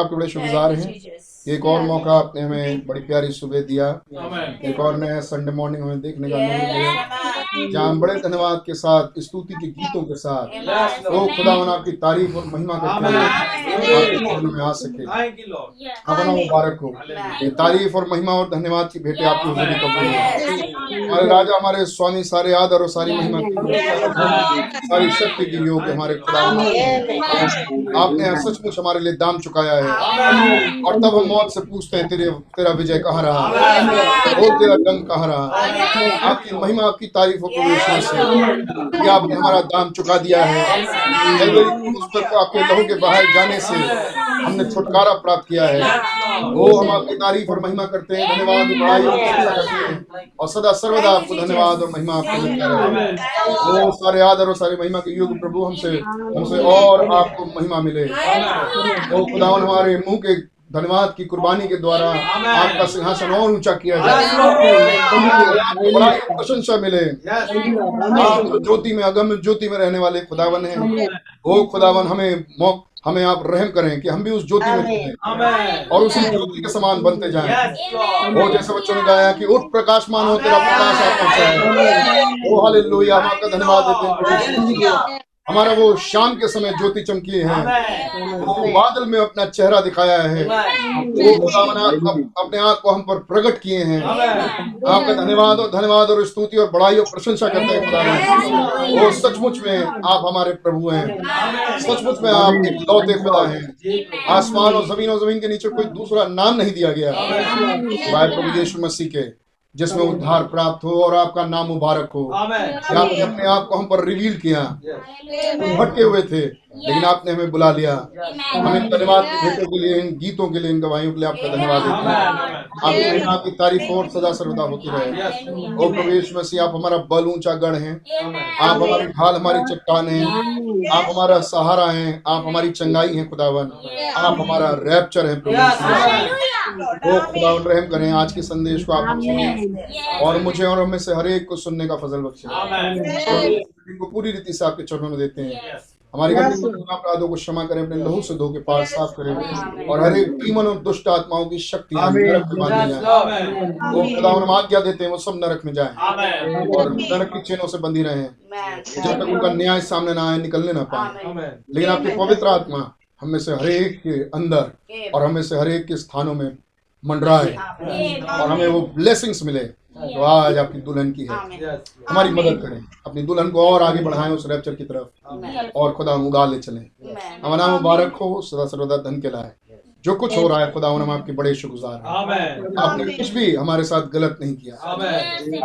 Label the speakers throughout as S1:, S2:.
S1: आपके बड़े शुक्रगुजार हैं। एक और मौका आपने हमें बड़ी प्यारी सुबह दिया। एक और नया संडे मॉर्निंग हमें देखने का अनुभव दिया जहाँ बड़े धन्यवाद के साथ स्तुति के गीतों के साथ। ओ खुदावन आपकी तारीफ़ और महिमा करते में आ सके। अपना मुबारक हो। ये तारीफ़ और महिमा और धन्यवाद की भेंटे आपकी हुजूरी कबूल हो हमारे राजा हमारे स्वामी सारे आदर और सारी महिमा की सारी शक्ति की योग हमारे खुदा आपने सचमुच हमारे लिए दाम चुकाया है। और तब हम मौत से पूछते हैं तेरे तेरा विजय कहाँ रहा? और तेरा दम कहाँ रहा? आपकी महिमा आपकी तारीफ़ और विश्वास से कि आपने हमारा दाम चुका दिया है। क्रूस पर आपके लहू के बाहर जाने से हमने छुटकारा प्राप्त किया है। वो हम आपकी तारीफ़ और महिमा करते हैं। धन्यवाद और सदा करते सर्वदा आपको धन्यवाद और महिमा आपको मिलता रहे। वो सारे आदर और सारी महिमा के युग प्रभु हमसे हमसे और आपको महिमा मिले। वो खुदावन हमारे मुँह के धन्यवाद की कुर्बानी के द्वारा आपका सिंहासन और ऊँचा किया जाए। प्रशंसा मिले। आप ज्योति में अगम ज्योति में रहने वाले खुदावन हैं। वो खुदावन हमें हमें आप रहम करें कि हम भी उस ज्योति में रहें और उसी ज्योति के समान बनते जाएँ। वो जैसे बच्चों ने गाया कि उठ प्रकाशमान हो तेरा प्रकाश आप पहुँचाए ओ हालेलुया हम आपका धन्यवाद देते हैं। प्रभु। हमारा वो शाम के समय ज्योति चमकी है। वो बादल में अपना चेहरा दिखाया है। वो खुदावन अपने आप को हम पर प्रकट किए हैं। आपका धन्यवाद और धन्यवाद और स्तुति और बड़ाई और प्रशंसा करते हैं खुदा वो सचमुच में आप हमारे प्रभु हैं। सचमुच में आप एक लौते खुदा हैं। आसमान और ज़मीन और ज़मीन के नीचे कोई दूसरा नाम नहीं दिया गया। प्रभु यीशु मसीह के जिसमें उद्धार प्राप्त हो और आपका नाम मुबारक हो। आपने अपने आप को हम पर रिवील किया। हम भटके हुए थे लेकिन आपने हमें बुला लिया। हमें धन्यवाद की भेंटों के लिए इन गीतों के लिए इन गवाहियों के लिए आपका धन्यवाद देते हैं। आपकी महिमा की तारीफ़ और सदा सर्वदा होती रहे। ओ प्रवेश मसीह आप हमारा बल ऊँचा गढ़ हैं। आप हमारी ढाल हमारी चट्टान है। आप हमारा सहारा है। आप हमारी चंगाई है खुदावन। आप हमारा रैप्चर है प्रभु। ओ खुदावन रहम करें आज के संदेश को आप सुनिए। और मुझे और हमें से हर एक को सुनने का फजल बख्शे. इनको पूरी रीति से आपके चरणों में देते हैं। हमारे घर के गुनाह अपराधों को क्षमा करें अपने लहू से धो के पार साफ़ करें। और हर एक डीमन और दुष्ट आत्माओं की शक्ति. वो खुदा हम आज्ञा देते हैं वो सब नरक में जाए। और नरक की चेनों से बंधी रहे। जब तक उनका न्याय सामने ना आए निकलने ना पाए। लेकिन आपकी पवित्र आत्मा हमें से हर एक के अंदर और हमें से हर एक के स्थानों में मंडराए और हमें वो ब्लेसिंग्स मिले। जो आज आपकी दुल्हन की है। हमारी मदद करें। अपनी दुल्हन को और आगे बढ़ाएँ उस रैप्चर की तरफ़। और खुदा उड़ा ले चलें। हमारा नाम मुबारक हो सदा सर्वदा धन के लाए जो कुछ हो रहा है खुदा हम आपके बड़े शुक्रगुजार हैं। आपने कुछ भी हमारे साथ गलत नहीं किया।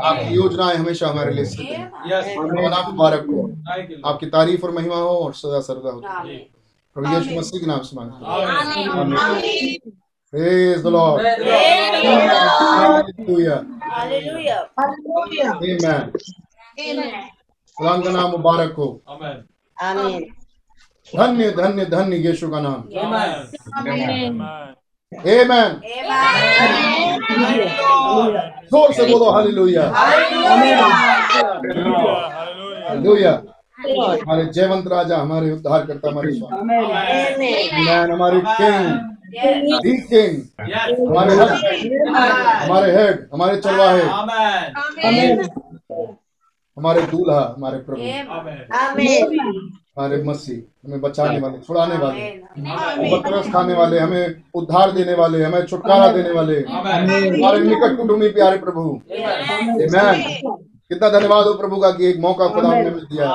S1: आपकी योजनाएँ हमेशा हमारे लिए हैं। मुबारक हो. आपकी तारीफ़ और महिमा हो और सदा सर्वदा हो। प्रभु यीशु मसीह के नाम से मांगते हैं
S2: Amen.
S1: आमीन praise the Lord hallelujah amen खुदा का नाम मुबारक हो
S2: Amen.
S3: आमीन
S1: धन्य धन्य धन्य यीशु का नाम
S2: Amen.
S1: आमेन ज़ोर से बोलो हालेलुया हालेलुया हमारे जयवंत राजा हमारे उद्धार करता हमारे स्वामी। हमारे किंग दी किंग हमारे हमारे हेड हमारे चरवाहे हमारे दूल्हा हमारे प्रभु। हमारे मसीह हमें बचाने वाले छुड़ाने वाले। उपद्रव खाने वाले हमें उद्धार देने वाले हमें छुटकारा देने वाले। हमारे निकट कुटुंबी प्यारे प्रभु. कितना धन्यवाद हो प्रभु का कि एक मौका खुदा हमने मिल दिया।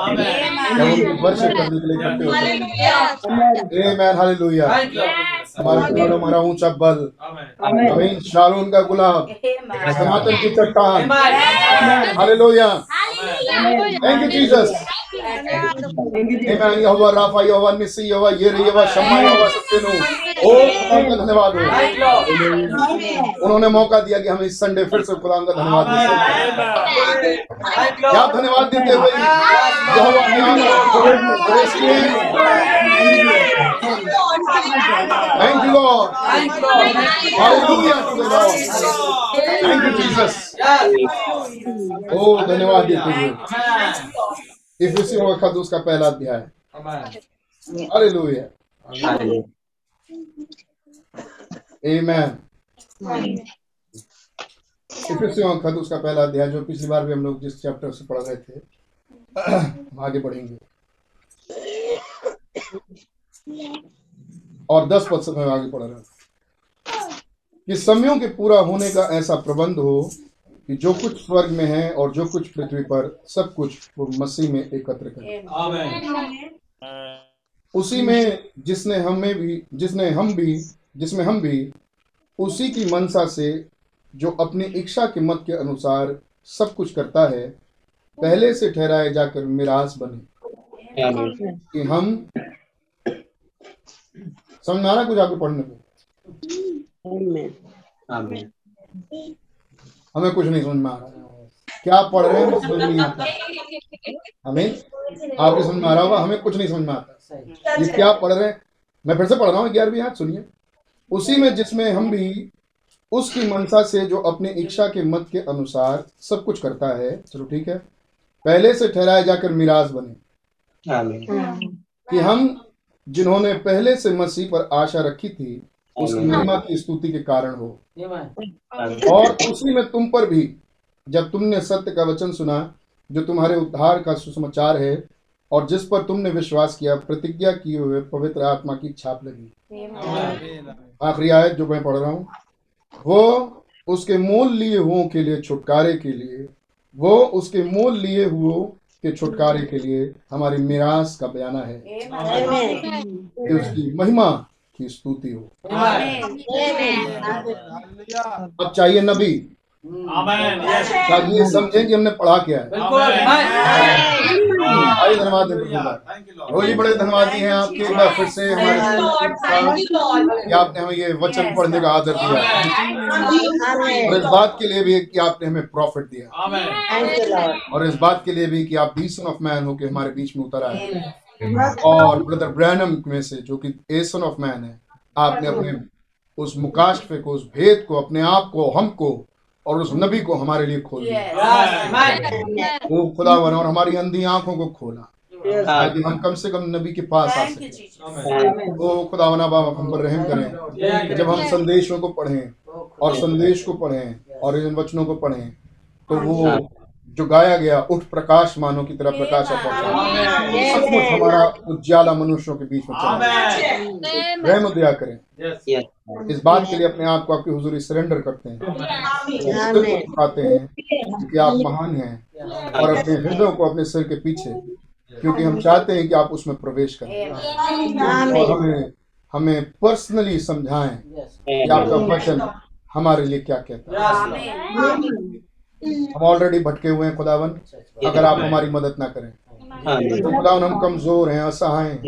S1: वर्ष करने के लिए इकट्ठे हो। हैं हालेलुया हमारे प्राणों हमारा ऊँचा बल। अमीन शारून का गुलाब समातन की चट्टान। हालेलुया थैंक यू जीसस यहोवा राफा यहोवा निसी यहोवा ये यहोवा शम्मा यहोवा सत्तेनु ओ खुदा का धन्यवाद हो उन्होंने मौका दिया कि हम इस संडे फिर से खुदा का धन्यवाद दे क्या धन्यवाद देते हुए यहोवा हमें प्रवेश किए thank you Lord hallelujah to the Lord thank you Jesus ओ धन्यवाद देते हुए। इफिसियों का खत उसका पहला अध्याय। हालेलुया आमेन इफिसियों का खत उसका पहला अध्याय जो पिछली बार भी हम लोग जिस चैप्टर से पढ़ रहे थे हम आगे बढ़ेंगे। और दस पद से मैं आगे पढ़ रहा हूँ। कि समयों के पूरा होने का ऐसा प्रबंध हो कि जो कुछ स्वर्ग में है और जो कुछ पृथ्वी पर सब कुछ वो मसीह में एकत्र करे। उसी में जिसने हमें भी जिसने हम भी जिसमें हम भी उसी की मनसा से जो अपनी इच्छा के मत के अनुसार सब कुछ करता है पहले से ठहराए जाकर मिरास बने। कि हम समझ में आ रहा कुछ आगे पढ़ने को? हमें कुछ नहीं समझ में आ रहा है। क्या पढ़ रहे हैं? समझ नहीं आता। हमें आपके समझ में आ रहा होगा हमें कुछ नहीं समझ में आता। ये क्या पढ़ रहे हैं? मैं फिर से पढ़ रहा हूँ ग्यारहवीं हाथ सुनिए। उसी में जिसमें हम भी उसकी मनसा से जो अपनी इच्छा के मत के अनुसार सब कुछ करता है चलो ठीक है पहले से ठहराए जाकर मिराज बने। कि हम जिन्होंने पहले से मसीह पर आशा रखी थी उसकी महिमा की स्तुति के कारण हो। और उसी में तुम पर भी जब तुमने सत्य का वचन सुना जो तुम्हारे उद्धार का सुसमाचार है और जिस पर तुमने विश्वास किया प्रतिज्ञा किए हुए पवित्र आत्मा की छाप लगी। आखिरी आयत जो मैं पढ़ रहा हूँ वो उसके मोल लिए हुओं के लिए छुटकारे के लिए वो उसके मोल लिए हुओं के छुटकारे के लिए हमारी मिरास का बयाना है। कि उसकी महिमा की स्तुति हो। अब चाहिए नबी? ताकि ये समझें कि हमने पढ़ा क्या है? आइए धन्यवाद का रोज ही बड़े धन्यवाद दिए हैं आपके। एक बार फिर से हमारे कि आपने हमें ये वचन पढ़ने का आदर दिया। और इस बात के लिए भी कि आपने हमें प्रॉफिट दिया। और इस बात के लिए भी कि आप दी सन ऑफ़ मैन होके हमारे बीच में उतर आए। और ब्रदर ब्रैनम में से जो कि एसन ऑफ़ मैन है आपने अपने उस मुकाशफे को उस भेद को अपने आप को हमको और उस नबी को हमारे लिए खोल दिया। वो खुदा बना और हमारी अंधी आँखों को खोला। ताकि हम कम से कम नबी के पास आ सके। वो खुदा बाबा हम पर रहम करें। जब हम संदेशों को पढ़ें और संदेश को पढ़ें और इन वचनों को पढ़ें तो वो जो गाया गया उठ प्रकाश मानो की तरह प्रकाश सचमुच हमारा उज्याला मनुष्यों के बीच में रहम दया करें। इस बात के लिए अपने आप को आपकी हुजूरी सरेंडर करते हैं। उठाते हैं कि आप महान हैं और अपने हृदयों को अपने सिर के पीछे क्योंकि हम चाहते हैं कि आप उसमें प्रवेश करें। और हमें हमें पर्सनली समझाएँ कि आपका वचन हमारे लिए क्या कहता है। हम ऑलरेडी भटके हुए हैं खुदावन अगर आप हमारी मदद ना करें। तो खुदावन हम कमज़ोर हैं असहाय हैं।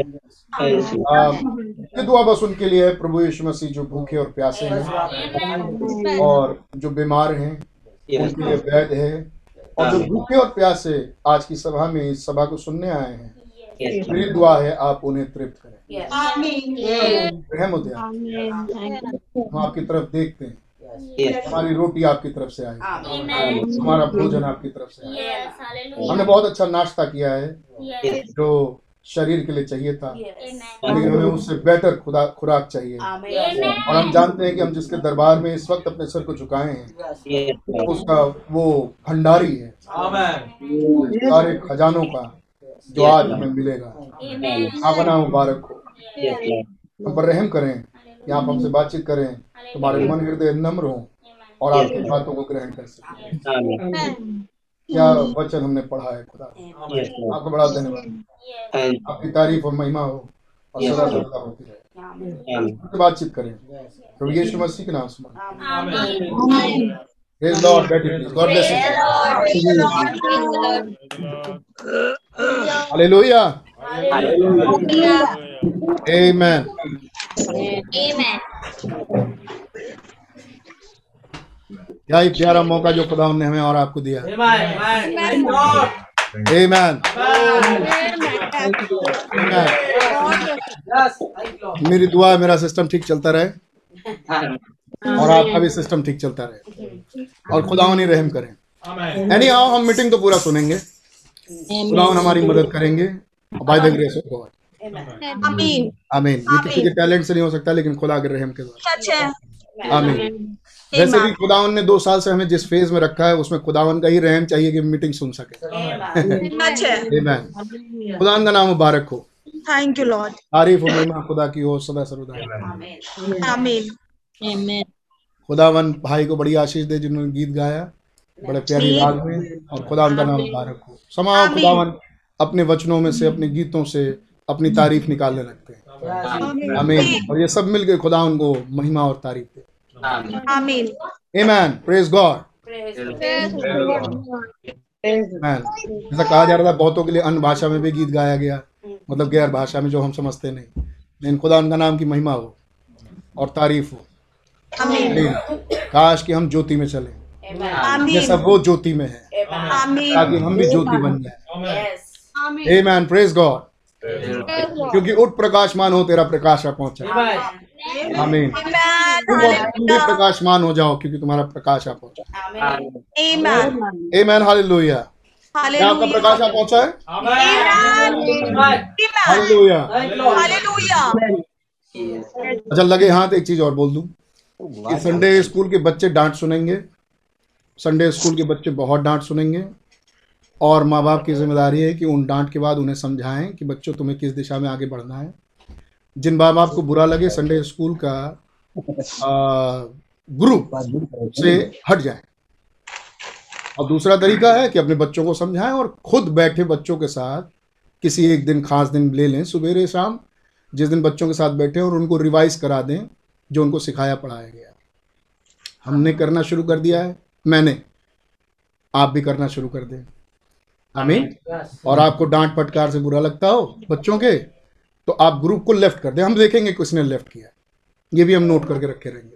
S1: ये दुआ बस उनके लिए है प्रभु यीशु मसीह जो भूखे और प्यासे हैं और जो बीमार हैं उनके लिए वैध है। और जो भूखे और प्यासे आज की सभा में इस सभा को सुनने आए हैं मेरी दुआ है आप उन्हें तृप्त करें। हम आपकी तरफ़ देखते हैं।
S3: Yes.
S1: हमारी रोटी आपकी तरफ़ से आई. हमारा भोजन आपकी तरफ़ से आया।
S2: Yes.
S1: हमने बहुत अच्छा नाश्ता किया है जो शरीर के लिए चाहिए था। लेकिन हमें उससे बेहतर खुदा खुराक चाहिए। और हम जानते हैं कि हम जिसके दरबार में इस वक्त अपने सर को झुकाए हैं
S3: Yes,
S1: उसका वो भंडारी है। सारे खजानों का जो आज हमें मिलेगा।
S2: Amen.
S1: आप बना मुबारक हो हम पर रहम करें। कि आप हमसे बातचीत करें तुम्हारे मन हृदय नम्र हो और आपकी बातों को ग्रहण कर सकें। क्या वचन हमने पढ़ा है खुदा?
S3: Lord.
S1: आपका बड़ा धन्यवाद। आपकी तारीफ़ और महिमा हो और सदा सर्वदा होती रहे। बातचीत करें। प्रभु यीशु मसीह के नाम से बैठी please God bless you hallelujah amen
S2: Amen.
S1: क्या ही प्यारा मौका जो खुदा ने हमें और आपको दिया। आमेन मेरी दुआ है मेरा सिस्टम ठीक चलता रहे। और आपका भी सिस्टम ठीक चलता रहे। और खुदा नहीं रहम करें। यानी आओ हम मीटिंग तो पूरा सुनेंगे। खुदा हमारी मदद करेंगे। By the grace of God
S4: आमीन
S1: आमीन ये किसी के टैलेंट से नहीं हो सकता लेकिन खुदा के रहम के द्वारा
S4: सच है
S1: आमीन वैसे भी खुदावन ने दो साल से हमें जिस फ़ेज़ में रखा है उसमें खुदावन का ही रहम चाहिए कि मीटिंग सुन सके खुदावन का नाम मुबारक हो
S4: थैंक यू लॉर्ड
S1: तारीफ़ और महिमा खुदा की हो सदा सर्वदा
S4: आमीन
S1: खुदावन भाई को बड़ी आशीष दे जिन्होंने गीत गाया बड़े प्यारी राग में और खुदा उनका नाम मुबारक हो समाओ खुदावन अपने वचनों में से अपने गीतों से अपनी तारीफ़ निकालने लगते हैं। आमीन। और ये सब मिलकर खुदा उनको महिमा और तारीफ़ दे।
S4: आमीन।
S1: आमेन प्रेज गॉड जैसा कहा जा रहा था बहुतों के लिए अन्य भाषा में भी गीत गाया गया। मतलब गैर भाषा में जो हम समझते नहीं। लेकिन खुदा उनका नाम की महिमा हो और तारीफ़ हो। काश कि हम ज्योति में चले।
S4: आमीन।
S1: सब वो ज्योति में है। ताकि हम भी ज्योति बन जाए। आमेन प्रेज गॉड क्योंकि उठ प्रकाशमान हो तेरा प्रकाश आ पहुँचा। आमीन। तुम भी प्रकाशमान हो जाओ क्योंकि तुम्हारा प्रकाश आ पहुँचा।
S4: आमीन।
S1: आमेन हालेलुया क्या आपका प्रकाश आ पहुँचा है? हालेलुया
S4: हालेलुया
S1: अच्छा लगे हाथ एक चीज़ और बोल दूँ। कि संडे स्कूल के बच्चे डांट सुनेंगे। संडे स्कूल के बच्चे बहुत डांट सुनेंगे। और माँ बाप की ज़िम्मेदारी है कि उन डांट के बाद उन्हें समझाएँ कि बच्चों तुम्हें किस दिशा में आगे बढ़ना है। जिन माँ बाप को बुरा लगे संडे स्कूल का ग्रुप से हट जाए। और दूसरा तरीका है कि अपने बच्चों को समझाएँ और खुद बैठे बच्चों के साथ किसी एक दिन खास दिन ले लें सुबेरे शाम जिस दिन बच्चों के साथ बैठे और उनको रिवाइज करा दें जो उनको सिखाया पढ़ाया गया। हमने करना शुरू कर दिया है मैंने आप भी करना शुरू कर दें। आमीन? और आपको डांट फटकार से बुरा लगता हो बच्चों के तो आप ग्रुप को लेफ़्ट कर दें। हम देखेंगे किसने लेफ़्ट किया ये भी हम नोट करके रखे रहेंगे।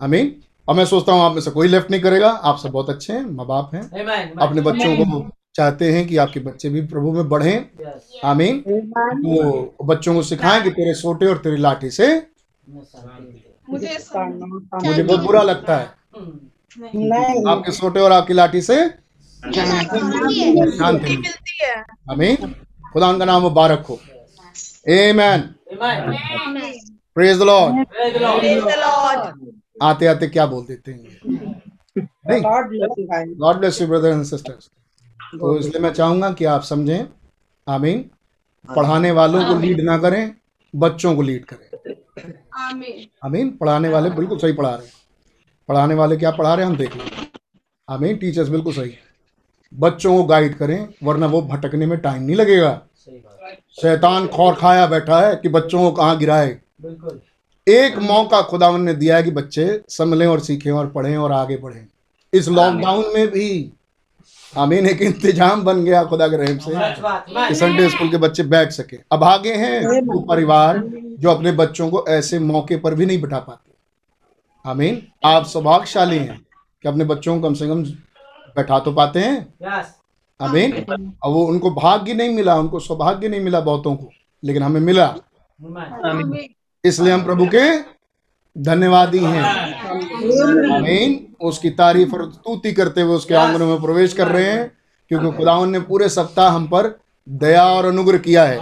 S1: आमीन? और मैं सोचता हूँ आप में से कोई लेफ़्ट नहीं करेगा। आप सब बहुत अच्छे हैं माँ बाप हैं अपने बच्चों को चाहते हैं कि आपके बच्चे भी प्रभु में बढ़ें। आमीन? वो बच्चों को सिखाएँ कि तेरे सोटे और तेरी लाठी से
S4: मुझे
S1: मुझे बहुत बुरा लगता है। आपके सोटे और आपकी लाठी से शांति। मिलती
S4: मिलती है।
S1: आमीन। खुदा का नाम मुबारक हो। Amen praise
S4: praise the Lord
S1: आते आते क्या बोल देते हैं? नहीं। God bless you brother and sisters तो इसलिए मैं चाहूँगा कि आप समझें। आमीन। पढ़ाने वालों को लीड ना करें बच्चों को लीड करें। आमीन। पढ़ाने वाले बिल्कुल सही पढ़ा रहे हैं। पढ़ाने वाले क्या पढ़ा रहे हैं? हम देख लें। आमीन। टीचर्स बिल्कुल सही है। बच्चों को गाइड करें वरना वो भटकने में टाइम नहीं लगेगा। शैतान खौर खाया बैठा है कि बच्चों को कहाँ गिराए। एक मौका खुदावन ने दिया है कि बच्चे संभलें और सीखें और पढ़ें और आगे बढ़ें। इस लॉकडाउन में भी आमीन एक इंतज़ाम बन गया खुदा के रहम से कि संडे स्कूल के बच्चे बैठ सके। अब आगे हैं वो परिवार जो अपने बच्चों को ऐसे मौके पर भी नहीं बिठा पाते। आमीन। आप सौभाग्यशाली हैं कि अपने बच्चों को कम से कम बैठा तो पाते हैं। आमीन। और वो उनको भाग्य नहीं मिला उनको सौभाग्य नहीं मिला बहुतों को लेकिन हमें मिला। इसलिए हम प्रभु के धन्यवादी हैं। आमीन। उसकी तारीफ़ और स्तुति करते हुए उसके आंगनों में प्रवेश कर रहे हैं क्योंकि खुदावन ने पूरे सप्ताह हम पर दया और अनुग्रह किया है।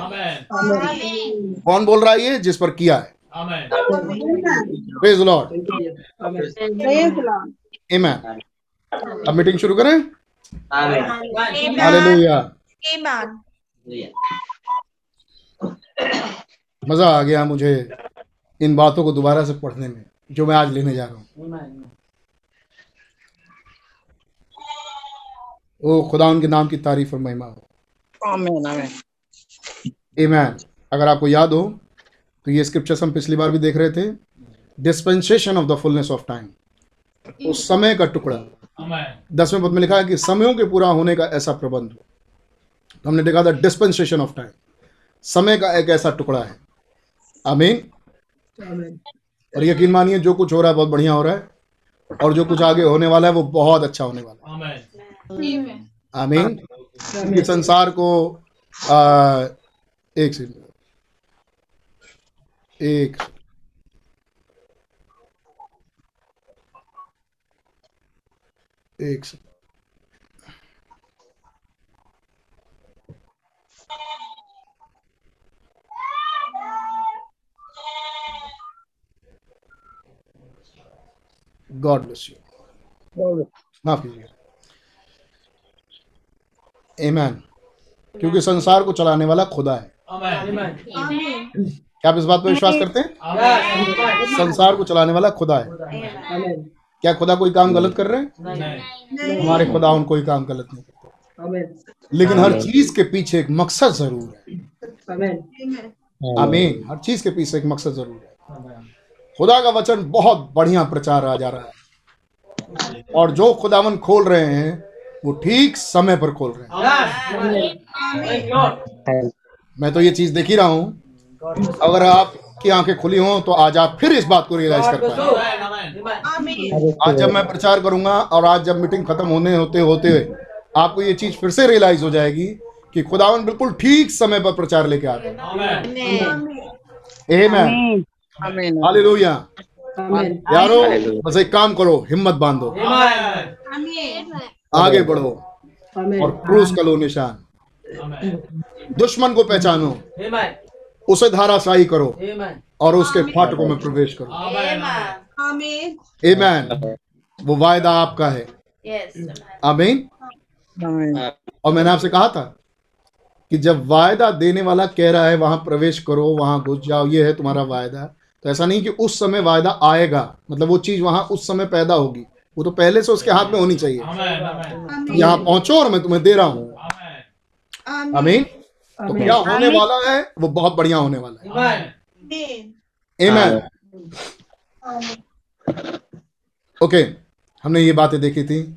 S1: कौन बोल रहा है ये? जिस पर किया है। लॉर्ड आमेन अब मीटिंग शुरू करें. हालेलुया। मज़ा आ गया मुझे इन बातों को दोबारा से पढ़ने में जो मैं आज लेने जा रहा हूँ। ओ खुदा उनके नाम की तारीफ़ और महिमा हो। Amen. अगर आपको याद हो तो ये स्क्रिप्चर्स हम पिछली बार भी देख रहे थे। Dispensation of the fullness of time उस समय का टुकड़ा. दसवें पद में लिखा है कि समयों के पूरा होने का ऐसा प्रबंध हो। तो हमने देखा था डिस्पेंसेशन ऑफ़ टाइम समय का एक ऐसा टुकड़ा है। आमीन। और यकीन मानिए जो कुछ हो रहा है बहुत बढ़िया हो रहा है। और जो कुछ आगे होने वाला है वो बहुत अच्छा होने वाला
S2: Amen.
S1: है। आमीन। ये संसार को आ, एक सेकंड एक एक सेकंड गॉड ब्लेस यू माफ़ कीजिए। Amen. क्योंकि संसार को चलाने वाला खुदा है। क्या आप इस बात पर विश्वास करते हैं? संसार को चलाने वाला खुदा है। क्या खुदा कोई काम गलत कर रहे हैं? हमारे खुदा उन कोई काम गलत नहीं करते। लेकिन हर चीज़ के पीछे एक मकसद ज़रूर है। आमीन हर चीज़ के पीछे एक मकसद ज़रूर है। खुदा का वचन बहुत बढ़िया प्रचार आ जा रहा है। और जो खुदावन खोल रहे हैं वो ठीक समय पर खोल रहे हैं. मैं तो ये चीज़ देख ही रहा हूँ। अगर आपकी आँखें खुली हों तो आज आप फिर इस बात को रियलाइज़ कर पाए. आज जब मैं प्रचार करूँगा और आज जब मीटिंग खत्म होने होते होते आपको ये चीज़ फिर से रियलाइज़ हो जाएगी कि खुदावन बिल्कुल ठीक समय पर प्रचार लेके आ रहे
S2: Amen.
S1: हैं आमीन। हालेलुया यारो बस एक काम करो हिम्मत बांधो। आगे बढ़ो और क्रूस का लो निशान। दुश्मन को पहचानो।
S2: Amen.
S1: उसे धाराशाही करो
S2: Amen.
S1: और उसके फाटकों में प्रवेश करो।
S2: Amen.
S1: आमीन वो वायदा आपका है।
S2: Yes.
S1: आमीन और मैंने आपसे कहा था कि जब वायदा देने वाला कह रहा है वहाँ प्रवेश करो वहाँ घुस जाओ ये है तुम्हारा वायदा। तो ऐसा नहीं कि उस समय वायदा आएगा मतलब वो चीज़ वहाँ उस समय पैदा होगी। वो तो पहले से उसके हाथ में होनी चाहिए।
S2: Amen. Amen.
S1: यहाँ पहुंचो और मैं तुम्हें दे रहा हूँ. आमीन तो क्या होने वाला है? वो बहुत बढ़िया होने वाला है।
S2: Amen.
S1: Amen. ओके हमने ये बातें देखी थी।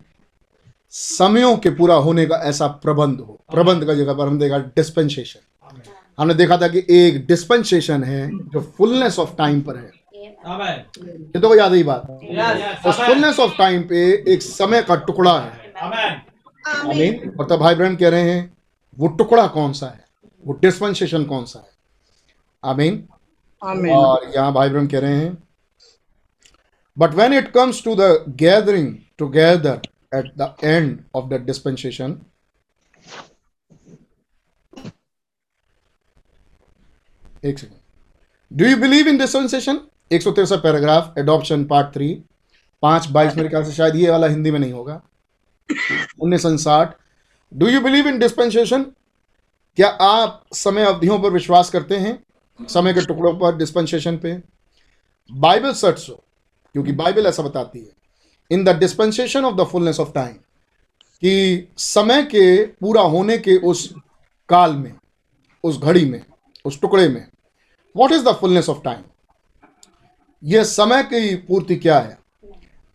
S1: समयों के पूरा होने का ऐसा प्रबंध हो। प्रबंध का जगह पर हम देखा डिस्पेंसेशन हमने देखा था कि एक डिस्पेंसेशन है जो फुलनेस ऑफ़ टाइम पर है।
S2: Amen.
S1: ये तो याद ही बात? उस फुलनेस ऑफ़ टाइम पे एक समय का टुकड़ा है. आमीन और तब भाई ब्रह्म कह रहे हैं वो टुकड़ा कौन सा है? वो डिस्पेंसेशन कौन सा है? आमीन। आमीन। और यहाँ भाई ब्रह्म कह रहे हैं but when it comes to the gathering together at the end of the dispensation एक second do you believe in dispensation एक सौ तिरसठ पैराग्राफ एडॉप्शन पार्ट थ्री पाँच बाईस मेरे ख्याल से शायद ये वाला हिंदी में नहीं होगा। उन्नीस सौ साठ। Do you believe in dispensation क्या आप समय अवधियों पर विश्वास करते हैं? समय के टुकड़ों पर डिस्पेंसेशन पे। बाइबल सच हो, क्योंकि बाइबल ऐसा बताती है। In the dispensation of the fullness of time कि समय के, पूरा होने के उस काल में, उस घड़ी में, उस टुकड़े में what is the fullness of time यह समय की पूर्ति क्या है?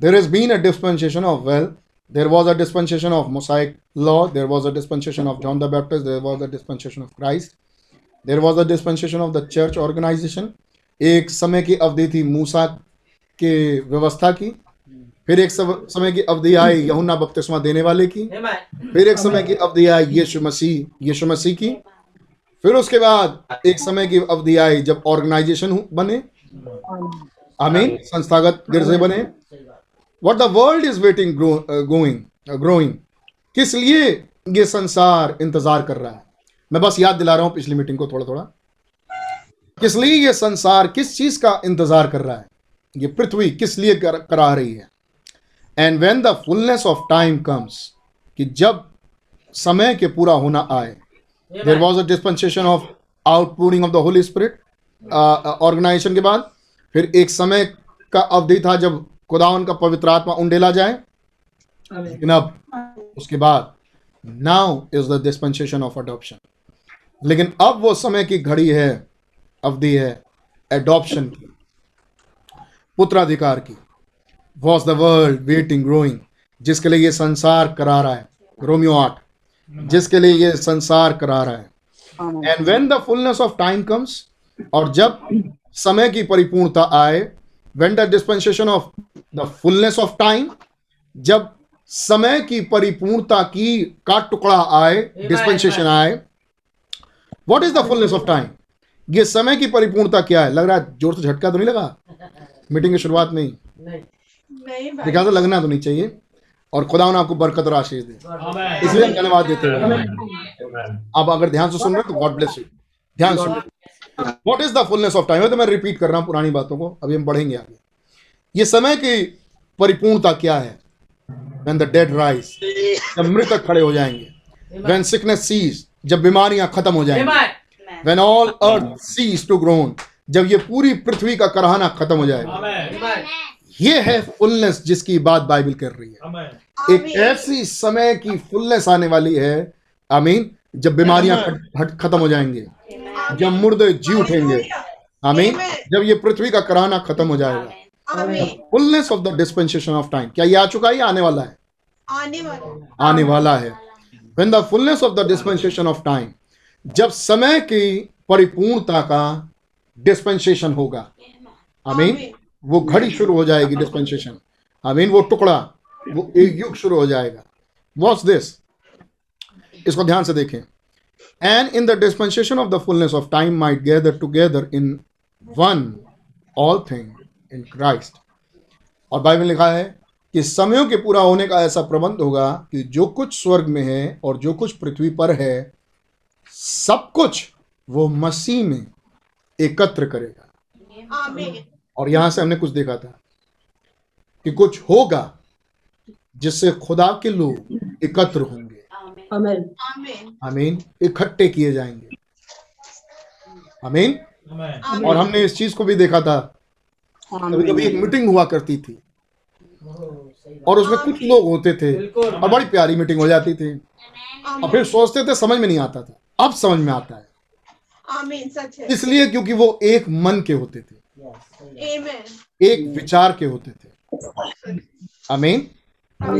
S1: There is been a dispensation of well there was a dispensation of mosaic law there was a dispensation of john the baptist there was a dispensation of christ there was a dispensation of the church organization एक समय की अवधि थी मूसा के व्यवस्था की फिर एक समय की अवधि आई यहुन्ना बपतिस्मा देने वाले की फिर एक समय की अवधि आई यीशु मसीह यीशु मसीह की फिर उसके बाद एक समय की अवधि आई जब ऑर्गेनाइजेशन बने आमीन संस्थागत गिरजे बने what the world is waiting going growing uh, किस लिए ये संसार इंतज़ार कर रहा है? मैं बस याद दिला रहा हूँ पिछली मीटिंग को थोड़ा थोड़ा किस लिए ये संसार किस चीज़ का इंतज़ार कर रहा है? ये पृथ्वी किस लिए कर, करा रही है? And when the fullness of time comes कि जब समय के पूरा होना आए there was a dispensation of outpouring of the Holy Spirit organisation के बाद फिर एक समय का अवधि था जब खुदावन का पवित्र आत्मा उंडेला जाए। लेकिन अब उसके बाद now is the dispensation of adoption लेकिन अब वो समय की घड़ी है अवधि है एडॉप्शन की पुत्राधिकार की। Was the world waiting growing जिसके लिए ये संसार करा रहा है रोमियो आठ। जिसके लिए ये संसार करा रहा है। And when the fullness of time comes और जब समय की परिपूर्णता आए when the dispensation of the fullness of time जब समय की परिपूर्णता की का टुकड़ा आए डिस्पेंसेशन आए what is the fullness of time ये समय की परिपूर्णता क्या है? लग रहा है ज़ोर से झटका तो नहीं लगा? मीटिंग की शुरुआत में ही
S2: नहीं
S1: तो लगना तो नहीं चाहिए। और खुदा ने आपको बरकत और आशीष दे। इसलिए हम धन्यवाद देते हैं। आप अगर ध्यान से सुन रहे हैं तो गॉड ब्लेस यू ध्यान सुन what is the fullness of time तो मैं रिपीट कर रहा हूँ पुरानी बातों को। अभी हम बढ़ेंगे आगे। ये समय की परिपूर्णता क्या है? When the dead rise जब मृतक खड़े हो जाएँगे। When sickness cease जब बीमारियाँ खत्म हो जाएँगी। When all earth cease to groan जब ये पूरी पृथ्वी का कराहना खत्म हो जाएगा। ये है फुलनेस जिसकी बात बाइबल कर रही है। एक ऐसी समय की फुलनेस आने वाली है आमीन जब बीमारियाँ खत्म हो जाएँगे। जब मुर्दे जी उठेंगे। आमीन जब ये पृथ्वी का कराहना खत्म हो जाएगा। Fullness of the dispensation of time क्या ये आ चुका है या आने वाला है?
S2: आने वाला।
S1: आने वाला है। When the fullness of the dispensation of time जब समय की परिपूर्णता का डिस्पेंसेशन होगा। आमीन। वो घड़ी शुरू हो जाएगी डिस्पेंसेशन आमीन वो टुकड़ा वो एक युग शुरू हो जाएगा। वॉट्स दिस इसको ध्यान से देखें। And in the dispensation of the fullness of time might gather together in one all thing in Christ और बाइबल लिखा है कि समयों के पूरा होने का ऐसा प्रबंध होगा कि जो कुछ स्वर्ग में है और जो कुछ पृथ्वी पर है सब कुछ वो मसीह में एकत्र करेगा। और यहाँ से हमने कुछ देखा था कि कुछ होगा जिससे खुदा के लोग एकत्र होंगे.
S2: आमीन
S1: आमीन इकट्ठे किए जाएँगे। आमीन
S2: आमीन
S1: और हमने इस चीज़ को भी देखा था कभी कभी एक मीटिंग हुआ करती थी। और उसमें कुछ लोग होते थे और बड़ी प्यारी मीटिंग हो जाती थी। और फिर सोचते थे समझ में नहीं आता था। अब समझ में आता है।
S2: आमीन सच है।
S1: इसलिए क्योंकि वो एक मन के होते थे। एक विचार के होते थे। अमीन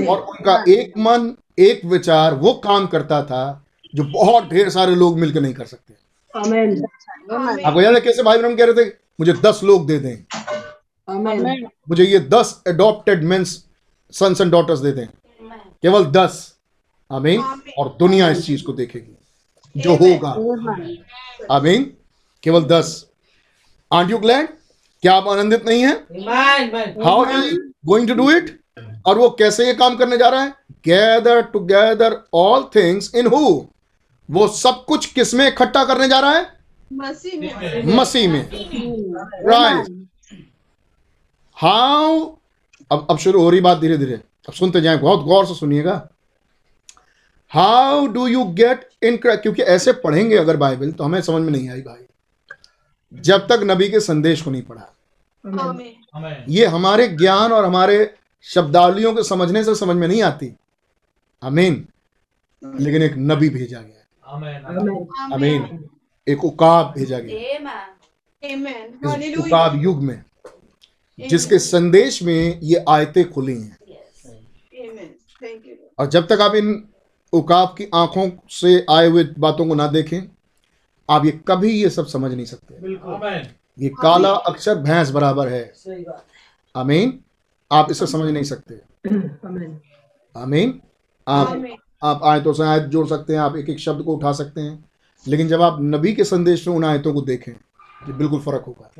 S1: और उनका एक मन एक विचार वो काम करता था जो बहुत ढेर सारे लोग मिलकर नहीं कर सकते. आपको याद है कैसे भाई ब्रह्म कह रहे थे मुझे दस लोग दे दें. मुझे ये दस adopted mens sons and daughters दे दें। केवल दस। आमीन और दुनिया इस चीज़ को देखेगी। जो होगा। आमीन केवल दस। आंट यू ग्लैड क्या आप आनंदित नहीं है? How is going to do it और वो कैसे ये काम करने जा रहा है? Gather together all things in who वो सब कुछ किसमें इकट्ठा करने जा रहा है?
S2: मसीह में।
S1: मसीह में। राइट हाउ अब अब शुरू हो रही बात धीरे धीरे। अब सुनते जाएँ बहुत गौर से सुनिएगा। How do you get in क्योंकि ऐसे पढ़ेंगे अगर बाइबल तो हमें समझ में नहीं आई भाई। जब तक नबी के संदेश को नहीं पढ़ा। ये हमारे ज्ञान और हमारे शब्दावलियों को समझने से समझ में नहीं आती। अमीन लेकिन एक नबी भेजा गया
S4: Amen.
S1: अमीन एक उकाब भेजा गया इस उकाब युग में। जिसके संदेश में ये आयतें खुली हैं।
S2: आमीन थैंक यू
S1: और जब तक आप इन उकाब की आँखों से आए हुए बातों को ना देखें आप ये कभी ये सब समझ नहीं सकते। ये काला अक्षर भैंस बराबर है। आमीन। आप इसे समझ नहीं सकते।
S4: Amen.
S1: आमीन। आप
S2: आमीन
S1: आप आयतों से आयत जोड़ सकते हैं आप एक एक शब्द को उठा सकते हैं। लेकिन जब आप नबी के संदेश में उन आयतों को देखें ये बिल्कुल फ़र्क होगा।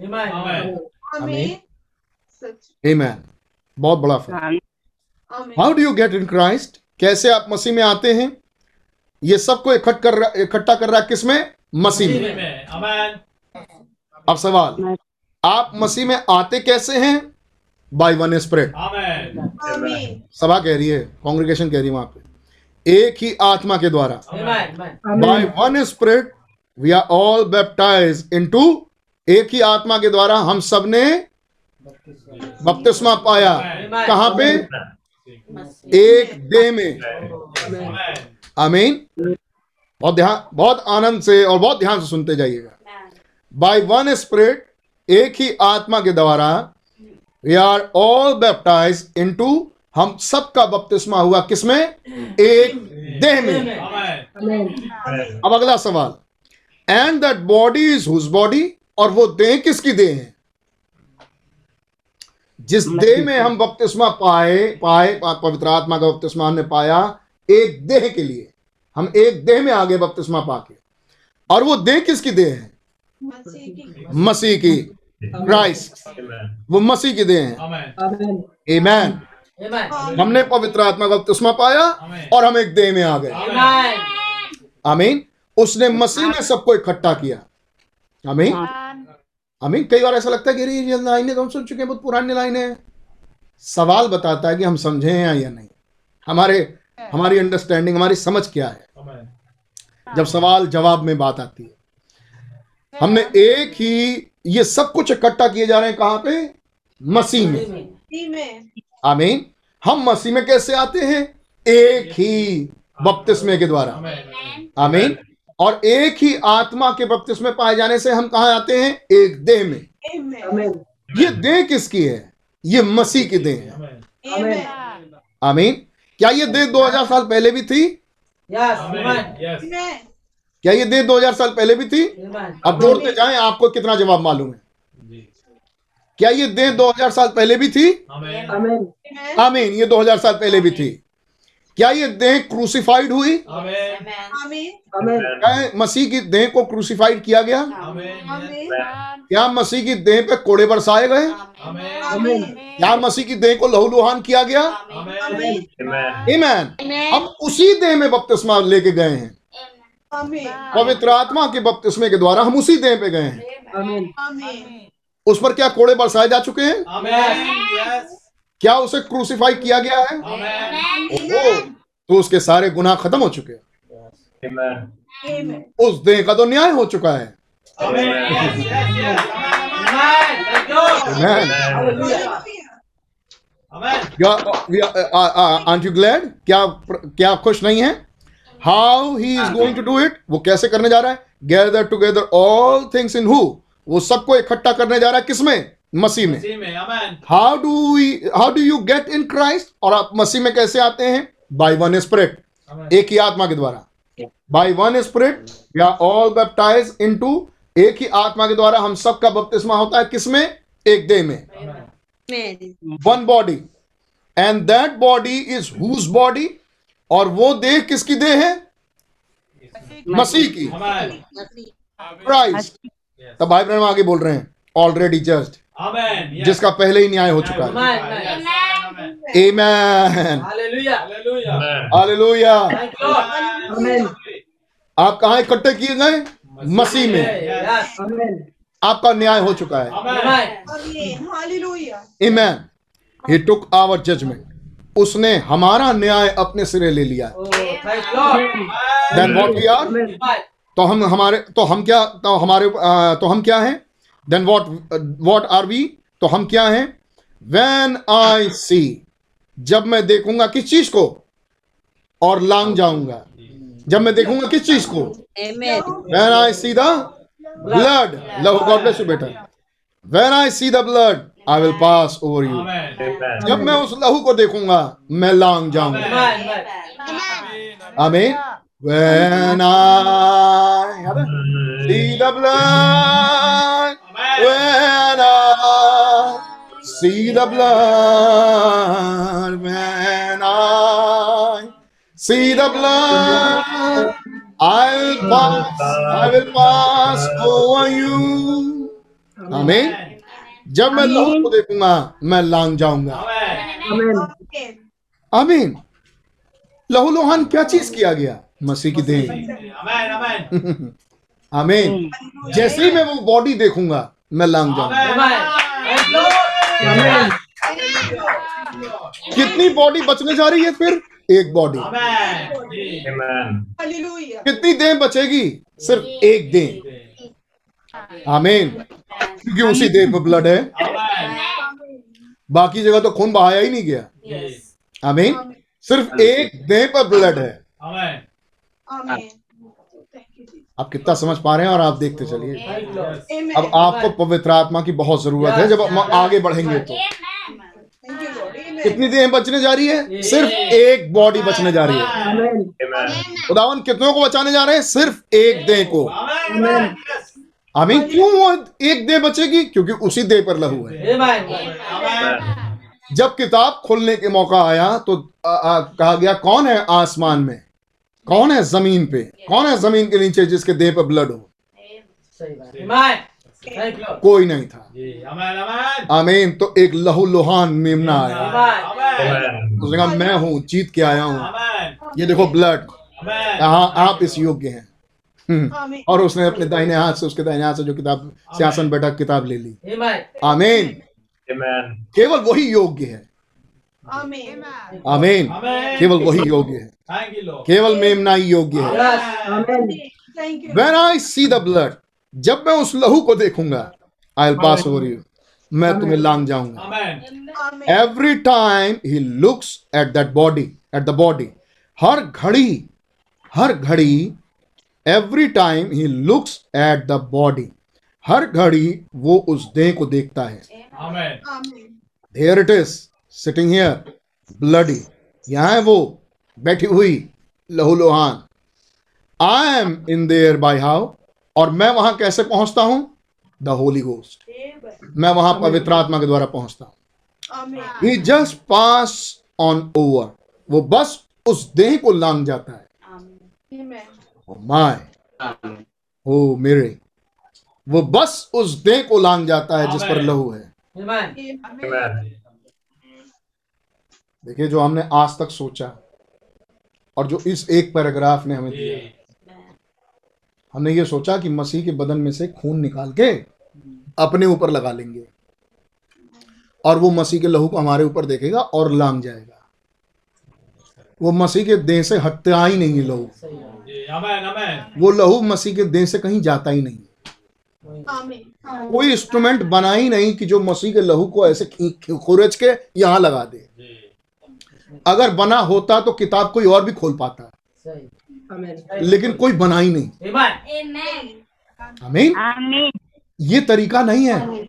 S2: आमीन।
S1: Amen. बहुत बड़ा फ़र्क। How do you get in Christ कैसे आप मसीह में आते हैं? ये सबको इकट्ठ कर रहा- इकट्ठा कर रहा है किसमें? मसीह में। अब सवाल आप मसीह में आते कैसे हैं? बाय वन
S2: स्प्रेड
S1: सभा कह रही है कांग्रेगेशन कह रही है वहाँ पे। एक ही आत्मा के द्वारा. By one spirit we are all baptize into एक ही आत्मा के द्वारा हम सबने बपतिस्मा पाया। कहाँ पे? एक देह में. आमीन। बहुत ध्यान, बहुत आनंद से और बहुत ध्यान से सुनते जाइएगा। बाय वन स्प्रिट एक ही आत्मा के द्वारा we are all baptize into हम सबका बपतिस्मा हुआ किसमें एक देह में. अब अगला सवाल। And that body is whose body और वो देह किसकी देह है? जिस देह में हम बपतिस्मा पाए पाए पवित्र आत्मा का बपतिस्मा हमने पाया एक देह के लिए हम एक देह में आगे बपतिस्मा पाके। और वो देह किसकी देह है?
S2: मसीह की।
S1: मसीह क्राइस्ट वो मसीह की देह है।
S5: Amen.
S4: Amen.
S1: Amen. हमने पवित्र आत्मा का बपतिस्मा पाया और हम एक देह में आ गए। आमीन। उसने मसीह में सबको इकट्ठा किया। आमीन। आमीन कई बार ऐसा लगता है कि अरे ये लाइनें तो हम सुन चुके हैं बहुत पुरानी लाइनें हैं। सवाल बताता है कि हम समझे हैं या नहीं। हमारे हमारी अंडरस्टैंडिंग हमारी समझ क्या है? जब सवाल जवाब में बात आती है। हमने एक ही ये सब कुछ इकट्ठा किए जा रहे हैं कहाँ पे? मसीह में। आमीन। हम मसीह में कैसे आते हैं? एक ही बपतिस्मे के द्वारा।
S5: Amen.
S1: आमीन। और एक ही आत्मा के बपतिस्मे पाए जाने से हम कहा आते हैं? एक देह में।
S4: Amen.
S1: ये देह किसकी है? ये मसीह की देह है।
S2: आमीन
S1: आमीन। क्या ये देह 2000 साल पहले भी थी?
S5: Amen. Yes.
S1: क्या ये देह 2000 साल पहले भी थी? अब जोड़ते जाएँ आपको कितना जवाब मालूम है? क्या ये देह 2000 साल पहले भी थी?
S5: Amen.
S4: Amen.
S1: आमीन ये 2000 साल पहले भी थी। क्या ये देह क्रूसिफाइड हुई. क्या मसीह की देह को क्रूसिफाइड किया गया क्या मसीह की देह पे कोड़े बरसाए गए क्या मसीह की देह को लहू लुहान किया गया ईमैन हम उसी देह में बपतिस्मा लेके गए हैं पवित्र आत्मा के बपतिस्मे के द्वारा हम उसी देह पे गए हैं उस पर क्या कोड़े बरसाए जा चुके हैं. क्या उसे क्रूसिफाई किया गया है. ओहो, तो उसके सारे गुनाह खत्म हो चुके हैं। उस देह का तो न्याय हो चुका है. आंट यू ग्लैड क्या क्या आप खुश नहीं है? How he is going to do it वो कैसे करने जा रहा है? Gather together all things in who वो सबको इकट्ठा करने जा रहा है किसमें मसीह में. How do how do you get in Christ और आप मसीह में कैसे आते हैं? बाई वन स्प्रिट एक ही आत्मा के द्वारा। By one spirit we are all baptize into एक ही आत्मा के द्वारा हम सबका बपतिस्मा होता है किसमें? एक देह में। One body and that body is whose body और वो देह किसकी देह है? मसीह की. क्राइस्ट. तब भाई ब्रह्म आगे बोल रहे हैं। ऑलरेडी.
S5: Yes.
S1: जिसका पहले ही न्याय हो चुका है।
S5: आमेन
S1: हालेलुया आप कहा इकट्ठे किए गए? मसीह में। आपका न्याय हो चुका है। इमैन ही टुक आवर जजमेंट उसने हमारा न्याय अपने सिरे ले लिया
S5: है।
S1: तो हम हमारे तो हम क्या तो हमारे तो हम क्या हैं? Then what what are we तो हम क्या हैं? व्हेन आई सी जब मैं देखूँगा किस चीज़ को? और लांग जाऊँगा। जब मैं देखूँगा किस चीज़ को? When I see the blood love God bless you बेटा। When I see the blood I will pass over
S5: you
S1: जब मैं उस लहू को देखूँगा मैं लांग जाऊँगा।
S5: Amen.
S1: आमीन when I see the blood when I see the blood when I see the blood I will pass I will pass over you आमीन जब मैं लहू को देखूँगा मैं लांग जाऊँगा
S5: Amen.
S2: Amen.
S1: आमीन लहू लोहान क्या चीज़ किया गया मसीह की देह
S5: Amen. Amen.
S1: आमीन जैसे ही मैं वो बॉडी देखूँगा मैं लांग जाऊँगा। कितनी बॉडी बचने जा रही है फिर? एक बॉडी
S5: Amen. जी.
S3: Amen.
S2: Hallelujah.
S1: कितनी देह बचेगी? सिर्फ़ एक देह आमीन क्योंकि उसी देह पर ब्लड है। बाकी जगह तो खून बहाया ही नहीं गया. आमीन सिर्फ़ एक देह पर ब्लड है
S5: Amen.
S2: Amen. Thank you, Jesus.
S1: आप कितना समझ पा रहे हैं और आप देखते चलिए। अब आपको पवित्र आत्मा की बहुत ज़रूरत है जब हम आगे बढ़ेंगे तो. कितनी देह बचने जा रही है? सिर्फ़ एक बॉडी बचने जा रही है. खुदावन कितनों को बचाने जा रहे हैं? सिर्फ़ एक देह को. आमीन। क्यों वो एक देह बचेगी? क्योंकि उसी देह पर लहू है। जब किताब खोलने के मौका आया तो आ, आ, कहा गया कौन है आसमान में? कौन है ज़मीन पे? कौन है ज़मीन के नीचे जिसके देह पर ब्लड हो. कोई नहीं था।
S5: जी. Amen. Amen.
S1: आमीन। तो एक लहू लोहान मेमना आया।
S5: Amen.
S3: Amen.
S1: उसने कहा मैं हूँ जीत के आया हूँ। ये देखो ब्लड हाँ आप इस योग्य हैं। हम्म, और उसने अपने दाहिने हाथ से उसके दाहिने हाथ से जो किताब सियासन बैठक किताब ले ली। आमीन। केवल वही योग्य है. आमीन केवल वही योग्य है।
S5: Thank you, Lord.
S1: केवल मेमना ही योग्य है।
S5: Amen.
S2: Thank you.
S1: When I see the blood जब मैं उस लहू को देखूँगा I will pass over you मैं तुम्हें लांग जाऊँगा. Every time he looks at that body at the body हर घड़ी हर घड़ी every time he looks at the body हर घड़ी वो उस देह को देखता है।
S5: Amen.
S2: Amen.
S1: Here it is sitting here bloody यहाँ है वो बैठी हुई लहू Lohan. I am in there by how और मैं वहाँ कैसे पहुँचता हूँ? द होली गोस्ट मैं वहाँ पवित्र आत्मा के द्वारा पहुँचता हूँ। He just pass on over वो बस उस देह को लांग जाता है। My
S3: Amen.
S1: ओ मेरे। वो बस उस देह को लांग जाता है जिस पर लहू है।
S5: Amen.
S3: Amen.
S1: देखिए जो हमने आज तक सोचा और जो इस एक पैराग्राफ ने हमें दिया हमने ये सोचा कि मसीह के बदन में से खून निकाल के अपने ऊपर लगा लेंगे और वो मसीह के लहू को हमारे ऊपर देखेगा और लांग जाएगा। वो मसीह के देह से हटता ही नहीं है लहू. वो लहू मसीह के देह से कहीं जाता ही नहीं। कोई इंस्ट्रूमेंट बना ही नहीं कि जो मसीह के लहू को ऐसे खुरच के यहाँ लगा दे।
S5: जी.
S1: अगर बना होता तो किताब कोई और भी खोल पाता। लेकिन कोई बना ही नहीं।
S5: Amen.
S1: आमीन ये तरीका नहीं है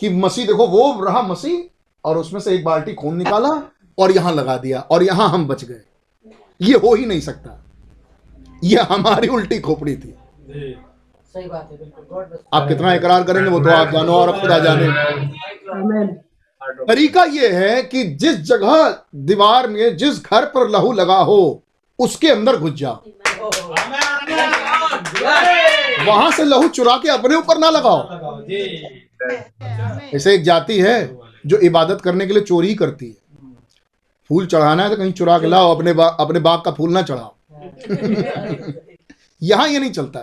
S1: कि मसीह देखो वो रहा मसीह और उसमें से एक बाल्टी खून निकाला और यहाँ लगा दिया और यहाँ हम बच गए। ये हो ही नहीं सकता। ये हमारी उल्टी खोपड़ी थी।
S4: सही बात है बिल्कुल। गॉड ब्लेस
S1: आप कितना इकरार करेंगे वो तो आप जानो और खुदा जाने। तरीका ये है कि जिस जगह दीवार में जिस घर पर लहू लगा हो उसके अंदर घुस जाओ. वहाँ से लहू चुरा के अपने ऊपर ना लगाओ। ऐसे एक जाति है जो इबादत करने के लिए चोरी करती है। फूल चढ़ाना है तो कहीं चुरा के लाओ अपने बा, अपने बाग का फूल ना चढ़ाओ। यहाँ ये नहीं चलता।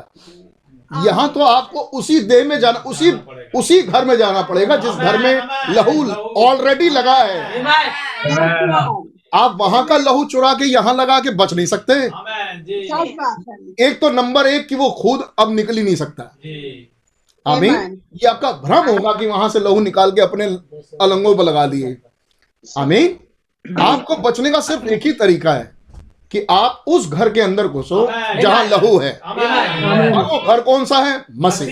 S1: यहाँ तो आपको उसी देह में जाना उसी उसी घर में जाना पड़ेगा जिस घर में लहू ऑलरेडी लगा है। आप वहाँ का लहू चुरा के यहाँ लगा के बच नहीं सकते।
S2: है।
S1: एक तो नंबर एक कि वो खुद अब निकल ही नहीं सकता।
S5: जी.
S1: आमीन। ये आपका भ्रम होगा कि वहाँ से लहू निकाल के अपने अलंगों पर लगा दिए। आमीन। आपको बचने का सिर्फ़ एक ही तरीका है। कि आप उस घर के अंदर घुसो जहाँ लहू है। और वो घर कौन सा है? मसीह।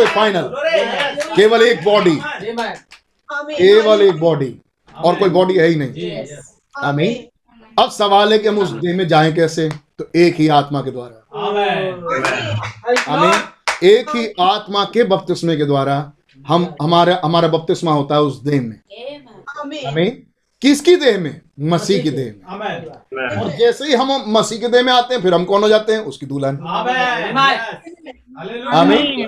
S1: it, final.
S5: Yes.
S1: केवल एक बॉडी केवल एक बॉडी और कोई बॉडी है ही नहीं. आमीन अब सवाल है कि हम उस देह में जाएँ कैसे? तो एक ही आत्मा के द्वारा।
S5: Amen.
S1: आमीन एक ही आत्मा के बपतिस्मे के द्वारा हम हमारा हमारा बपतिस्मा होता है उस देह में।
S2: आमीन
S1: आमीन किसकी देह में? मसीह की देह में. और जैसे ही हम मसीह के देह में आते हैं फिर हम कौन हो जाते हैं? उसकी दुल्हन
S5: Amen.
S1: आमीन।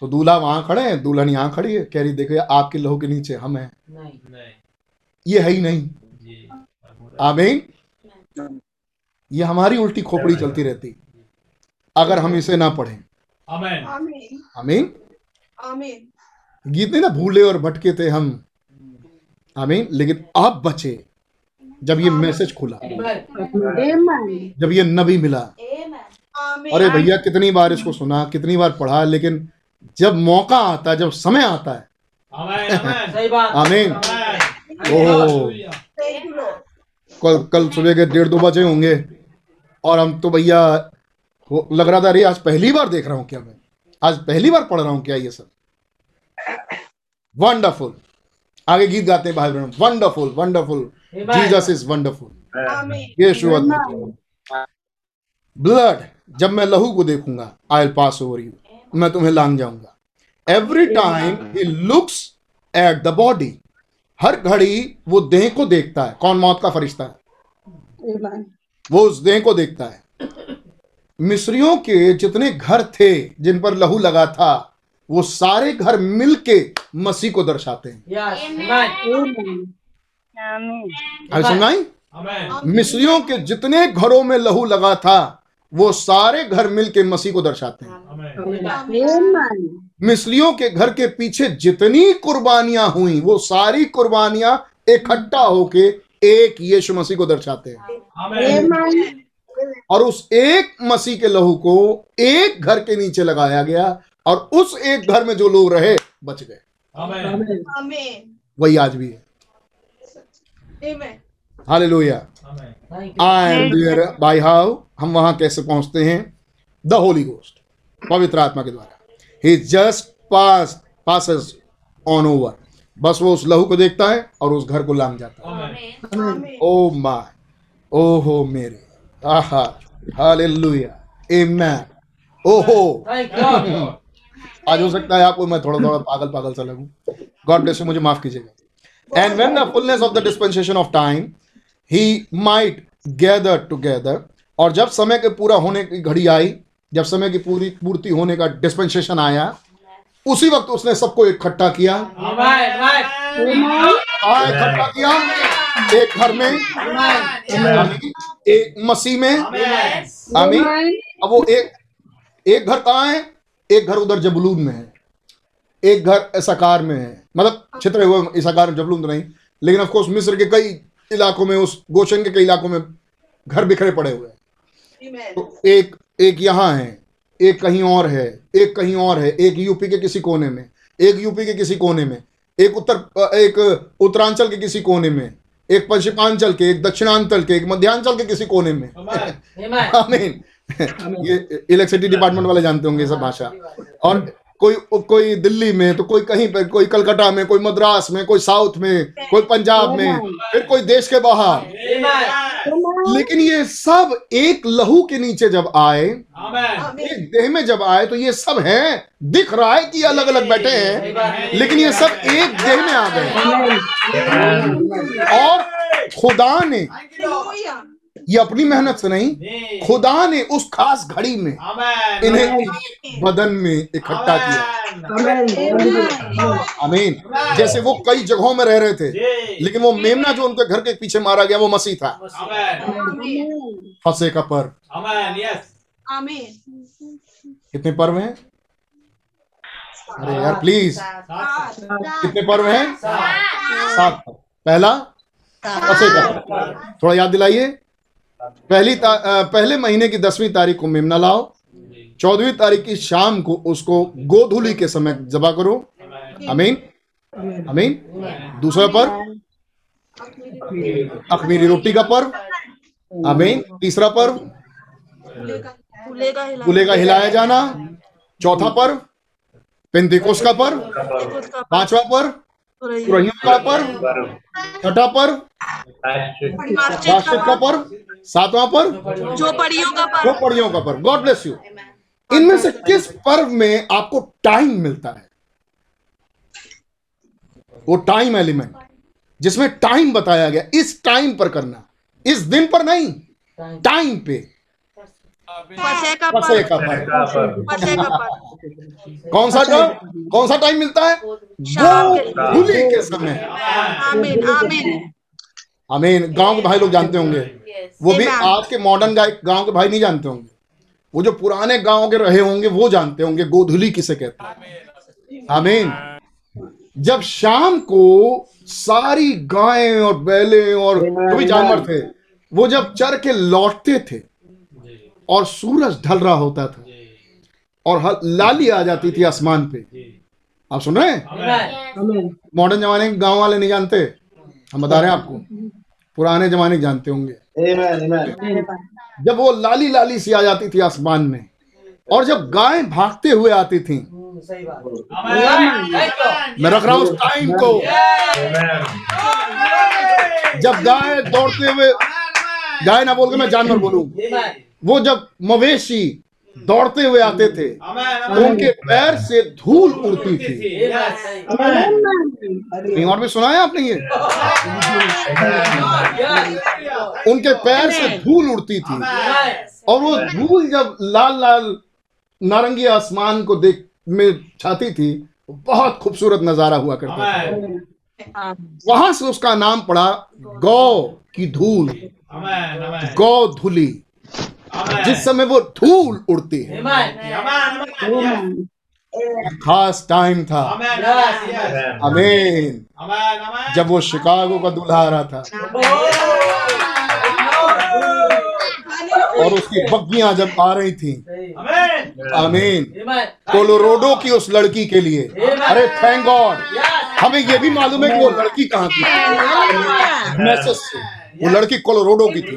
S1: तो दूल्हा वहाँ खड़े हैं दुल्हन यहाँ खड़ी है कह रही देखो आपके लहू के नीचे हम हैं।
S4: नहीं।
S3: नहीं।
S1: ये है ही नहीं।
S3: जी।
S1: आमीन। ये हमारी उल्टी खोपड़ी चलती रहती। अगर हम इसे ना पढ़ें।
S3: आमेन।
S2: आमीन।
S1: आमीन।
S2: आमीन।
S1: गीत नहीं ना भूले और भटके थे हम। आमीन। लेकिन अब बचे जब ये मैसेज खुला। जब ये नबी मिला। अरे भैया कितनी बार इसको सुना कितनी बार पढ़ा लेकिन जब मौका आता है जब समय आता है।
S3: आमेन
S1: ओह। कल कल सुबह के डेढ़ दो बजे होंगे। और हम तो भैया लग रहा था अरे आज पहली बार देख रहा हूँ क्या मैं? आज पहली बार पढ़ रहा हूँ क्या ये सब? वंडरफुल आगे गीत गाते हैं भाई बहन।
S4: Wonderful
S1: wonderful. Jesus is
S2: wonderful
S1: यीशु अद्भुत ब्लड जब मैं लहू को देखूँगा I will pass over you मैं तुम्हें लांग जाऊँगा। Every time he looks at the body हर घड़ी वो देह को देखता है। कौन मौत का फरिश्ता है? वो उस देह को देखता है। मिस्रियों के जितने घर थे जिन पर लहू लगा था वो सारे घर मिलके मसीह को दर्शाते हैं।
S4: Yes. Amen.
S1: अरे सुनाई मिस्रियों के जितने घरों में लहू लगा था वो सारे घर मिलके मसीह को दर्शाते हैं।
S3: आमेन
S1: मिस्रियों के घर के पीछे जितनी कुर्बानियाँ हुई वो सारी कुर्बानियाँ इकट्ठा होके एक यीशु मसीह को दर्शाते हैं। और उस एक मसीह के लहू को एक घर के नीचे लगाया गया और उस एक घर में जो लोग रहे बच गए। वही आज भी है।
S2: आमीन
S1: hallelujah.
S3: Amen.
S4: Thank you.
S1: And there by how हम वहाँ कैसे पहुँचते हैं? द होली गोस्ट पवित्र आत्मा के द्वारा। He just pass passes on over बस वो उस लहू को देखता है और उस घर को लांग जाता है।
S3: आमेन।
S2: आमीन
S1: ओ माय ओहो मेरे। आहा हालेलुया। आमेन ओहो
S4: Thank God.
S1: आज हो सकता है आपको मैं थोड़ा थोड़ा पागल पागल सा लगूं। गॉड ब्लेस यू मुझे माफ़ कीजिएगा। And when the fullness of the dispensation of time he might gather together और जब समय के पूरा होने की घड़ी आई जब समय की पूरी पूर्ति होने का डिस्पेंसेशन आया उसी वक्त उसने सबको इकट्ठा किया. कहा इकट्ठा किया। एक घर में एक मसीह में। आमीन। अब वो एक एक घर कहाँ है? एक घर उधर जबलून में है एक घर इसकार में है। मतलब छितरे हुए इसकार जबलून तो नहीं लेकिन ऑफ़ कोर्स मिस्र के कई इलाकों में उस गोशन के कई इलाकों में घर बिखरे पड़े हुए हैं। तो एक एक यहाँ है एक कहीं और है एक कहीं और है एक यूपी के किसी कोने में एक यूपी के किसी कोने में एक उत्तर एक उत्तरांचल के किसी कोने में एक पश्चिमांचल के एक दक्षिणांचल के एक मध्यांचल के किसी कोने में.
S3: आमीन।
S1: ये इलेक्ट्रिसिटी डिपार्टमेंट वाले जानते होंगे सब भाषा। और कोई कोई दिल्ली में तो कोई कहीं पे कोई कलकत्ता में कोई मद्रास में कोई साउथ में कोई पंजाब में फिर कोई देश के बाहर। लेकिन ये सब एक लहू के नीचे जब आए एक देह में जब आए तो ये सब हैं दिख रहा है कि अलग अलग बैठे हैं लेकिन ये सब एक देह में आ गए। और खुदा ने ये अपनी मेहनत से नहीं खुदा ने उस खास घड़ी में इन्हें बदन में इकट्ठा किया। अमीन जैसे वो कई जगहों में रह रहे थे लेकिन वो मेमना जो उनके घर के पीछे मारा गया वो मसीह था।
S3: आमेन।
S1: फंसे का पर्व।
S3: आमेन यस
S2: आमीन।
S1: कितने पर्व हैं? अरे यार प्लीज़ कितने पर्व हैं? सात। पहला? फंसे का पर्व। थोड़ा याद दिलाइए। पहली पहले महीने की दसवीं तारीख को मेमना लाओ। चौदहवीं तारीख की शाम को उसको गोधुली के समय जबा करो। अमीन। अमीन। दूसरा पर्व। अखमीरी रोटी का पर्व। अमीन। तीसरा पर्व। कुले का हिलाया जाना। चौथा पर्व। पेंतिकोस का पर्व। पांचवा पर्व। तुरहियों का पर्व छठा पर्व राष्ट्र का पर्व सातवां पर्व
S2: झोपड़ियों का
S1: वो पड़ियों का पर्व गॉड ब्लेस यू इनमें से किस पर्व में आपको टाइम मिलता है? वो टाइम एलिमेंट जिसमें टाइम बताया गया इस टाइम पर करना इस दिन पर नहीं टाइम पे।
S2: पसे का
S1: पसे का फल
S2: पसे का पर
S1: कौन सा टाइम कौन सा टाइम मिलता है?
S2: के
S1: के समय।
S2: आमीन आमीन।
S1: आमीन गाँव के भाई लोग जानते होंगे। वो भी आज के मॉडर्न गाँव के भाई नहीं जानते होंगे। वो जो पुराने गाँव के रहे होंगे वो जानते होंगे गोधुली किसे कहते हैं। आमीन। जब शाम को सारी गायें और बैले और जो भी जानवर थे वो जब चर के लौटते थे और सूरज ढल रहा होता था। और हल- लाली आ जाती थी आसमान पे। आप सुन रहे हैं? मॉडर्न जमाने के गाँव वाले नहीं जानते? हम बता रहे हैं आपको। पुराने जमाने जानते होंगे। जब वो लाली लाली सी आ जाती थी आसमान में और जब गाय भागते हुए आती थी मैं रख रहा हूँ उस टाइम को। जब गाय दौड़ते हुए गाय ना बोल के मैं जानवर बोलूँ। वो जब मवेशी दौड़ते हुए आते थे तो उनके पैर से धूल उड़ती थी। कहीं और भी सुना है आपने ये? उनके पैर से धूल उड़ती थी। और वो धूल जब लाल लाल नारंगी आसमान को देख में छाती थी बहुत खूबसूरत नज़ारा हुआ करता था। वहाँ से उसका नाम पड़ा गौ की धूल। गौ धुली। जिस समय वो धूल उड़ती है। खास टाइम था। अमीन जब वो शिकागो का दूल्हा आ रहा था। और उसकी बग्गियाँ जब आ रही थी। अमीन। कोलोरोडो की उस लड़की के लिए। अरे थैंक गॉड हमें ये भी मालूम है कि वो लड़की कहाँ की मैसेज से। वो लड़की कोलोरोडो की थी।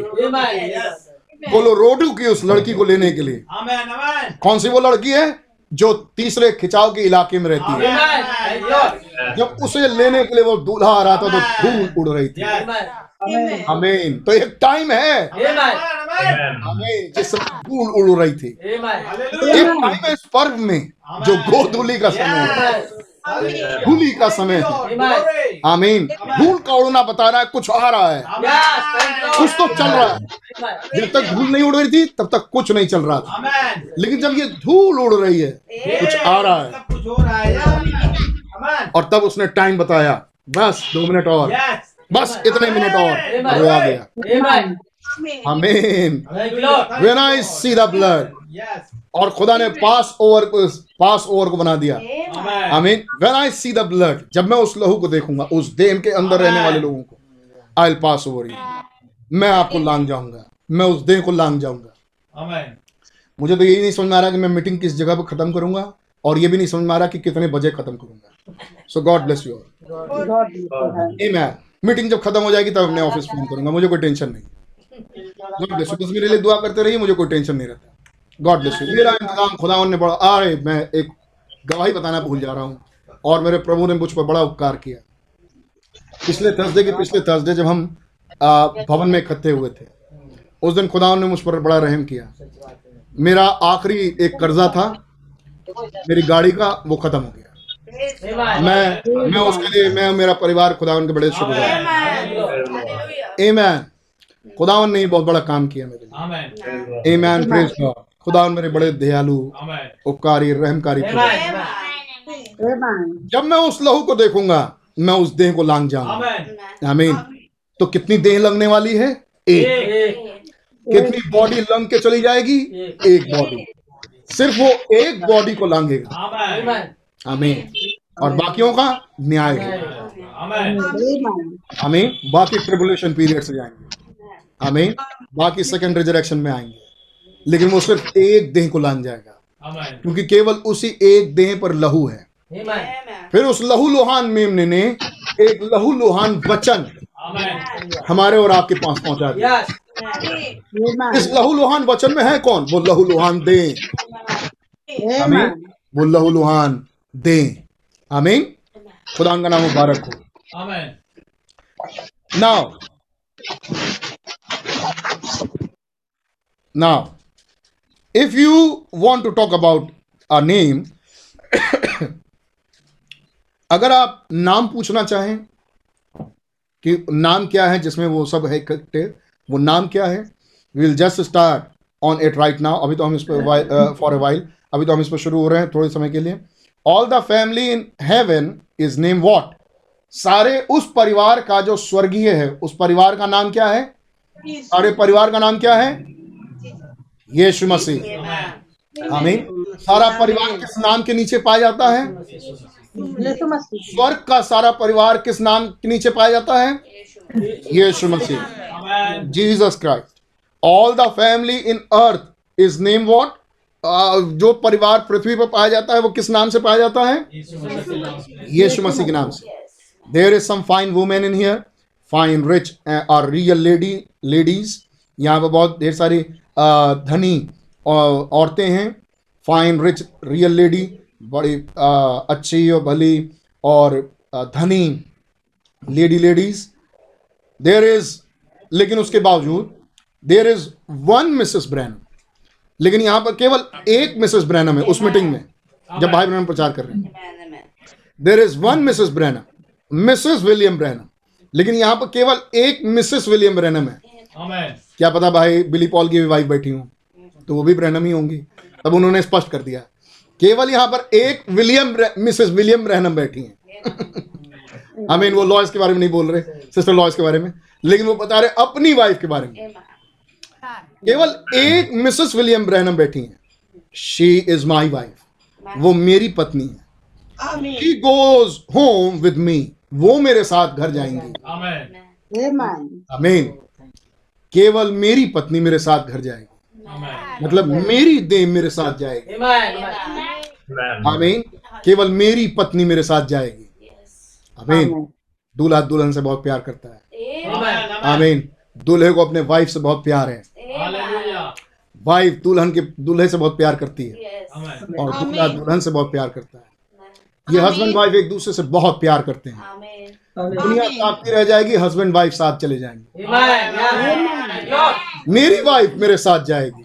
S1: कोलोरोडो की उस लड़की को लेने के लिए। कौन सी वो लड़की है जो तीसरे खिंचाव के इलाके में रहती है? जब उसे लेने के लिए वो दूल्हा आ रहा था तो धूल उड़ रही थी। अमीन तो एक टाइम है। अमीन जिस धूल उड़ रही थी। एक टाइम है इस पर्व में जो गोधूली का समय है धूली का समय है। आमीन। धूल का उड़ना बता रहा है कुछ आ रहा है। कुछ तो चल रहा है। जब तक धूल नहीं उड़ रही थी तब तक कुछ नहीं चल रहा था। लेकिन जब ये धूल उड़ रही है कुछ आ रहा है।
S5: कुछ हो रहा है।
S1: और तब उसने टाइम बताया। बस दो मिनट और। बस इतने मिनट और। वो आ गया। आमीन when I see the
S5: blood
S1: और खुदा ने पास ओवर को पास ओवर को बना दिया। आमीन। When I see the blood जब मैं उस लहू को देखूँगा उस देह के अंदर रहने वाले लोगों को आई पास ओवर यू मैं आपको लांग जाऊँगा। मैं उस देह को लांग जाऊँगा। मुझे तो यही नहीं समझ में आ रहा कि मैं मीटिंग किस जगह पर खत्म करूँगा और ये भी नहीं समझ में आ रहा कि कितने बजे खत्म करूँगा। सो गॉड ब्लेस यू मैं मीटिंग जब खत्म हो जाएगी तब अपने ऑफ़िस फ़ोन करूँगा। मुझे कोई टेंशन नहीं। गॉड ब्लेस यू मेरे लिए दुआ करते रहिए मुझे कोई टेंशन नहीं रहता। गॉड ब्लेस यू मेरा इंतज़ाम खुदा ने बड़ा अरे मैं एक गवाही बताना भूल जा रहा हूँ। और मेरे प्रभु ने मुझ पर बड़ा उपकार किया। पिछले थर्सडे के पिछले थर्सडे जब हम आ, भवन में इकट्ठे हुए थे उस दिन खुदा ने मुझ पर बड़ा रहम किया। मेरा आखिरी एक कर्जा था। मेरी गाड़ी का वो खत्म हो गया। मैं मैं उसके लिए मैं मेरा परिवार खुदावन के बड़े शुक्रगुजार आमेन खुदावन ने बहुत बड़ा काम किया मेरे लिए।
S5: आमेन
S1: आमेन प्रेज गॉड खुदावन मेरे बड़े दयालु उपकारी रहमकारी जब मैं उस लहू को देखूँगा मैं उस देह को लांग जाऊँगा।
S5: आमेन।
S1: आमीन। तो कितनी देह लगने वाली है? एक। कितनी बॉडी लंग के चली जाएगी? एक। बॉडी सिर्फ़ वो एक बॉडी को लांगेगा।
S5: आमेन।
S1: आमीन। और बाकियों का न्याय है।
S5: आमेन।
S1: बाकी ट्रिबुलेशन पीरियड से जाएँगे। हमें बाकी सेकेंड रिजरेक्शन में आएँगे। लेकिन वो सिर्फ़ एक देह को लान जाएगा। क्योंकि केवल उसी एक देह पर लहू है। फिर उस लहू लोहान मेमने ने एक लहू लोहान वचन हमारे और आपके पास पहुँचा दिया। इस लहू लोहान वचन में है कौन? वो लहू लोहान दे आमीन। वो लहू लोहान दे आमीन। खुदा का नाम मुबारक हो।
S5: आमेन।
S1: Now, now, if you want to talk about a name, अगर आप नाम पूछना चाहें कि नाम क्या है जिसमें वो सब है इकट्ठे वो नाम क्या है? Will just start on it right now अभी तो हम इस पर फॉर अ वाइल अभी तो हम इस पर शुरू हो रहे हैं थोड़े समय के लिए. All the family in heaven is name what सारे उस परिवार का जो स्वर्गीय है उस परिवार का नाम क्या है? सारे परिवार का नाम क्या है? यीशु मसीह। आमीन। सारा परिवार किस नाम के नीचे पाया जाता है? स्वर्ग का सारा परिवार किस नाम के नीचे पाया जाता है? यीशु मसीह। Jesus Christ. All the family in earth is name what जो परिवार पृथ्वी पर पाया जाता है वो किस नाम से पाया जाता है? यीशु मसीह के नाम से। There is some fine women in here fine rich और रियल लेडी लेडीज़ यहाँ पर बहुत ढेर सारी धनी औरतें हैं। फाइन रिच रियल लेडी बड़ी अच्छी और भली, और धनी लेडी लेडीज़ देर इज़ लेकिन उसके बावजूद there is one Mrs Branham लेकिन यहाँ पर केवल एक मिसेस ब्रैनम है उस मीटिंग में, जब भाई ब्रैनम प्रचार कर रहे हैं। There is one Mrs Branham Mrs William Branham लेकिन यहाँ पर केवल एक मिसेस विलियम ब्रैनम है. क्या पता भाई बिली पॉल की भी वाइफ बैठी हूँ तो वो भी ब्रैनम ही होंगी। तब उन्होंने स्पष्ट कर दिया। केवल यहाँ पर एक विलियम मिसेस विलियम ब्रैनम बैठी हैं। आई मीन वो लॉयस के बारे में नहीं बोल रहे सिस्टर लॉयस के बारे में। लेकिन वो बता रहे अपनी वाइफ के बारे में। केवल एक मिसेस विलियम ब्रैनम बैठी हैं। शी इज़ माई वाइफ वो मेरी पत्नी है। She goes home with me वो मेरे साथ घर जाएँगी।
S5: Amen.
S1: केवल मेरी पत्नी मेरे साथ घर जाएगी। मतलब मेरी देह मेरे साथ जाएगी।
S4: Amen.
S1: आमीन केवल मेरी पत्नी मेरे साथ जाएगी। आमीन दूल्हा दुल्हन से बहुत प्यार करता है।
S5: Amen.
S1: आमीन दूल्हे को अपने वाइफ से बहुत प्यार है। वाइफ दुल्हन के दूल्हे से बहुत प्यार करती है। और दूल्हा दुल्हन से बहुत प्यार करता है। ये हस्बैंड वाइफ एक दूसरे से बहुत प्यार करते हैं। दुनिया ताकती रह जाएगी हस्बैंड वाइफ साथ चले जाएँगे। मेरी वाइफ मेरे साथ जाएगी।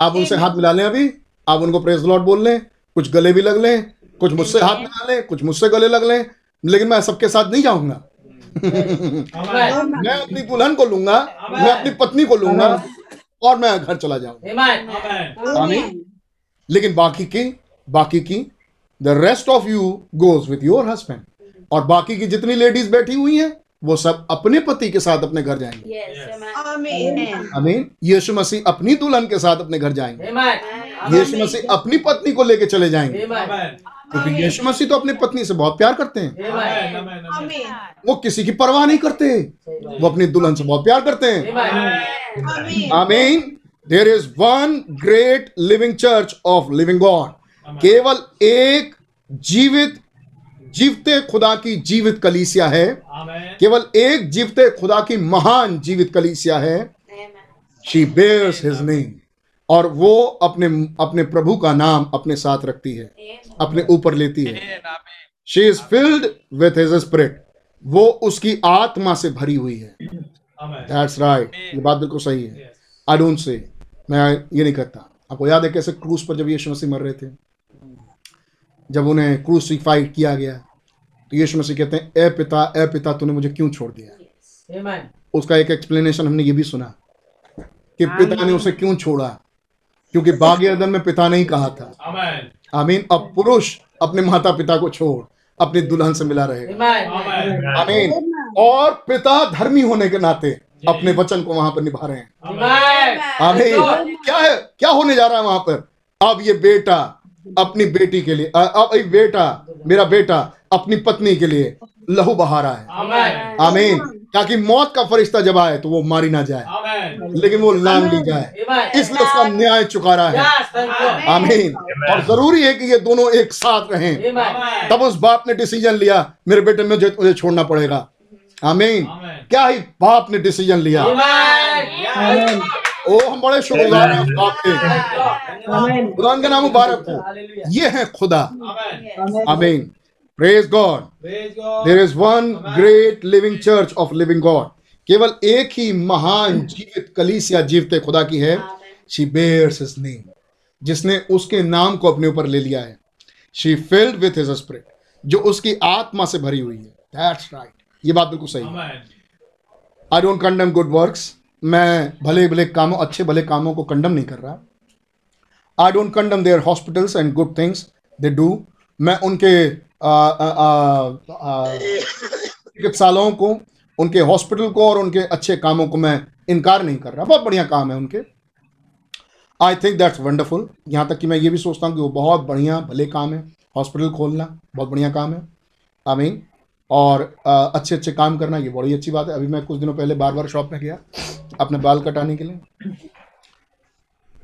S1: आप उनसे हाथ मिला लें अभी। आप उनको प्रेस लॉर्ड बोल लें कुछ गले भी लग लें कुछ मुझसे हाथ मिला लें कुछ मुझसे गले लग लें लेकिन मैं सबके साथ नहीं जाऊँगा। मैं अपनी दुल्हन को लूँगा मैं अपनी पत्नी को लूँगा और मैं घर चला जाऊँगा। लेकिन बाकी की बाकी की the rest of you goes with your husband और बाकी की जितनी लेडीज़ बैठी हुई हैं वो सब अपने पति के साथ अपने घर जाएँगे आमीन यीशु मसीह अपनी दुल्हन के साथ अपने घर जाएँगे
S4: Amen.
S1: यीशु मसीह अपनी पत्नी को लेके चले जाएँगे
S4: Amen.
S5: Amen.
S1: क्योंकि यीशु मसीह तो अपनी पत्नी से बहुत प्यार करते हैं
S4: Amen.
S5: Amen. Amen.
S1: वो किसी की परवाह नहीं करते वो अपनी दुल्हन से बहुत प्यार करते हैं
S4: Amen.
S1: आमीन there is one great living church of living God केवल एक जीवित जीवते खुदा की जीवित कलीसिया है। केवल एक जीवते खुदा की महान जीवित कलीसिया है। शी बेयर्स हिज नेम और वो अपने अपने प्रभु का नाम अपने साथ रखती है। अपने ऊपर लेती है। She is filled with his spirit वो उसकी आत्मा से भरी हुई है। दैट्स राइट ये बात बिल्कुल सही है।
S5: Yes.
S1: आई डोंट से मैं ये नहीं करता। आपको याद है कैसे क्रूस पर जब यीशु मसीह मर रहे थे? जब उन्हें क्रूसिफाइड किया गया तो यीशु मसीह कहते हैं ए पिता ए पिता तूने मुझे क्यों छोड़ दिया?
S4: Amen.
S1: उसका एक एक्सप्लेनेशन हमने ये भी सुना कि पिता ने उसे क्यों छोड़ा? क्योंकि बाग अदन में पिता नहीं कहा था। आमीन। अब पुरुष अपने माता पिता को छोड़ अपनी दुल्हन से मिला रहेगा.
S4: Amen.
S1: आमीन। और पिता धर्मी होने के नाते अपने वचन को वहाँ पर निभा रहे हैं। आमीन। क्या है? क्या होने जा रहा है वहाँ पर? अब ये बेटा अपनी बेटी के लिए अब बेटा मेरा बेटा अपनी पत्नी के लिए लहू बहा रहा है। आमीन। ताकि मौत का फरिश्ता जब आए तो वो मारी ना जाए। लेकिन वो लांग ली जाए। इसलिए उसका न्याय चुका रहा है।
S4: Yes, thank you.
S1: आमीन। और ज़रूरी है कि ये दोनों एक साथ रहें। तब उस बाप ने डिसीज़न लिया मेरे बेटे में मुझे मुझे छोड़ना पड़ेगा। आमीन। क्या ही बाप ने डिसीज़न लिया. ओ हम बड़े शुक्रगुजार हैं बाप खुदा का नाम मुबारक हो। ये है खुदा।
S5: Amen.
S1: आमीन
S5: praise God
S1: there is one great living church of living God केवल एक ही महान जीवित कलीसिया जीवते खुदा की है। शी बेयर्स हिज नेम जिसने उसके नाम को अपने ऊपर ले लिया है। She filled with his spirit जो उसकी आत्मा से भरी हुई है। दैट्स राइट ये बात बिल्कुल सही है। I don't condemn good works मैं भले भले कामों अच्छे भले कामों को कंडम नहीं कर रहा। I don't condemn their hospitals and good things they do मैं उनके आ, आ, आ, आ, चिकित्सालयों को उनके हॉस्पिटल को और उनके अच्छे कामों को मैं इनकार नहीं कर रहा। बहुत बढ़िया काम है उनके। आई थिंक दैट्स वंडरफुल यहाँ तक कि मैं ये भी सोचता हूँ कि वो बहुत बढ़िया भले काम है। हॉस्पिटल खोलना बहुत बढ़िया काम है। आई मीन और अ, अच्छे अच्छे काम करना ये बड़ी अच्छी बात है। अभी मैं कुछ दिनों पहले बार बार शॉप में गया। अपने बाल कटाने के लिए।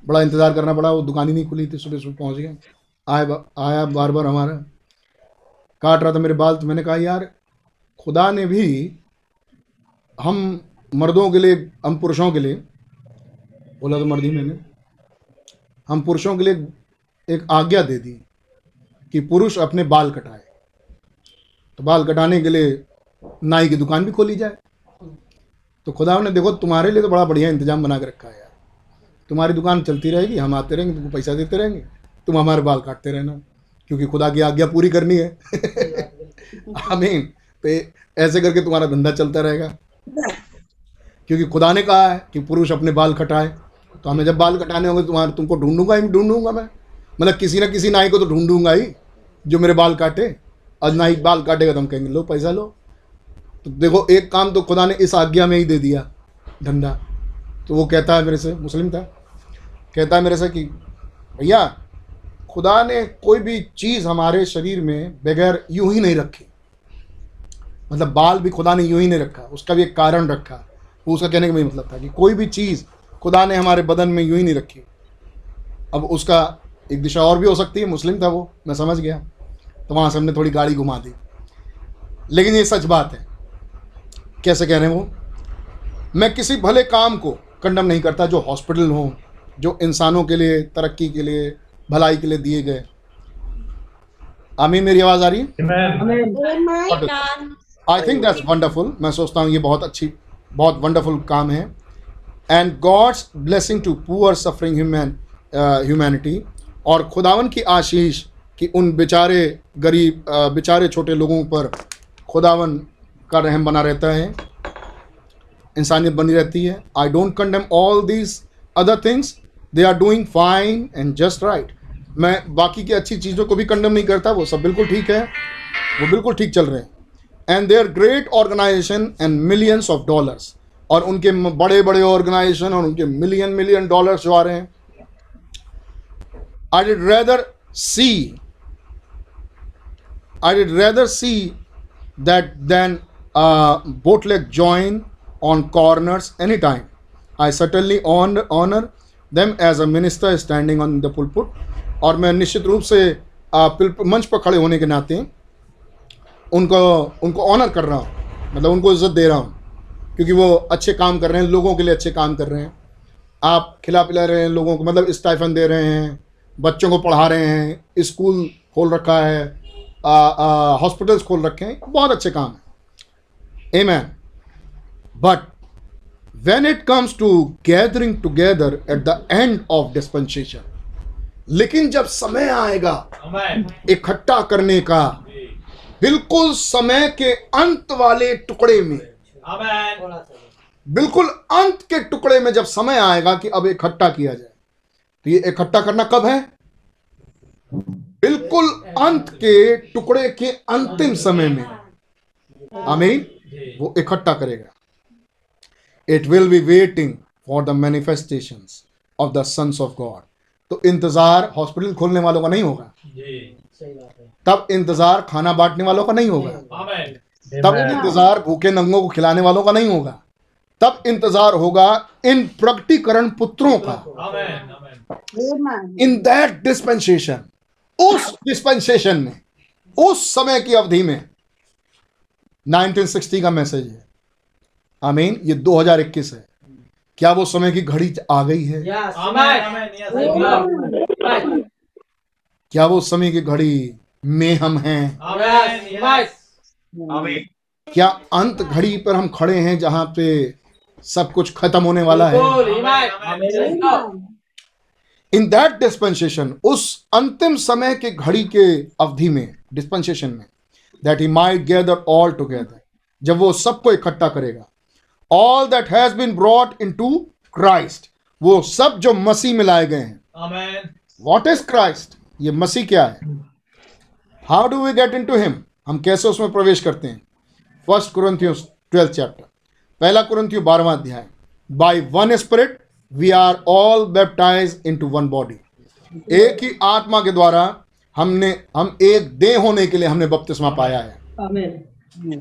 S1: बड़ा इंतज़ार करना पड़ा, वो दुकान ही नहीं खुली थी सुबह सुबह पहुँच गए आया आया बार बार हमारा। काट रहा था मेरे बाल तो मैंने कहा, यार, खुदा ने भी हम मर्दों के लिए, हम पुरुषों के लिए, बोला तो मर्दी मैंने, हम पुरुषों के लिए एक आज्ञा दे दी कि पुरुष अपने बाल कटाए। तो बाल कटाने के लिए नाई की दुकान भी खोली जाए। तो खुदा ने देखो, तुम्हारे लिए तो बड़ा बढ़िया इंतज़ाम बना के रखा है यार। तुम्हारी दुकान चलती रहेगी, हम आते रहेंगे, तुमको पैसा देते रहेंगे। तुम हमारे बाल काटते रहना, क्योंकि खुदा की आज्ञा पूरी करनी है। आमीन। तो ऐसे करके तुम्हारा धंधा चलता रहेगा। क्योंकि खुदा ने कहा है कि पुरुष अपने बाल कटाए तो हमें जब बाल कटाने होंगे तुम्हारे तुमको ढूंढूँगा ही, ढूंढूँगा मैं। मतलब किसी ना किसी नाई को तो ढूंढूँगा ही, जो मेरे बाल काटे। और नाई बाल काटेगा तो हम कहेंगे, लो, पैसा लो। तो देखो, एक काम तो खुदा ने इस आज्ञा में ही दे दिया, धंधा। तो वो कहता है मेरे से, मुस्लिम था, कहता है मेरे से कि, भैया, खुदा ने कोई भी चीज़ हमारे शरीर में बगैर यूँ ही नहीं रखी। मतलब बाल भी खुदा ने यूँ ही नहीं रखा, उसका भी एक कारण रखा। वो उसका कहने का भी मतलब था कि कोई भी चीज़ खुदा ने हमारे बदन में यूँ ही नहीं रखी। अब उसका एक दिशा और भी हो सकती है, मुस्लिम था वो, मैं समझ गया। तो वहाँ से हमने थोड़ी गाड़ी घुमा दी। लेकिन ये सच बात है कैसे कह रहे हैं वो? मैं किसी भले काम को कंडम नहीं करता जो हॉस्पिटल हो जो इंसानों के लिए तरक्की के लिए भलाई के लिए दिए गए। आमीन मेरी आवाज़ आ रही है? आई थिंक दैट्स वंडरफुल मैं सोचता हूँ ये बहुत अच्छी बहुत वंडरफुल काम है। And God's blessing to poor suffering human humanity और खुदावन की आशीष कि उन बेचारे गरीब बेचारे छोटे लोगों पर खुदावन का रहम बना रहता है। इंसानियत बनी रहती है। I don't condemn all these other things they are doing fine and just right मैं बाकी की अच्छी चीज़ों को भी कंडेम नहीं करता। वो सब बिल्कुल ठीक है। वो बिल्कुल ठीक चल रहे हैं। And they are great organization and millions of dollars और उनके बड़े बड़े ऑर्गेनाइजेशन और उनके मिलियन मिलियन डॉलर्स जो आ रहे हैं। I did rather see I did rather see that than uh, bootleg join on corners anytime. I certainly honor, honor them as a minister standing on the pulpit. और मैं निश्चित रूप से uh, मंच पर खड़े होने के नाते उनको उनको ऑनर कर रहा हूँ मतलब उनको इज़्ज़त दे रहा हूँ क्योंकि वो अच्छे काम कर रहे हैं लोगों के लिए अच्छे काम कर रहे हैं आप खिला पिला रहे हैं लोगों को मतलब स्टाइफन दे रहे हैं बच्चों को पढ़ा रहे हैं स्कूल खोल रखा है हॉस्पिटल्स खोल रखे हैं बहुत अच्छे काम है Amen. But when it comes to gathering together at the end of dispensation, लेकिन जब समय आएगा इकट्ठा करने का बिल्कुल समय के अंत वाले टुकड़े में बिल्कुल अंत के टुकड़े में जब समय आएगा कि अब इकट्ठा किया जाए तो ये इकट्ठा करना कब है? बिल्कुल अंत के टुकड़े के अंतिम समय में। आमीन। वो इकट्ठा करेगा। It will be waiting for the manifestation of the sons of God तो इंतज़ार हॉस्पिटल खोलने वालों का नहीं होगा। तब इंतज़ार खाना बांटने वालों का नहीं होगा। तब इंतज़ार भूखे नंगों को खिलाने वालों का नहीं होगा। तब इंतज़ार होगा इन प्रकटीकरण पुत्रों का।
S5: Amen. Amen.
S1: In that dispensation उस डिस्पेंसेशन में उस समय की अवधि में 1960 का मैसेज है। आमीन ये 2021 है। क्या वो समय की घड़ी आ गई है. क्या वो समय की घड़ी में हम हैं. क्या अंत घड़ी पर हम खड़े हैं जहाँ पे सब कुछ खत्म होने वाला है? इन दैट डिस्पेंसेशन उस अंतिम समय के घड़ी के अवधि में डिस्पेंसेशन में that he might gather all together जब वो सबको इकट्ठा करेगा। All that has been brought into Christ वो सब जो मसीह में लाए गए हैं। वॉट इज़ क्राइस्ट ये मसीह क्या है? How do we get into him हम कैसे उसमें प्रवेश करते हैं? फ़र्स्ट कुरंथियो ट्वेल्थ चैप्टर पहला कुरंथियो बारहवा अध्याय। By one spirit we are all baptize into one body एक ही आत्मा के द्वारा हमने हम एक देह होने के लिए हमने बपतिस्मा पाया है।
S4: Amen.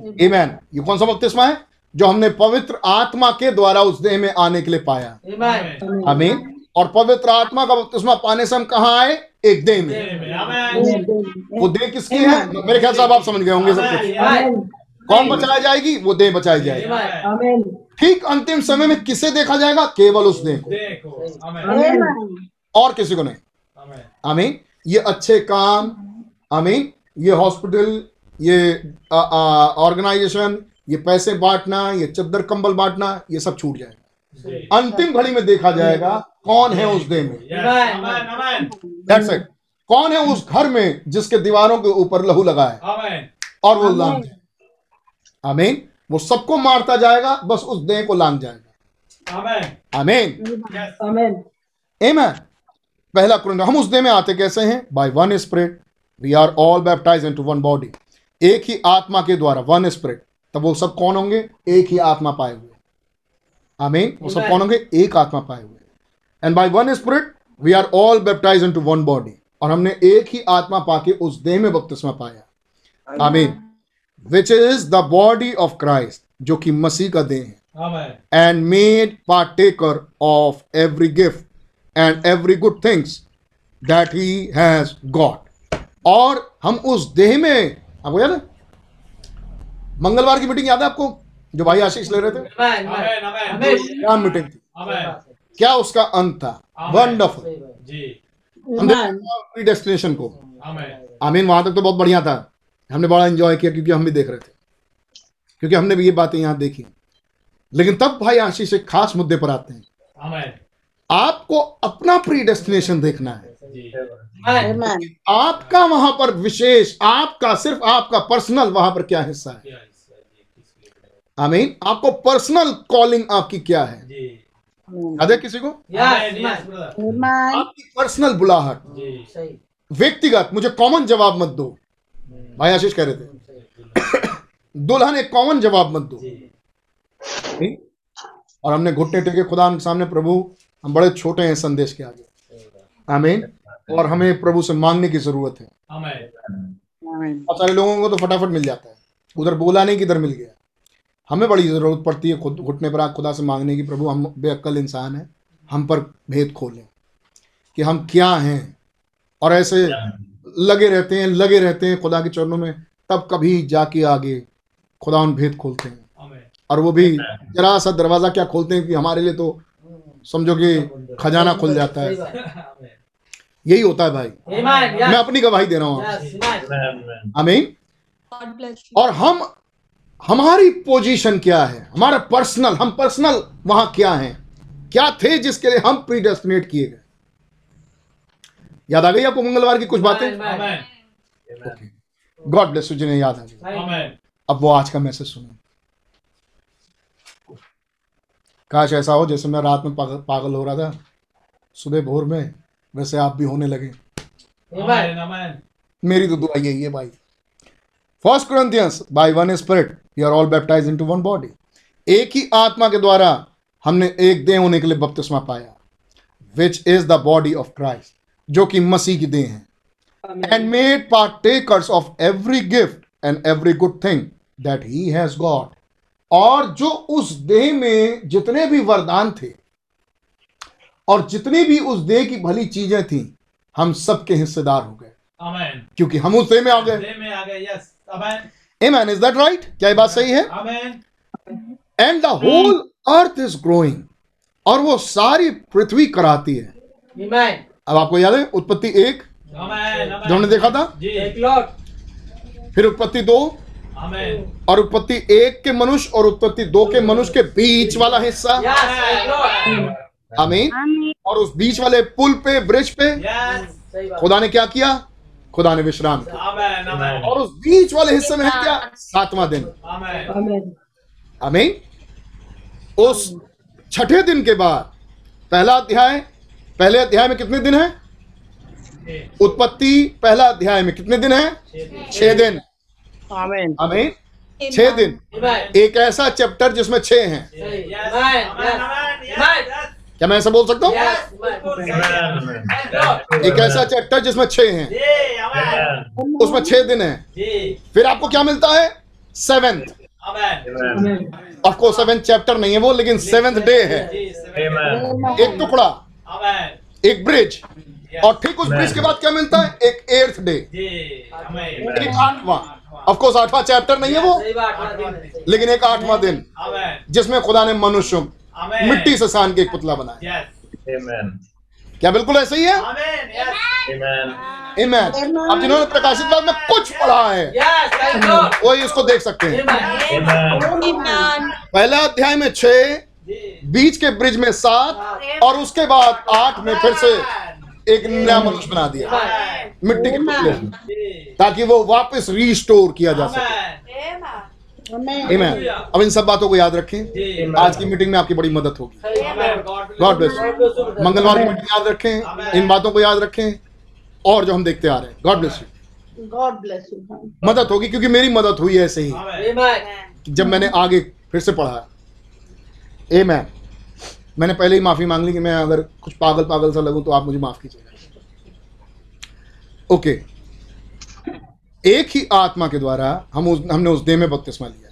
S1: Amen. ये कौन सा बपतिस्मा है? जो हमने पवित्र आत्मा के द्वारा उस देह में आने के लिए पाया।
S4: Amen.
S1: आमीन. और पवित्र आत्मा का बपतिस्मा पाने से हम कहाँ आए? एक देह में। वो देह किसकी है? मेरे ख्याल से आप समझ गए होंगे सब कुछ। कौन बचाया जाएगी? वो देह बचाई जाएगी।
S5: Amen.
S4: Amen.
S1: ठीक अंतिम समय में किसे देखा जाएगा? केवल उस देह को। और किसी को नहीं।
S5: Amen.
S1: आमीन. ये अच्छे काम आमीन ये हॉस्पिटल ये ऑर्गेनाइजेशन ये पैसे बांटना ये चद्दर कंबल बांटना ये सब छूट जाएगा। अंतिम घड़ी में देखा जाएगा कौन है उस देह में।
S5: Yes. Amen. Amen.
S1: That's it कौन है उस घर में जिसके दीवारों के ऊपर लहू लगा है? और वो लांग जाए। आमीन वो सबको मारता जाएगा बस उस देह को लांग जाएगा।
S5: Amen.
S1: आमीन
S5: Yes.
S1: पहला कुरंद हम उस देह में आते कैसे हैं? By one spirit we are all baptize into one body एक ही आत्मा के द्वारा वन स्पिरिट तब वो सब कौन होंगे? एक ही आत्मा पाए हुए। आमीन वो सब कौन होंगे? एक आत्मा पाए हुए। And by one spirit we are all baptize into one body और हमने एक ही आत्मा पाके उस देह में बपतिस्मा पाया। आमीन which is the body of Christ जो कि मसीह का देह है।
S5: Amen.
S1: and made partaker of every gift every good things things he he has got. और हम उस देह में आपको याद है? मंगलवार की मीटिंग याद है आपको? जो भाई आशीष ले रहे थे. क्या मीटिंग थी। क्या उसका अंत था? वंडरफुल
S5: जी.
S1: प्री डेस्टिनेशन को। आमीन। वहाँ तक तो बहुत बढ़िया था। हमने बड़ा एंजॉय किया क्योंकि हम भी देख रहे थे। क्योंकि हमने भी ये बातें यहाँ देखी। लेकिन तब भाई आशीष एक खास मुद्दे पर आते हैं।
S5: Amen.
S1: आपको अपना प्री डेस्टिनेशन देखना है। आपका वहाँ पर विशेष आपका सिर्फ़ आपका पर्सनल वहाँ पर क्या हिस्सा है?
S5: लिए?
S1: आमीन आपको पर्सनल कॉलिंग आपकी क्या है?
S5: जी.
S1: याद है किसी को?
S4: Yes.
S5: Amen. Yes,
S4: Amen.
S5: brother.
S1: आपकी पर्सनल बुलाहट। व्यक्तिगत मुझे कॉमन जवाब मत दो। भाई आशीष कह रहे थे। दुल्हन एक कॉमन जवाब मत दो। और हमने घुटने टेके खुदा के सामने प्रभु हम बड़े छोटे हैं संदेश के आगे। आमीन। और हमें प्रभु से मांगने की ज़रूरत है। बहुत सारे लोगों को तो फटाफट मिल जाता है। उधर बोला नहीं किधर मिल गया। हमें बड़ी ज़रूरत पड़ती है खुद घुटने पर आग खुदा से मांगने की। प्रभु हम बेअक्ल इंसान हैं। हम पर भेद खोलें कि हम क्या हैं। और ऐसे लगे रहते हैं लगे रहते हैं खुदा के चरणों में तब कभी जाके आगे खुदा उन भेद खोलते हैं। और वो भी जरा सा दरवाज़ा क्या खोलते हैं कि हमारे लिए तो समझो कि खजाना खुल जाता है। यही होता है भाई। मैं अपनी गवाही दे रहा हूँ. आमीन। और हम हमारी पोजीशन क्या है? हमारा पर्सनल हम पर्सनल वहाँ क्या है? क्या थे जिसके लिए हम प्रीडेस्टिनेट किए गए? याद आ गई आपको मंगलवार की कुछ बातें. गॉड ब्लेस यू जिन्हें याद आ गई। अब वो आज का मैसेज सुनो। काश ऐसा हो जैसे मैं रात में पागल, पागल हो रहा था सुबह भोर में वैसे आप भी होने लगे. मेरी तो दुआ यही है भाई। First Corinthians by one spirit we are all baptize into one body एक ही आत्मा के द्वारा हमने एक देह होने के लिए बपतिस्मा पाया which is the body of Christ जो कि मसीह की देह है। And made partakers of every gift and every good thing that he has got. और जो उस देह में जितने भी वरदान थे और जितनी भी उस देह की भली चीज़ें थी हम सबके हिस्सेदार हो गए। क्योंकि हम उस देह में आ गए।
S5: दे में आ गए yes Amen.
S1: Amen. Is that right क्या ये बात सही है? And the whole earth is growing और वो सारी पृथ्वी कराती है।
S4: Amen.
S1: अब आपको याद है उत्पत्ति एक. जो हमने देखा था. फिर उत्पत्ति दो. और उत्पत्ति एक के मनुष्य और उत्पत्ति दो के मनुष्य के बीच वाला हिस्सा. आमीन और उस बीच वाले पुल पे ब्रिज पे
S5: Yes.
S4: सही बात.
S1: खुदा ने क्या किया? खुदा ने विश्राम किया।
S5: Amen. Amen.
S1: और उस बीच वाले हिस्से में है क्या? सातवां दिन. आमीन उस छठे दिन के बाद पहला अध्याय पहले अध्याय में कितने दिन है? उत्पत्ति पहला अध्याय में कितने दिन है? छह दिन।
S6: आमीन।
S1: आमीन। छह दिन। एक ऐसा चैप्टर जिसमें छह हैं. क्या मैं ऐसा बोल सकता हूँ. एक ऐसा चैप्टर जिसमें छह हैं। उसमें छह दिन है। फिर आपको क्या मिलता है? Seventh
S5: Amen.
S1: Of course seventh chapter नहीं है वो लेकिन सेवेंथ डे है। एक टुकड़ा। एक ब्रिज और ठीक उस ब्रिज के बाद क्या मिलता है? एक एर्थ डे एक आठवां। ऑफ़ कोर्स आठवां चैप्टर नहीं है वो। लेकिन एक आठवां दिन जिसमें खुदा ने मनुष्य मिट्टी से सान के एक पुतला बनाया। क्या बिल्कुल ऐसे ही है?
S5: Amen.
S1: अब जिन्होंने प्रकाशित बाद में कुछ पढ़ा है। वही इसको देख सकते हैं। पहला अध्याय में छह बीच के ब्रिज में सात और उसके बाद आठ में फिर से एक नया मनुष्य बना दिया. मिट्टी के से,
S5: जी,
S1: ताकि वो वापस रीस्टोर किया जा सके. अब इन सब बातों को याद रखें। आज की मीटिंग में आपकी बड़ी मदद होगी। गॉड ब्लेस मंगलवार की मीटिंग याद रखें। इन बातों को याद रखें। और जो हम देखते आ रहे हैं। God bless you
S6: God bless you
S1: मदद होगी क्योंकि मेरी मदद हुई है
S5: ऐसे
S4: ही.
S1: जब मैंने आगे फिर से पढ़ा ए मैन मैंने पहले ही माफ़ी मांग ली कि मैं अगर कुछ पागल पागल सा लगूं तो आप मुझे माफ़ कीजिएगा ओके। एक ही आत्मा के द्वारा हम उस हमने उस देह में बपतिस्मा लिया।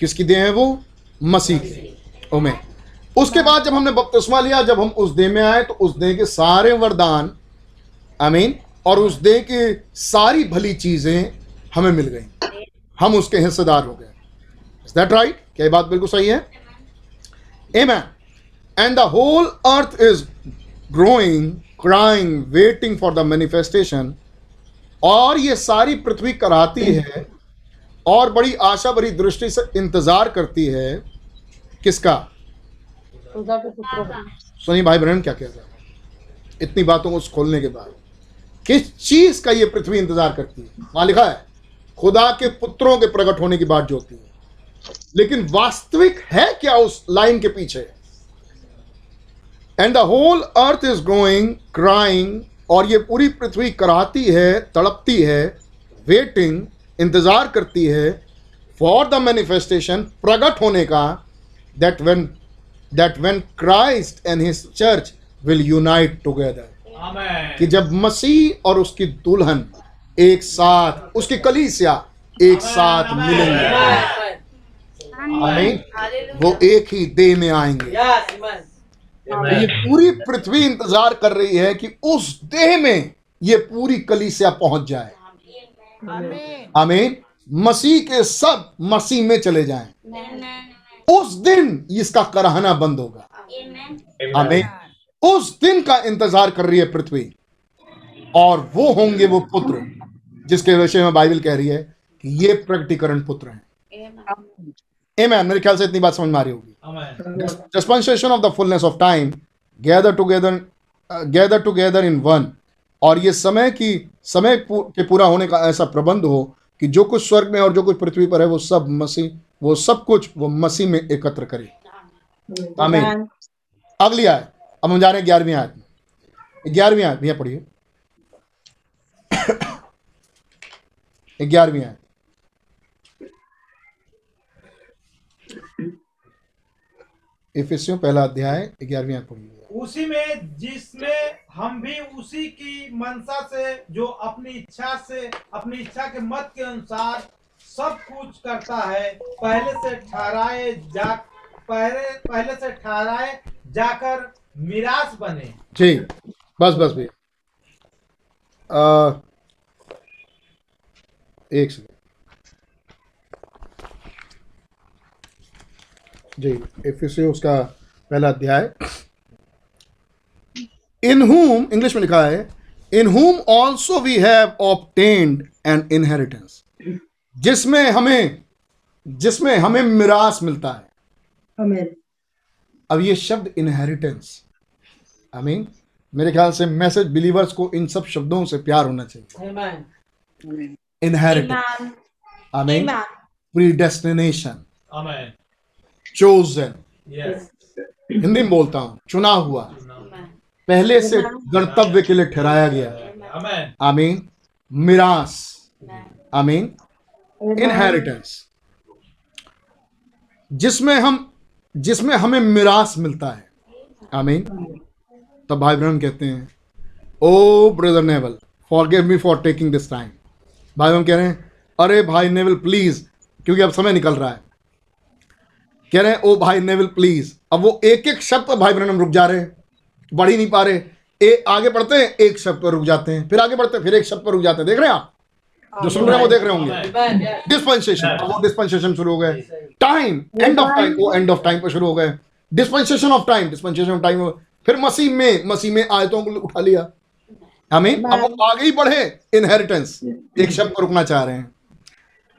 S1: किसकी देह है वो? मसीह की ओमे उसके बाद जब हमने बपतिस्मा लिया, जब हम उस देह में आए तो उस देह के सारे वरदान, आमीन, और उस देह की सारी भली चीज़ें हमें मिल गई। हम उसके हिस्सेदार हो गए। इज़ दैट राइट क्या ये बात बिल्कुल सही है? Amen. And the whole earth is growing crying waiting for the manifestation. और ये सारी पृथ्वी कराती है और बड़ी आशा भरी दृष्टि से इंतज़ार करती है। किसका? सुनिए भाई बहन, क्या कहता है? इतनी बातों को खोलने के बाद। किस चीज़ का ये पृथ्वी इंतज़ार करती है? वहाँ लिखा है, खुदा के पुत्रों के प्रकट होने की बात जो होती है। लेकिन वास्तविक है क्या उस लाइन के पीछे? And the whole earth is growing crying और ये पूरी पृथ्वी कराती है तड़पती है वेटिंग इंतज़ार करती है फॉर द मैनिफेस्टेशन प्रकट होने का that when that when Christ and his church will unite
S5: together
S1: कि जब मसीह और उसकी दुल्हन एक साथ उसकी कलीसिया एक साथ मिलेंगे. आमीन। वो एक ही देह में आएँगे।
S4: Yes, amen.
S1: ये पूरी पृथ्वी इंतज़ार कर रही है कि उस देह में ये पूरी कलीसिया पहुँच जाए। आमीन। मसीह के सब मसीह में चले जाएँ। उस दिन इसका कराहना बंद होगा। आमीन। उस दिन का इंतज़ार कर रही है पृथ्वी। और वो होंगे वो पुत्र जिसके विषय में बाइबल कह रही है कि ये प्रकटीकरण पुत्र हैं। Amen. मेरे ख्याल से इतनी बात समझ में आ रही होगी।
S5: Amen.
S1: dispensation of the fullness of time gather together uh, gather together in one. और ये समय की समय के पूरा होने का ऐसा प्रबंध हो कि जो कुछ स्वर्ग में और जो कुछ पृथ्वी पर है वो सब मसीह वो सब कुछ वो मसीह में एकत्र करे। आमीन अगली आय अब हम जा रहे हैं ग्यारहवीं आयत में। ग्यारहवीं आयत भैया पढ़िए। ग्यारहवीं आयत। इफिसियों पहला अध्याय ग्यारहवीं आयत पढ़िए।
S5: उसी में जिसमें हम भी उसी की मनसा से जो अपनी इच्छा से अपनी इच्छा के मत के अनुसार सब कुछ करता है पहले से ठहराए जा पहले पहले से ठहराए जाकर मिरास बने।
S1: जी बस बस भैया। एक सेकेंड। जी एफिसियों उसका पहला अध्याय। इन हुम इंग्लिश में लिखा है in whom also we have obtained an inheritance जिसमें हमें जिसमें हमें मिरास मिलता है।
S6: आमीन
S1: अब ये शब्द इनहेरिटेंस आई मीन मेरे ख्याल से मैसेज बिलीवर्स को इन सब शब्दों से प्यार होना चाहिए। Inheritance I
S5: mean
S1: predestination
S5: Yes.
S1: Hindi में बोलता हूँ चुना हुआ। पहले से गणतव्य के लिए ठहराया गया।
S5: Amen.
S1: आमीन। मिरास।
S4: Amen.
S1: आमीन। इनहेरिटेंस जिसमें हम जिसमें हमें मिरास मिलता है। आमीन। तब भाई ब्रहण कहते हैं ओ brother Neville forgive me for taking this time भाई हम कह रहे हैं अरे भाई नेवल प्लीज़ क्योंकि अब समय निकल रहा है। कह रहे हैं ओ भाई नेवल प्लीज़ अब वो एक एक शब्द पर भाई ब्रहण रुक जा रहे हैं बढ़ ही नहीं पा रहे। ए, आगे बढ़ते हैं एक शब्द पर रुक जाते हैं फिर आगे बढ़ते हैं फिर एक शब्द पर रुक जाते हैं। देख रहे हैं आप? जो सुन रहे हैं वो देख रहे होंगे. डिस्पेंसेशन वो डिस्पेंसेशन शुरू हो गए। टाइम एंड ऑफ़ टाइम वो एंड ऑफ़ टाइम पर शुरू हो गए। Dispensation of time dispensation of time फिर मसीह में मसीह में आयतों को उठा लिया। हमें अब आगे ही बढ़े इनहेरिटेंस एक शब्द पर रुकना चाह रहे हैं।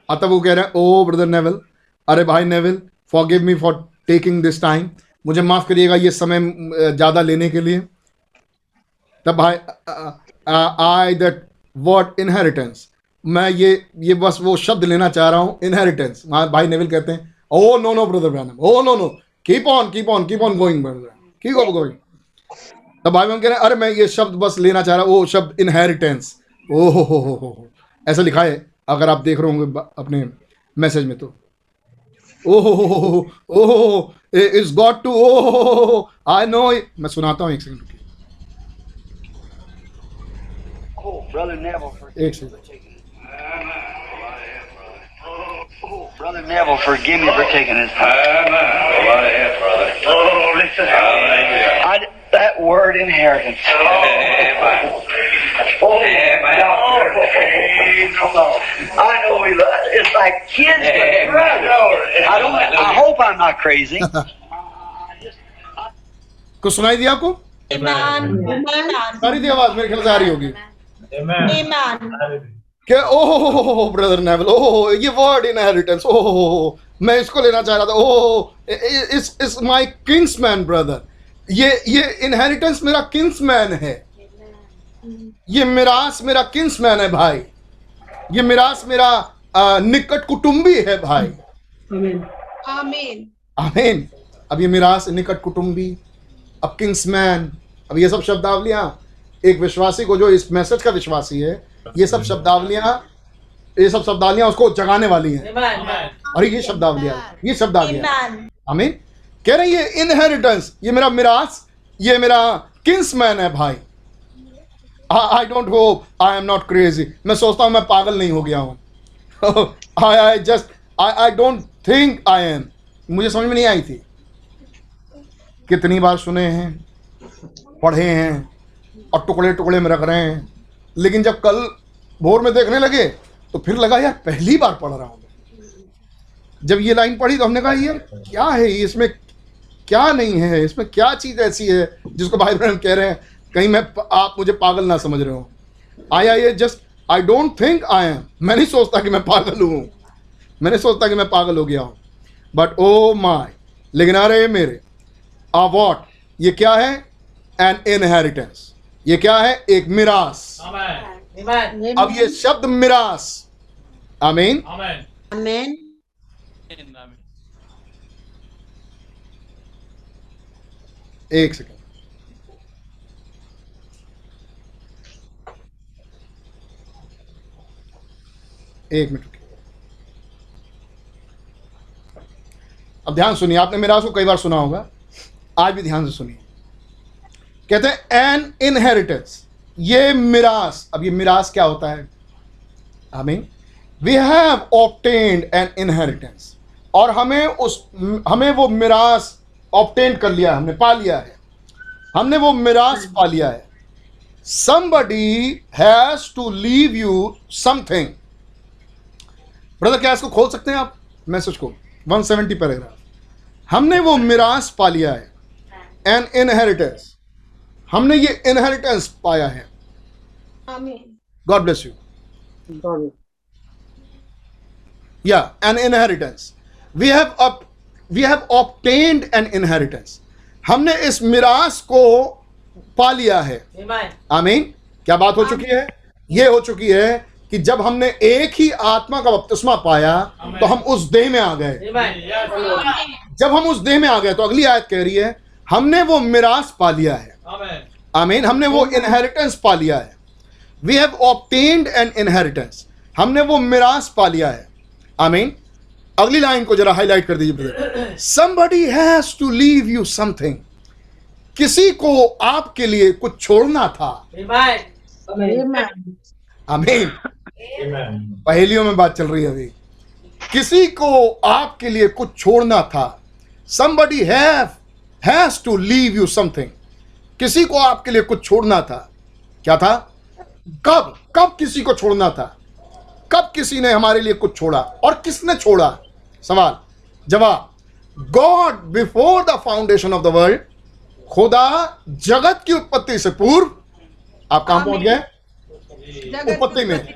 S1: अतः वो कह रहे हैं ओ ब्रदर नेवल अरे भाई Neville forgive me for taking this time मुझे माफ़ करिएगा ये समय ज़्यादा लेने के लिए। तब आई दैट वर्ड इनहेरिटेंस मैं ये ये बस वो शब्द लेना चाह रहा हूँ इनहेरिटेंस भाई नेविल कहते हैं ओ no no brother Branham oh no no keep on keep on keep on going keep on going तब भाई कह रहे हैं, अरे मैं ये शब्द बस लेना चाह रहा हूँ, वो शब्द इनहेरिटेंस ओ हो हो हो हो ऐसा लिखा है, अगर आप देख रहे होंगे अपने मैसेज में तो। ओ हो हो हो ओ हो is got to oh I know मैं सुनाता हूँ एक सेकंड रुकिए
S7: Oh, Brother Neville, for,
S1: एक second
S7: oh, Brother Neville, forgive me for taking his time.
S8: Amen.
S7: Oh, listen. I, that word inheritance.
S8: Amen.
S7: Oh,
S8: Amen.
S7: no. I know we love, it's like kids with
S8: Amen.
S7: brothers. I don't. I hope I'm not crazy.
S1: कुछ सुनाई दिया आपको
S4: Amen. Amen.
S1: सारी थी आवाज मेरे ख्याल से आ रही होगी
S5: Amen.
S4: Amen.
S1: कि ओह ब्रदर नेवल ओह ये वर्ड इनहेरिटेंस ओह मैं इसको लेना चाह रहा था ओह इस इस माय किंग्समैन ब्रदर ये ये इनहेरिटेंस मेरा किंग्समैन है। ये मिरास मेरा किंग्समैन है भाई। ये मिरास मेरा आ, निकट कुटुंबी है भाई।
S6: आमीन
S2: आमीन
S1: आमीन अब ये मिरास निकट कुटुंबी अब किंग्समैन अब ये सब शब्दावलियाँ। एक विश्वासी को जो इस मैसेज का विश्वासी है ये सब शब्दावलियाँ ये सब शब्दावलियाँ उसको जगाने वाली हैं। और ये शब्दावलियाँ ये शब्दावलियाँ. आमीन कह रहे हैं, ये इनहेरिटेंस ये मेरा मिरास, ये मेरा किंग्समैन है भाई. I don't hope I am not crazy मैं सोचता हूँ मैं पागल नहीं हो गया हूँ। I I just I I don't think I am मुझे समझ में नहीं आई थी। कितनी बार सुने हैं, पढ़े हैं, और टुकड़े टुकड़े में रख रहे हैं। लेकिन जब कल भोर में देखने लगे तो फिर लगा, यार, पहली बार पढ़ रहा हूँ जब ये लाइन पढ़ी तो हमने कहा यार क्या है? इसमें क्या नहीं है? इसमें क्या चीज़ ऐसी है जिसको भाई बहन कह रहे हैं कहीं मैं आप मुझे पागल ना समझ रहे हो। I I just I don't think I am मैं नहीं सोचता कि मैं पागल हूँ। मैं नहीं सोचता कि मैं पागल हो गया हूँ। बट ओ माई लेकिन अरे मेरे आ वॉट ये क्या है? एन इनहेरिटेंस ये क्या है? एक मिरास।
S5: Amen.
S4: Amen.
S1: अब ये शब्द मिरास। आमीन
S5: Amen.
S4: Amen.
S1: एक सेकेंड एक मिनट अब ध्यान सुनिए, आपने मेरा को कई बार सुना होगा। आज भी ध्यान से सुनिए। कहते हैं एन इनहेरिटेंस ये मिरास। अब ये मिरास क्या होता है? हमें we have obtained an inheritance और हमें उस, हमें वो मिरास ऑप्टेन कर लिया हमने पा लिया है। हमने वो मिरास पा लिया है। Somebody has to leave you something brother क्या इसको खोल सकते हैं आप? मैसेज को। 170 पैराग्राफ हमने वो मिरास पा लिया है। एन इनहेरिटेंस हमने ये इनहेरिटेंस पाया है।
S2: आमीन
S1: God bless you
S6: God
S1: yeah an inheritance we have we have obtained an inheritance. हमने इस मिरास को पा लिया है. आमीन। क्या बात हो चुकी है? ये हो चुकी है कि जब हमने एक ही आत्मा का बपतिस्मा पाया तो हम उस देह में आ गए. जब हम उस देह में आ गए तो अगली आयत कह रही है हमने वो मिरास पा लिया है।
S5: आमेन
S1: आमीन। हमने वो इनहेरिटेंस पा लिया है। We have obtained an inheritance हमने वो मिरास पा लिया है। आमीन। अगली लाइन को जरा हाईलाइट कर दीजिए brother somebody has to leave you something किसी को आपके लिए कुछ छोड़ना था।
S3: Amen.
S6: Amen.
S1: पहेलियों में बात चल रही है अभी। किसी को आपके लिए कुछ छोड़ना था। Somebody have has to leave you something. किसी को आपके लिए कुछ छोड़ना था। क्या था? कब? कब किसी को छोड़ना था? कब किसी ने हमारे लिए कुछ छोड़ा और किसने छोड़ा? सवाल जवाब God before the foundation of the world खुदा जगत की उत्पत्ति से पूर्व आप कहाँ पहुँच गए? उत्पत्ति में।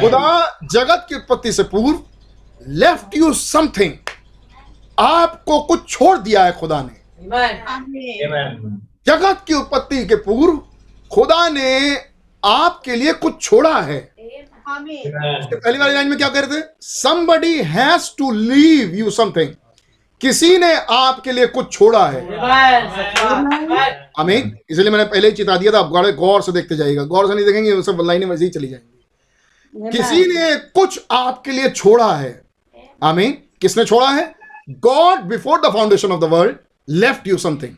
S1: खुदा जगत की उत्पत्ति से पूर्व लेफ़्ट यू समथिंग आपको कुछ छोड़ दिया है खुदा ने. जगत की उत्पत्ति के पूर्व खुदा ने आपके लिए कुछ छोड़ा है।
S2: Amen.
S1: पहली वाली लाइन में क्या कह रहे थे? Somebody has to leave you something किसी ने आपके लिए कुछ छोड़ा है.
S3: Amen.
S1: इसलिए मैंने पहले ही चिता दिया था आप गौर से देखते जाइएगा। गौर से नहीं देखेंगे सब लाइनें वैसे ही चली जाएँगी। किसी ने कुछ आपके लिए छोड़ा है। आमीन किसने छोड़ा है? God before the foundation of the world left you something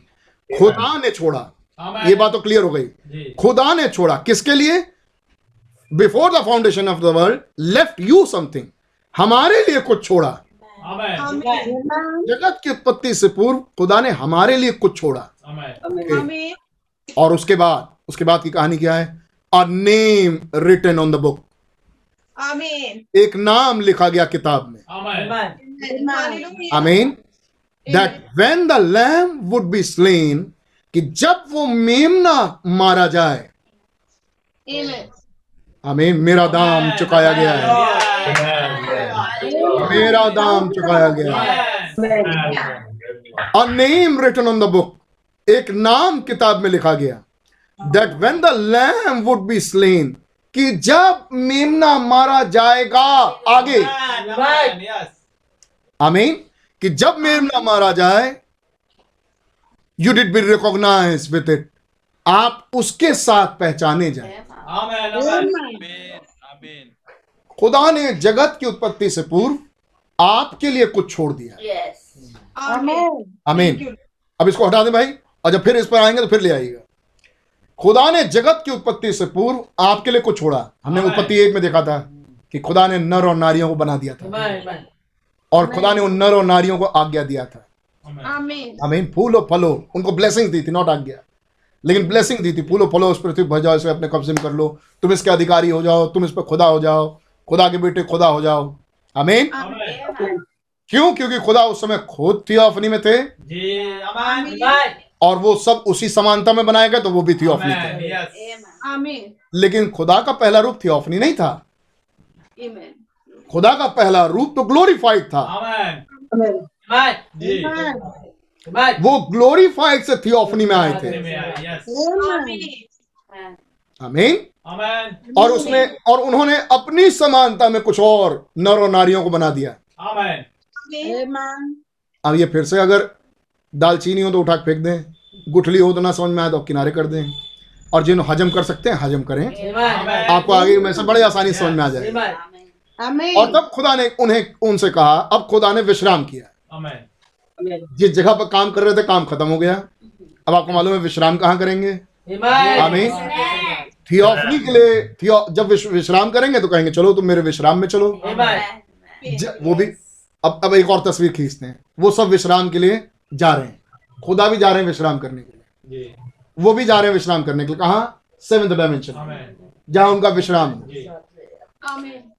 S1: खुदा ने छोड़ा। ये बात तो क्लियर हो गई। खुदा ने छोड़ा। किसके लिए? Before the foundation of the world left you something हमारे लिए कुछ छोड़ा। जगत की उत्पत्ति से पूर्व खुदा ने हमारे लिए कुछ छोड़ा।
S2: Amen.
S1: और उसके बाद उसके बाद की कहानी क्या है? A name written on the book
S2: Amen.
S1: एक नाम लिखा गया किताब में।
S5: आमेन
S3: Amen.
S2: Hallelujah.
S1: आमीन that when the lamb would be slain कि जब वो मेमना मारा जाए
S2: Amen.
S1: आमीन मेरा दाम चुकाया गया है। मेरा दाम चुकाया गया है। A name written on the book एक नाम किताब में लिखा गया। That when the lamb would be slain कि जब मेमना मारा जाएगा आगे।
S5: आमीन
S1: कि जब मेमना मारा जाए you did be recognize with it आप उसके साथ पहचाने जाए।
S5: आमेन आमेन।
S1: खुदा ने जगत की उत्पत्ति से पूर्व आपके लिए कुछ छोड़ दिया
S4: Yes.
S2: Amen.
S1: आमीन। अब इसको हटा दें भाई। और जब फिर इस पर आएँगे तो फिर ले आइएगा। खुदा ने जगत की उत्पत्ति से पूर्व आपके लिए कुछ छोड़ा। हमने उत्पत्ति एक में देखा था कि खुदा ने नर और नारियों को बना दिया था. और खुदा ने उन नर और नारियों को आज्ञा दिया था. आमीन। फूलो फलो उनको ब्लेसिंग दी थी नॉट आज्ञा। लेकिन ब्लेसिंग दी थी फूलो फलो उस पृथ्वी भर जाओ इसे अपने कब्जे में कर लो। तुम इसके अधिकारी हो जाओ तुम इस पर खुदा हो जाओ खुदा के बेटे खुदा हो जाओ। आमीन?
S2: Amen.
S1: क्यों? क्योंकि खुदा उस समय खुद थियोफनी में थे।
S5: जी आमेन
S3: Amen.
S1: और वो सब उसी समानता में बनाए गए तो वो भी थियोफनी थे. लेकिन खुदा का पहला रूप थियोफनी नहीं था। खुदा का पहला रूप तो ग्लोरीफाइड था। वो ग्लोरीफाइड से थियोफनी में आए थे।
S5: में आए, यस
S2: Amen.
S1: आमीन और उसने और उन्होंने अपनी समानता में कुछ और नर और नारियों को बना दिया। अब ये फिर से अगर दालचीनी हो तो उठा फेंक दें। गुठली हो तो ना समझ में आए तो आप किनारे कर दें। और जिन हजम कर सकते हैं हजम करें। आपको आगे में से बड़े आसानी से समझ में आ जाए
S3: Amen.
S2: Amen.
S1: और तब खुदा ने उन्हें उनसे कहा अब खुदा ने विश्राम किया. जिस जगह पर काम कर रहे थे काम खत्म हो गया। अब आपको मालूम है विश्राम कहाँ करेंगे. आमीन। थियोफनी के लिए थियो जब विश्राम करेंगे तो कहेंगे चलो तुम मेरे विश्राम में चलो। वो भी अब अब एक और तस्वीर खींचते हैं। वो सब विश्राम के लिए जा रहे हैं। खुदा भी जा रहे हैं विश्राम करने के लिए। वो भी जा रहे हैं विश्राम करने के लिए। कहा? Seventh
S5: dimension.
S1: जहाँ उनका विश्राम है।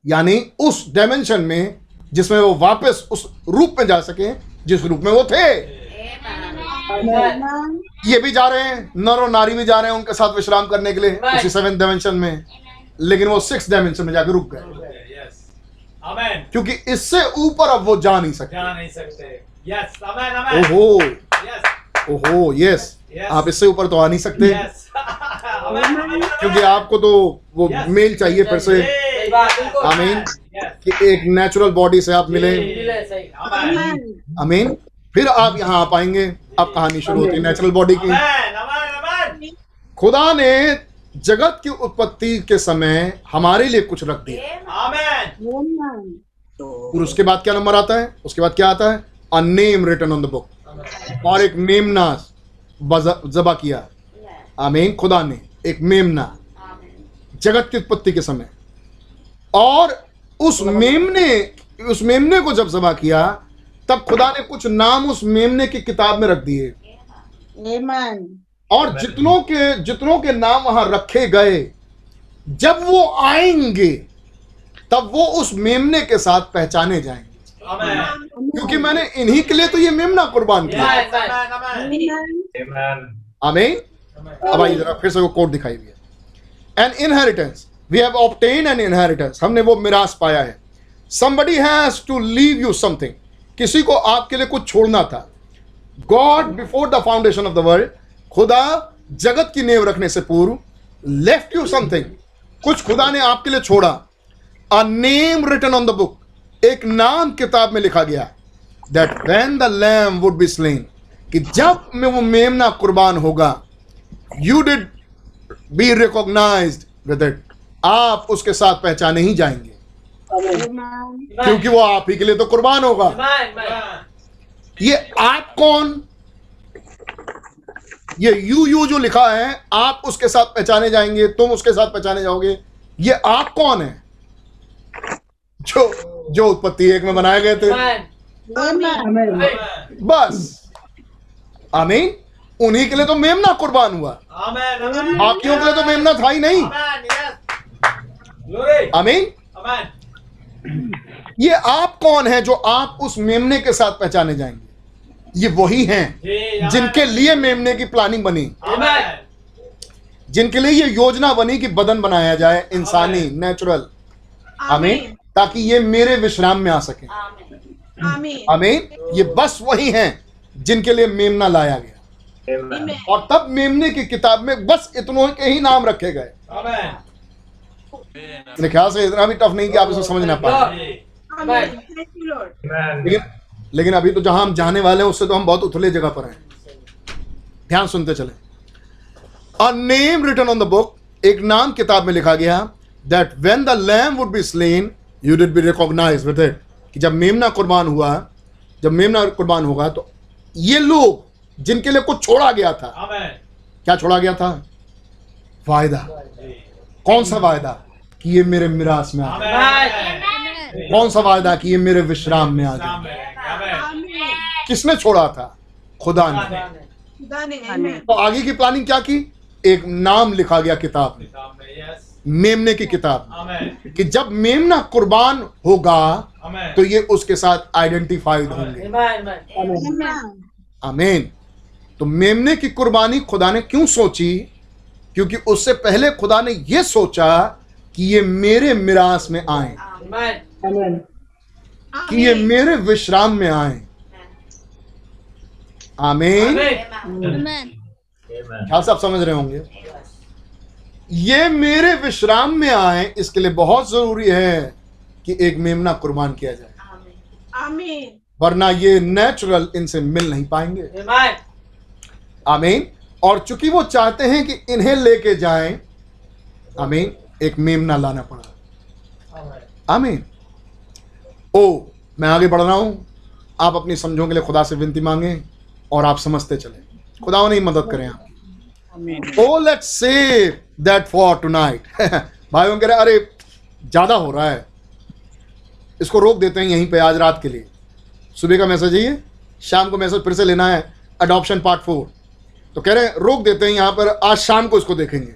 S1: यानी उस डायमेंशन में जिसमें वो वापस उस रूप में जा सके जिस रूप में वो थे। ये भी जा रहे हैं नर और नारी भी जा रहे हैं उनके साथ विश्राम करने के लिए. उसी सेवेंथ डायमेंशन में। लेकिन वो सिक्स डायमेंशन में जाकर रुक गए। क्योंकि इससे ऊपर अब वो जा नहीं सकते।
S5: जा नहीं सकते। यस आमेन आमेन
S1: ओहो। ओहो यस आप इससे ऊपर तो आ नहीं सकते। क्योंकि आपको तो वो मेल चाहिए फिर से। आमीन। कि एक नेचुरल बॉडी से आप मिले।
S5: आमीन
S1: फिर आप यहाँ आ पाएँगे। अब कहानी शुरू होती है नेचुरल बॉडी की।
S5: Amen amen amen.
S1: खुदा ने जगत की उत्पत्ति के समय हमारे लिए कुछ रख दिया। और उसके बाद क्या नंबर आता है? उसके बाद क्या आता है? A name written on the book और एक मेमना जबा किया। आमीन खुदा ने एक मेमना। जगत की उत्पत्ति के समय। और उस मेमने उस मेमने को जब जबा किया तब खुदा ने कुछ नाम उस मेमने की किताब में रख दिए। और जितनों के जितनों के नाम वहाँ रखे गए जब वो आएँगे तब वो उस मेमने के साथ पहचाने जाएँगे। क्योंकि मैंने इन्हीं के लिए तो ये मेमना कुर्बान किया. आमीन अब आइए जरा फिर से वो कोड दिखाई है an inheritance we have obtain an inheritance हमने वो मिरास पाया है। Somebody has to leave you something किसी को आपके लिए कुछ छोड़ना था। God before the foundation of the world खुदा जगत की नींव रखने से पूर्व लेफ़्ट यू समथिंग कुछ खुदा ने आपके लिए छोड़ा। A name written on the book एक नाम किताब में लिखा गया। That when the lamb would be slain, कि जब में वो मेमना कुर्बान होगा you did be recognized with it आप उसके साथ पहचाने ही जाएँगे. क्योंकि वो आप ही के लिए तो कुर्बान होगा। ये आप कौन? ये यू यू जो लिखा है आप उसके साथ पहचाने जाएँगे तुम उसके साथ पहचाने जाओगे। ये आप कौन है? जो जो उत्पत्ति एक में बनाए गए थे. बस। आमीन। उन्हीं के लिए तो मेमना कुर्बान हुआ।
S5: अमेन
S1: के लिए तो मेमना था ही नहीं। आमीन।
S5: अमेन
S1: ये आप कौन है जो आप उस मेमने के साथ पहचाने जाएँगे? ये वही हैं जिनके लिए मेमने की प्लानिंग बनी। जिनके लिए ये योजना बनी कि बदन बनाया जाए इंसानी नेचुरल आमीन। ताकि ये मेरे विश्राम में आ सके।
S2: Amen.
S1: आमीन। ये बस वही हैं जिनके लिए मेमना लाया गया। और तब मेमने की किताब में बस इतनों के ही नाम रखे गए। मेरे ख्याल से इतना भी टफ नहीं कि आप इसको समझ ना पाए. लेकिन लेकिन अभी तो जहाँ हम जाने वाले हैं उससे तो हम बहुत उथले जगह पर हैं। ध्यान सुनते चले। A name written on the book एक नाम किताब में लिखा गया that when the lamb would be slain you did be recognize with it कि जब मेमना कुर्बान हुआ जब मेमना कुर्बान होगा तो ये लोग जिनके लिए कुछ छोड़ा गया था क्या छोड़ा गया था? वायदा। कौन सा वायदा? कि ये मेरे मिरास में आ जाए कौन सा वायदा कि ये मेरे विश्राम में आ जाए किसने छोड़ा था? खुदा ने।
S2: खुदा ने। Amen.
S1: तो आगे की प्लानिंग क्या की? एक नाम लिखा गया किताब में। मेमने की किताब कि जब मेमना कुर्बान होगा तो ये उसके साथ आइडेंटिफाइड होंगे. आमीन। तो मेमने की कुर्बानी खुदा ने क्यों सोची? क्योंकि उससे पहले खुदा ने यह सोचा कि ये मेरे मिरास में आए। कि ये मेरे विश्राम में आए। आमीन। ख्याल से आप समझ रहे होंगे? ये मेरे विश्राम में आए इसके लिए बहुत ज़रूरी है कि एक मेमना कुर्बान किया जाए।
S2: Amen.
S1: वरना ये नेचुरल इनसे मिल नहीं पाएँगे। आमीन। और चूँकि वो चाहते हैं कि इन्हें लेके जाएँ आमीन एक मेमना लाना पड़ा। आमीन। ओ मैं आगे बढ़ रहा हूँ। आप अपनी समझों के लिए खुदा से विनती मांगे और आप समझते चले। खुदा नहीं मदद करें आपकी। ओ let's say that for tonight भाइयों कह रहे अरे ज़्यादा हो रहा है। इसको रोक देते हैं यहीं पे आज रात के लिए। सुबह का मैसेज है ये शाम को मैसेज फिर से लेना है। अडॉप्शन पार्ट फोर तो कह रहे हैं रोक देते हैं यहाँ पर आज शाम को इसको देखेंगे।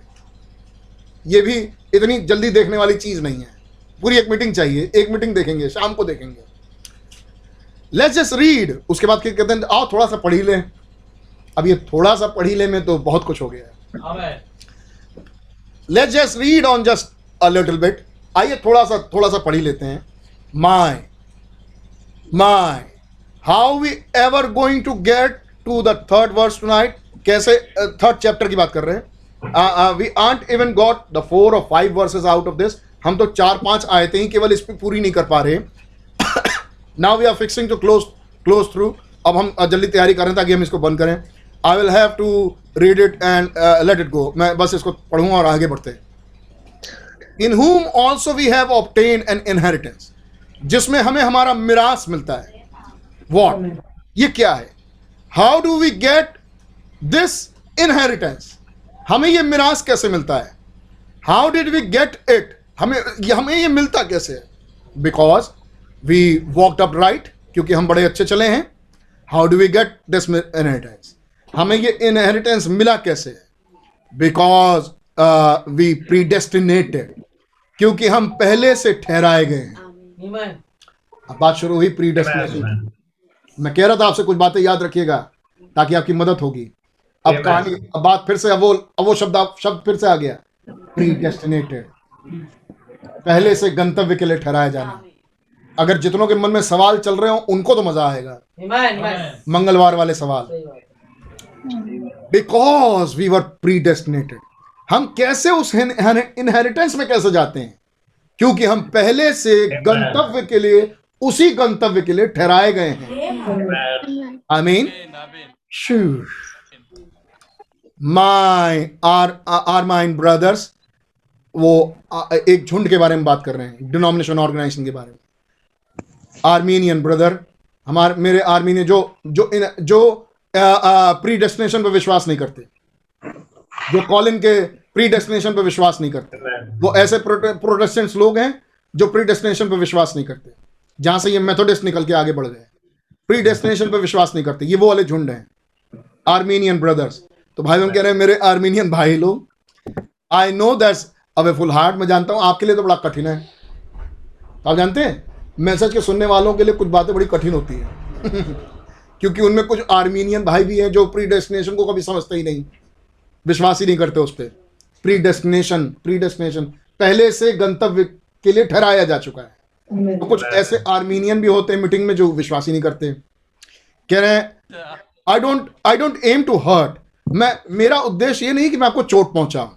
S1: ये भी इतनी जल्दी देखने वाली चीज़ नहीं है। पूरी एक मीटिंग चाहिए एक मीटिंग देखेंगे शाम को देखेंगे। लेट्स जस्ट रीड उसके बाद कहते हैं आओ थोड़ा सा पढ़ी लें। अब ये थोड़ा सा पढ़ी ले में तो बहुत कुछ हो गया है। Let's just read on just a little bit आइए थोड़ा सा थोड़ा सा पढ़ी लेते हैं। My my how we ever going to get to the third verse tonight कैसे थर्ड चैप्टर की बात कर रहे हैं। We aren't even got the four और five verses out of this हम तो चार पाँच आयतें ही केवल इस पे पूरी नहीं कर पा रहे now we are fixing to close close through अब हम जल्दी तैयारी करें ताकि हम इसको बंद करें। I will have to read it and let it go मैं बस इसको पढ़ूँगा और आगे बढ़ते in whom also we have obtain an inheritance जिसमें हमें हमारा मिरास मिलता है। वॉट ये क्या है? How do we get this inheritance हमें ये मिरास कैसे मिलता है? How did we get it हमें ये हमें ये मिलता कैसे है? Because we walked up right क्योंकि हम बड़े अच्छे चले हैं। How do we get this inheritance हमें ये इनहेरिटेंस मिला कैसे है? बिकॉज़ वी प्रीडेस्टिनेटेड क्योंकि हम पहले से ठहराए गए हैं। अब बात शुरू हुई प्रीडेस्टिनेशन मैं कह रहा था आपसे कुछ बातें याद रखिएगा ताकि आपकी मदद होगी। अब कहानी अब बात फिर से अब वो अब वो शब्द शब्द फिर से आ गया। प्री डेस्टिनेटेड पहले से गंतव्य के लिए ठहराया जाना। अगर जितनों के मन में सवाल चल रहे हो उनको तो मज़ा आएगा. मंगलवार वाले सवाल। बिकॉज़ वी वर प्रीडेस्टिनेटेड हम कैसे उस इनहेरिटेंस में कैसे जाते हैं? क्योंकि हम पहले से गंतव्य के लिए उसी गंतव्य के लिए ठहराए गए हैं। I mean my are are mine brothers वो एक झुंड के बारे में बात कर रहे हैं डिनोमिनेशन ऑर्गेनाइजेशन के बारे में। आर्मीनियन ब्रदर हमारे मेरे आर्मीनियन जो जो इन, जो प्री डेस्टिनेशन पर विश्वास नहीं करते। जो कॉलिन के प्री डेस्टिनेशन पर विश्वास नहीं करते। वो ऐसे प्रोटेस्टेंट्स लोग हैं जो प्री डेस्टिनेशन पर विश्वास नहीं करते। जहाँ से ये मेथोडिस्ट निकल के आगे बढ़ गए। प्री डेस्टिनेशन पर विश्वास नहीं करते। ये वो वाले झुंड हैं। आर्मीनियन ब्रदर्स तो भाई हम कह रहे हैं मेरे आर्मीनियन भाई लोग आई नो दैट्स अब फुल हार्ट मैं जानता हूँ आपके लिए तो बड़ा कठिन है। आप जानते हैं? मैसेज के सुनने वालों के लिए कुछ बातें बड़ी कठिन होती हैं। क्योंकि उनमें कुछ आर्मीनियन भाई भी हैं जो प्री डेस्टिनेशन को कभी समझते ही नहीं। विश्वास ही नहीं करते उस पर प्री डेस्टिनेशन प्री डेस्टिनेशन पहले से गंतव्य के लिए ठहराया जा चुका है। तो कुछ ऐसे आर्मीनियन भी होते हैं मीटिंग में जो विश्वास ही नहीं करते। कह रहे हैं I don't I don't aim to hurt मैं मेरा उद्देश्य ये नहीं कि मैं आपको चोट पहुंचाऊं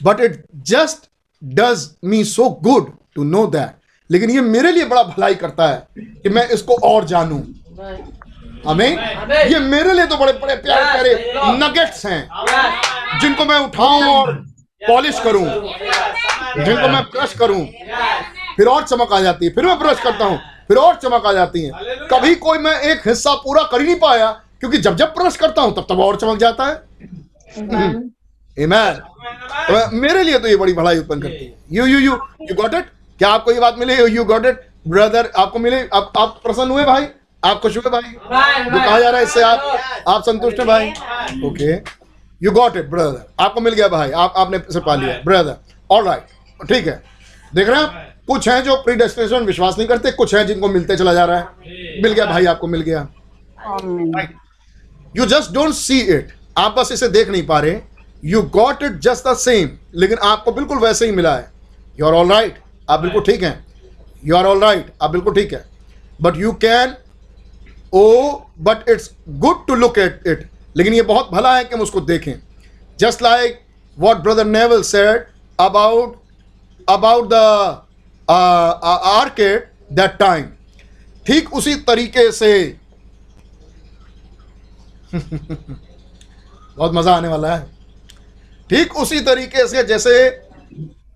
S1: but it just does me so good to know that लेकिन ये मेरे लिए बड़ा भलाई करता है कि मैं इसको और जानूं. हमें ये मेरे लिए तो बड़े बड़े प्यारे प्यारे नगेट्स हैं जिनको मैं उठाऊं और पॉलिश करूँ। जिनको मैं ब्रश करूँ। फिर और चमक आ जाती है। फिर मैं ब्रश करता हूँ। फिर और चमक आ जाती है। कभी कोई मैं एक हिस्सा पूरा कर ही नहीं पाया क्योंकि जब जब ब्रश करता हूँ तब तब और चमक जाता है। Amen. मेरे लिए तो ये बड़ी भलाई उत्पन्न करती है। You you you you got it क्या आपको ये बात मिली? यू गॉट इट ब्रदर आपको मिले? आप आप प्रसन्न हुए भाई? आप खुश हुए भाई? जो कहा जा रहा है इससे आप? आप संतुष्ट हैं भाई? Okay you got it brother आपको मिल गया भाई। आप आपने इसे पा लिया। ब्रदर ऑल राइट ठीक है। देख रहे हैं कुछ हैं जो प्री डेस्टिनेशन विश्वास नहीं करते कुछ हैं जिनको मिलते चला जा रहा है। मिल गया भाई आपको मिल गया। You just don't see it आप बस इसे देख नहीं पा रहे you got it just the same लेकिन आपको बिल्कुल वैसे ही मिला है। यू आर ऑल राइट आप बिल्कुल ठीक हैं। यू आर ऑल राइट आप बिल्कुल ठीक है। But you can oh but it's good to look at it लेकिन ये बहुत भला है कि हम उसको देखें। Just like what brother Neville said about about the arcade that time ठीक उसी तरीके से बहुत मज़ा आने वाला है। ठीक उसी तरीके से जैसे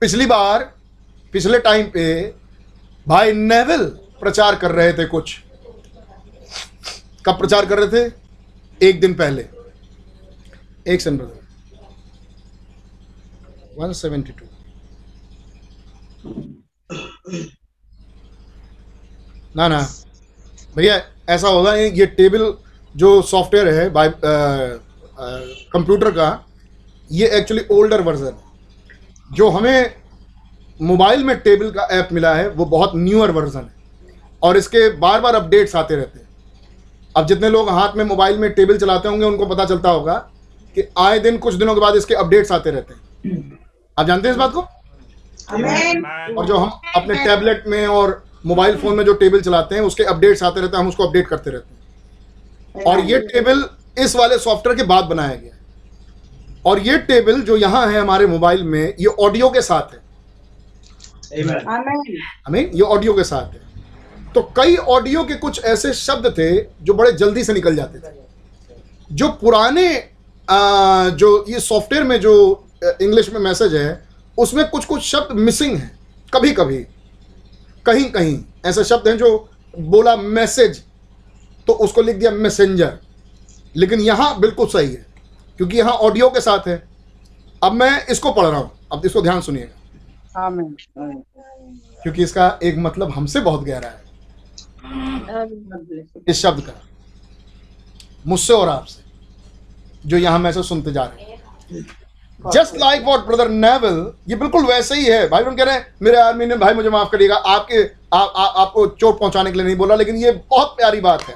S1: पिछली बार, पिछले टाइम पे भाई नेवल प्रचार कर रहे थे कुछ। कब प्रचार कर रहे थे? एक दिन पहले। एक सेकंड ब्रदर 172 ना ना। भैया, ऐसा होगा ये टेबल जो सॉफ्टवेयर है बाय कंप्यूटर का ये एक्चुअली ओल्डर वर्जन है। जो हमें मोबाइल में टेबल का ऐप मिला है वो बहुत न्यूअर वर्जन है। और इसके बार बार अपडेट्स आते रहते हैं। अब जितने लोग हाथ में मोबाइल में टेबल चलाते होंगे उनको पता चलता होगा कि आए दिन कुछ दिनों के बाद इसके अपडेट्स आते रहते हैं। आप जानते हैं इस बात को? और जो हम अपने टैबलेट में और मोबाइल फ़ोन में जो टेबल चलाते हैं उसके अपडेट्स आते रहते हैं हम उसको अपडेट करते रहते हैं। और ये टेबल इस वाले सॉफ्टवेयर के बाद बनाया गया और ये टेबल जो यहाँ है हमारे मोबाइल में ये ऑडियो के साथ है। हमें ये ऑडियो के साथ है। तो कई ऑडियो के कुछ ऐसे शब्द थे जो बड़े जल्दी से निकल जाते थे। जो पुराने आ, जो ये सॉफ्टवेयर में जो इंग्लिश में मैसेज है उसमें कुछ कुछ शब्द मिसिंग हैं। कभी कभी कहीं कहीं ऐसे शब्द हैं जो बोला मैसेज तो उसको लिख दिया मैसेंजर। लेकिन यहाँ बिल्कुल सही है क्योंकि यहाँ ऑडियो के साथ है। अब मैं इसको पढ़ रहा हूँ। अब इसको ध्यान सुनिएगा। क्योंकि इसका एक मतलब हमसे बहुत गहरा है। इस शब्द का। मुझसे और आपसे जो यहाँ में से सुनते जा रहे हैं। Just like what brother Neville ये बिल्कुल वैसे ही है। भाई बहन कह रहे हैं मेरे आदमी ने भाई मुझे माफ़ करिएगा आपके आ, आ, आपको चोट पहुँचाने के लिए नहीं बोला लेकिन ये बहुत प्यारी बात है।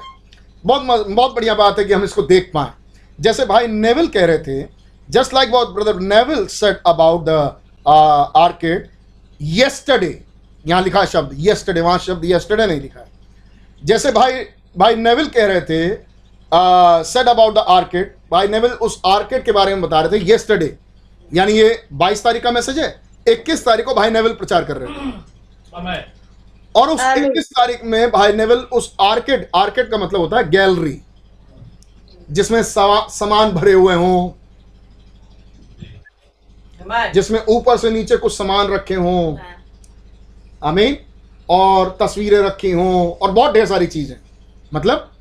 S1: बहुत बहुत बढ़िया बात है कि हम इसको देख पाए। जैसे भाई नेवल कह रहे थे just like what brother Neville said about the arcade yesterday यहाँ लिखा है शब्द येस्टरडे वहाँ शब्द येस्टरडे नहीं लिखा है। जैसे भाई भाई नेविल कह रहे थे सेट अबाउट द आर्केड भाई नेविल उस आर्केड के बारे में बता रहे थे येस्टरडे यानी ये 22 तारीख का मैसेज है 21 तारीख को भाई नेविल प्रचार कर रहे थे. और उस 21 तारीख में भाई नेवल उस आर्केड आर्केड का मतलब होता है गैलरी जिसमें सामान भरे हुए हों। जिसमें ऊपर से नीचे कुछ सामान रखे हों। आमीन। और तस्वीरें रखी हों और बहुत ढेर सारी चीज़ें। मतलब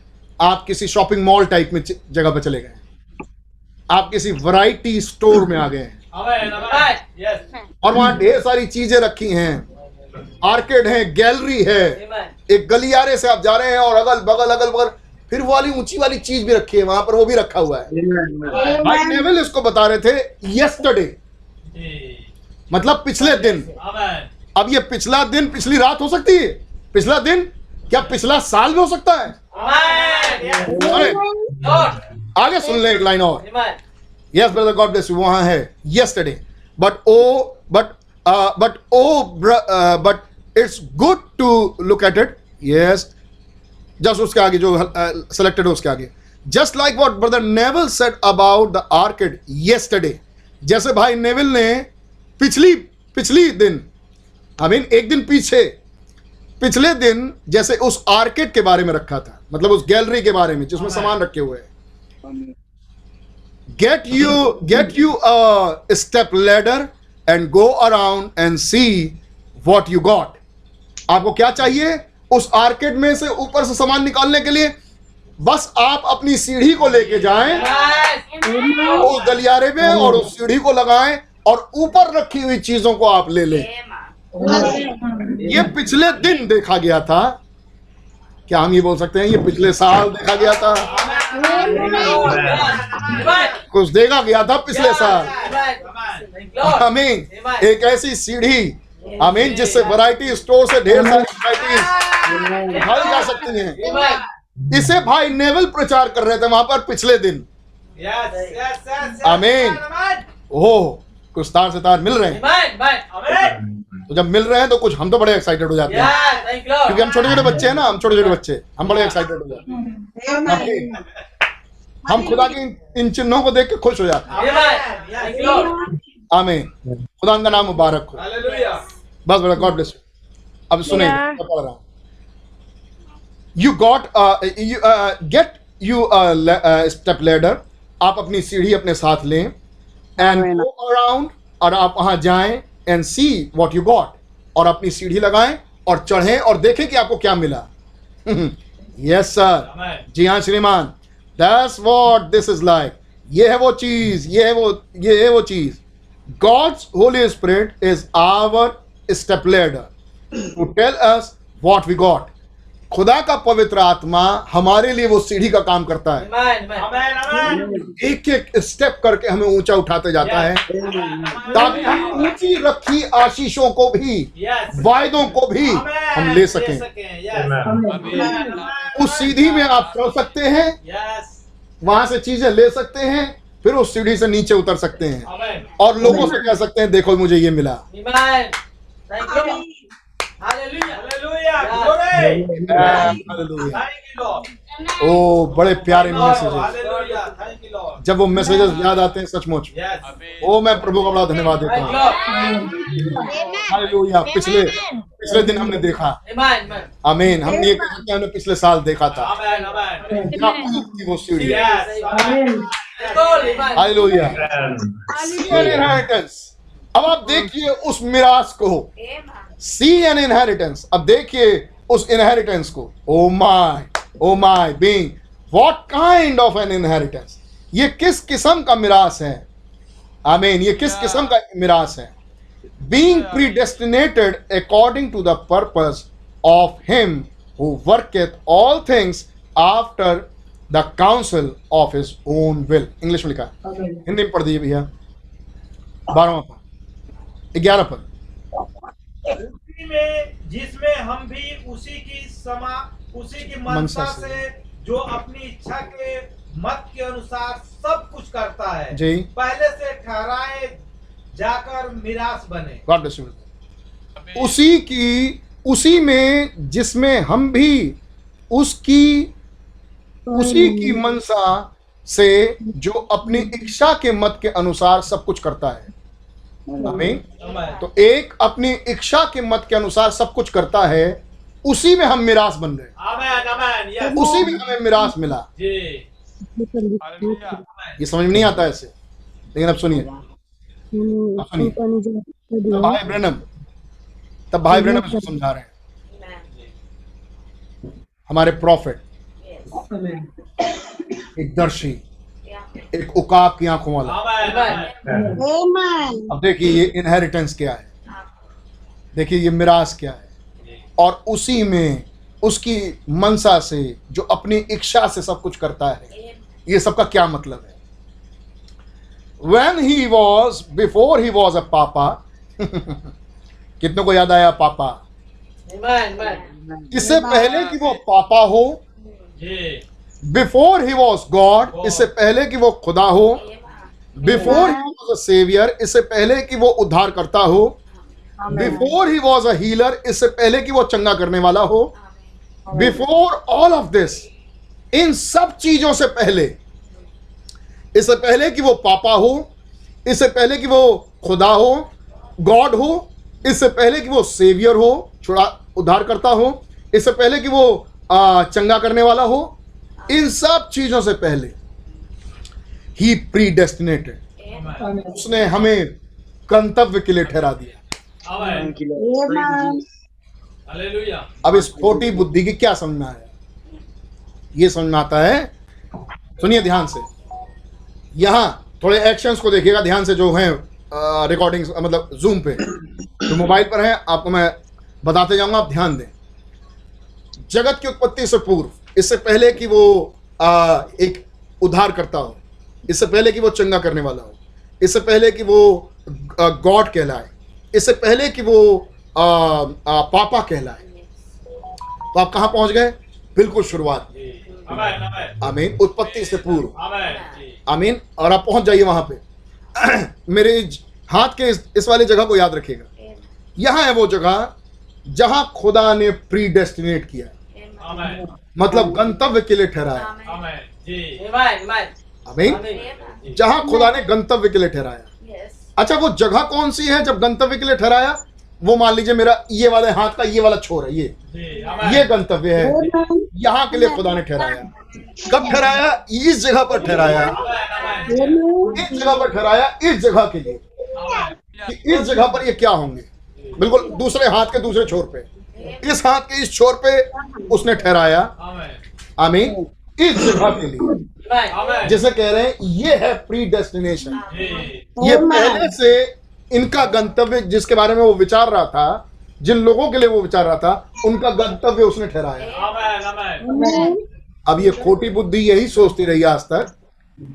S1: आप किसी शॉपिंग मॉल टाइप में जगह पे चले गए। आप किसी वैरायटी स्टोर में आ गए। हैं. और वहाँ ढेर सारी चीज़ें रखी हैं। आर्केड है गैलरी है एक गलियारे से आप जा रहे हैं और अगल बगल अगल बगल फिर वो वाली ऊँची वाली चीज़ भी रखी है वहाँ पर वो भी रखा हुआ है। भाई नेवल इसको बता रहे थे यस्टरडे मतलब पिछले दिन। अब ये पिछला दिन पिछली रात हो सकती है? पिछला दिन? क्या पिछला साल भी हो सकता है? अरे आगे सुन ले एक लाइन और। Yes brother God bless you वहाँ है yesterday but oh but but oh but it's good to look at it yes just उसके आगे जो सेलेक्टेड है उसके आगे. Just like what brother Neville said about the arcade yesterday जैसे भाई नेवल ने पिछली पिछली दिन आई मीन एक दिन पीछे, पिछले दिन जैसे उस आर्किड के बारे में रखा था. मतलब उस गैलरी के बारे में, जिसमें सामान रखे हुए हैं. Get you get you a step ladder go around and see what you got आपको क्या चाहिए? उस आर्केड में से ऊपर से सामान निकालने के लिए बस आप अपनी सीढ़ी को लेके जाएँ. उस गलियारे में और उस सीढ़ी को लगाएँ और ऊपर रखी हुई चीज़ों को आप ले लें। ये पिछले दिन देखा गया था। क्या हम ये बोल सकते हैं? ये पिछले साल देखा गया था। कुछ देखा गया था पिछले साल। आमीन एक ऐसी सीढ़ी आमीन जिससे वैरायटी स्टोर से ढेर सारी वैरायटी उठाई जा सकती हैं। इसे भाई नेवल प्रचार कर रहे थे वहाँ पर पिछले दिन. Amen. ओह कुछ तार से तार मिल रहे हैं. तो जब मिल रहे हैं तो कुछ हम तो बड़े एक्साइटेड हो जाते हैं. क्योंकि हम छोटे छोटे बच्चे हैं ना हम छोटे छोटे बच्चे हम बड़े एक्साइटेड हो जाते हैं। हम खुदा के इन- इन चिन्हों को देख के खुश हो जाते हैं। आमीन खुदा का नाम मुबारक हो बस बड़ा गॉड ब्लेस यू अब सुनिए
S2: Yeah.
S1: मैं पढ़ रहा हूँ you got you get you step ladder आप अपनी सीढ़ी अपने साथ लें एंड गो अराउंड और आप वहाँ जाएँ and see what you got और अपनी सीढ़ी लगाएँ और चढ़ें और देखें कि आपको क्या मिला। यस सर जी हाँ श्रीमान। That's what this is like ये है वो चीज़ ये है वो ये है वो चीज़। God's Holy Spirit is our step ladder to tell us what we got खुदा का पवित्र आत्मा हमारे लिए वो सीढ़ी का काम करता है
S4: Amen. Amen.
S3: Amen. Amen.
S1: एक एक स्टेप करके हमें ऊँचा उठाते जाता है ताकि हम ऊँची रखी आशीषों को भी
S3: Yes.
S1: वायदों को भी
S3: Amen.
S1: हम ले सकें
S3: Yes.
S1: उस सीढ़ी में आप चल सकते हैं वहाँ से चीज़ें ले सकते हैं फिर उस सीढ़ी से नीचे उतर सकते हैं और लोगों से कह सकते हैं देखो मुझे ये मिला
S4: Amen. Thank you.
S2: Amen.
S4: Hallelujah.
S3: Hallelujah. Glory.
S1: Hallelujah.
S3: Thank you, Lord.
S1: ओ बड़े प्यारे. Messages
S3: Hallelujah. Thank you, Lord.
S1: जब वो मैसेजेस याद आते हैं सचमुच ओ मैं प्रभु का बड़ा धन्यवाद देता हूँ पिछले पिछले दिन हमने देखा
S4: Amen. Amen.
S1: हमने ये कहा हमने पिछले साल देखा थी वो सीढ़ी हालेलुया. इनहेरिटेंस अब आप देखिए उस मिरास को। सी एन इनहेरिटेंस अब देखिए उस इनहेरिटेंस को। Oh O my oh my being what kind of an inheritance ये किस किस्म का मिरास है? आई आमीन ये किस किस्म का मिरास है? Being predestinated according to the purpose of him who worketh all things after the counsel of his own will English में लिखा है हिंदी में पढ़ दीजिए भैया बारहवा पद ग्यारह पद
S5: जिसमें हम भी उसी की समा उसी की
S1: मनसा से।
S5: से जो अपनी इच्छा के मत के अनुसार सब कुछ करता है
S1: जी
S5: पहले से ठहराए जाकर मिरास बने
S1: गॉड ब्लेस यू उसी की उसी में जिसमें हम भी उसकी उसी की मनसा से जो अपनी इच्छा के मत के अनुसार सब कुछ करता है। आमीन। तो एक अपनी इच्छा के मत के अनुसार सब कुछ करता है उसी में हम मिरास बन गए।
S3: Amen. Amen.
S1: उसी में हमें मिरास मिला। ये समझ में नहीं आता ऐसे। लेकिन अब सुनिए। सुनिए। भाई ब्रनम तब भाई ब्रनम इसको समझा रहे हैं। हमारे प्रॉफिट. एक दर्शी। एक उकाब की आँखों वाला. अब देखिए ये इनहेरिटेंस क्या है। देखिए ये मिरास क्या है। और उसी में उसकी मनसा से जो अपनी इच्छा से सब कुछ करता है ये सबका क्या मतलब है? When he was before he was a papa कितनों को याद आया पापा. इससे पहले कि वो पापा हो. बिफोर ही वॉज़ गॉड इससे पहले कि वो खुदा हो. Before he was a saviour इससे पहले कि वो उद्धार करता हो. Before he was a healer इससे पहले कि वो चंगा करने वाला हो. बिफोर ऑल ऑफ़ दिस इन सब चीज़ों से पहले इससे पहले कि वो पापा हो इससे पहले कि वो खुदा हो गॉड हो इससे पहले कि वो सेवियर हो छुड़ा उद्धार करता हो इससे पहले कि वो आ, चंगा करने वाला हो इन सब चीज़ों से पहले ही प्री डेस्टिनेटेड उसने हमें गंतव्य के लिए ठहरा दिया. अब इस खोटी बुद्धि की क्या समझना है ये समझ में आता है सुनिए ध्यान से। यहाँ थोड़े एक्शंस को देखिएगा ध्यान से जो हैं रिकॉर्डिंग मतलब जूम पे। जो मोबाइल पर है आपको मैं बताते जाऊँगा आप ध्यान दें। जगत की उत्पत्ति से पूर्व। इससे पहले कि वो आ, एक उद्धार करता हो। इससे पहले कि वो चंगा करने वाला हो। इससे पहले कि वो गॉड कहलाए। इससे पहले कि वो आ, आ, पापा कहलाए। तो आप कहाँ पहुँच गए? बिल्कुल शुरुआत. आमीन उत्पत्ति से पूर्व. आमीन। और आप पहुँच जाइए वहाँ पे। मेरे हाथ के इस, इस वाली जगह को याद रखिएगा। यहाँ है वो जगह जहाँ खुदा ने प्री डेस्टिनेट किया मतलब गंतव्य के लिए ठहराया
S3: Amen.
S1: जहाँ खुदा ने गंतव्य के लिए ठहराया अच्छा वो जगह कौन सी है जब गंतव्य के लिए ठहराया? वो मान लीजिए मेरा ये वाले हाथ का ये वाला छोर है ये। ये गंतव्य है. यहाँ के लिए खुदा ने ठहराया कब ठहराया? इस जगह पर ठहराया. इस जगह पर ठहराया इस जगह के लिए। इस जगह पर ये क्या होंगे? बिल्कुल दूसरे हाथ के दूसरे छोर पे। इस हाथ के इस छोर पे उसने ठहराया। आमीन। इस जगह के लिए. जैसे कह रहे हैं ये है प्री डेस्टिनेशन ये पहले से इनका गंतव्य जिसके बारे में वो विचार रहा था जिन लोगों के लिए वो विचार रहा था उनका गंतव्य उसने ठहराया. अब ये खोटी बुद्धि यही सोचती रही आज तक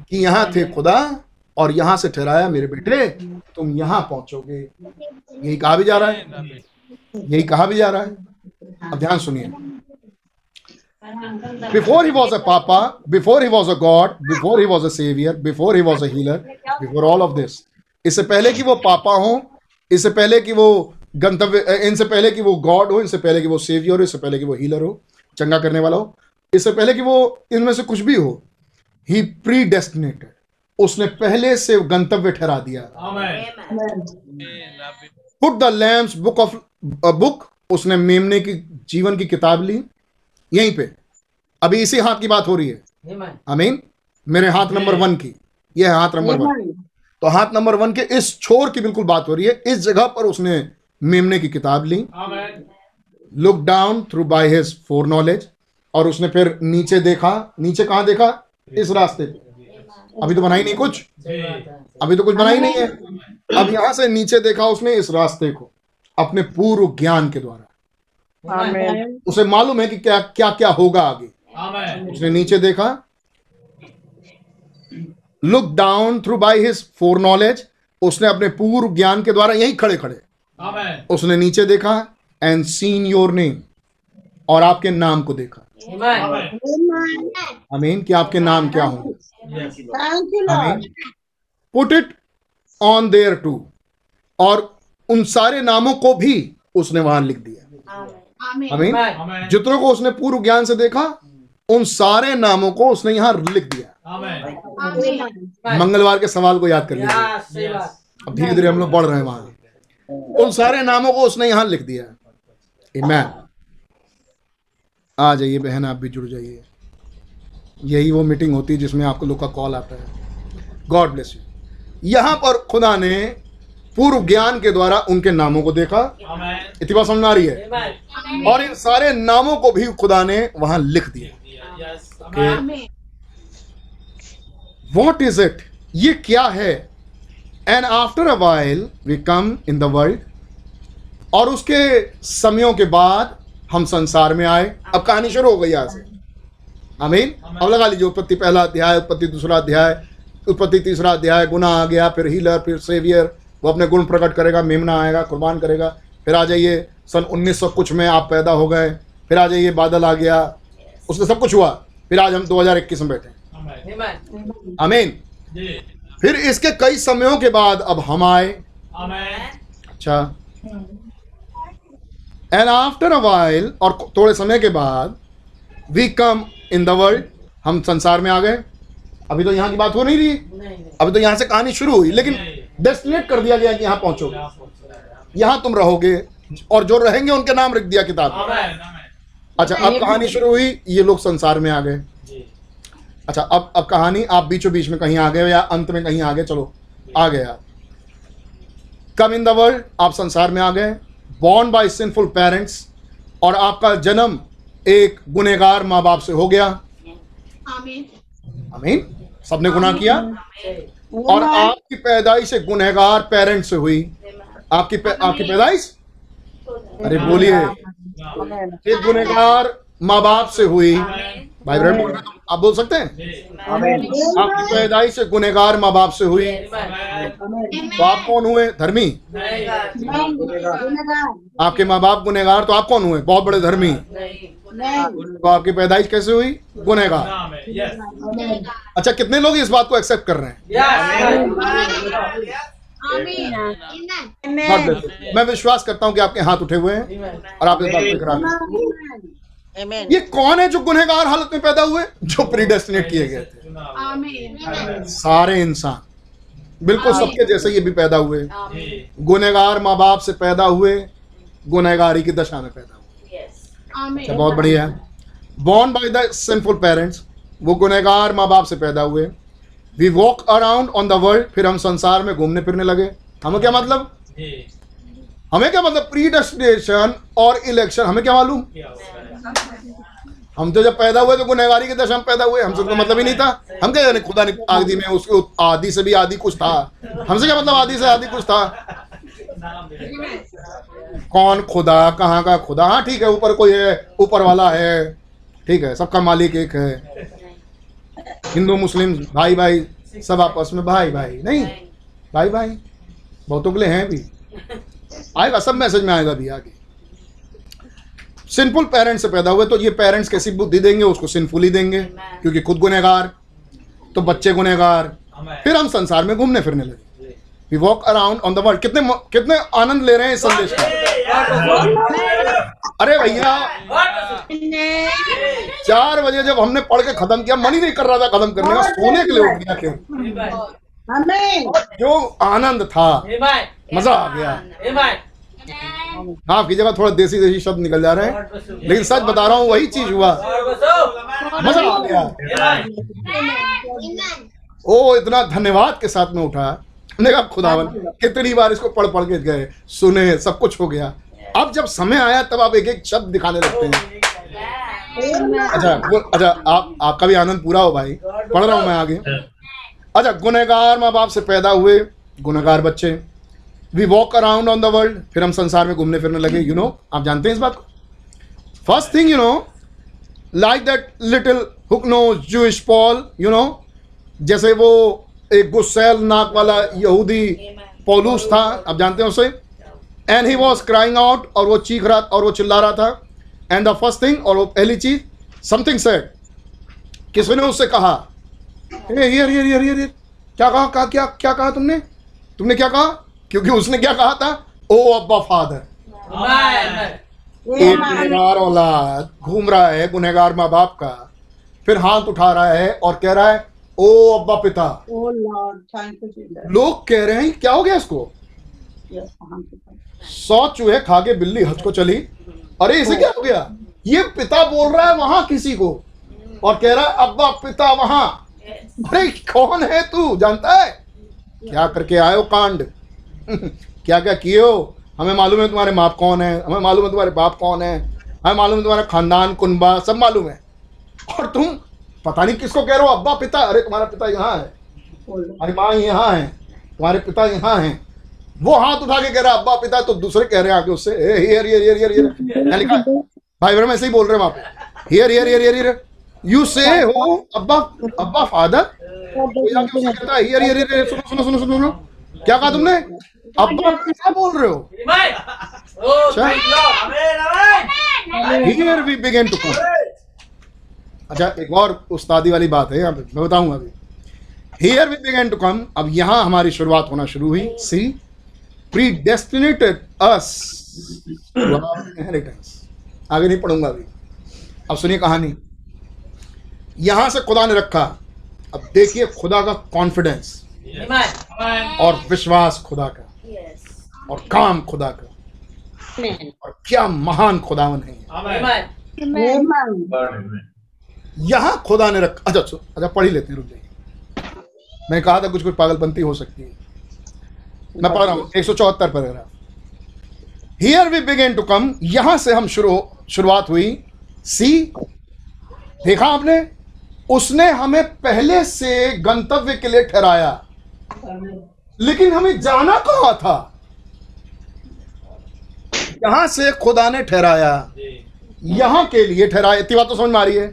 S1: कि यहाँ थे खुदा और यहाँ से ठहराया, मेरे बेटे, तुम यहाँ पहुंचोगे। यही कहा भी जा रहा है। यही कहा भी जा रहा है। अब ध्यान सुनिए। Before he was a papa before he was a God before he was a saviour before he was a healer before all of this इससे पहले कि वो पापा हो, इससे पहले कि वो गंतव्य इनसे पहले कि वो गॉड हो इनसे पहले कि वो सेवियर हो, इससे पहले कि वो हीलर हो, चंगा करने वाला हो, इससे पहले कि वो इनमें से कुछ भी हो ही प्री डेस्टिनेटेड उसने पहले से गंतव्य ठहरा दिया। the lamb's book of a book उसने मेमने की जीवन की किताब ली। यहीं पे। अभी इसी हाथ की बात हो रही है।
S4: Amen.
S1: आमीन मेरे हाथ नंबर वन की। यह हाथ नंबर वन। तो हाथ नंबर वन के इस छोर की बिल्कुल बात हो रही है। इस जगह पर उसने मेमने की किताब ली। Look down through by his foreknowledge और उसने फिर नीचे देखा। नीचे कहाँ देखा? इस रास्ते पे। अभी तो बनाई नहीं कुछ? अभी तो कुछ बनाई नहीं है। अब यहाँ से नीचे देखा उसने इस रास्ते को अपने पूर्व ज्ञान के द्वारा। उसे मालूम है कि क्या क्या क्या होगा आगे। उसने नीचे देखा। Look down through by his foreknowledge उसने अपने पूर्व ज्ञान के द्वारा यहीं खड़े खड़े। उसने नीचे देखा एंड सीन योर नेम और आपके नाम को देखा. अमीन कि आपके नाम क्या
S2: Lord.
S1: Amin put it on there too और उन सारे नामों को भी उसने वहाँ लिख दिया
S2: Amen.
S1: अमीन. जितनों को उसने पूर्व ज्ञान से देखा उन सारे नामों को उसने यहाँ लिख दिया. मंगलवार के सवाल को याद कर
S4: बात.
S1: अब धीरे धीरे हम लोग बढ़ रहे हैं वहाँ उन सारे नामों को उसने यहाँ लिख दिया Amen. आ जाइए बहन आप भी जुड़ जाइए। यही वो मीटिंग होती है जिसमें आपको लोग का कॉल आता है। गॉड ब्लेस यू यहाँ पर खुदा ने पूर्व ज्ञान के द्वारा उनके नामों को देखा. इतनी बात समझ आ रही है? और इन सारे नामों को भी खुदा ने वहाँ लिख दिया. वॉट इज़ इट ये क्या है? And after a while we come in the world और उसके समयों के बाद हम संसार में आए। अब कहानी शुरू हो गई यहाँ से। आमीन। अब लगा लीजिए उत्पत्ति पहला अध्याय उत्पत्ति दूसरा अध्याय। उत्पत्ति तीसरा अध्याय गुना आ गया फिर हीलर फिर सेवियर वो अपने गुण प्रकट करेगा मेमना आएगा कुर्बान करेगा। फिर आ जाइए सन 1900 कुछ में आप पैदा हो गए। फिर आ जाइए बादल आ गया। उसमें सब कुछ हुआ। फिर आज हम 2021 में बैठे। हैं
S3: Amen.
S4: Amen.
S1: आमीन।
S3: जी।
S1: फिर इसके कई समयों के बाद अब हम आए। अच्छा। एंड आफ्टर अ वाइल और थोड़े समय के बाद we come in the world हम संसार में आ गए। अभी तो यहाँ की बात हो नहीं रही।
S4: नहीं, नहीं.
S1: अभी तो यहाँ से कहानी शुरू हुई लेकिन डेस्टिनेट कर दिया गया कि यहाँ पहुंचोगे
S3: यहाँ पहुँच। रहे हैं।
S1: यहाँ तुम रहोगे और जो रहेंगे उनके नाम लिख दिया किताब.
S3: Amen.
S1: अच्छा अब कहानी शुरू हुई ये लोग संसार में आ गए। अच्छा अब अब कहानी आप बीचों बीच में कहीं आ गए या अंत में कहीं आ गए चलो आ गए आप कम इन द वर्ल्ड आप संसार में आ गए। बॉर्न बाय सिंफुल पेरेंट्स और आपका जन्म एक गुनेगार माँ बाप से हो गया।
S2: Amen.
S1: अमीन सबने गुनाह किया. और आपकी पैदाइश एक गुनहगार पेरेंट से हुई। आपकी पै, आपकी पैदाइश? अरे बोलिए। एक गुनहगार माँ बाप से हुई। बोल रहे हो, आप बोल सकते हैं? आपकी पैदाइश एक गुनहगार माँ बाप से हुई. तो आप कौन हुए? धर्मी? आपके माँ बाप गुनेगार तो आप कौन हुए? बहुत बड़े धर्मी। तो आपकी पैदाइश कैसे हुई?
S2: Amen.
S1: अच्छा कितने लोग इस बात को एक्सेप्ट कर रहे हैं. मैं विश्वास करता हूँ कि आपके हाथ उठे हुए हैं और आप इस बात करें।
S2: Amen.
S1: ये कौन है जो गुनहगार हालत में पैदा हुए? जो प्रीडेस्टिनेट किए गए। थे सारे इंसान। बिल्कुल सबके जैसे ये भी पैदा हुए। गुनहगार माँ बाप से पैदा हुए गुनहगारी की दशा में पैदा हुए।
S2: Amen.
S1: अच्छा बहुत बढ़िया। है born by the sinful parents वो गुनहगार माँ बाप से पैदा हुए। We walk around on the world फिर हम संसार में घूमने फिरने लगे। हमें क्या मतलब? हमें क्या मतलब? प्री डेस्टिनेशन और इलेक्शन हमें क्या मालूम? हम तो जब पैदा हुए तो गुनहगारी के दशा में पैदा हुए। हमसे तो मतलब ही नहीं था। हम क्या जाने, खुदा ने आदि में उसके आदि से भी आदि कुछ था। हमसे क्या मतलब आदि से आदि कुछ था? कौन खुदा, कहाँ का खुदा? हाँ ठीक है, ऊपर कोई है, ऊपर वाला है। ठीक है, सबका मालिक एक है। हिंदू, मुस्लिम भाई भाई सब आपस में भाई भाई नहीं भाई भाई बहुतों के लिए हैं भी आएगा, सब मैसेज में आएगा भी आगे। सिंपल पेरेंट्स से पैदा हुए तो ये पेरेंट्स कैसी बुद्धि देंगे? उसको सिंफुल ही देंगे क्योंकि खुद गुनहगार तो बच्चे गुनहगार। फिर हम संसार में घूमने फिरने लगे। We walk around on the world कितने कितने आनंद ले रहे हैं इस संदेश का। अरे भैया चार बजे जब हमने पढ़ के खत्म किया मन ही नहीं कर रहा था खत्म करने का। सोने के लिए उठ गया क्यों? जो आनंद था मज़ा आ गया। माफ़ कीजिएगा थोड़ा देसी देसी शब्द निकल जा रहे हैं। लेकिन सच बता रहा हूँ, वही चीज़ हुआ। मज़ा आ गया। ओ, इतना धन्यवाद के साथ में उठा हमने कहा, खुदावन, कितनी बार इसको पढ़ पढ़ के गए, सुने, सब कुछ हो गया। अब जब समय आया, तब आप एक एक शब्द दिखाने लगते हैं। अच्छा अच्छा आप आपका भी आनंद पूरा हो भाई। पढ़ रहा हूँ मैं आगे। अच्छा गुनहगार माँ बाप से पैदा हुए, गुनहगार बच्चे। We walk around on the world फिर हम संसार में घूमने फिरने लगे यू नो आप जानते हैं इस बात को? First thing you know like that little hook no Jewish Paul you know जैसे वो एक गुस्सेल नाक वाला यहूदी पोलूस था, आप जानते हैं उसे? And he was crying out और वो चीख रहा और वो चिल्ला रहा था। एंड द फ़र्स्ट थिंग और वो पहली चीज़ समथिंग सेड किसी ने उससे कहा? हियर हियर हियर हियर क्या कहा, क्या क्या कहा तुमने? तुमने क्या कहा? क्योंकि उसने क्या कहा था? ओ अब्बा फादर एक गुनहगार औलाद घूम रहा है गुनहगार माँ बाप का फिर हाथ उठा रहा है और कह रहा है ओ अब्बा पिता. लोग कह रहे हैं क्या हो गया इसको? सौ चूहे खा के बिल्ली हज को चली। अरे इसे क्या हो गया? ये पिता बोल रहा है वहाँ किसी को और कह रहा है अब्बा पिता वहाँ। अरे कौन है तू? जानता है? क्या करके हो कांड? क्या क्या किए हो? हमें मालूम है तुम्हारे माप कौन है? हमें मालूम है तुम्हारे बाप कौन है? हमें मालूम है तुम्हारा खानदान, कुनबा, सब मालूम है। और तुम पता नहीं किसको कह रहे हो? अब्बा, पिता। अरे, तुम्हारा पिता यहाँ है. तुम्हारी माँ यहाँ है। तुम्हारे पिता यहाँ हैं। वो हाथ उठा के कह रहा अब्बा, पिता तो दूसरे कह रहे हैं आगे उससे हियर हियर हियर हियर लिखा भाई बहन ऐसे ही बोल रहे हैं वहाँ पे here here here here you say हो, अब्बा अब्बा फादर हियर हियर सुनो सुनो सुनो सुनो। क्या कहा तुमने? अब्बा पिता बोल रहे हो? Here we begin to come अच्छा एक और उस्तादी वाली बात है यहाँ पे मैं बताऊँगा अभी। Here we begin to come अब यहाँ हमारी शुरुआत होना शुरू हुई। See predestinated us inheritance आगे नहीं पढ़ूँगा अभी। अब सुनिए कहानी। यहाँ से खुदा ने रखा। अब देखिए खुदा का कॉन्फिडेंस और विश्वास खुदा का। और काम खुदा का। और क्या महान खुदावन है. यहाँ खुदा ने रखा अच्छा अच्छा पढ़ ही लेते हैं रुक जाइए। मैं कहा था कुछ कुछ पागलपंती हो सकती है। मैं पढ़ रहा हूँ एक सौ चौहत्तर paragraph here we began to come यहाँ से हम शुरू शुरुआत हुई। सी देखा आपने? उसने हमें पहले से गंतव्य के लिए ठहराया. लेकिन हमें जाना कहाँ था? यहाँ से खुदा ने ठहराया। यहाँ के लिए ठहराया। इतनी बात तो समझ में आ रही है?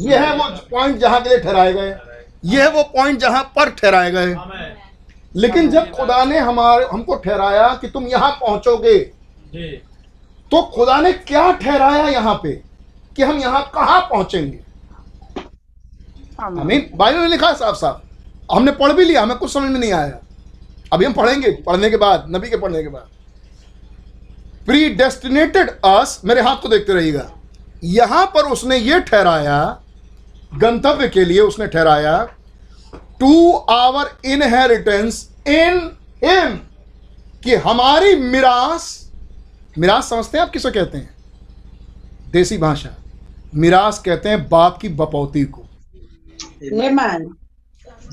S1: ये है वो पॉइंट जहाँ के लिए ठहराए गए। ये है वो पॉइंट जहाँ पर ठहराए गए। लेकिन जब खुदा ने हमारे हमको ठहराया कि तुम यहाँ पहुंचोगे तो खुदा ने क्या ठहराया यहाँ पे कि हम यहाँ कहाँ पहुँचेंगे? हमें बाइबल में लिखा है साफ़ साफ़ हमने पढ़ भी लिया, हमें कुछ समझ में नहीं आया। अभी हम पढ़ेंगे, पढ़ने के बाद, नबी के पढ़ने के बाद। प्री डेस्टिनेटेड अस मेरे हाथ को देखते रहिएगा। यहाँ पर उसने ये ठहराया, गंतव्य के लिए उसने ठहराया to our inheritance in him कि हमारी मिरास मिरास समझते हैं आप किसे कहते हैं? देसी भाषा। मिरास कहते हैं बाप की बपौती को.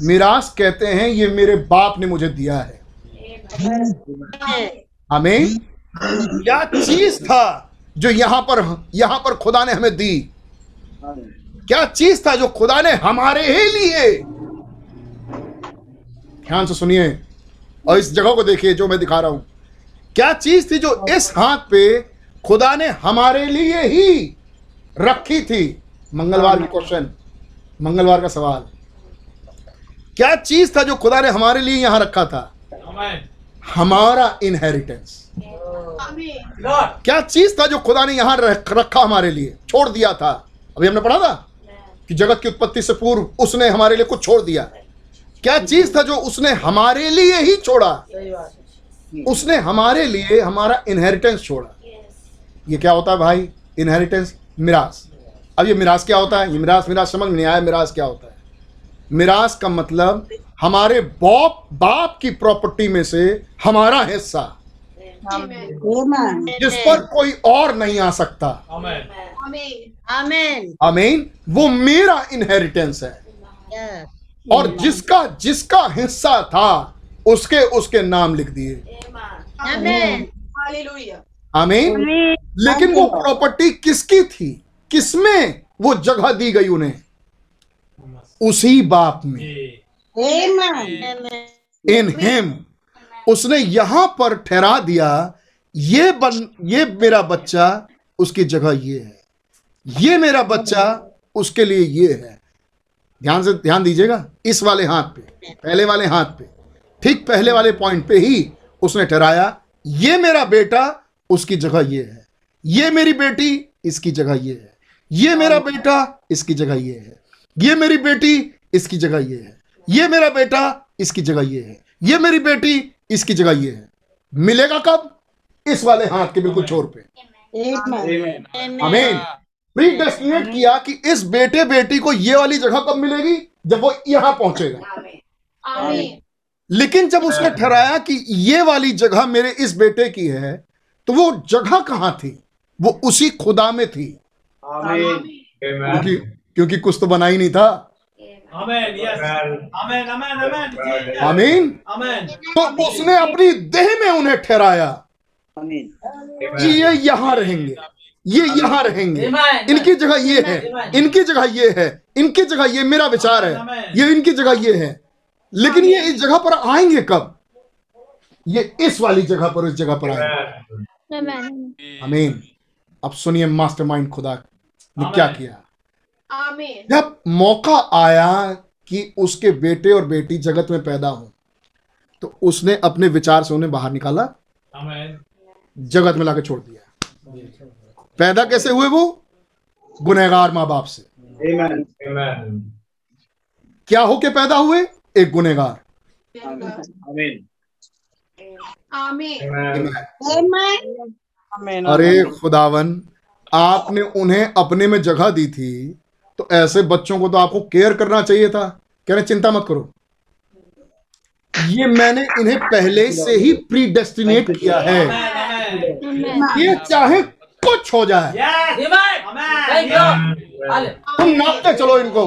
S1: मिरास कहते हैं, ये मेरे बाप ने मुझे दिया है। हमें क्या चीज़ था जो यहाँ पर यहाँ पर खुदा ने हमें दी? क्या चीज़ था जो खुदा ने हमारे ही लिए? ध्यान से सुनिए और इस जगह को देखिए जो मैं दिखा रहा हूँ। क्या चीज़ थी जो इस हाथ पे खुदा ने हमारे लिए ही रखी थी? मंगलवार की क्वेश्चन, मंगलवार का सवाल। क्या चीज़ था जो खुदा ने हमारे लिए यहाँ रखा था? हमारा इनहेरिटेंस क्या चीज़ था जो खुदा ने यहाँ रखा हमारे लिए? छोड़ दिया था। अभी हमने पढ़ा था कि जगत की उत्पत्ति से पूर्व उसने हमारे लिए कुछ छोड़ दिया। क्या चीज़ था जो उसने हमारे लिए ही छोड़ा? उसने हमारे लिए हमारा इनहेरिटेंस छोड़ा। ये क्या होता है भाई? इनहेरिटेंस मिरास। अब ये मिरास क्या होता है? ये मिरास मिरास समझ नहीं आया मिरास क्या होता है। मिरास का मतलब हमारे बाप बाप की प्रॉपर्टी में से हमारा हिस्सा
S2: Amen.
S4: Amen.
S1: जिस पर कोई और नहीं आ सकता
S3: अमीन
S2: Amen.
S9: Amen.
S1: वो मेरा इनहेरिटेंस है और जिसका जिसका हिस्सा था उसके उसके नाम लिख दिए
S9: Amen.
S2: Hallelujah.
S1: आमीन लेकिन वो प्रॉपर्टी किसकी थी किसमें वो जगह दी गई उन्हें उसी बाप में. इन हिम उसने यहाँ पर ठहरा दिया ये बन ये मेरा बच्चा उसकी जगह ये है। ये मेरा बच्चा उसके लिए ये है। ध्यान से ध्यान दीजिएगा इस वाले हाथ पे पहले वाले हाथ पे ठीक पहले वाले पॉइंट पे ही उसने ठहराया ये मेरा बेटा उसकी जगह ये है। ये मेरी बेटी इसकी जगह ये है। ये मेरा बेटा इसकी जगह ये है। ये मेरी बेटी इसकी जगह ये है। ये मेरा बेटा इसकी जगह ये है। ये मेरी बेटी इसकी जगह ये है। मिलेगा कब? इस वाले हाथ के बिल्कुल छोर पे।
S4: Amen.
S1: आमीन प्रीडेस्टिनेट किया कि इस बेटे बेटी को ये वाली जगह कब मिलेगी? जब वो यहाँ पहुंचेगा। लेकिन जब उसने ठहराया कि ये वाली जगह मेरे इस बेटे की है तो वो जगह कहाँ थी? वो उसी खुदा में थी। क्योंकि क्योंकि कुछ तो बना ही नहीं था. आमीन तो उसने अपनी देह में उन्हें ठहराया। कि ये यहाँ रहेंगे। ये यहाँ रहेंगे। इनकी जगह ये है। इनकी जगह ये है। इनकी जगह ये मेरा विचार है। ये इनकी जगह ये है। लेकिन ये इस जगह पर आएँगे कब? ये इस वाली जगह पर इस जगह पर आएँगे। अमीन अब सुनिए मास्टरमाइंड खुदा ने क्या किया. जब मौका आया कि उसके बेटे और बेटी जगत में पैदा हो तो उसने अपने विचार से उन्हें बाहर निकाला। जगत में लाके छोड़ दिया। पैदा कैसे हुए वो? गुनहगार माँ बाप से क्या होके पैदा हुए? एक गुनहगार।
S2: Amen.
S4: Amen.
S1: अरे खुदावन आपने उन्हें अपने में जगह दी थी। तो ऐसे बच्चों को तो आपको केयर करना चाहिए था। कह रहे चिंता मत करो। ये मैंने इन्हें पहले से ही प्री डेस्टिनेट किया है। ये चाहे कुछ हो जाए। तुम नापते चलो इनको।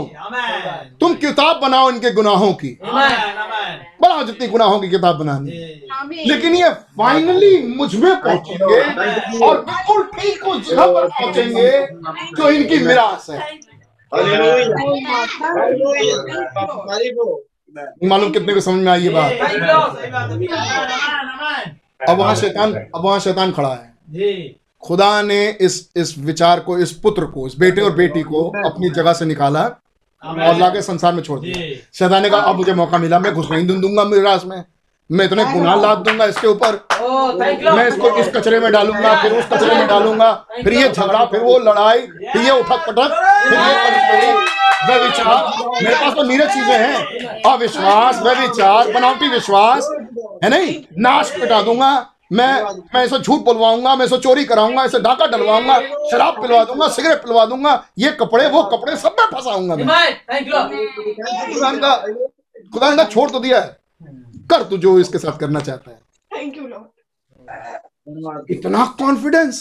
S1: तुम किताब बनाओ इनके गुनाहों की. बनाओ जितनी गुनाहों की किताब बनानी। लेकिन ये फाइनली मुझमें पहुँचेंगे और बिल्कुल ठीक उस जगह पर पहुँचेंगे जो इनकी मिरास है। नहीं मालूम कितने को समझ में आई ये बात. अब वहाँ शैतान अब वहाँ शैतान खड़ा है। खुदा ने इस इस विचार को इस पुत्र को इस बेटे और बेटी को अपनी जगह से निकाला और लाके संसार में छोड़ दिया। शैतान ने कहा अब मुझे मौका मिला मैं घुस नहीं दूँगा मिरास में। मैं इतने गुनाह लाद दूँगा इसके ऊपर। मैं इसको इस कचरे में डालूँगा फिर उस कचरे में डालूँगा। फिर ये झगड़ा फिर वो लड़ाई फिर ये उठक पटक फिर ये व्यविचार मेरे पास तो नीरज चीज़ें हैं। अविश्वास व्यविचार बनावटी विश्वास है नहीं? नाश मिटा दूँगा। मैं मैं इसे झूठ बोलवाऊँगा मैं इसे चोरी कराऊँगा इसे डाका डलवाऊँगा शराब पिलवा दूँगा सिगरेट पिलवा दूँगा ये कपड़े वो कपड़े सब में फंसाऊँगा मैं। खुदा ने छोड़ तो दिया है। कर तू जो इसके साथ करना चाहता है।
S2: Thank you, Lord.
S1: इतना कॉन्फिडेंस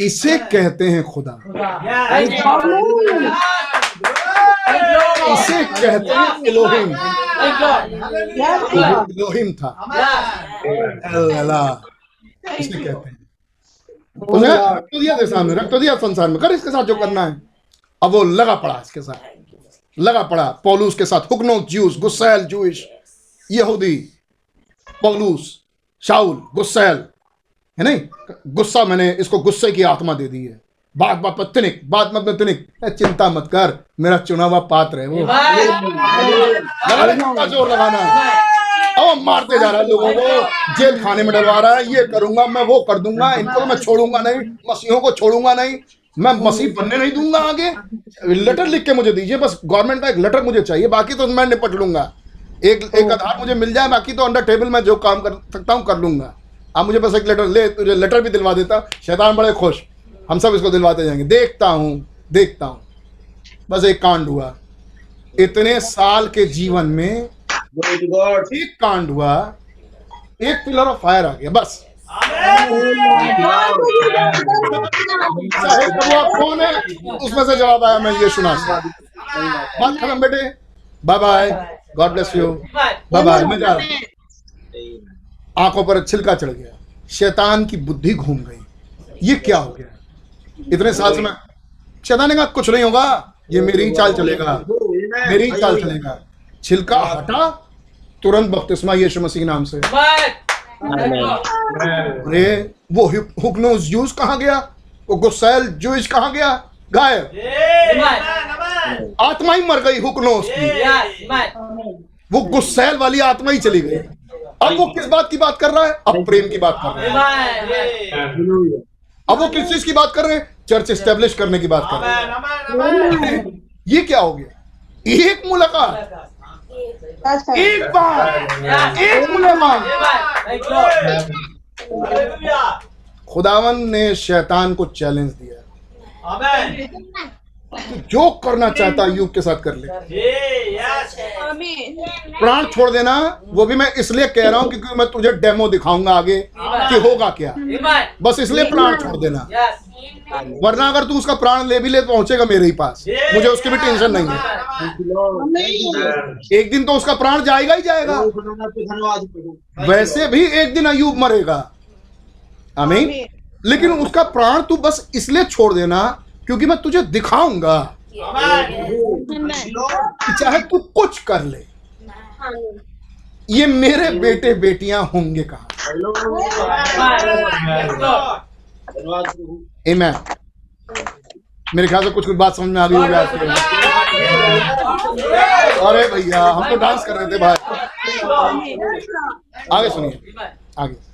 S1: इसे कहते हैं खुदा। इसे कहते हैं इलोहिम इलोहिम था। अल्लाह। इसे कहते हैं। उसने रख तो दिया सामने रख तो दिया संसार में। कर इसके साथ जो करना है। अब वो लगा पड़ा इसके साथ। लगा पड़ा। पौलूस के साथ हुगनो जूस गुस्सैल जूश यहूदी पौलूस शाउल गुस्सैल है नहीं? गुस्सा मैंने इसको गुस्से की आत्मा दे दी है। बात बात पर तिनिक बात मत में तिनिक चिंता मत कर मेरा चुना हुआ पात्र है वो। ज़ोर लगाना। अब मारते जा रहा है लोगों को जेल खाने में डलवा रहा है ये करूँगा मैं वो कर दूँगा इनको मैं छोड़ूँगा नहीं मसीहों को छोड़ूँगा नहीं मैं मसीह बनने नहीं दूँगा आगे। लेटर लिख के मुझे दीजिए बस गवर्नमेंट का एक लेटर मुझे चाहिए बाकी तो मैं निपट लूँगा। एक एक आधार मुझे मिल जाए बाकी तो अंडर टेबल मैं जो काम कर सकता हूँ कर लूँगा। आप मुझे बस एक लेटर ले तुझे लेटर भी दिलवा देता। शैतान बड़े खुश। हम सब इसको दिलवाते जाएँगे। देखता हूँ देखता हूँ। बस एक कांड हुआ। इतने साल के जीवन में एक कांड हुआ। एक पिलर ऑफ़ फायर आ गया बस। कौन है उसमें से जवाब आया मैं ये सुना बात खत्म बेटे bye bye God bless you bye bye मैं जा आँखों पर छिलका चढ़ गया शैतान की बुद्धि घूम गई ये क्या हो गया इतने साल से मैं शैतान ने कहा कुछ नहीं होगा ये मेरी चाल चलेगा मेरी चाल चलेगा छिलका हटा तुरंत बपतिस्मा यीशु मसीह नाम से अरे वो हुकनोज यूज़ कहाँ गया? वो गुस्सैल जूज कहाँ गया? गायब। आत्मा ही मर गई हुकनोज की। वो गुस्सैल वाली आत्मा ही चली गई। अब वो किस बात की बात कर रहा है? अब प्रेम की बात कर रहा है। अब वो किस चीज़ की बात कर रहे हैं? चर्च स्टेब्लिश करने की बात कर रहे हैं। ये क्या हो गया? एक मुलाकात। एक बार एक मुलेमान खुदावन ने शैतान को चैलेंज दिया। जो करना चाहता यूब के साथ कर ले। प्राण छोड़ देना वो भी मैं इसलिए कह रहा हूँ क्योंकि मैं तुझे डेमो दिखाऊँगा आगे कि होगा क्या। बस इसलिए प्राण छोड़ देना। वरना अगर तू उसका प्राण ले भी ले पहुंचेगा मेरे ही पास। मुझे उसकी भी टेंशन नहीं है। एक दिन तो उसका प्राण जाएगा ही जाएगा। वैसे भी एक दिन अयुब मरेगा। आमीन। लेकिन उसका प्राण तू बस इसलिए छोड़ देना क्योंकि मैं तुझे दिखाऊँगा। चाहे तू कुछ कर ले। ये मेरे बेटे बेटियाँ होंगे कहा? Amen. मेरे ख्याल से कुछ कुछ बात समझ में आ गई होगी आपके अरे भैया, हम तो डांस कर रहे थे भाई। आगे सुनिए। आगे।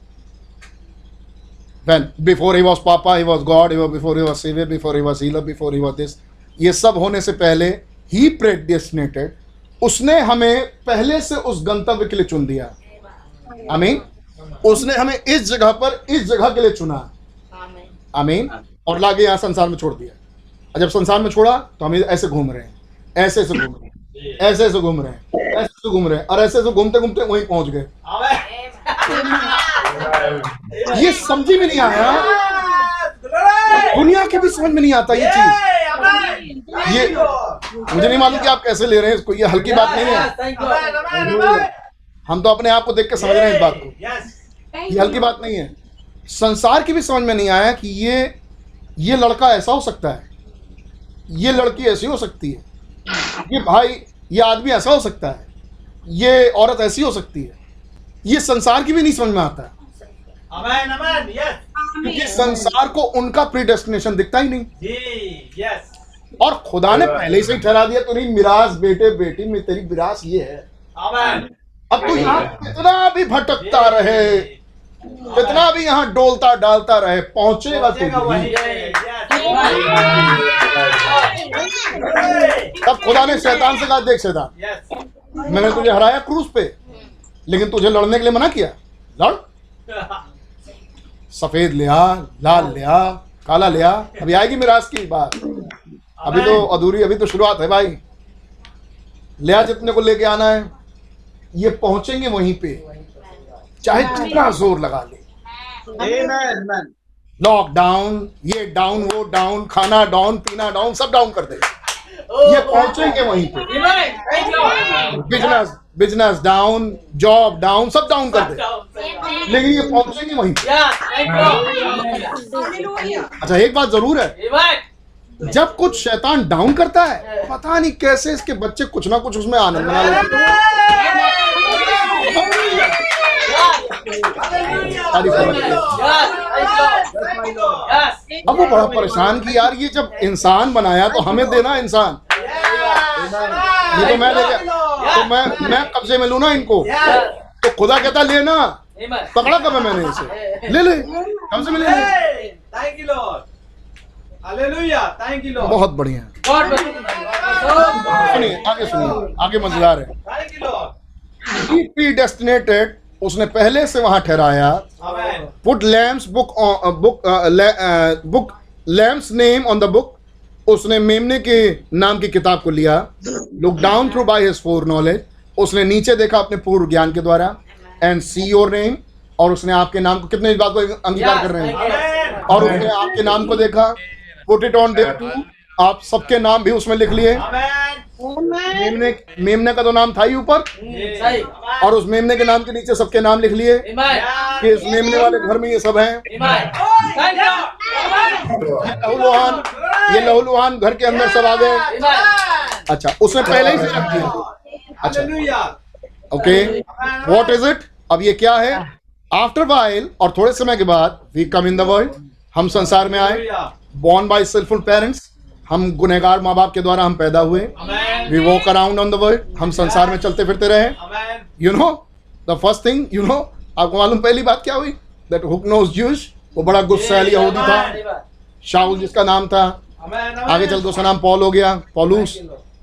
S1: When before he was papa he was god he was before he was savior before he was healer before he was this. ये सब होने से पहले ही predestinated उसने हमें पहले से उस गंतव्य के लिए चुन दिया। आमीन उसने हमें इस जगह पर इस जगह के लिए चुना। आमीन और लागे यहाँ संसार में छोड़ दिया। और जब संसार में छोड़ा तो हम ऐसे घूम रहे हैं। ऐसे ऐसे घूम रहे हैं। ऐसे ऐसे घूम रहे हैं। ऐसे ऐसे घूम रहे हैं। और ऐसे ऐसे घूमते घूमते वहीं पहुँच गए। ये समझ में नहीं आया। दुनिया के भी समझ में नहीं आता ये चीज़। ये, मुझे नहीं मालूम कि आप कैसे ले रहे हैं इसको ये हल्की बात नहीं है। हम तो अपने आप को देख के समझ रहे हैं इस बात को। ये हल्की बात नहीं है। संसार की भी समझ में नहीं आया कि ये ये लड़का ऐसा हो सकता है। ये लड़की ऐसी हो सकती है। ये भाई, ये आदमी ऐसा हो सकता है। ये औरत ऐसी हो सकती है। ये संसार की भी नहीं समझ में आता। है
S5: Amen, amen, yes.
S1: क्योंकि संसार को उनका प्री डेस्टिनेशन दिखता ही नहीं।
S5: जी, yes.
S1: और खुदा ने पहले से ही ठहरा दिया तेरी मिराज बेटे बेटी में तेरी विरास ये है।
S5: Amen.
S1: अब तू यहाँ कितना भी भटकता रहे कितना भी यहाँ डोलता डालता रहे पहुंचेगा तू. तब खुदा ने शैतान से कहा देख शैतान मैंने तुझे हराया क्रूज पे लेकिन तुझे लड़ने के लिए मना किया। लड़। सफ़ेद लिया लाल लिया काला लिया। अभी आएगी मिराज की बात। अभी तो अधूरी अभी तो शुरुआत है भाई। लिया जितने को लेके आना है ये पहुँचेंगे वहीं पे। चाहे जितना ज़ोर लगा ले। लॉकडाउन ये डाउन वो डाउन खाना डाउन पीना डाउन सब डाउन कर दे। ये पहुँचेंगे वहीं पे। Business business down job down सब डाउन कर दे। लेकिन ये पहुँचेंगे वहीं? अच्छा एक बात ज़रूर है। जब कुछ शैतान डाउन करता है पता नहीं कैसे इसके बच्चे कुछ ना कुछ उसमें आनंद मना लेते हैं। अब वो बड़ा परेशान कि यार ये जब इंसान बनाया तो हमें देना इंसान। ये तो मैं लेके तो मैं मैं कब्जे में लू ना इनको? तो खुदा कहता लेना पकड़ा कब है मैंने इसे? ले ले। कब से मिले
S5: Thank you, Lord. Hallelujah. Thank you, Lord.
S1: बहुत बढ़िया। सुनिए आगे सुनिए आगे मज़ेदार है
S5: Thank you, Lord.
S1: Predestinated उसने पहले से वहाँ ठहराया। Put lamb's book book book lamb's name on the book उसने मेमने के नाम की किताब को लिया। Look down through by his foreknowledge उसने नीचे देखा अपने पूर्व ज्ञान के द्वारा। एंड सी योर नेम और उसने आपके नाम को कितने इस बात को अंगीकार कर रहे हैं. और उसने आपके नाम को देखा। पुट इट ऑन डे आप सबके नाम भी उसमें लिख लिए. मेमने मेमने का तो नाम था ही ऊपर। और उस मेमने के नाम के नीचे सबके नाम लिख लिए। कि इस मेमने वाले घर में ये सब हैं। लहूलुहान, ये लहूलुहान घर के अंदर सब आ गए। अच्छा उसने पहले ही से रख दिया। अच्छा। ओके व्हाट इज़ इट अब ये क्या है? आफ्टर वाइल और थोड़े समय के बाद we come in the world हम संसार में आए. बॉर्न बाय सिल्फुल पेरेंट्स हम गुनहगार माँ बाप के द्वारा हम पैदा हुए। We walk around on the world हम संसार में चलते फिरते रहे। You know the first thing you know आपको मालूम पहली बात क्या हुई? दैट हुक नोज़ जूश वो बड़ा गुस्सैल यहूदी था। शाउल जिसका नाम था। आगे चल के उसका नाम पॉल हो गया Paulus.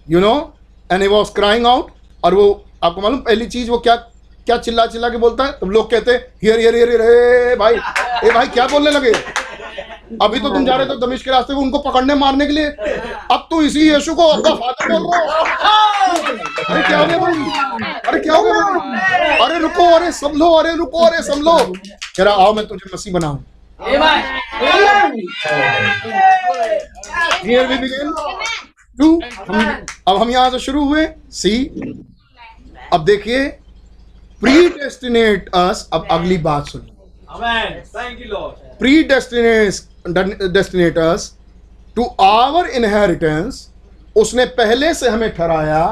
S1: You know and he was crying out और वो आपको मालूम पहली चीज़ वो क्या क्या चिल्ला चिल्ला के बोलता है? तब लोग कहते हैं हियर हियर हियर भाई ए भाई क्या बोलने लगे? अभी तो तुम जा रहे थे दमिश के रास्ते को उनको पकड़ने मारने के लिए। अब तू इसी यीशु को अपना फादर बोल रहा अरे क्या हो गया भाई? अरे क्या हो गया भाई? अरे रुको अरे संभलो अरे रुको अरे संभलो। कह रहा आओ मैं तुझे मसीह बनाऊँ। Here we begin. टू अब हम यहाँ से शुरू हुए। सी अब देखिए प्री डेस्टिनेट अस अब अगली बात सुनिए
S3: Lord.
S1: Predestinate us to our inheritance उसने पहले से हमें ठहराया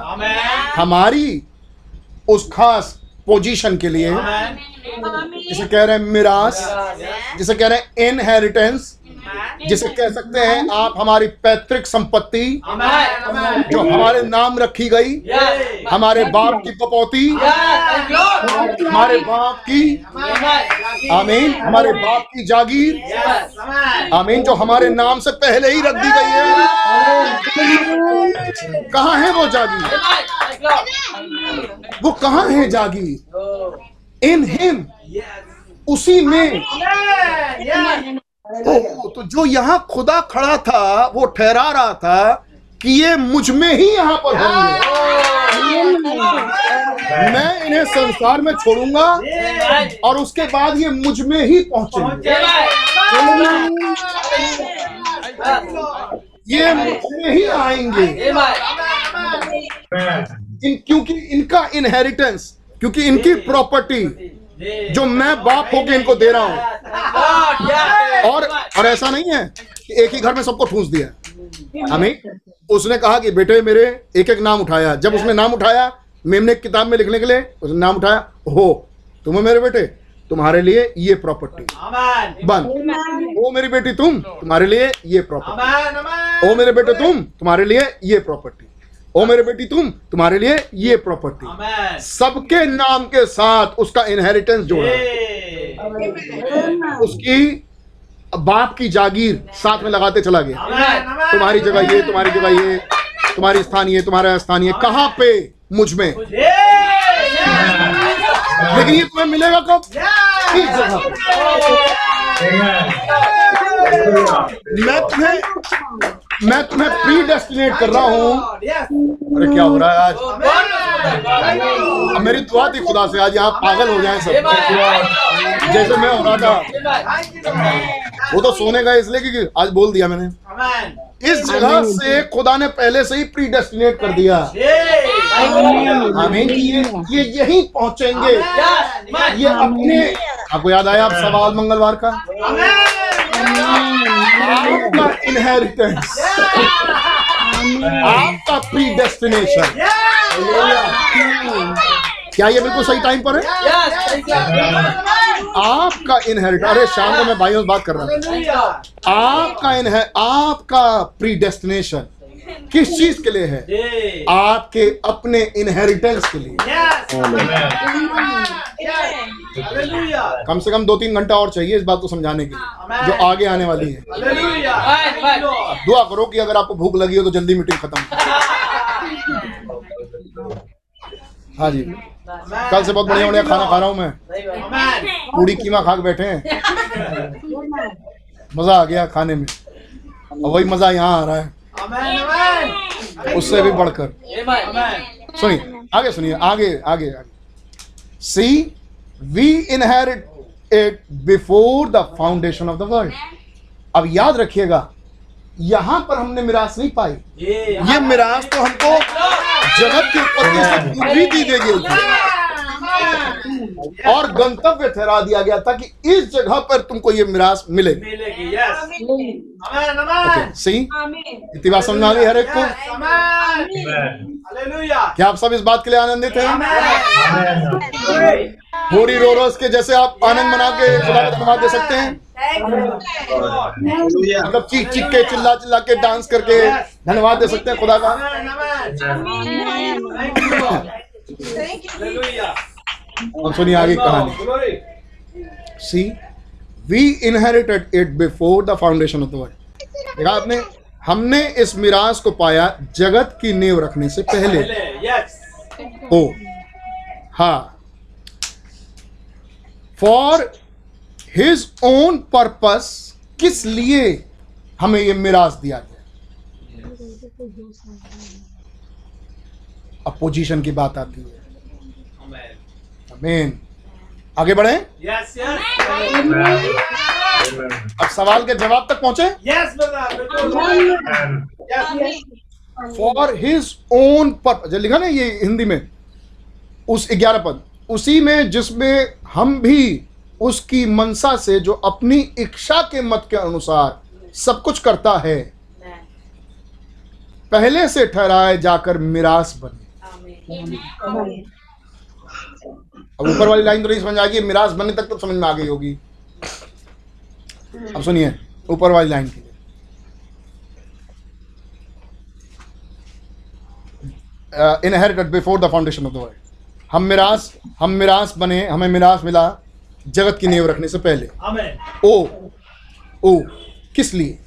S1: हमारी उस खास पोजीशन के लिए। जिसे कह रहे हैं मिरास जिसे कह रहे हैं इनहेरिटेंस जिसे कह सकते हैं आप हमारी पैतृक संपत्ति. जो हमारे नाम रखी गई हमारे बाप की कपौती
S3: Lord.
S1: हमारे बाप की आमीन हमारे बाप की जागीर आमीन जो हमारे नाम से पहले ही रख दी गई है। कहाँ है वो जागीर? वो कहाँ है जागीर? इन हिम उसी में. ओ, तो जो यहाँ खुदा खड़ा था वो ठहरा रहा था कि ये मुझमें ही यहाँ पर होंगे। मैं इन्हें संसार में छोड़ूँगा और उसके बाद ये मुझमें ही पहुँचेंगे। ये मुझमें ही आएँगे। इन क्योंकि इनका इनहेरिटेंस क्योंकि इनकी प्रॉपर्टी जो मैं बाप होके इनको दे रहा हूँ। और और ऐसा नहीं है कि एक ही घर में सबको ठूस दिया हमें उसने कहा कि बेटे मेरे एक एक नाम उठाया। जब उसने नाम उठाया मेमने की किताब में लिखने के लिए उसने नाम उठाया हो तुम्हें मेरे बेटे तुम्हारे लिए ये प्रॉपर्टी. बंद। ओ मेरी बेटी तुम तुम्हारे लिए ये प्रॉपर्टी. ओ मेरे बेटे तुम तुम्हारे लिए ये प्रॉपर्टी ओ मेरे बेटी तुम तुम्हारे लिए ये प्रॉपर्टी सबके नाम के साथ उसका इनहेरिटेंस जोड़ा. उसकी बाप की जागीर साथ में लगाते चला गया. तुम्हारी जगह ये तुम्हारी जगह ये तुम्हारी स्थान ये तुम्हारा स्थान ये कहाँ पे
S3: मुझमें?
S1: लेकिन ये तुम्हें मिलेगा कब? इस जगह मैं तुम्हें मैं तुम्हें प्री डेस्टिनेट कर रहा हूँ। अरे क्या हो रहा है आज? अब मेरी दुआ थी खुदा से आज यहाँ पागल हो जाए सब। जैसे मैं हो रहा था. वो तो सोने गए इसलिए क्योंकि आज बोल दिया मैंने। इस जगह से खुदा ने पहले से ही प्री डेस्टिनेट कर दिया। कि ये ये यहीं पहुँचेंगे। ये अपने आपको याद आया आप सवाल मंगलवार का? आपका इनहेरिटेंस आपका प्री डेस्टिनेशन क्या ये बिल्कुल सही टाइम पर है? आपका इनहेरिट अरे शाम को मैं भाइयों से बात कर रहा हूँ। आपका इनहे आपका प्री डेस्टिनेशन किस चीज़ के लिए है? आपके अपने इनहेरिटेंस के लिए। कम से कम दो तीन घंटा और चाहिए इस बात को समझाने के लिए जो आगे आने वाली है। दुआ करो कि अगर आपको भूख लगी हो तो जल्दी मीटिंग खत्म। हाँ जी। कल से बहुत बढ़िया बढ़िया खाना खा रहा हूँ मैं। पूरी कीमा खा के बैठे हैं। मज़ा आ गया खाने में। और वही मज़ा यहाँ आ रहा है। उससे भी बढ़कर। सुनिए आगे सुनिए आगे आगे आगे। See we inherit it before the foundation of the world अब याद रखिएगा यहाँ पर हमने मिरास नहीं पाई।
S3: ये
S1: ये मिरास तो हमको जगत की उत्पत्ति से पूर्व ही दी गई थी। और गंतव्य ठहरा दिया गया था कि इस जगह पर तुमको ये मिरास मिलेगी।
S3: मिलेगी यस अमेन अमेन
S1: सी
S2: आमीन
S1: बात समझ गई हर एक को? क्या आप सब इस बात के लिए आनंदित हैं? होरी रोरोस के जैसे आप आनंद मना के खुदा का धन्यवाद दे सकते हैं। मतलब चीख चीख के चिल्ला चिल्ला के डांस करके धन्यवाद दे सकते हैं खुदा का। और सुनिए आगे कहानी? See we inherited it before the foundation of the world देखा आपने? हमने इस मिराज को पाया जगत की नींव रखने से पहले।
S3: पहले
S1: ओ हा। फॉर हिज ओन पर्पस किस लिए हमें ये मिराज दिया गया? अब पोजीशन की बात आती है।
S3: अमेन
S1: आगे बढ़े।
S3: यस यस
S1: अब सवाल के जवाब तक पहुँचे?
S3: यस ब्रदर बिल्कुल। यस
S1: फॉर हिज ओन जो लिखा ना ये हिंदी में। उस ग्यारह पद। उसी में जिसमें हम भी उसकी मनसा से जो अपनी इच्छा के मत के अनुसार सब कुछ करता है पहले से ठहराए जाकर मिरास बने। अब ऊपर वाली लाइन तो नहीं समझ आ गई मिरास बनने तक तो समझ में आ गई होगी। अब सुनिए ऊपर वाली लाइन की inherited before the foundation of the world हम मिरास हम मिरास बने हमें मिरास मिला जगत की नींव रखने से पहले। ओ ओ किस लिए?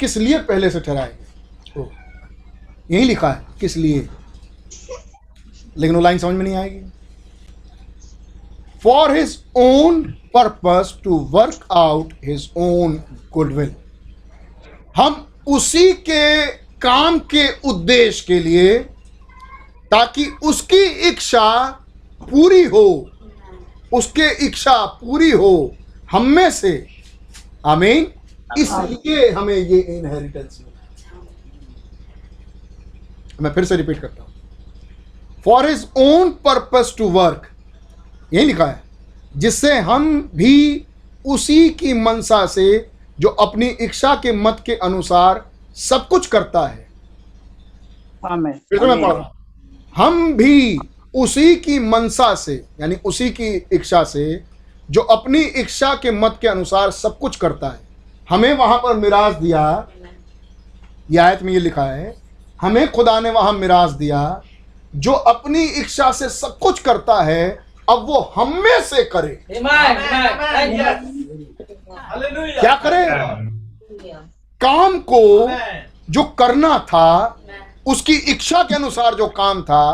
S1: किस लिए पहले से ठहराए ओ यही लिखा है किस लिए? लेकिन वो लाइन समझ में नहीं आएगी। For his own purpose to work out his own goodwill हम उसी के काम के उद्देश्य के लिए, ताकि उसकी इच्छा पूरी हो, उसके इच्छा पूरी हो, हम में से। आमीन। इसलिए हमें ये इनहेरिटेंस मैं फिर से रिपीट करता हूँ। For his own purpose to work यही लिखा है जिससे हम भी उसी की मनसा से जो अपनी इच्छा के मत के अनुसार सब कुछ करता है। फिर से मैं पढ़ रहा हम भी उसी की मनसा से यानी उसी की इच्छा से जो अपनी इच्छा के मत के अनुसार सब कुछ करता है। हमें वहाँ पर मिराज दिया ये आयत में ये लिखा है हमें खुदा ने वहाँ मिराज दिया जो अपनी इच्छा से सब कुछ करता है अब वो हम में से करे।
S3: अमेन यस हालेलुया
S1: क्या करे? काम को जो करना था उसकी इच्छा के अनुसार जो काम था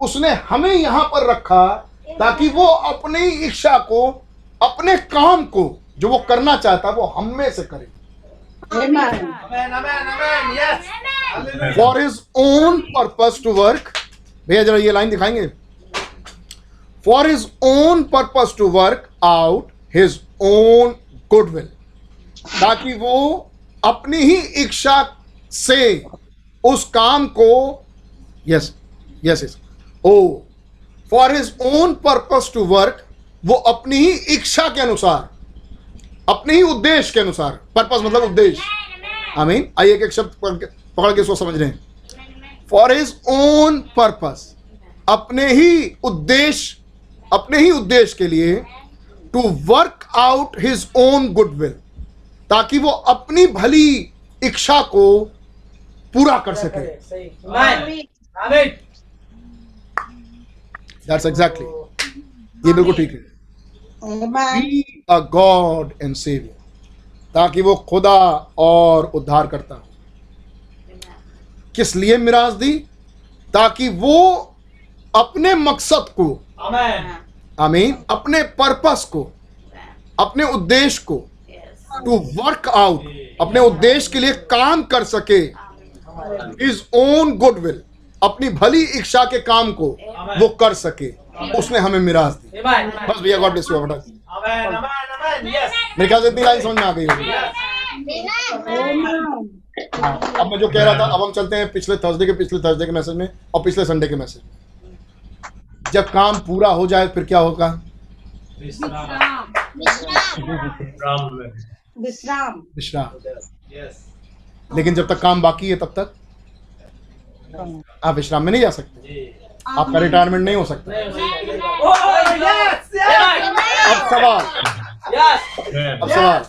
S1: उसने हमें यहाँ पर रखा ताकि वो अपनी इच्छा को अपने काम को जो वो करना चाहता वो हम में से करे। For his own purpose to work भैया जरा ये लाइन दिखाएँगे? For his own purpose to work out his own goodwill ताकि वो अपनी ही इच्छा से उस काम को yes yes yes oh for his own purpose to work वो अपनी ही इच्छा के अनुसार, अपने ही उद्देश्य के अनुसार पर्पस मतलब उद्देश्य। आमीन आइए एक एक शब्द पकड़ के इसको समझ रहे हैं। फॉर हिज ओन पर्पस अपने ही उद्देश्य अपने ही उद्देश्य के लिए to work out his own goodwill ताकि वो अपनी भली इच्छा को पूरा कर सके। दैट्स एग्जैक्टली ये बिल्कुल ठीक है। अ गॉड एंड सेवियर ताकि वो खुदा और उद्धार करता हो। किस लिए मिराज दी? ताकि वो अपने मकसद को
S3: आमेन
S1: आमीन अपने पर्पस को अपने उद्देश्य को टू वर्क आउट अपने उद्देश्य के लिए काम कर सके इज़ ओन गुडविल अपनी भली इच्छा के काम को वो कर सके उसने हमें मिराज दी बस भैया God bless you
S3: Amen. Amen. Amen. Yes.
S1: मेरे ख्याल से इतनी लाइन समझ में आ गई होगी। अब मैं जो कह रहा था अब हम चलते हैं पिछले थर्सडे के पिछले थर्सडे के मैसेज में और पिछले संडे के मैसेज में। जब काम पूरा हो जाए फिर क्या होगा?
S3: विश्राम.
S4: विश्राम।
S1: विश्राम लेकिन जब तक काम बाकी है तब तक? आप विश्राम में नहीं जा सकते। आपका रिटायरमेंट नहीं हो सकता. अब सवाल। अब सवाल।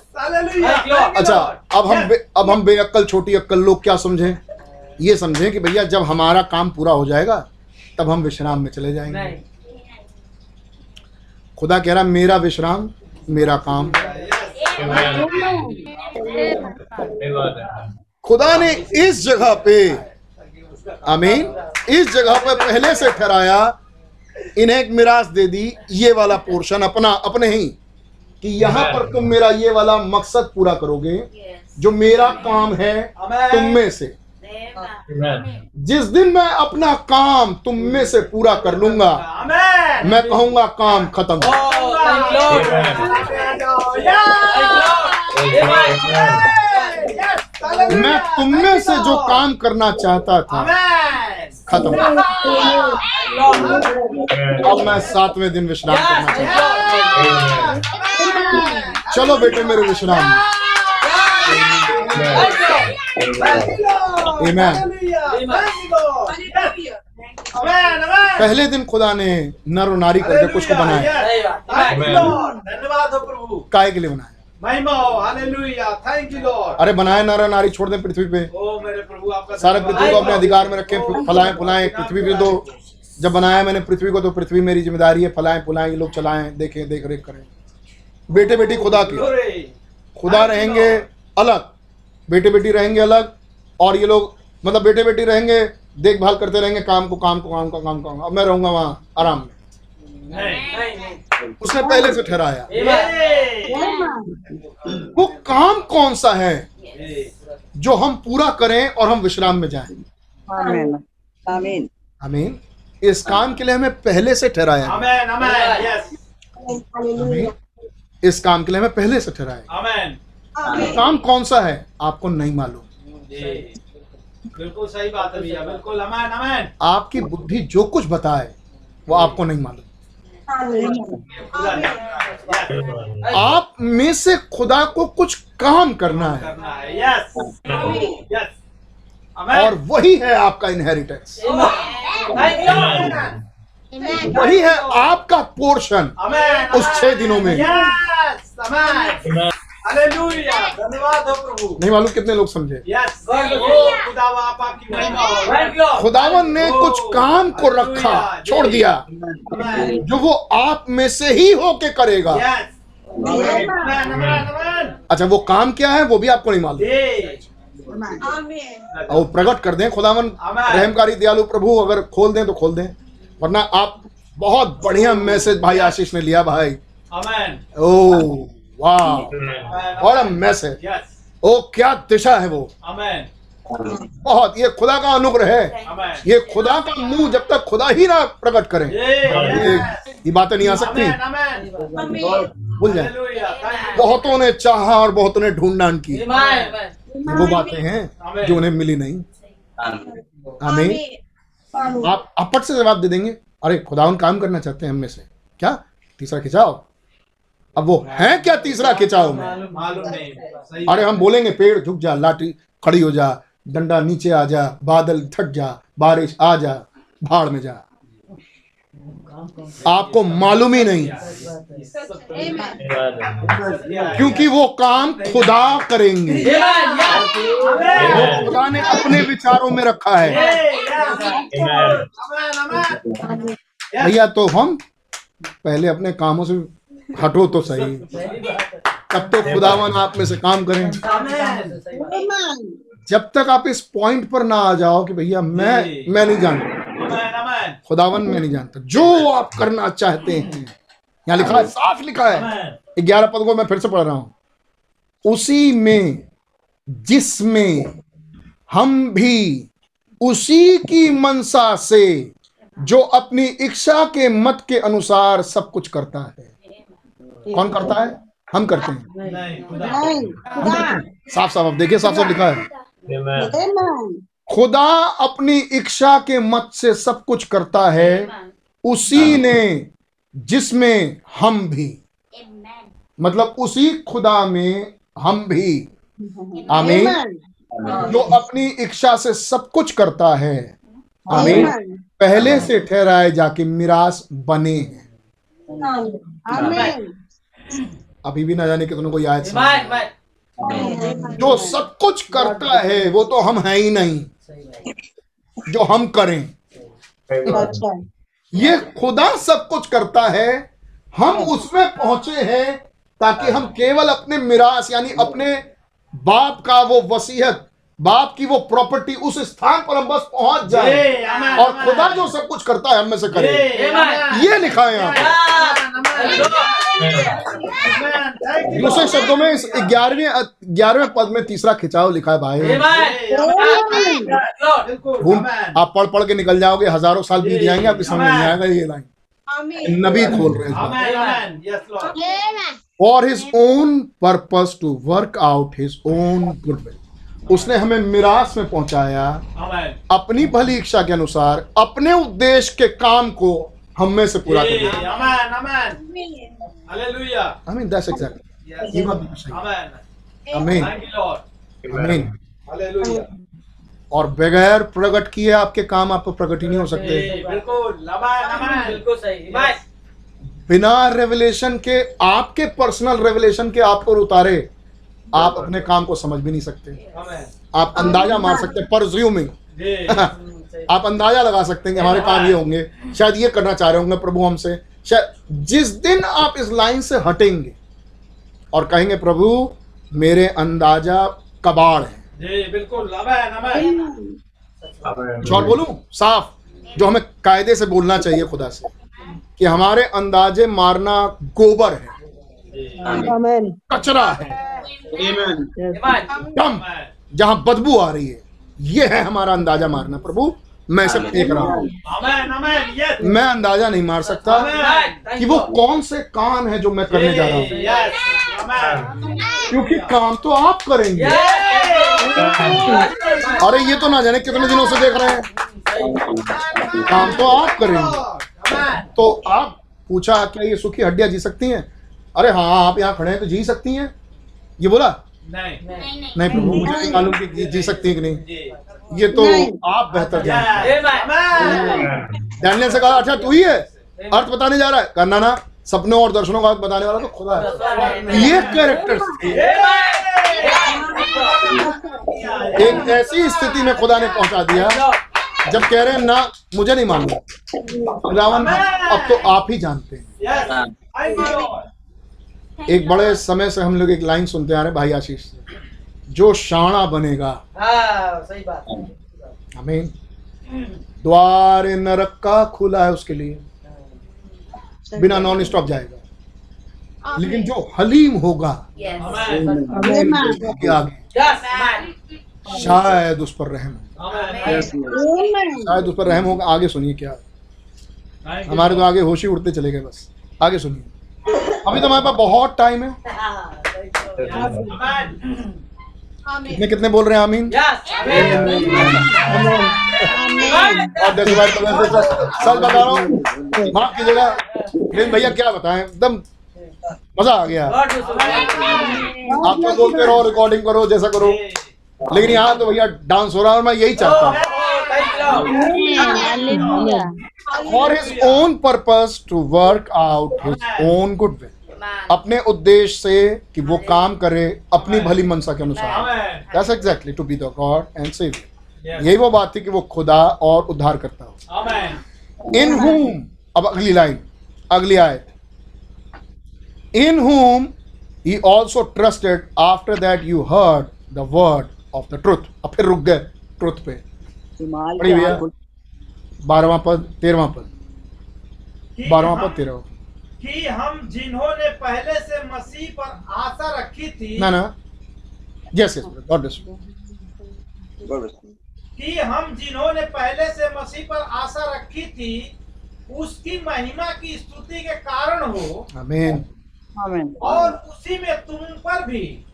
S1: अच्छा अब हम अब हम बेअक्कल छोटी अक्कल लोग क्या समझें? ये समझें कि भैया जब हमारा काम पूरा हो जाएगा तब हम विश्राम में चले जाएँगे। खुदा कह रहा मेरा विश्राम मेरा काम। खुदा ने इस जगह पे आमीन इस जगह पे पहले से ठहराया इन्हें एक मिराज दे दी ये वाला पोर्शन अपना अपने ही कि यहाँ पर तुम मेरा ये वाला मकसद पूरा करोगे जो मेरा काम है तुम में से। जिस दिन मैं अपना काम तुम में से पूरा कर लूँगा मैं कहूँगा काम खत्म।
S3: Oh.
S1: मैं तुम में से जो काम करना चाहता था खत्म। अब मैं सातवें दिन विश्राम करना चाहता हूँ। चलो बेटे मेरे विश्राम. पहले दिन खुदा ने नर और नारी करके कुछ को बनाया।
S3: धन्यवाद हो प्रभु।
S1: काय के लिए बनाया?
S3: महिमा हालेलुया थैंक यू लॉर्ड
S1: अरे बनाए नर और नारी छोड़ दें पृथ्वी पे।
S3: ओ मेरे प्रभु आपका
S1: सारे पृथ्वी को अपने अधिकार में रखें फलाएँ फुलाएँ पृथ्वी पे दो। जब बनाया मैंने पृथ्वी को तो पृथ्वी मेरी ज़िम्मेदारी है फलाएँ फुलाएँ ये लोग चलाएँ देखें देख रेख करें। बेटे बेटी खुदा के। खुदा रहेंगे अलग। बेटे बेटी रहेंगे अलग और ये लोग मतलब बेटे बेटी रहेंगे देखभाल करते रहेंगे काम को काम को काम को काम को अब मैं रहूँगा वहाँ आराम में
S3: नहीं नहीं नहीं
S1: उसने पहले से ठहराया वो काम कौन सा है जो हम पूरा करें और हम विश्राम में जाएँ
S4: आमीन आमीन
S1: आमीन इस काम के लिए हमें पहले से ठहराया
S3: Amen. Amen. Yes.
S1: आमीन इस काम के लिए हमें पहले से ठहराया
S3: Amen.
S1: काम कौन सा है आपको नहीं मालूम।
S3: बिल्कुल सही बात है भैया बिल्कुल अमन अमन।
S1: आपकी बुद्धि जो कुछ बताए वो आपको नहीं मालूम। आप में से खुदा को कुछ काम करना है।
S3: करना है यस यस
S1: और वही है आपका इनहेरिटेंस वही है आपका पोर्शन उस छह दिनों में।
S3: धन्यवाद हो प्रभु।
S1: नहीं मालूम कितने लोग समझे। खुदावन ने कुछ काम को रखा छोड़ दिया। जो वो आप में से ही होके करेगा। अच्छा वो काम क्या है वो भी आपको नहीं मालूम। और प्रकट कर दें खुदावन। रहमकारी दयालु प्रभु अगर खोल दें तो खोल दें। वरना आप बहुत बढ़िया मैसेज भाई आशीष ने लिया भाई। ओ वाह और मैसेज
S3: यस
S1: ओ क्या दिशा है वो? बहुत ये खुदा का अनुग्रह है। ये खुदा का मुँह जब तक खुदा ही ना प्रकट करे। ये, ये बातें नहीं आ सकती। भूल जाए। बहुतों ने चाहा और बहुतों ने ढूंढान की। वो बातें हैं जो उन्हें मिली नहीं। आमीन। आप अपट से जवाब दे देंगे। अरे खुदावन काम करना चाहते हैं हम में से। क्या? तीसरा खिंचाओ अब वो है क्या तीसरा खिंचाव में?
S3: मालूम नहीं। सही
S1: अरे हम बोलेंगे पेड़ झुक जा लाठी खड़ी हो जा डंडा नीचे आ जा बादल थट जा बारिश आ जा भाड़ में जा। आपको मालूम ही नहीं। क्योंकि वो काम खुदा करेंगे। वो खुदा ने अपने विचारों में रखा है। भैया तो हम पहले अपने कामों से हटो तो सही। तब तो खुदावन आप में से काम करें जब तक आप इस पॉइंट पर ना आ जाओ कि भैया मैं मैं नहीं जानता। खुदावन मैं नहीं जानता। जो आप करना चाहते हैं। यहाँ लिखा है, साफ़ लिखा है। ग्यारह पद को मैं फिर से पढ़ रहा हूँ। उसी में, जिसमें हम भी उसी की मनसा से, जो अपनी इच्छा के मत के अनुसार सब कुछ करता है। कौन करता है? हम करते हैं।
S5: नहीं खुदा।
S4: नहीं
S1: हम
S4: खुदा।
S1: करते साफ़ साफ़ अब देखिए साफ़ साफ़ लिखा है। खुदा अपनी इच्छा के मत से सब कुछ करता है। उसी ने जिसमें हम भी। मतलब उसी खुदा में हम भी। आमीन। जो अपनी इच्छा से सब कुछ करता है। आमीन। पहले से ठहराए जाके मिरास बने हैं।
S4: Amen.
S1: अभी भी ना जाने कितनों को याद. जो सब कुछ करता है वो तो हम हैं ही नहीं। जो हम करें। ये खुदा सब कुछ करता है। हम उसमें पहुँचे हैं ताकि हम केवल अपने मिरास यानी अपने बाप का वो वसीयत बाप की वो प्रॉपर्टी उस स्थान पर हम बस पहुँच जाए। और खुदा जो सब कुछ करता है हम में से करे।
S5: ये,
S1: लिखा है यहाँ दूसरे शब्दों में इस ग्यारहवें ग्यारहवें पद में तीसरा खिंचाव लिखा है भाई. आप पढ़ पढ़ के निकल जाओगे हज़ारों साल बीत जाएँगे आपकी समझ नहीं आएगा ये लाइन नबी खोल रहे हैं. For his own purpose to work out his own goodwill उसने हमें मिरास में पहुँचाया। अपनी भली इच्छा के अनुसार अपने उद्देश्य के काम को हम में से पूरा कर दैट्स एग्जैक्टली ये बात. आमीन. आमीन। और बगैर प्रकट किए आपके काम आप प्रकट ही नहीं हो सकते।
S5: बिल्कुल।
S1: बिना रेवलेशन के आपके पर्सनल रेवलेशन के आप पर उतारे। आप अपने काम को समझ भी नहीं सकते। आप अंदाज़ा मार सकते हैं परज्यूमिंग
S5: ये,
S1: आप अंदाज़ा लगा सकते हैं कि हमारे काम ये होंगे। शायद ये करना चाह रहे होंगे प्रभु हमसे। शायद जिस दिन आप इस लाइन से हटेंगे और कहेंगे प्रभु मेरे अंदाज़ा कबाड़ है।
S5: बिल्कुल।
S1: बोलूँ? साफ़। जो हमें कायदे से बोलना चाहिए खुदा से कि हमारे अंदाजे मारना गोबर है. कचरा है. दम जहाँ बदबू आ रही है ये है हमारा अंदाज़ा मारना। प्रभु मैं इसे देख रहा हूँ. मैं अंदाज़ा नहीं मार सकता. कि वो कौन से काम है जो मैं करने जा रहा हूँ. क्योंकि काम तो आप करेंगे। अरे ये तो ना जाने कितने दिनों से देख रहे हैं। काम तो आप करेंगे। तो आप पूछा क्या ये सुखी हड्डियाँ जी सकती हैं? अरे हाँ आप यहाँ खड़े हैं तो जी सकती हैं? ये बोला?
S5: नहीं।
S1: नहीं प्रभु मुझे नहीं। मालूम कि जी- जी सकती है कि नहीं? ये तो आप बेहतर जानते डैनियल से कहा अच्छा तू ही है। अर्थ बताने जा रहा है। करना ना सपनों और दर्शनों का अर्थ बताने वाला तो खुदा है। ये कैरेक्टर एक ऐसी स्थिति में खुदा ने पहुँचा दिया जब कह रहे हैं ना मुझे नहीं मालूम रावण अब तो आप ही जानते हैं
S5: Yes. Thank you, Lord.
S1: एक बड़े समय से हम लोग एक लाइन सुनते आ रहे भाई आशीष से। जो शाणा बनेगा।
S3: हाँ सही बात।
S1: हमें द्वार नरक का खुला है उसके लिए। बिना नॉन स्टॉप जाएगा लेकिन जो हलीम होगा. आगे। शायद उस पर रहम हो. शायद उस पर रहम होगा। आगे सुनिए क्या। हमारे तो आगे होशी उड़ते चले गए बस। आगे सुनिए। अभी तो हमारे पास बहुत टाइम है। कितने कितने बोल रहे हैं आमीन? और देखो भाई सच बता रहा हूँ माफ़ कीजिएगा। लेकिन भैया क्या बताएँ एकदम मज़ा आ गया।
S3: गॉड
S1: आप तो बोलते रहो रिकॉर्डिंग करो जैसा करो। लेकिन यहाँ तो भैया डांस हो रहा है और मैं यही चाहता हूँ। For his own purpose to work out his own goodwill अपने उद्देश्य से कि वो काम करे अपनी भली मनसा के अनुसार।
S5: Amen.
S1: That's exactly to be the God and saviour
S5: Yes.
S1: यही वो बात थी कि वो खुदा और उद्धार करता हो। इन whom अब अगली लाइन अगली आयत। इन whom he also trusted after that you heard the word of the truth अब फिर रुक गए ट्रुथ पे। पढ़ी भैया।
S4: आंखों-
S1: पद तेरहवां पद। बारहवां
S5: हम-
S1: पद तेरहवां
S5: कि हम जिन्होंने पहले से मसीह पर आशा रखी थी
S1: ना ना। यस यस गॉड ब्लेस
S5: कि हम जिन्होंने पहले से मसीह पर आशा रखी थी उसकी महिमा की स्तुति के कारण हो।
S1: आमीन
S4: आमेन
S5: और उसी में तुम पर भी।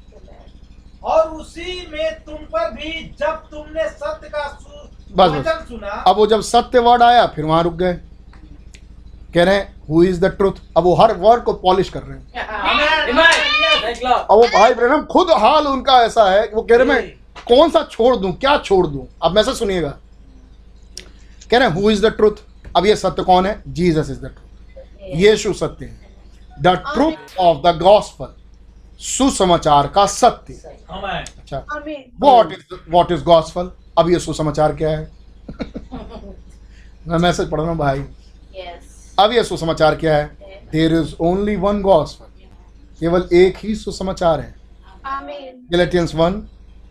S5: और उसी में तुम पर भी जब तुमने सत्य का सु-
S1: बस, बस।
S5: सुना।
S1: अब वो जब सत्य वर्ड आया फिर वहाँ रुक गए। कह रहे हैं हु इज़ द ट्रुथ अब वो हर वर्ड को पॉलिश कर रहे हैं। अब वो भाई ब्रहणम खुद हाल उनका ऐसा है वो कह रहे मैं कौन सा छोड़ दूँ? क्या छोड़ दूँ? अब मैसेज सुनिएगा। कह रहे हु इज़ द ट्रुथ अब ये सत्य कौन है? जीसस इज़ द ट्रुथ यीशु सत्य है। The truth of the gospel सुसमाचार का सत्य। अच्छा। What is what is gospel अब ये सुसमाचार क्या है? मैं मैसेज पढ़ रहा हूँ भाई. अब यह सुसमाचार क्या है? There is only one gospel केवल एक ही सुसमाचार है. गैलेटियंस वन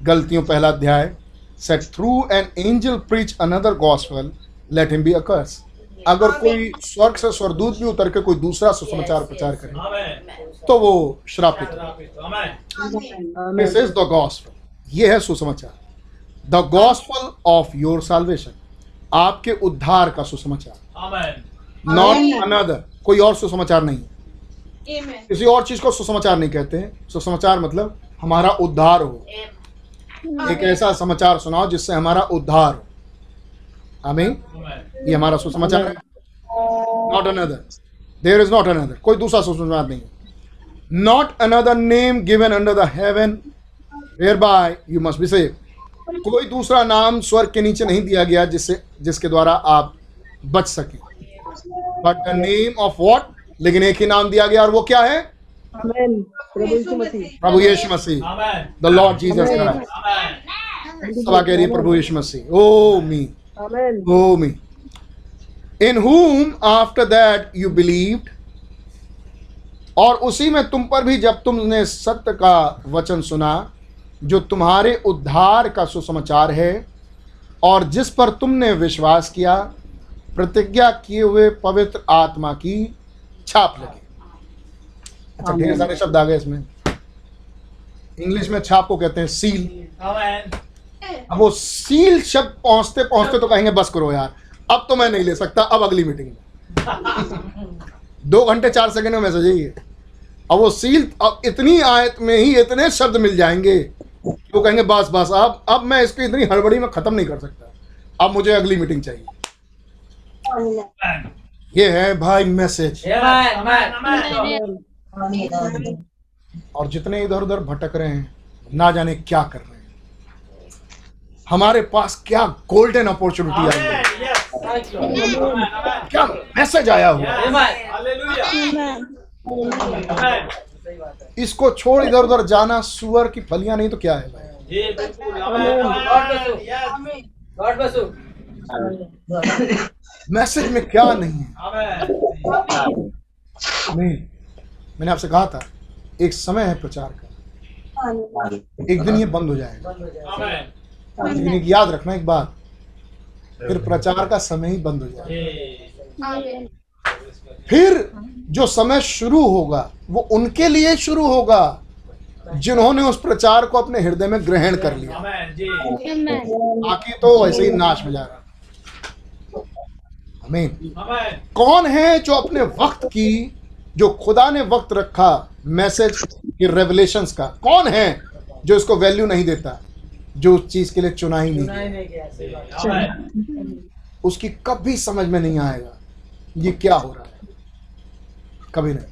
S1: गलतियों पहला अध्याय set through an angel preach another gospel let him be accursed अगर कोई स्वर्ग से स्वर्गदूत भी उतर के कोई दूसरा सुसमाचार प्रचार. करे तो वो श्रापित है. दिस इज़ द गॉस्पल ये है सुसमाचार। The gospel of your salvation आपके उद्धार का सुसमाचार।
S3: Amen.
S1: नॉट अनदर कोई और सुसमाचार नहीं
S2: Amen.
S1: किसी और चीज़ को सुसमाचार नहीं कहते हैं। सुसमाचार मतलब हमारा उद्धार हो।
S2: Amen.
S1: एक ऐसा समाचार सुनाओ जिससे हमारा उद्धार हो। आमीन।
S3: Amen.
S1: ये हमारा सुसमाचार है। Not another there is not another कोई दूसरा सुसमाचार नहीं not another name given under the heaven whereby you must be save कोई दूसरा नाम स्वर्ग के नीचे नहीं दिया गया जिससे जिसके द्वारा आप बच सके। But the name of what लेकिन एक ही नाम दिया गया और वो क्या है?
S4: आमेन प्रभु यीशु मसीह।
S1: प्रभु यीशु मसीह।
S3: Amen.
S1: The Lord Jesus
S3: Christ
S1: सभा कह रही है प्रभु यीशु मसीह। ओ मी
S4: आमेन
S1: Oh me. In whom after that you believed, और उसी में तुम पर भी जब तुमने सत्य का वचन सुना जो तुम्हारे उद्धार का सुसमाचार है और जिस पर तुमने विश्वास किया प्रतिज्ञा किए हुए पवित्र आत्मा की छाप लगी। अच्छा ढेर सारे शब्द आ गए इसमें। इंग्लिश में छाप को कहते हैं सील अब वो सील शब्द पहुँचते पहुँचते तो कहेंगे बस करो यार अब तो मैं नहीं ले सकता अब अगली मीटिंग में। दो घंटे चार सेकंड में मैसेज है अब वो सील अब इतनी आयत में ही इतने शब्द मिल जाएँगे वो कहेंगे बस बस अब अब मैं इसको इतनी हड़बड़ी में खत्म नहीं कर सकता। अब मुझे अगली मीटिंग चाहिए. ये है भाई मैसेज.
S3: Amen.
S1: और जितने इधर उधर भटक रहे हैं ना जाने क्या कर रहे हैं। हमारे पास क्या गोल्डन अपॉर्चुनिटी आई है. क्या मैसेज आया हुआ? है. इसको छोड़ इधर उधर जाना सुअर की फलियाँ नहीं तो क्या है भाई? मैसेज में क्या नहीं है. नहीं मैंने आपसे कहा था एक समय है प्रचार का। एक दिन ये बंद हो जाएगा। लेकिन एक याद रखना एक बात फिर प्रचार का समय ही बंद हो जाएगा। फिर जो समय शुरू होगा वो उनके लिए शुरू होगा जिन्होंने उस प्रचार को अपने हृदय में ग्रहण कर लिया। बाकी तो ऐसे ही नाश में जा जाएगा आमीन कौन है जो अपने वक्त की जो खुदा ने वक्त रखा मैसेज की रेवलेशंस का? कौन है जो इसको वैल्यू नहीं देता जो उस चीज़ के लिए चुना ही नहीं. उसकी कभी समझ में नहीं आएगा ये क्या हो रहा है? कभी नहीं।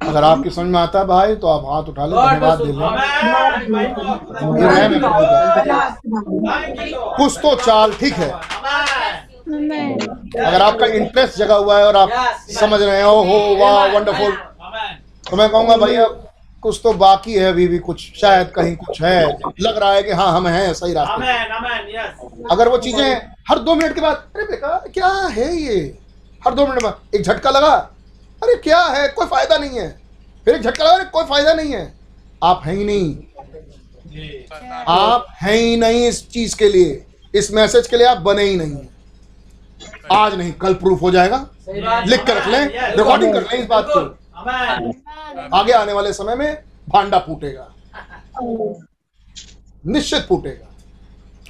S1: अगर आपकी समझ में आता है भाई तो आप हाथ उठा ले धन्यवाद दे। लें
S3: Lord.
S1: कुछ तो चाल ठीक है. अगर आपका इंटरेस्ट जगा हुआ है और आप समझ रहे हो हो वाह वंडरफुल तो मैं कहूँगा भैया कुछ तो बाकी है अभी भी कुछ शायद कहीं कुछ है। लग रहा है कि हाँ हम हैं सही रास्ते. अगर वो चीज़ें हर दो मिनट के बाद अरे बेकार क्या है ये? हर दो मिनट बाद एक झटका लगा अरे क्या है? कोई फ़ायदा नहीं है। फिर एक झटका लगा अरे कोई फ़ायदा नहीं है। आप हैं ही नहीं। आप हैं ही नहीं इस चीज़ के लिए। इस मैसेज के लिए आप बने ही नहीं। आज नहीं कल प्रूफ हो जाएगा। लिख कर रख लें रिकॉर्डिंग कर लें इस बात को। आगे आने वाले समय में भांडा फूटेगा। निश्चित फूटेगा।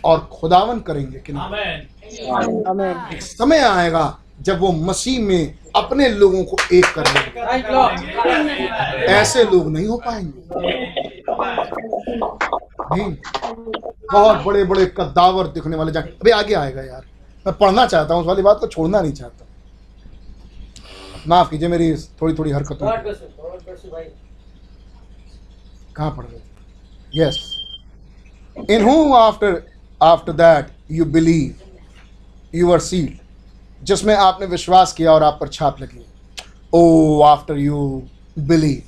S1: और खुदावन करेंगे कि नहीं? एक समय आएगा जब वो मसीह में अपने लोगों को एक कर लेंगे. ऐसे लोग नहीं हो पाएँगे। नहीं। बहुत बड़े बड़े कद्दावर दिखने वाले जाए अभी आगे आएगा यार। मैं पढ़ना चाहता हूँ उस वाली बात को छोड़ना नहीं चाहता। माफ़ कीजिए मेरी थोड़ी थोड़ी हरकतों
S2: भाई.
S1: कहाँ पढ़ रहे थे yes in whom after after that you believe you are sealed जिसमें आपने विश्वास किया और आप पर छाप लगी। ओ आफ्टर यू बिलीव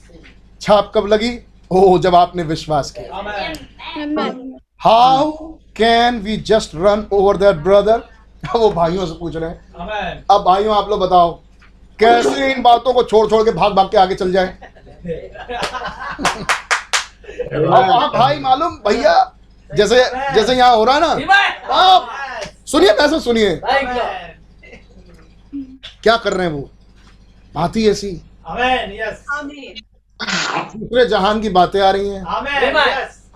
S1: छाप कब लगी? ओ जब आपने विश्वास किया। How can we just run over that brother वो भाइयों से पूछ रहे हैं। अब भाइयों आप लोग बताओ कैसे इन बातों को छोड़ छोड़ के भाग भाग के आगे चल जाए? अब वहाँ भाई मालूम भैया जैसे जैसे यहाँ हो रहा है ना आप सुनिए कैसे सुनिए।
S2: Thank you, Lord.
S1: क्या कर रहे हैं वो? बात ही ऐसी।
S3: Amen.
S1: दूसरे जहान की बातें आ रही हैं।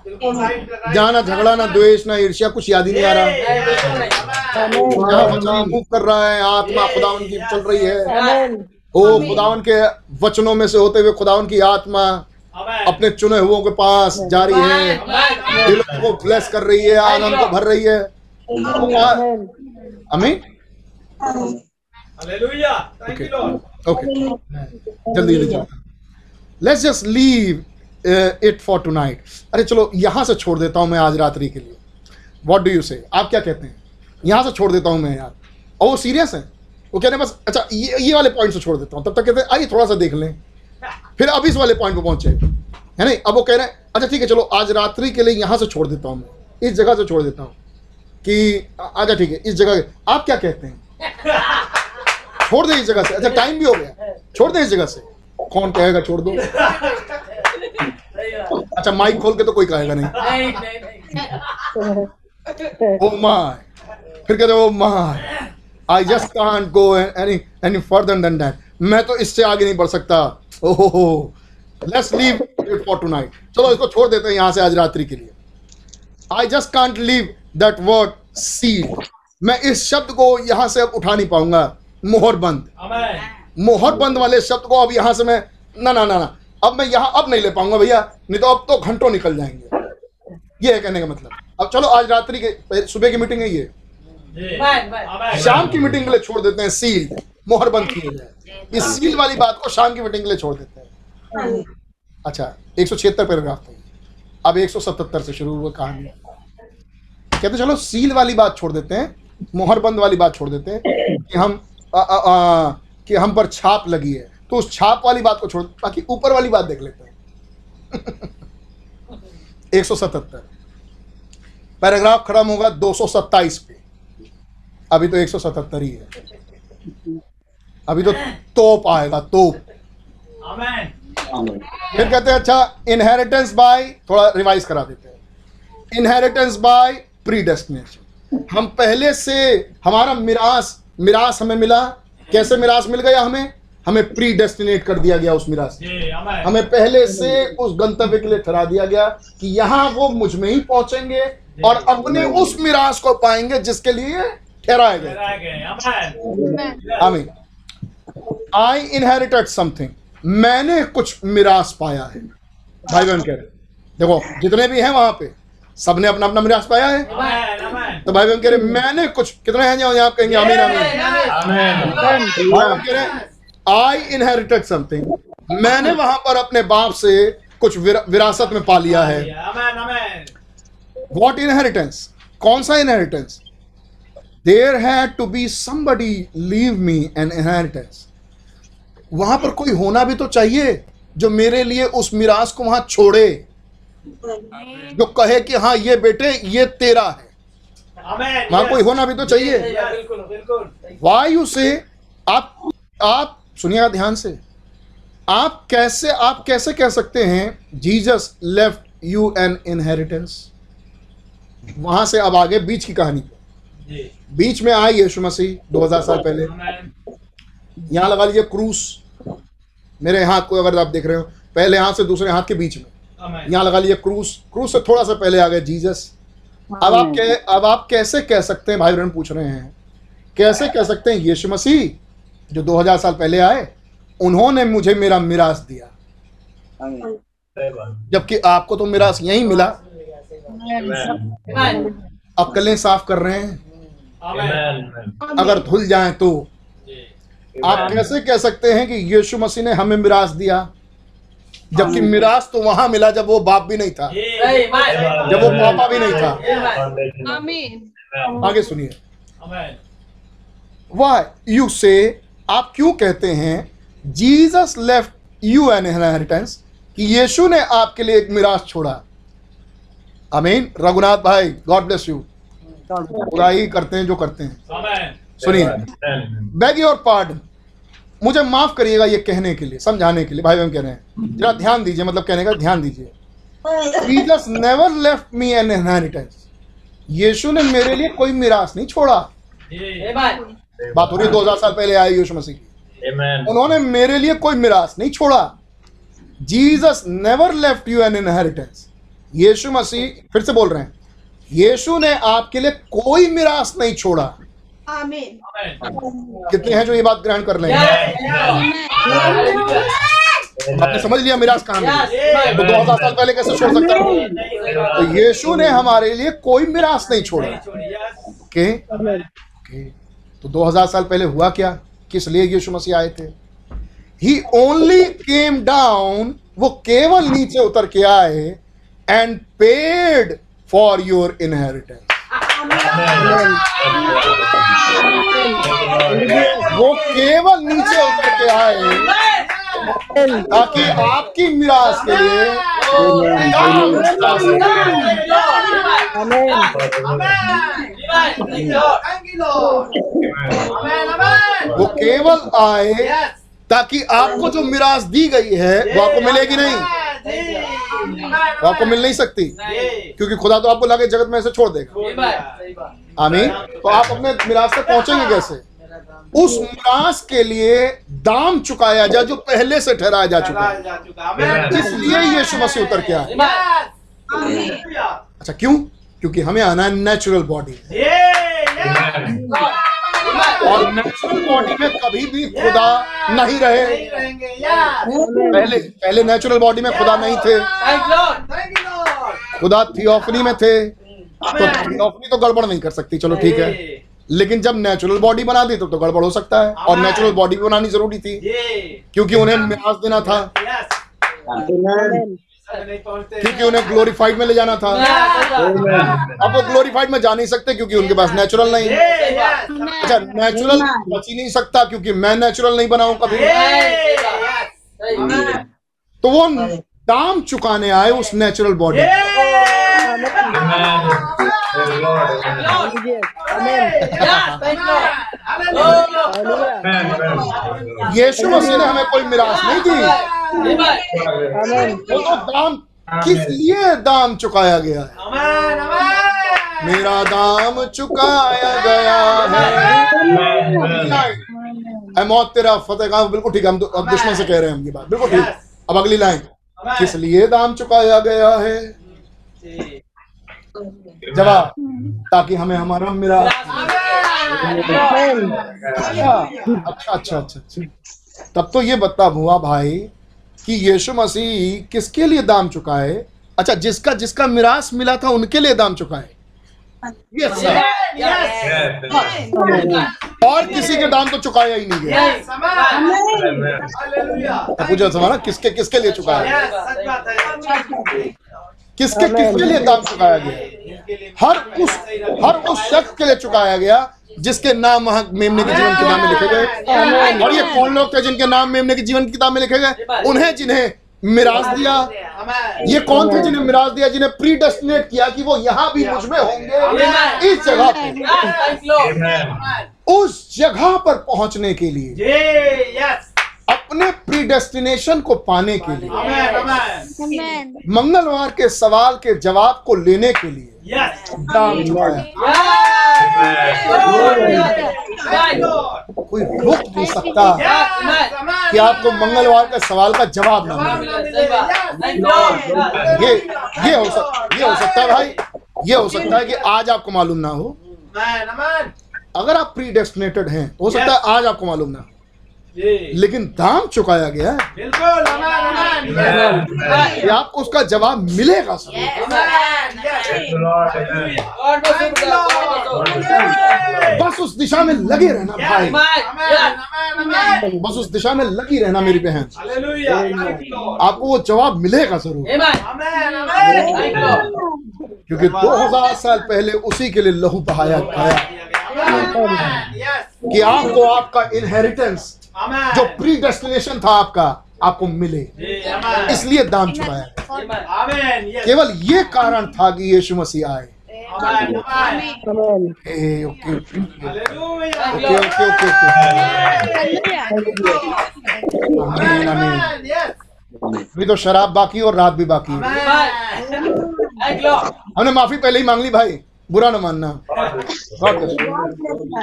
S3: Right.
S1: जहाँ ना झगड़ा ना द्वेष ना ईर्ष्या कुछ याद ही नहीं आ रहा. जहाँ मूव कर रहा है आत्मा खुदावन की चल रही है. ओ खुदावन के वचनों में से होते हुए खुदावन की आत्मा अपने चुने हुओं के पास जा रही है. दिलों को ब्लेस कर रही है आनंद को भर रही है। अमीन
S3: Hallelujah. Thank you, Lord.
S1: Okay जल्दी जल्दी let's just leave it for tonight अरे चलो, यहाँ से छोड़ देता हूँ मैं आज रात्रि के लिए। वॉट डू यू से आप क्या कहते हैं? यहाँ से छोड़ देता हूँ मैं यार। और वो सीरियस है? वो कह रहे हैं, बस अच्छा ये ये वाले पॉइंट से छोड़ देता हूँ। तब तक कहते हैं, आइए थोड़ा सा देख लें। फिर अब इस वाले पॉइंट पर पहुँचे। है नहीं? अब वो कह रहे हैं अच्छा ठीक है, चलो, आज रात्रि के लिए यहाँ से छोड़ देता हूँ मैं। इस जगह से छोड़ देता हूँ। कि अच्छा ठीक है, इस जगह आप क्या कहते हैं? छोड़ दे इस जगह से। अच्छा टाइम भी हो गया। छोड़ दे इस जगह से। कौन कहेगा, छोड़ दो. अच्छा माइक खोल के तो कोई कहेगा नहीं।
S2: नहीं, नहीं, नहीं.
S1: ओ माय फिर कहते ओ my I just can't go any any further then that मैं तो इससे आगे नहीं बढ़ सकता। ओहो हो let's leave it for tonight चलो इसको छोड़ देते हैं यहाँ से आज रात्रि के लिए। I just can't leave that word seal मैं इस शब्द को यहाँ से अब उठा नहीं पाऊँगा। मोहर बंद।
S3: Amen.
S1: मोहर बंद वाले शब्द को अब यहाँ से मैं ना ना ना ना। अब मैं यहाँ अब नहीं ले पाऊँगा भैया नहीं तो अब तो घंटों निकल जाएँगे। ये है कहने का मतलब। अब चलो आज रात्रि के सुबह की मीटिंग है ये. शाम की मीटिंग के लिए छोड़ देते हैं सील मोहर बंद किए जाए। इस सील वाली बात को शाम की मीटिंग के लिए छोड़ देते हैं। अच्छा एक सौ छिहत्तर पैराग्राफ था अब एक सौ सतहत्तर से शुरू हुआ कहानी। कहते चलो सील वाली बात छोड़ देते हैं मोहर बंद वाली बात छोड़ देते हैं कि हम आ, आ, आ, कि हम पर छाप लगी है। तो उस छाप वाली बात को छोड़ बाकी ऊपर वाली बात देख लेते हैं। एक सौ सतहत्तर। पैराग्राफ खत्म होगा दो सौ सत्ताईस पे। अभी तो एक सौ सतहत्तर ही है। अभी तो तोप आएगा तोप। फिर कहते हैं अच्छा इनहेरिटेंस बाय थोड़ा रिवाइज करा देते हैं। इनहेरिटेंस बाय प्री डेस्टिनेशन हम पहले से हमारा मिरास मिरास हमें मिला। कैसे मिरास मिल गया हमें? हमें प्री डेस्टिनेट कर दिया गया उस मिरास में
S3: जी. Amen.
S1: हमें पहले से उस गंतव्य के लिए ठहरा दिया गया कि यहाँ वो मुझमें ही पहुँचेंगे और अपने उस मिरास को पाएँगे जिसके लिए ठहराए गए। आमीन। आई इनहेरिटेड समथिंग मैंने कुछ मिरास पाया है। भाई बहन कह रहे देखो जितने भी हैं वहाँ पे सबने अपना अपना मिरास पाया है. तो भाई बहन कह रहे हैं, मैंने कुछ कितने हैं जो आप कहेंगे आमीन आमीन।
S3: Amen.
S1: भाई बहन कह रहे आई इनहेरिटेड समथिंग मैंने वहाँ पर अपने बाप से कुछ विरा, विरासत में पा लिया है. वॉट इनहेरिटेंस कौन सा inheritance there had to be somebody leave me an inheritance वहाँ पर कोई होना भी तो चाहिए जो मेरे लिए उस मिरास को वहाँ छोड़े। जो कहे कि हाँ ये बेटे ये तेरा है। वहाँ कोई होना भी तो चाहिए।
S3: Yes. बिल्कुल बिल्कुल।
S1: वाई यू से आप आप सुनिएगा ध्यान से। आप कैसे आप कैसे कह सकते हैं Jesus left you an inheritance वहाँ से अब आगे बीच की कहानी।
S3: जी।
S1: बीच में आए यीशु मसीह 2000 साल पहले। यहाँ लगा लीजिए क्रूस। मेरे हाथ को अगर आप देख रहे हो पहले हाथ से दूसरे हाथ के बीच में. यहाँ लगा लीजिए क्रूस। क्रूस से थोड़ा सा पहले आ गए जीजस। अब आप कह अब आप कैसे कह सकते हैं भाई बहन पूछ रहे हैं। कैसे कह सकते हैं यीशु मसीह? जो 2000 साल पहले आए उन्होंने मुझे मेरा मिरास दिया। जबकि आपको तो मिरास यही मिला। अब कलें साफ़ कर रहे हैं। अगर धुल जाएँ तो। आप कैसे कह सकते हैं कि यीशु मसीह ने हमें मिरास दिया? जबकि मिरास तो वहाँ मिला जब वो बाप भी नहीं था। जब वो पापा भी नहीं था। आगे सुनिए।
S3: आमेन
S1: वाई यू से आप क्यों कहते हैं Jesus left you an inheritance कि यीशु ने आपके लिए एक मिरास छोड़ा अमीन रघुनाथ भाई गॉड ब्लेस यू ही करते हैं जो करते हैं। सुनिए। बैग योर पार्डन मुझे माफ़ करिएगा ये कहने के लिए समझाने के लिए। भाई बहन कह रहे हैं। जरा ध्यान दीजिए मतलब कहने का ध्यान दीजिए। Jesus never left me an inheritance. यीशु ने मेरे लिए कोई मिरास नहीं छोड़ा। बात हो रही है 2000 साल पहले आए यीशु मसीह। उन्होंने मेरे लिए कोई मिरास नहीं छोड़ा। Jesus never left you an inheritance. यीशु मसीह फिर से बोल रहे हैं। यीशु ने आपके लिए कोई मिरास नहीं छोड़ा।
S9: आमीन।
S1: कितने हैं जो ये बात ग्रहण कर लेंगे आपने समझ लिया मिरास कहाँ मिली? तो 2000 साल पहले कैसे छोड़ सकता हूँ? तो यीशु ने हमारे लिए कोई मिरास नहीं छोड़ा। ओके ओके तो 2000 साल पहले हुआ क्या? किस लिए यीशु मसीह आए थे? ही ओनली केम डाउन वो केवल नीचे उतर के आए and paid for your inheritance वो केवल नीचे उतर के आए ताकि आपकी मिरास के लिए। वो केवल आए ताकि आपको जो मिरास दी गई है वो आपको मिलेगी नहीं। वो आपको मिल नहीं सकती क्योंकि खुदा तो आपको लाके जगत में ऐसे छोड़ देगा। आमीन। तो आप अपने मिराज तक पहुँचेंगे कैसे? उस मिरास के लिए दाम चुकाया जाए जो पहले से ठहराया जा चुका है। इसलिए यीशु मसीह उतर के आए। अच्छा क्यों? क्योंकि हमें आना है नेचुरल बॉडी और नेचुरल बॉडी में कभी भी खुदा नहीं रहे। पहले पहले नेचुरल बॉडी में खुदा नहीं थे। खुदा थियोफनी में थे। तो थियोफनी तो गड़बड़ नहीं कर सकती। चलो ठीक है। लेकिन जब नेचुरल बॉडी बना दी तो तो गड़बड़ हो सकता है। और नेचुरल बॉडी भी बनानी ज़रूरी थी। क्योंकि उन्हें मिराज देना था। क्योंकि उन्हें ग्लोरीफाइड में ले जाना था। अब वो ग्लोरीफाइड में जा नहीं सकते क्योंकि उनके पास नेचुरल नहीं। अच्छा नेचुरल बच ही नहीं सकता क्योंकि मैं नेचुरल नहीं बनाऊँ कभी। तो वो दाम चुकाने आए उस नेचुरल बॉडी यीशु मसीह ने हमें कोई मिरास नहीं दी। वो तो दाम किस लिए दाम चुकाया गया है? मेरा दाम चुकाया गया है। ऐ मौत तेरा फतेह का बिल्कुल ठीक है हम अब दुश्मन से कह रहे हैं हम ये बात। बिल्कुल ठीक। अब अगली लाइन किस लिए दाम चुकाया गया है? जवाब। ताकि हमें हमारा मिरा अच्छा। अच्छा अच्छा अच्छा अच्छा। तब तो ये बता हुआ भाई कि यीशु मसीह किसके लिए दाम चुकाए? अच्छा जिसका जिसका मिरास मिला था उनके लिए दाम चुकाए? यस सर और किसी के दाम तो चुकाया ही नहीं गया। तो पूछा सवाल ना किसके किसके लिए चुकाया? किसके किसके लिए दाम चुकाया गया? हर उस हर उस शख्स के लिए चुकाया गया जिसके नाम वहाँ मेमने के जीवन किताब में लिखे गए। और ये कौन लोग थे जिनके नाम मेमने की जीवन किताब में लिखे गए? उन्हें जिन्हें मिराज दिया। ये कौन थे जिन्हें मिराज दिया जिन्हें प्री डेस्टिनेट किया कि वो यहाँ भी मुझमें होंगे? इस जगह पे। उस जगह पर पहुँचने के लिए। अपने प्रीडेस्टिनेशन को पाने के लिए। मंगलवार के सवाल के जवाब को लेने के लिए। कोई रोक नहीं सकता कि आपको मंगलवार के सवाल का जवाब ना मिले। ये ये हो सकता ये हो सकता है भाई। ये हो सकता है कि आज आपको मालूम ना हो। अगर आप प्री डेस्टिनेटेड हैं हो सकता है आज आपको मालूम ना
S3: जी
S1: लेकिन दाम चुकाया गया है।
S3: बिल्कुल
S1: आपको उसका जवाब मिलेगा सब बस उस दिशा में लगे रहना भाई। बस उस दिशा में लगी रहना मेरी बहन। आपको वो जवाब मिलेगा ज़रूर। क्योंकि 2000 साल पहले उसी के लिए लहू बहाया गया कि आपको आपका इनहेरिटेंस जो प्री डेस्टिनेशन था आपका आपको मिले। इसलिए दाम चुकाया केवल ये कारण था कि यीशु मसीह आए।
S3: Amen amen
S4: Amen.
S1: Ah, okay okay
S3: hallelujah
S1: okay okay okay आमीन आमीन
S3: आमेन यस
S1: अभी तो शराब बाकी और रात भी बाकी हमने माफ़ी पहले ही मांग ली भाई। बुरा ना मानना। You.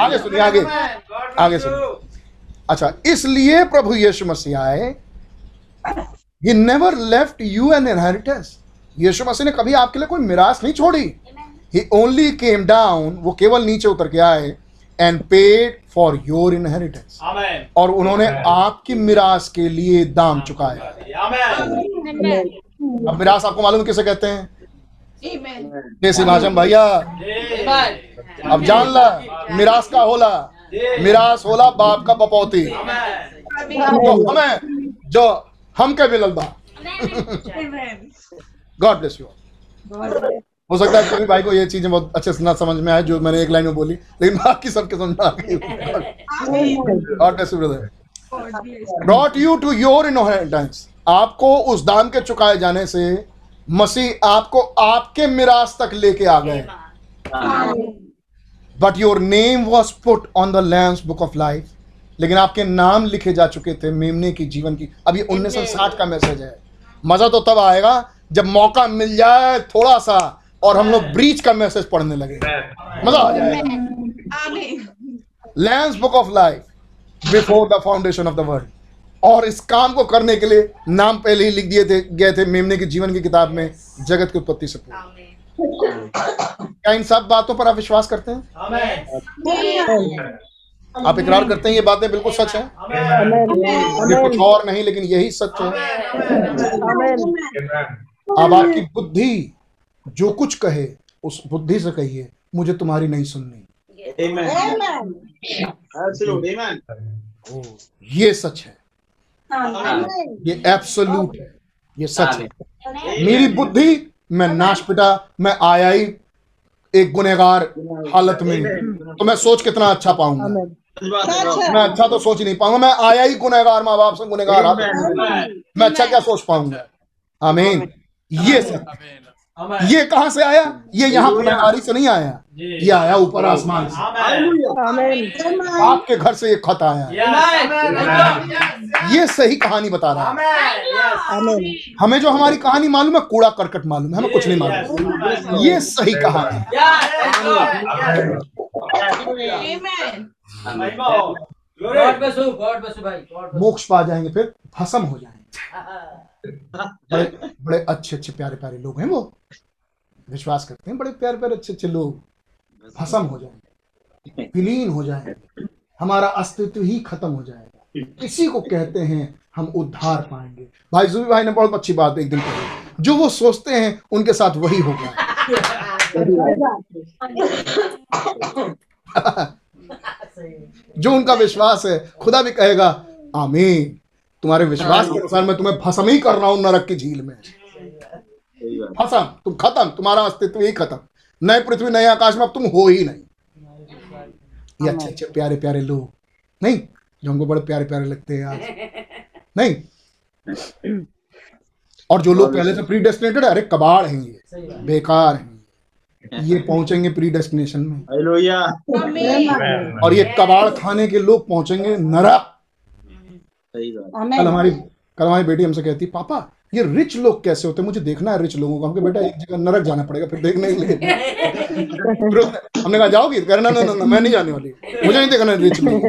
S1: आगे सुनिए आगे। आगे सुनिए। अच्छा इसलिए प्रभु यीशु मसीह आए। He never left you an inheritance यीशु मसीह ने कभी आपके लिए कोई मिरास नहीं छोड़ी। ही ओनली केम डाउन वो केवल नीचे उतर के आए and paid for your
S3: inheritance
S1: और उन्होंने आपकी मिरास के लिए दाम चुकाया अब मिरास आपको मालूम किसे कहते हैं? कैसी भाषम भैया। अब जान ला मिरास का होला। मिरास होला बाप का बपौती। जो हमें जो हम के मिलल बा गॉड ब्लेस यू हो सकता है कभी भाई को ये चीज़ें बहुत अच्छे से ना समझ में आए, जो मैंने एक लाइन में बोली, लेकिन बाकी सबके समझ में आ गई। God bless you brother brought you to your inheritance आपको उस दाम के चुकाए जाने से मसीह आपको आपके मिरास तक लेके आ गए। But your name was put on the lamb's book of life लेकिन आपके नाम लिखे जा चुके थे मेमने की, जीवन की। अब ये उन्नीस सौ साठ का मैसेज है। मज़ा तो तब आएगा जब मौका मिल जाए थोड़ा सा और हम लोग ब्रीच का मैसेज पढ़ने लगे। मज़ा आ जाएगा। Lamb's book of life before the foundation of the world और इस काम को करने के लिए नाम पहले ही लिख दिए थे, गए थे मेमने के, जीवन की किताब में, जगत की उत्पत्ति से पूर्व। क्या इन सब बातों पर आप विश्वास करते हैं? आप इकरार करते हैं ये बातें बिल्कुल सच है? ये कुछ और नहीं लेकिन यही सच है। अब आपकी बुद्धि जो कुछ कहे उस बुद्धि से कहिए मुझे तुम्हारी नहीं सुननी। ये सच है। ये एब्सोल्यूट है। ये सच है। मेरी बुद्धि मैं नाश पिटा मैं आया ही एक गुनेगार हालत में तो मैं सोच कितना अच्छा पाऊँगा। मैं अच्छा तो सोच ही नहीं पाऊँगा मैं आया ही गुनेगार माँ बाप से गुनेगार हालत में। मैं अच्छा क्या सोच पाऊँगा? आमीन ये सच
S3: आमेन
S1: ये कहाँ से आया? ये यहाँ गुनाहगारी से नहीं आया? ये आया ऊपर आसमान से। आपके घर से ये खत आया। ये सही कहानी बता रहा है।
S3: आमेन। Yes
S4: Amen.
S1: हमें जो हमारी कहानी मालूम है कूड़ा करकट मालूम है हमें कुछ नहीं मालूम। ये सही कहानी। है
S3: हो
S1: मोक्ष पा जाएँगे फिर भस्म हो जाएँगे। बड़े बड़े अच्छे अच्छे, प्यारे प्यारे लोग हैं वो। विश्वास करते हैं, बड़े प्यारे प्यारे, अच्छे अच्छे लोग। भस्म हो जाएँगे, विलीन हो जाएँगे, हमारा अस्तित्व ही खत्म हो जाएगा। इसी को कहते हैं, हम उद्धार पाएँगे। भाई जुबी भाई ने बहुत अच्छी बात एक दिन कही। जो वो सोचते हैं, उनके साथ वही होगा जो उनका विश्वास है, खुदा भी कहेगा, आमीन। तुम्हारे विश्वास के अनुसार मैं तुम्हें भस्म ही कर रहा हूँ नरक की झील में। भस्म तुम खत्म तुम्हारा अस्तित्व ही खत्म। नए पृथ्वी नए आकाश में अब तुम हो ही नहीं। ये अच्छे अच्छे प्यारे प्यारे लोग। नहीं जो हमको बड़े प्यारे प्यारे लगते हैं आज। नहीं। और जो लोग पहले से प्री डेस्टिनेटेड अरे कबाड़ हैं ये। बेकार हैं ये। पहुँचेंगे प्री डेस्टिनेशन में और ये कबाड़ खाने के लोग पहुँचेंगे नरक। कल हमारी कल हमारी बेटी हमसे कहती पापा ये रिच लोग कैसे होते हैं? मुझे देखना है रिच लोगों को। हमके बेटा एक जगह नरक जाना पड़ेगा फिर देखने के लिए। हमने कहा जाओगी? तो कह ना ना मैं नहीं जाने वाली। मुझे नहीं देखना रिच लोग।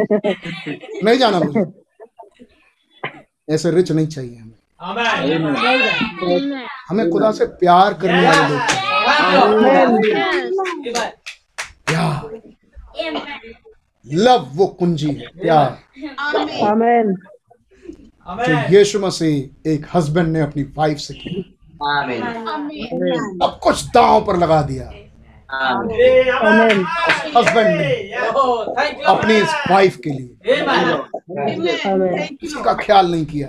S1: नहीं जाना मुझे। ऐसे रिच नहीं चाहिए हमें।
S3: आमेन
S1: हमें खुदा से प्यार करने वाले लोग प्यार। लव वो कुंजी है प्यार।
S4: Amen.
S1: जो. यीशु मसीह एक हस्बैंड ने अपनी वाइफ से की सब कुछ दांव पर लगा दिया
S3: Amen.
S1: आमीन। ने अपनी इस वाइफ के लिए। उसका ख्याल नहीं किया।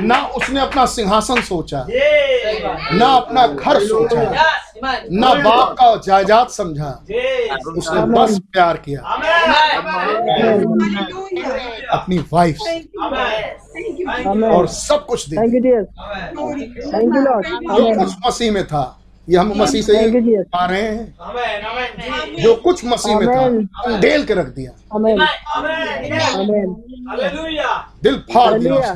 S1: ना उसने अपना सिंहासन सोचा ना अपना घर सोचा ना बाप का जायदाद समझा उसने बस प्यार किया। अपनी वाइफ और सब कुछ
S4: दिया
S1: थैंक
S4: यू
S1: लॉर्ड मसीह में था ये हम मसीह से ही पा रहे हैं। जो। कुछ मसीह में था ढेल के रख दिया। दिल फाड़ दिया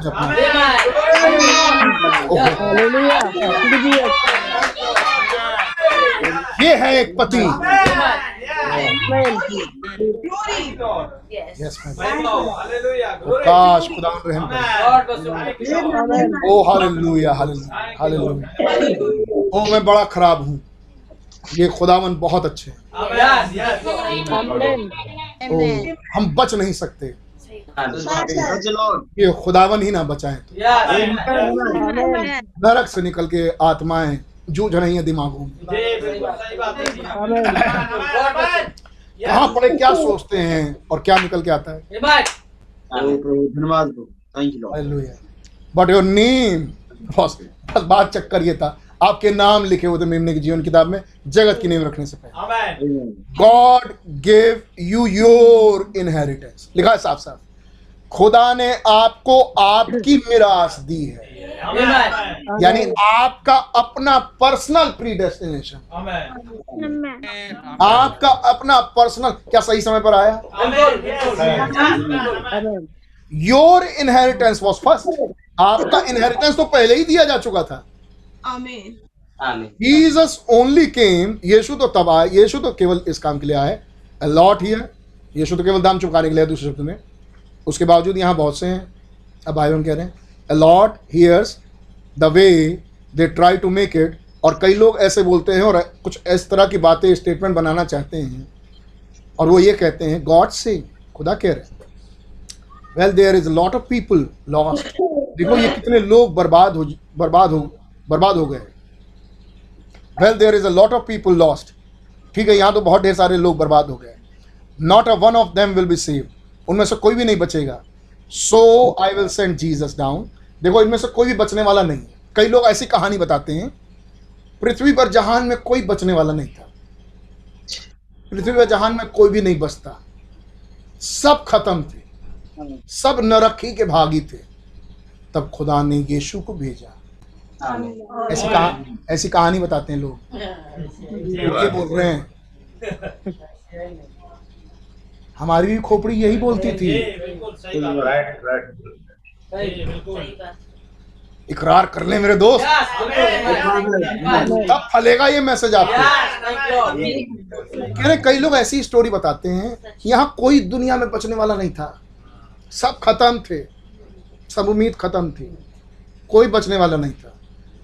S1: ये है एक पति। oh, oh, मैं बड़ा खराब हूँ। ये खुदावन बहुत अच्छे oh, हम बच नहीं सकते। ये खुदावन ही ना बचाए। नरक से निकल के आत्माएँ जूझ रही है दिमागों में. कहाँ पड़े क्या सोचते हैं और क्या निकल के आता है? बट योर नेम बस बस बात चक्कर ये था। आपके नाम लिखे हुए थे मेमने की जीवन किताब में, जगत की नींव रखने से पहले। God give you your inheritance लिखा है साफ़ साफ़ खुदा ने आपको आपकी मिरास दी है. यानी आपका अपना पर्सनल प्रीडेस्टिनेशन. आपका अपना पर्सनल क्या सही समय पर आया. योर इनहेरिटेंस वॉज़ फ़र्स्ट आपका इनहेरिटेंस तो पहले ही दिया जा चुका था। जीसस ओनली केम यीशु तो तब आया यीशु तो केवल इस काम के लिए आए। लॉट हियर यीशु तो केवल दाम चुकाने के लिए दूसरे शब्द में। उसके बावजूद यहाँ बहुत से हैं। अब भाई हम कह रहे हैं। Lot here's the way they try to make it और कई लोग ऐसे बोलते हैं और कुछ इस तरह की बातें स्टेटमेंट बनाना चाहते हैं। और वो ये कहते हैं गॉड से खुदा कह रहे well there is lot of people lost देखो ये कितने लोग बर्बाद हो बर्बाद हो बर्बाद हो गए। Well there is a lot of people lost ठीक है, यहाँ तो बहुत ढेर सारे लोग बर्बाद हो गए। Not a one of them will be save उनमें से कोई भी नहीं बचेगा। So I will send Jesus down देखो इनमें से कोई भी बचने वाला नहीं है। कई लोग ऐसी कहानी बताते हैं पृथ्वी पर जहान में कोई बचने वाला नहीं था। पृथ्वी पर जहान में कोई भी नहीं बचता। सब खत्म थे। सब नरकी के भागी थे। तब खुदा ने यीशु को भेजा। ऐसी कहा ऐसी कहानी बताते हैं लोग। ये बोल रहे हैं। हमारी भी खोपड़ी यही बोलती थी।
S3: है।
S1: इकरार कर ले मेरे दोस्त। तब फलेगा ये मैसेज आपको. कह रहे कई लोग ऐसी स्टोरी बताते हैं यहाँ कोई दुनिया में बचने वाला नहीं था। सब खत्म थे। सब उम्मीद खत्म थी। कोई बचने वाला नहीं था।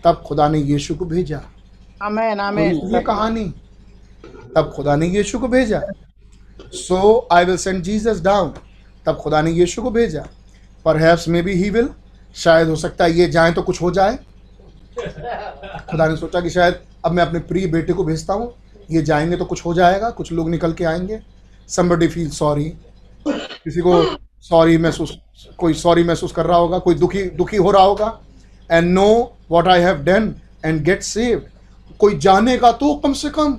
S1: तब खुदा ने यीशु को भेजा।
S4: Amen. Amen.
S1: ये कहानी। तब खुदा ने यीशु को भेजा। So I will send Jesus down तब खुदा ने यीशु को भेजा। Perhaps may be he will शायद हो सकता है ये जाए तो कुछ हो जाए। खुदा ने सोचा कि शायद अब मैं अपने प्रिय बेटे को भेजता हूँ। ये जाएँगे तो कुछ हो जाएगा, कुछ लोग निकल के आएँगे। Somebody फील सॉरी किसी को सॉरी महसूस, कोई सॉरी महसूस कर रहा होगा, कोई दुखी दुखी हो रहा होगा। And know what I have done and get saved कोई जानेगा तो कम से कम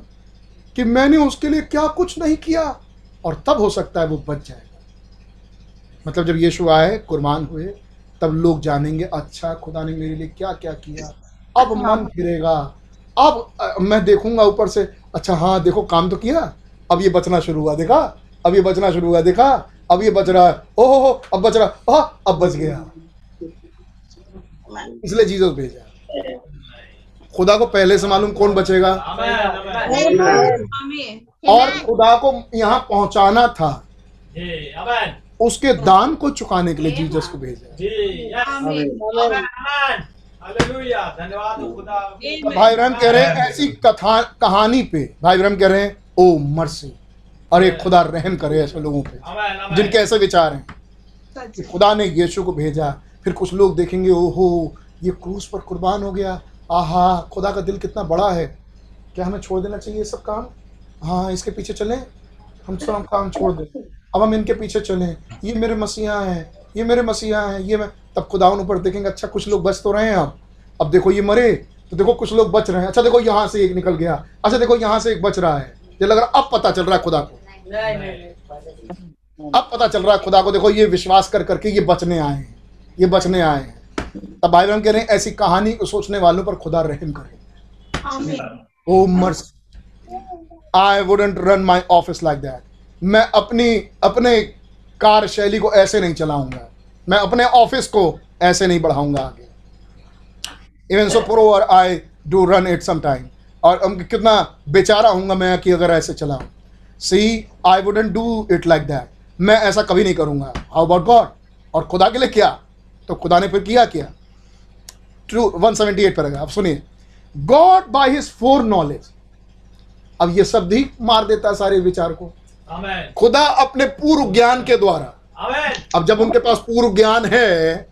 S1: कि मैंने उसके लिए क्या कुछ नहीं किया। और तब हो सकता है वो बच जाएगा मतलब जब यीशु आए कुर्बान हुए तब लोग जानेंगे अच्छा खुदा ने मेरे लिए क्या क्या किया? अब मन फिरेगा। अब अ, मैं देखूँगा ऊपर से अच्छा हाँ देखो काम तो किया। अब ये बचना शुरू हुआ देखा? अब ये बचना शुरू हुआ देखा? अब ये बच रहा है। ओहो हो अब बच रहा आह, अब बच गया। इसलिए जीसस भेजा। खुदा को पहले से मालूम कौन बचेगा. और खुदा को यहाँ पहुंचाना था. उसके दान को चुकाने के लिए जीसस को भेजा भाई ब्रह्म कह रहे हैं ऐसी कथा कहानी पे भाई ब्रह्म कह रहे हैं ओ मर्सी और एक खुदा रहम करे ऐसे लोगों पे. जिनके ऐसे विचार हैं कि खुदा ने यीशु को भेजा फिर कुछ लोग देखेंगे ओहो ये क्रूस पर कुर्बान हो गया आहा खुदा का दिल कितना बड़ा है क्या हमें छोड़ देना चाहिए ये सब काम? हाँ इसके पीछे चलें हम सब काम छोड़ दें। अब हम इनके पीछे चलें। ये मेरे मसीहा हैं ये मेरे मसीहा हैं ये मैं तब खुदा उन ऊपर देखेंगे अच्छा कुछ लोग बच तो रहे हैं अब। अब देखो ये मरे तो देखो कुछ लोग बच रहे हैं। अच्छा देखो यहाँ से एक निकल गया। अच्छा देखो यहाँ से एक बच रहा है। ये लग रहा अब पता चल रहा है खुदा को।
S2: नहीं नहीं
S1: अब पता चल रहा है खुदा को। देखो ये विश्वास कर करके ये बचने आए हैं। ये बचने आए हैं। तब भाई बहन कह रहे हैं ऐसी कहानी को सोचने वालों पर खुदा रहम करे। ओ mercy I wouldn't run my office like that मैं अपनी, अपने कार्यशैली को ऐसे नहीं चलाऊँगा। मैं अपने ऑफ़िस को ऐसे नहीं बढ़ाऊँगा आगे। Even so prover I do run it some time और कितना बेचारा हूँगा मैं कि अगर ऐसे चलाऊं। See I wouldn't do it like that मैं ऐसा कभी नहीं करूँगा। हाउ अबाउट गॉड और खुदा के लिए क्या? तो खुदा ने फिर किया क्या? ट्रू 178 पर आप सुनिए। God by his foreknowledge अब ये शब्द ही मार देता है सारे विचार को. खुदा अपने पूर्व ज्ञान के द्वारा। अब जब उनके पास पूर्व ज्ञान है.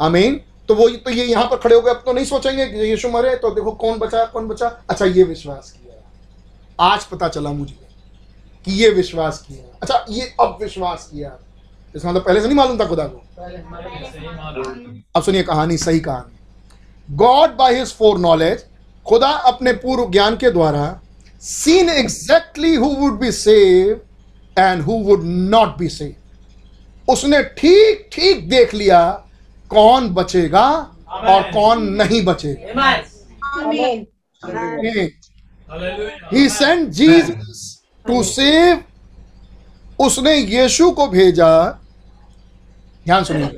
S1: आमीन तो वो तो ये यहाँ पर खड़े हो गए। अब तो नहीं सोचेंगे कि यीशु मरे तो देखो कौन बचा कौन बचा। अच्छा ये विश्वास किया। आज पता चला मुझे कि ये विश्वास किया। अच्छा ये अब विश्वास किया। इसका मतलब पहले से नहीं मालूम था खुदा को? अब सुनिए कहानी सही कहानी। God by his foreknowledge खुदा अपने पूर्व ज्ञान के द्वारा seen exactly who would be save and who would not be save उसने ठीक ठीक देख लिया कौन बचेगा और कौन नहीं बचेगा।
S2: Amen.
S3: Hallelujah.
S1: He sent Jesus to save उसने यीशु को भेजा। ध्यान सुनिए।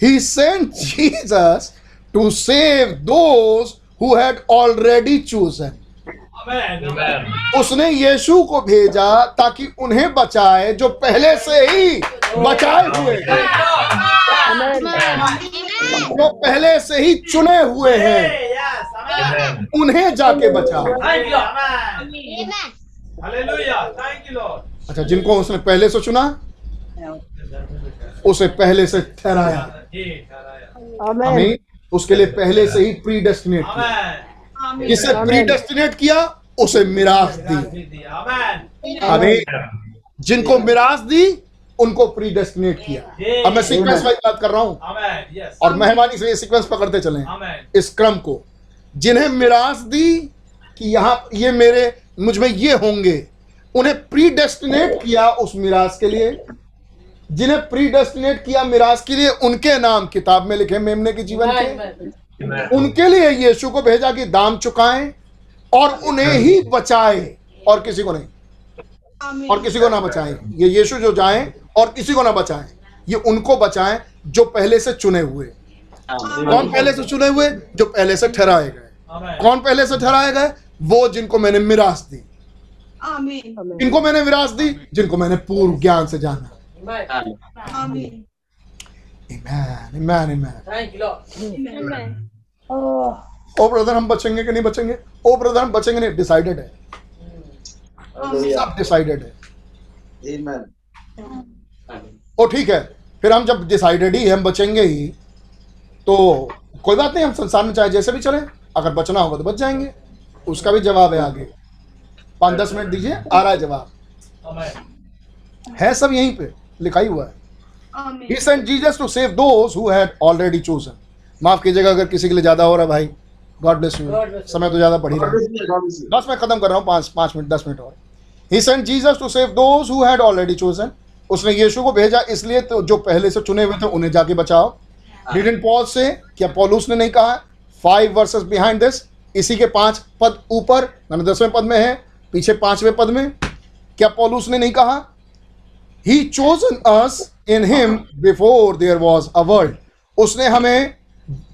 S1: He sent Jesus to save those who had already chosen
S3: Amen. Amen.
S1: उसने यीशु को भेजा ताकि उन्हें बचाए जो पहले से ही बचाए हुए हैं। जो पहले से ही चुने हुए हैं। उन्हें जाके बचाओ
S3: Lord.
S1: अच्छा जिनको उसने पहले से चुना उसे पहले से ठहराया।
S3: जी, ठहराया।
S4: आमेन।
S1: हमें उसके लिए पहले से ही प्री डेस्टिनेट किया किसे प्री डेस्टिनेट किया? उसे मिरास दी. हमें जिनको मिरास दी उनको प्री डेस्टिनेट किया अब मैं सीक्वेंस वाइज बात कर रहा हूँ। और मेहरबानी से ये सीक्वेंस पकड़ते चलें. इस क्रम को। जिन्हें मिरास दी कि यहाँ ये मेरे मुझमें ये होंगे उन्हें प्री डेस्टिनेट किया उस मिरास के लिए। जिन्हें प्री डेस्टिनेट किया मिरास के लिए उनके नाम किताब में लिखे मेमने के जीवन के। उनके लिए यीशु को भेजा कि दाम चुकाएँ और उन्हें ही बचाए और किसी को नहीं। और किसी को ना बचाए। ये यीशु जो जाएँ और किसी को ना बचाए ये उनको बचाए जो पहले से चुने हुए। कौन पहले से चुने हुए? जो पहले से ठहराए गए। कौन पहले से ठहराए गए? वो जिनको मैंने मिरास दी। इनको मैंने विरासत दी? जिनको मैंने पूर्व ज्ञान से जाना।
S2: Amen.
S6: Amen.
S1: Amen. Oh brother हम बचेंगे कि नहीं बचेंगे? ओ ब्रदर हम बचेंगे नहीं डिसाइडेड है। सब डिसाइडेड है।
S10: Amen.
S1: ओ ठीक है फिर हम जब डिसाइडेड ही हम बचेंगे ही तो कोई बात नहीं हम संसार में चाहे जैसे भी चले अगर बचना होगा तो बच जाएँगे। उसका भी जवाब है आगे। पाँच दस मिनट दीजिए आ रहा है जवाब। है सब यहीं पे लिखा ही हुआ है. He sent Jesus to save those who had already chosen. माफ़ कीजिएगा अगर किसी के लिए ज़्यादा हो रहा है भाई। God bless you
S2: God bless you.
S1: समय तो ज़्यादा ही रहा है. बस मैं खत्म कर रहा हूँ पाँच पाँच मिनट दस मिनट और। He sent Jesus to save those who had already chosen उसने यीशु को भेजा इसलिए तो जो पहले से चुने हुए थे उन्हें जाके बचाओ। डिडंट पॉल से क्या पॉलूस ने नहीं कहा? फाइव वर्सेस बिहाइंड दिस इसी के पाँच पद ऊपर मैंने दसवें पद में है पीछे पाँचवें पद में क्या पॉलूस ने नहीं कहा? He chosen us in him before there was a world उसने हमें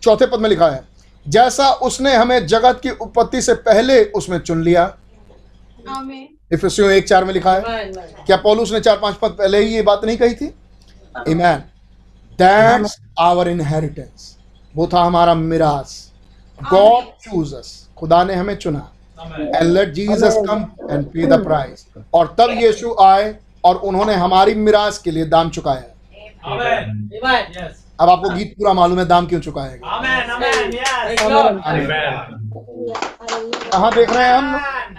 S1: चौथे पद में लिखा है। जैसा उसने हमें जगत की उत्पत्ति से पहले उसमें चुन लिया। इफिसियों एक चार में लिखा है. क्या पौलुस ने चार पाँच पद पहले ही ये बात नहीं कही थी? Amen. दैट्स आवर इनहेरिटेंस वो था हमारा मिरास। गॉड चूज़ खुदा ने हमें चुना। And let Jesus come and pay the price और तब यीशु आए और उन्होंने हमारी मिराज के लिए दाम चुकाया।
S3: Amen. Yes.
S1: अब आपको गीत पूरा मालूम है दाम क्यों चुकाएगा
S3: Amen. Amen. Yes.
S1: कहाँ देख रहे हैं हम?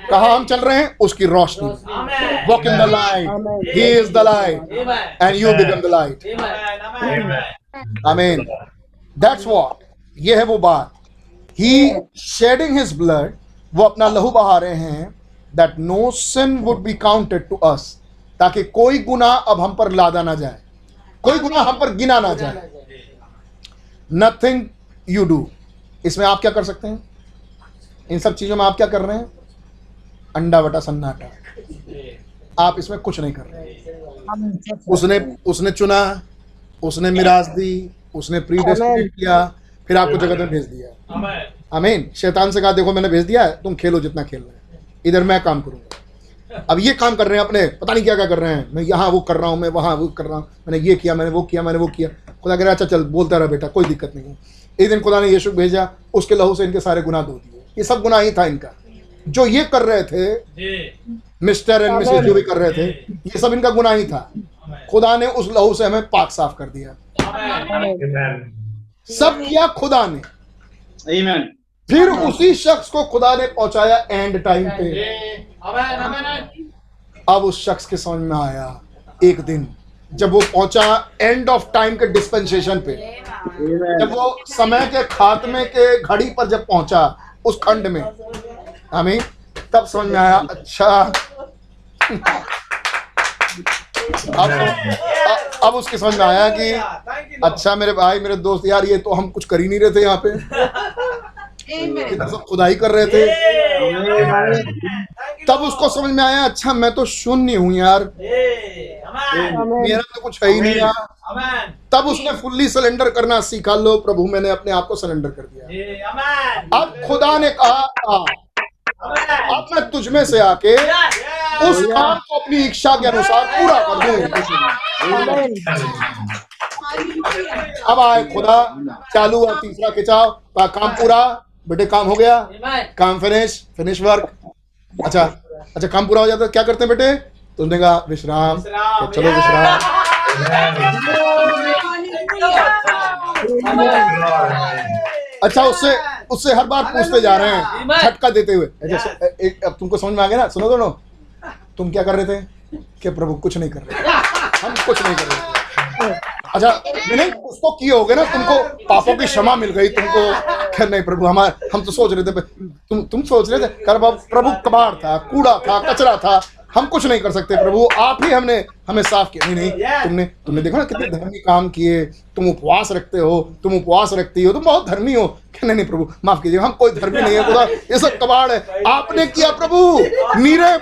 S1: कहा हम चल रहे हैं? उसकी रोशनी। Walk in the light he is the
S3: light
S1: and you become the light
S3: Amen. Amen.
S1: आमीन दैट्स व्हाट ये है वो बात. ही शेडिंग हिज ब्लड वो अपना लहू बहा रहे हैं that no sin would be counted to us ताकि कोई गुना अब हम पर लादा ना जाए. कोई गुना हम पर गिना ना जाए. नथिंग यू डू इसमें आप क्या कर सकते हैं? इन सब चीज़ों में आप क्या कर रहे हैं? अंडा बटा सन्नाटा। आप इसमें कुछ नहीं कर रहे। उसने उसने चुना उसने मिराज दी उसने प्री किया फिर आपको जगत में भेज दिया. आमीन। शैतान से कहा देखो मैंने भेज दिया है तुम खेलो जितना खेलना है। इधर मैं काम करूँगा। अब ये काम कर रहे हैं अपने पता नहीं क्या क्या कर रहे हैं। मैं यहाँ वो कर रहा हूँ मैं वहाँ वो कर रहा हूँ। मैंने ये किया मैंने वो किया मैंने वो किया। खुदा कह रहा अच्छा चल बोलता रहा बेटा कोई दिक्कत नहीं है। एक दिन खुदा ने यीशु भेजा उसके लहू से इनके सारे गुनाह धो दिए। ये सब गुनाह ही था इनका। जो ये कर रहे थे मिस्टर एंड मिसेस जो भी कर रहे थे ये सब इनका गुनाह ही था। खुदा ने उस लहू से हमें पाक साफ़ कर दिया। सब किया खुदा ने।
S10: Amen.
S1: फिर उसी शख्स को खुदा ने पहुँचाया एंड टाइम पे. अब उस शख्स के समझ में आया एक दिन जब वो पहुँचा एंड ऑफ़ टाइम के डिस्पेंसेशन पे जब वो समय के खात्मे के घड़ी पर जब पहुँचा उस खंड में हमें तब समझ में आया अच्छा। अब अब- अब उसके समझ में आया कि. अच्छा मेरे भाई मेरे दोस्त यार ये तो हम कुछ कर ही नहीं रहे थे यहाँ पे। सब खुदाई कर रहे थे। तब उसको समझ में आया अच्छा मैं तो शून्य हूँ यार। मेरा तो कुछ है ही नहीं यार। तब उसने फुल्ली सरेंडर करना सीखा लो प्रभु मैंने अपने आप को सरेंडर कर दिया। अब खुदा ने कहा "आ,
S3: Amen.
S1: अब मैं तुझ में से आके उस काम को अपनी इच्छा के अनुसार पूरा कर दूँ। अब आए खुदा चालू हुआ तीसरा खिंचाव काम पूरा। बेटे काम हो गया? काम फिनिश फिनिश वर्क अच्छा अच्छा काम पूरा हो जाता क्या करते हैं बेटे? तुमने कहा विश्राम।
S3: विश्राम.
S1: चलो विश्राम। अच्छा उससे उससे हर बार पूछते जा रहे हैं। झटका देते हुए। अच्छा, एक अब तुमको समझ में आ गया ना? सुनो दोनों। तुम क्या कर रहे थे? कि प्रभु कुछ नहीं कर रहे। हम कुछ नहीं कर रहे। थे अच्छा नहीं उसको किए होगे ना तुमको पापों की क्षमा मिल गई तुमको। खैर नहीं प्रभु हमारे हम तो सोच रहे थे तुम तुम सोच रहे थे कर प्रभु कबाड़ था कूड़ा था कचरा था हम कुछ नहीं कर सकते प्रभु आप ही हमने हमें साफ़ किया। नहीं नहीं तुमने तुमने देखा ना कितने धर्मी काम किए तुम उपवास रखते हो तुम उपवास रखती हो तुम बहुत धर्मी हो। नहीं नहीं प्रभु माफ़ कीजिए हम कोई धर्मी नहीं है खुदा ये सब कबाड़ है। आपने किया प्रभु नीरे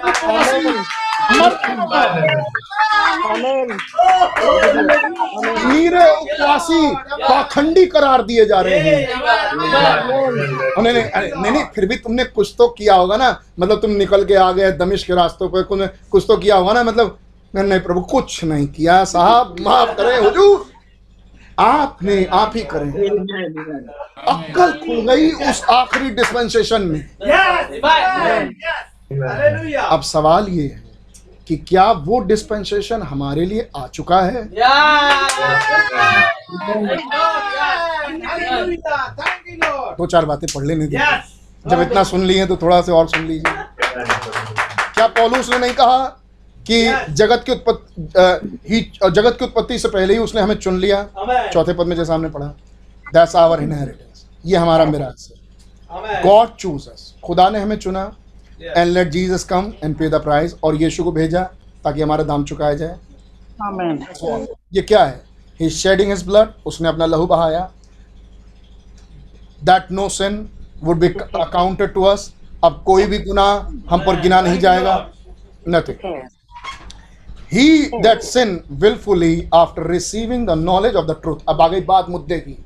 S1: नीरे उपवासी पाखंडी करार दिए जा रहे हैं। नहीं नहीं फिर भी तुमने कुछ तो किया होगा ना। मतलब तुम निकल के आ गए दमिश के रास्तों पर कुछ तो किया होगा ना मतलब। नहीं प्रभु कुछ नहीं किया साहब माफ़ करें हुजूर। आपने आप ही करें। अक्कल खुल गई उस आखिरी डिस्पेंसेशन में. अब सवाल ये है कि क्या वो डिस्पेंसेशन हमारे लिए आ चुका है? दो चार बातें पढ़ लेने दीजिए।
S3: Yes.
S1: जब इतना सुन लिए तो थोड़ा से और सुन लीजिए। क्या पौलुस ने नहीं कहा कि जगत की उत्पत्ति ही जगत की उत्पत्ति से पहले ही उसने हमें चुन लिया? चौथे पद में जैसा हमने पढ़ा दैट्स आवर इनहेरिटेंस ये हमारा मिराज है। गॉड चूज़ अस खुदा ने हमें चुना. And let Jesus come and pay the price और यीशु को भेजा ताकि हमारा दाम चुकाया जाए।
S4: Amen.
S1: ये क्या है? ही शेडिंग हिज ब्लड उसने अपना लहू बहाया। That no sin would be accounted to us अब कोई भी गुना हम पर गिना नहीं जाएगा। Nothing he that sin wilfully after receiving the knowledge of the truth अब आ गई बात मुद्दे की।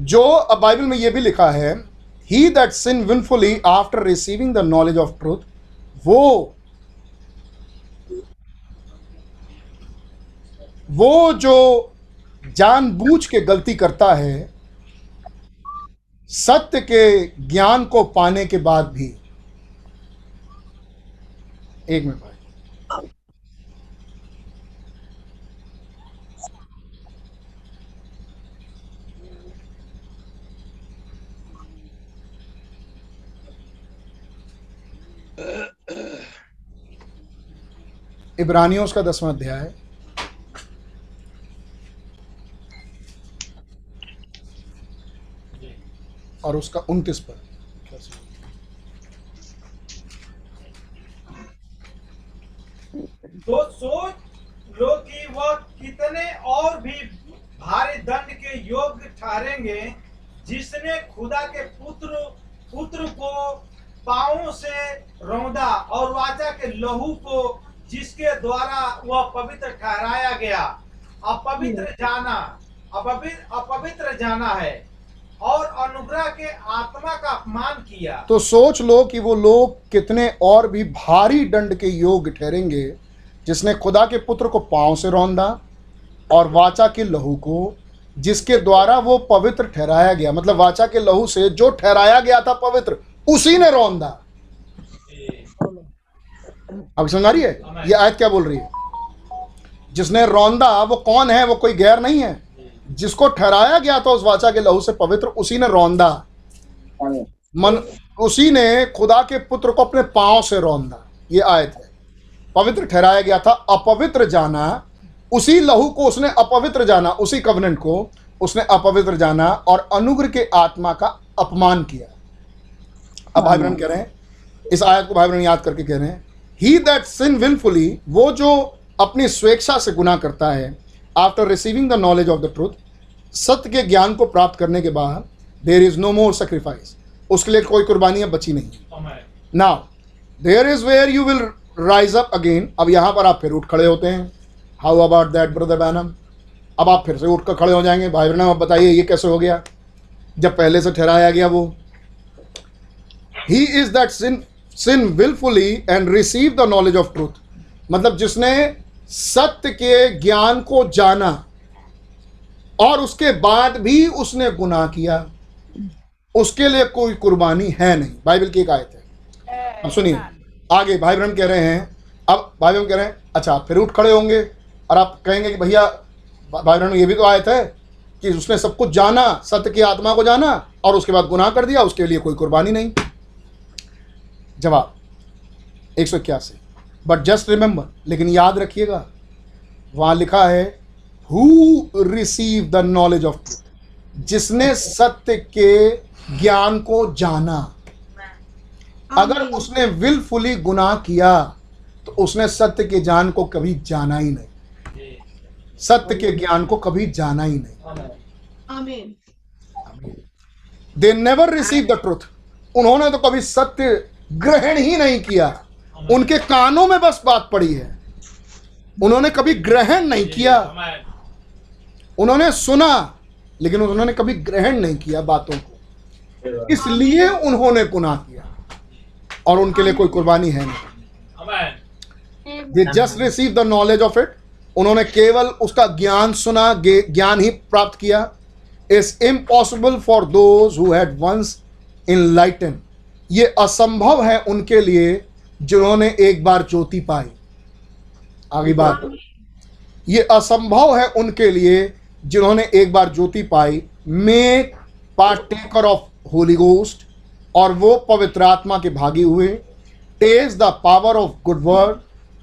S1: जो अब बाइबल में ये भी लिखा है he that sin wilfully after receiving the knowledge of truth वो वो जो जानबूझ के गलती करता है, सत्य के ज्ञान को पाने के बाद भी। एक मिनट। इब्रानियों का दसवां अध्याय। और उसका उनतीस पर।
S5: तो सोच लो कि वह कितने और भी भारी दंड के योग्य ठहरेंगे, जिसने खुदा के पुत्र पुत्र को पाओ से रौंदा और वाचा के लहू को जिसके द्वारा वह पवित्र ठहराया गया। अपवित्र जाना अपवित्र अपवित्र जाना है और अनुग्रह के आत्मा का अपमान किया।
S1: तो सोच लो कि वो लोग कितने और भी भारी दंड के योग ठहरेंगे जिसने खुदा के पुत्र को पाँव से रौंदा और वाचा के लहू को जिसके द्वारा वो पवित्र ठहराया गया। मतलब वाचा के लहू से जो ठहराया गया था पवित्र उसी ने रौंदा। अब समझ आ रही है? ये आयत क्या बोल रही है? जिसने रौंदा, वो कौन है? वो कोई गैर नहीं है। जिसको ठहराया गया था उस वाचा के लहू से पवित्र, उसी ने रौंदा। मन, उसी ने खुदा के पुत्र को अपने पाँव से रौंदा। ये आयत है। पवित्र ठहराया गया था, अपवित्र जाना। उसी लहू को उसने अपवित्र जाना, उसी कवनेंट को उसने अपवित्र जाना और अनुग्रह के आत्मा का अपमान किया। अब भाई बहन कह रहे हैं, इस आयत को भाई बहन याद करके कह रहे हैं ही दैट सिन विलफुली वो जो अपनी स्वेच्छा से गुनाह करता है after receiving the knowledge of the truth सत्य के ज्ञान को प्राप्त करने के बाद there is no more sacrifice उसके लिए कोई कुर्बानियाँ बची नहीं। Now there is where you will rise up again अब यहाँ पर आप फिर उठ खड़े होते हैं। हाउ अबाउट दैट ब्रदर बैनम अब आप फिर से उठ कर खड़े हो जाएँगे। भाई बहन, अब बताइए, ये कैसे हो गया? जब पहले से ठहराया गया वो। He is that sin sin willfully and receive the knowledge of truth मतलब जिसने सत्य के ज्ञान को जाना और उसके बाद भी उसने गुनाह किया उसके लिए कोई कुर्बानी है नहीं। बाइबल की एक आयत है। अब सुनिए। आगे भाई बहन कह रहे हैं। अब भाई बहन कह रहे हैं अच्छा आप फिर उठ खड़े होंगे। और आप कहेंगे कि भैया भाई बहन ये भी तो आयत है कि उसने सब कुछ जाना सत्य की आत्मा को जाना और उसके बाद गुनाह कर दिया उसके लिए कोई कुर्बानी नहीं। जवाब एक सौ इक्यासी। बट जस्ट रिमेंबर लेकिन याद रखिएगा वहाँ लिखा है who receive the knowledge of truth जिसने सत्य के ज्ञान को जाना। अगर उसने विलफुली गुनाह किया तो उसने सत्य के ज्ञान को कभी जाना ही नहीं। सत्य के ज्ञान को कभी जाना ही नहीं। They never receive the truth उन्होंने तो कभी सत्य ग्रहण ही नहीं किया। उनके कानों में बस बात पड़ी है। उन्होंने कभी ग्रहण नहीं किया। उन्होंने सुना, लेकिन उन्होंने कभी ग्रहण नहीं किया बातों को। इसलिए उन्होंने गुनाह किया। और उनके लिए कोई कुर्बानी है नहीं। They just receive the knowledge of it उन्होंने केवल उसका ज्ञान सुना ज्ञान ही प्राप्त किया। Is impossible for those who had once enlighten ये असंभव है उनके लिए जिन्होंने एक बार ज्योति पाई। आगे बात। ये असंभव है उनके लिए जिन्होंने एक बार ज्योति पाई। Make partaker of Holy Ghost और वो पवित्र आत्मा के भागी हुए। Taste the power of good word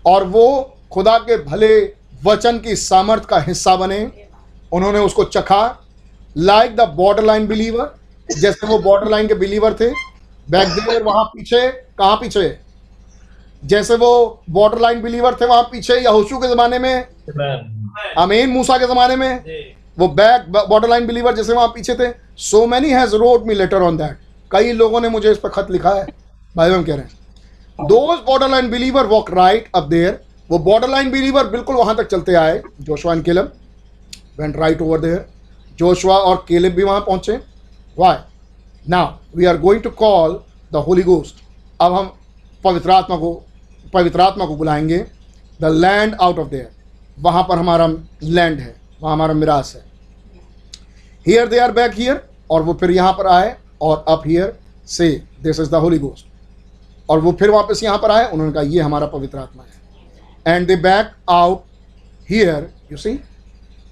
S1: और वो खुदा के भले वचन की सामर्थ का हिस्सा बने। उन्होंने उसको चखा। Like the border line believer जैसे वो बॉर्डर लाइन के बिलीवर थे। बैक देर वहाँ पीछे कहाँ पीछे? जैसे वो बॉर्डर लाइन बिलीवर थे वहाँ पीछे यहोशू के जमाने में? अमीन मूसा के जमाने में? वो बैक बॉर्डर लाइन बिलीवर जैसे वहाँ पीछे थे। So many has wrote me letter on that कई लोगों ने मुझे इस पर खत लिखा है। भाई हम कह रहे हैं। Those border line believer walk right up there वो बॉर्डर लाइन बिलीवर बिल्कुल वहाँ तक चलते आए। Joshua and Caleb went right over there Joshua और केलब भी वहाँ पहुँचे। Why now we are going to call the Holy Ghost अब हम पवित्र आत्मा को पवित्र आत्मा को बुलाएँगे। The land out of there वहाँ पर हमारा लैंड है। वहाँ हमारा मिरास है। Here they are back here और वो फिर यहाँ पर आए, और अप हियर से this is the Holy Ghost और वो फिर वापस यहाँ पर आए, उन्होंने कहा, ये हमारा पवित्र आत्मा है. And they back out here you see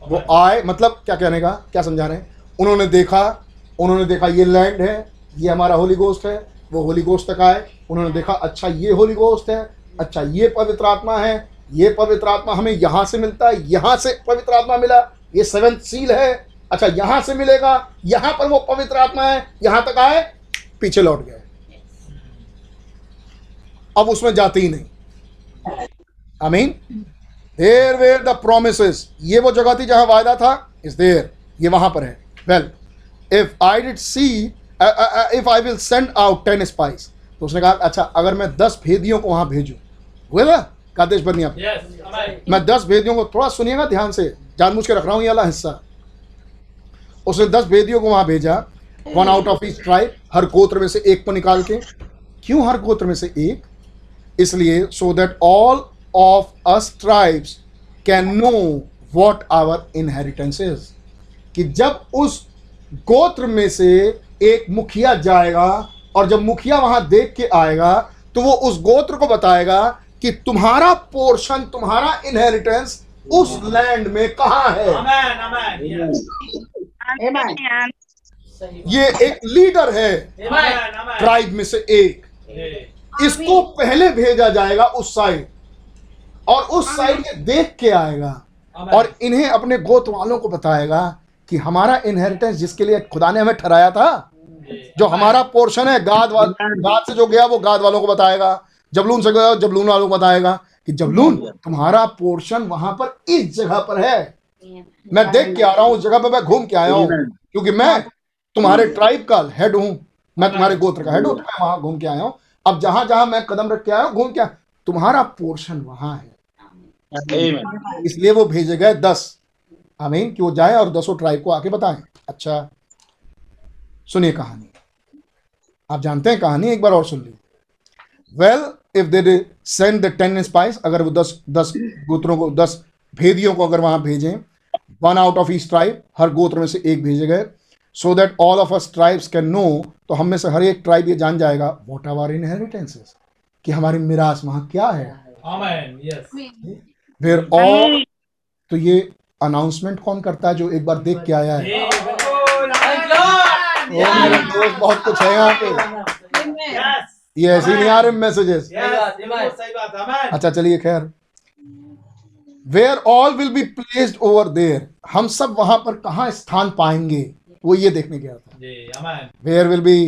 S1: वो आए मतलब क्या कहने का, क्या समझा रहे हैं? उन्होंने देखा उन्होंने देखा ये लैंड है, ये हमारा होली गोस्ट है, वो होली गोस्ट तक आए। उन्होंने देखा अच्छा ये होली गोस्ट है अच्छा ये पवित्र आत्मा है, ये पवित्र आत्मा हमें यहाँ से मिलता है, यहाँ से पवित्र आत्मा मिला, ये सेवेंथ सील है। अच्छा यहाँ से मिलेगा, यहाँ पर वो पवित्र आत्मा है, यहाँ तक आए, पीछे लौट गए। अब उसमें जाते ही नहीं। I mean there where the promise ये वो जगह थी जहाँ वायदा था, इस देर, ये वहाँ पर है। Well. If I did see if I will send out ten spies तो उसने कहा अच्छा अगर मैं दस भेदियों को वहाँ भेजूं। हुए ना कादेश बनिया
S3: Yes.
S1: मैं दस भेदियों को थोड़ा सुनिएगा ध्यान से जानबूझ के रख रहा हूँ ये वाला हिस्सा। उसने दस भेदियों को वहाँ भेजा one out of each tribe हर गोत्र में से एक को निकाल के। क्यों हर गोत्र में से एक? इसलिए so that all of us tribes can know what our inheritance is कि जब उस गोत्र में से एक मुखिया जाएगा और जब मुखिया वहाँ देख के आएगा तो वो उस गोत्र को बताएगा कि तुम्हारा पोर्शन तुम्हारा इनहेरिटेंस उस लैंड में कहा है।
S3: Amen. Amen. Yes.
S1: ये एक लीडर है. ट्राइब में से एक। इसको पहले भेजा जाएगा उस साइड और उस साइड ये देख के आएगा। और इन्हें अपने गोत्र वालों को बताएगा कि हमारा इनहेरिटेंस जिसके लिए खुदा ने हमें ठहराया था जो हमारा पोर्शन है गाद वाल गाद से जो गया वो गाद वालों को बताएगा जबलून से गया जबलून वालों को बताएगा कि जबलून तुम्हारा पोर्शन वहाँ पर इस जगह पर है। मैं देख के आ रहा हूँ उस जगह पर मैं घूम के आया हूँ क्योंकि मैं तुम्हारे ट्राइब का हेड हूँ मैं तुम्हारे गोत्र का हेड हूँ तो मैं वहाँ घूम के आया हूँ। अब जहाँ जहाँ मैं कदम रख के आया हूँ घूम के तुम्हारा पोर्शन वहाँ है। इसलिए वो भेजे गए दस। आमीन कि वो जाए और दसों ट्राइब को आके बताएँ। अच्छा सुनिए कहानी। आप जानते हैं कहानी एक बार और सुन लीजिए। Well if they send the ten spies अगर वो दस दस गोत्रों को दस भेदियों को अगर वहाँ भेजें one out of each tribe हर गोत्र में से एक भेजे गए so that all of us tribes can know तो हम में से हर एक ट्राइब ये जान जाएगा वॉट आवर इनहेरिटेंसेस कि हमारी मिरास वहाँ क्या है?
S3: Amen. Yes.
S1: फिर और तो ये अनाउंसमेंट कौन करता है जो एक बार देख के आया है. ओ मेरे दोस्त बहुत कुछ है यहाँ पे. ये ऐसे नहीं आ रहे मैसेजेस. अच्छा चलिए खैर। Where all will be placed over there हम सब वहाँ पर कहा स्थान पाएँगे? वो ये देखने गया था।
S3: जी.
S1: Where will be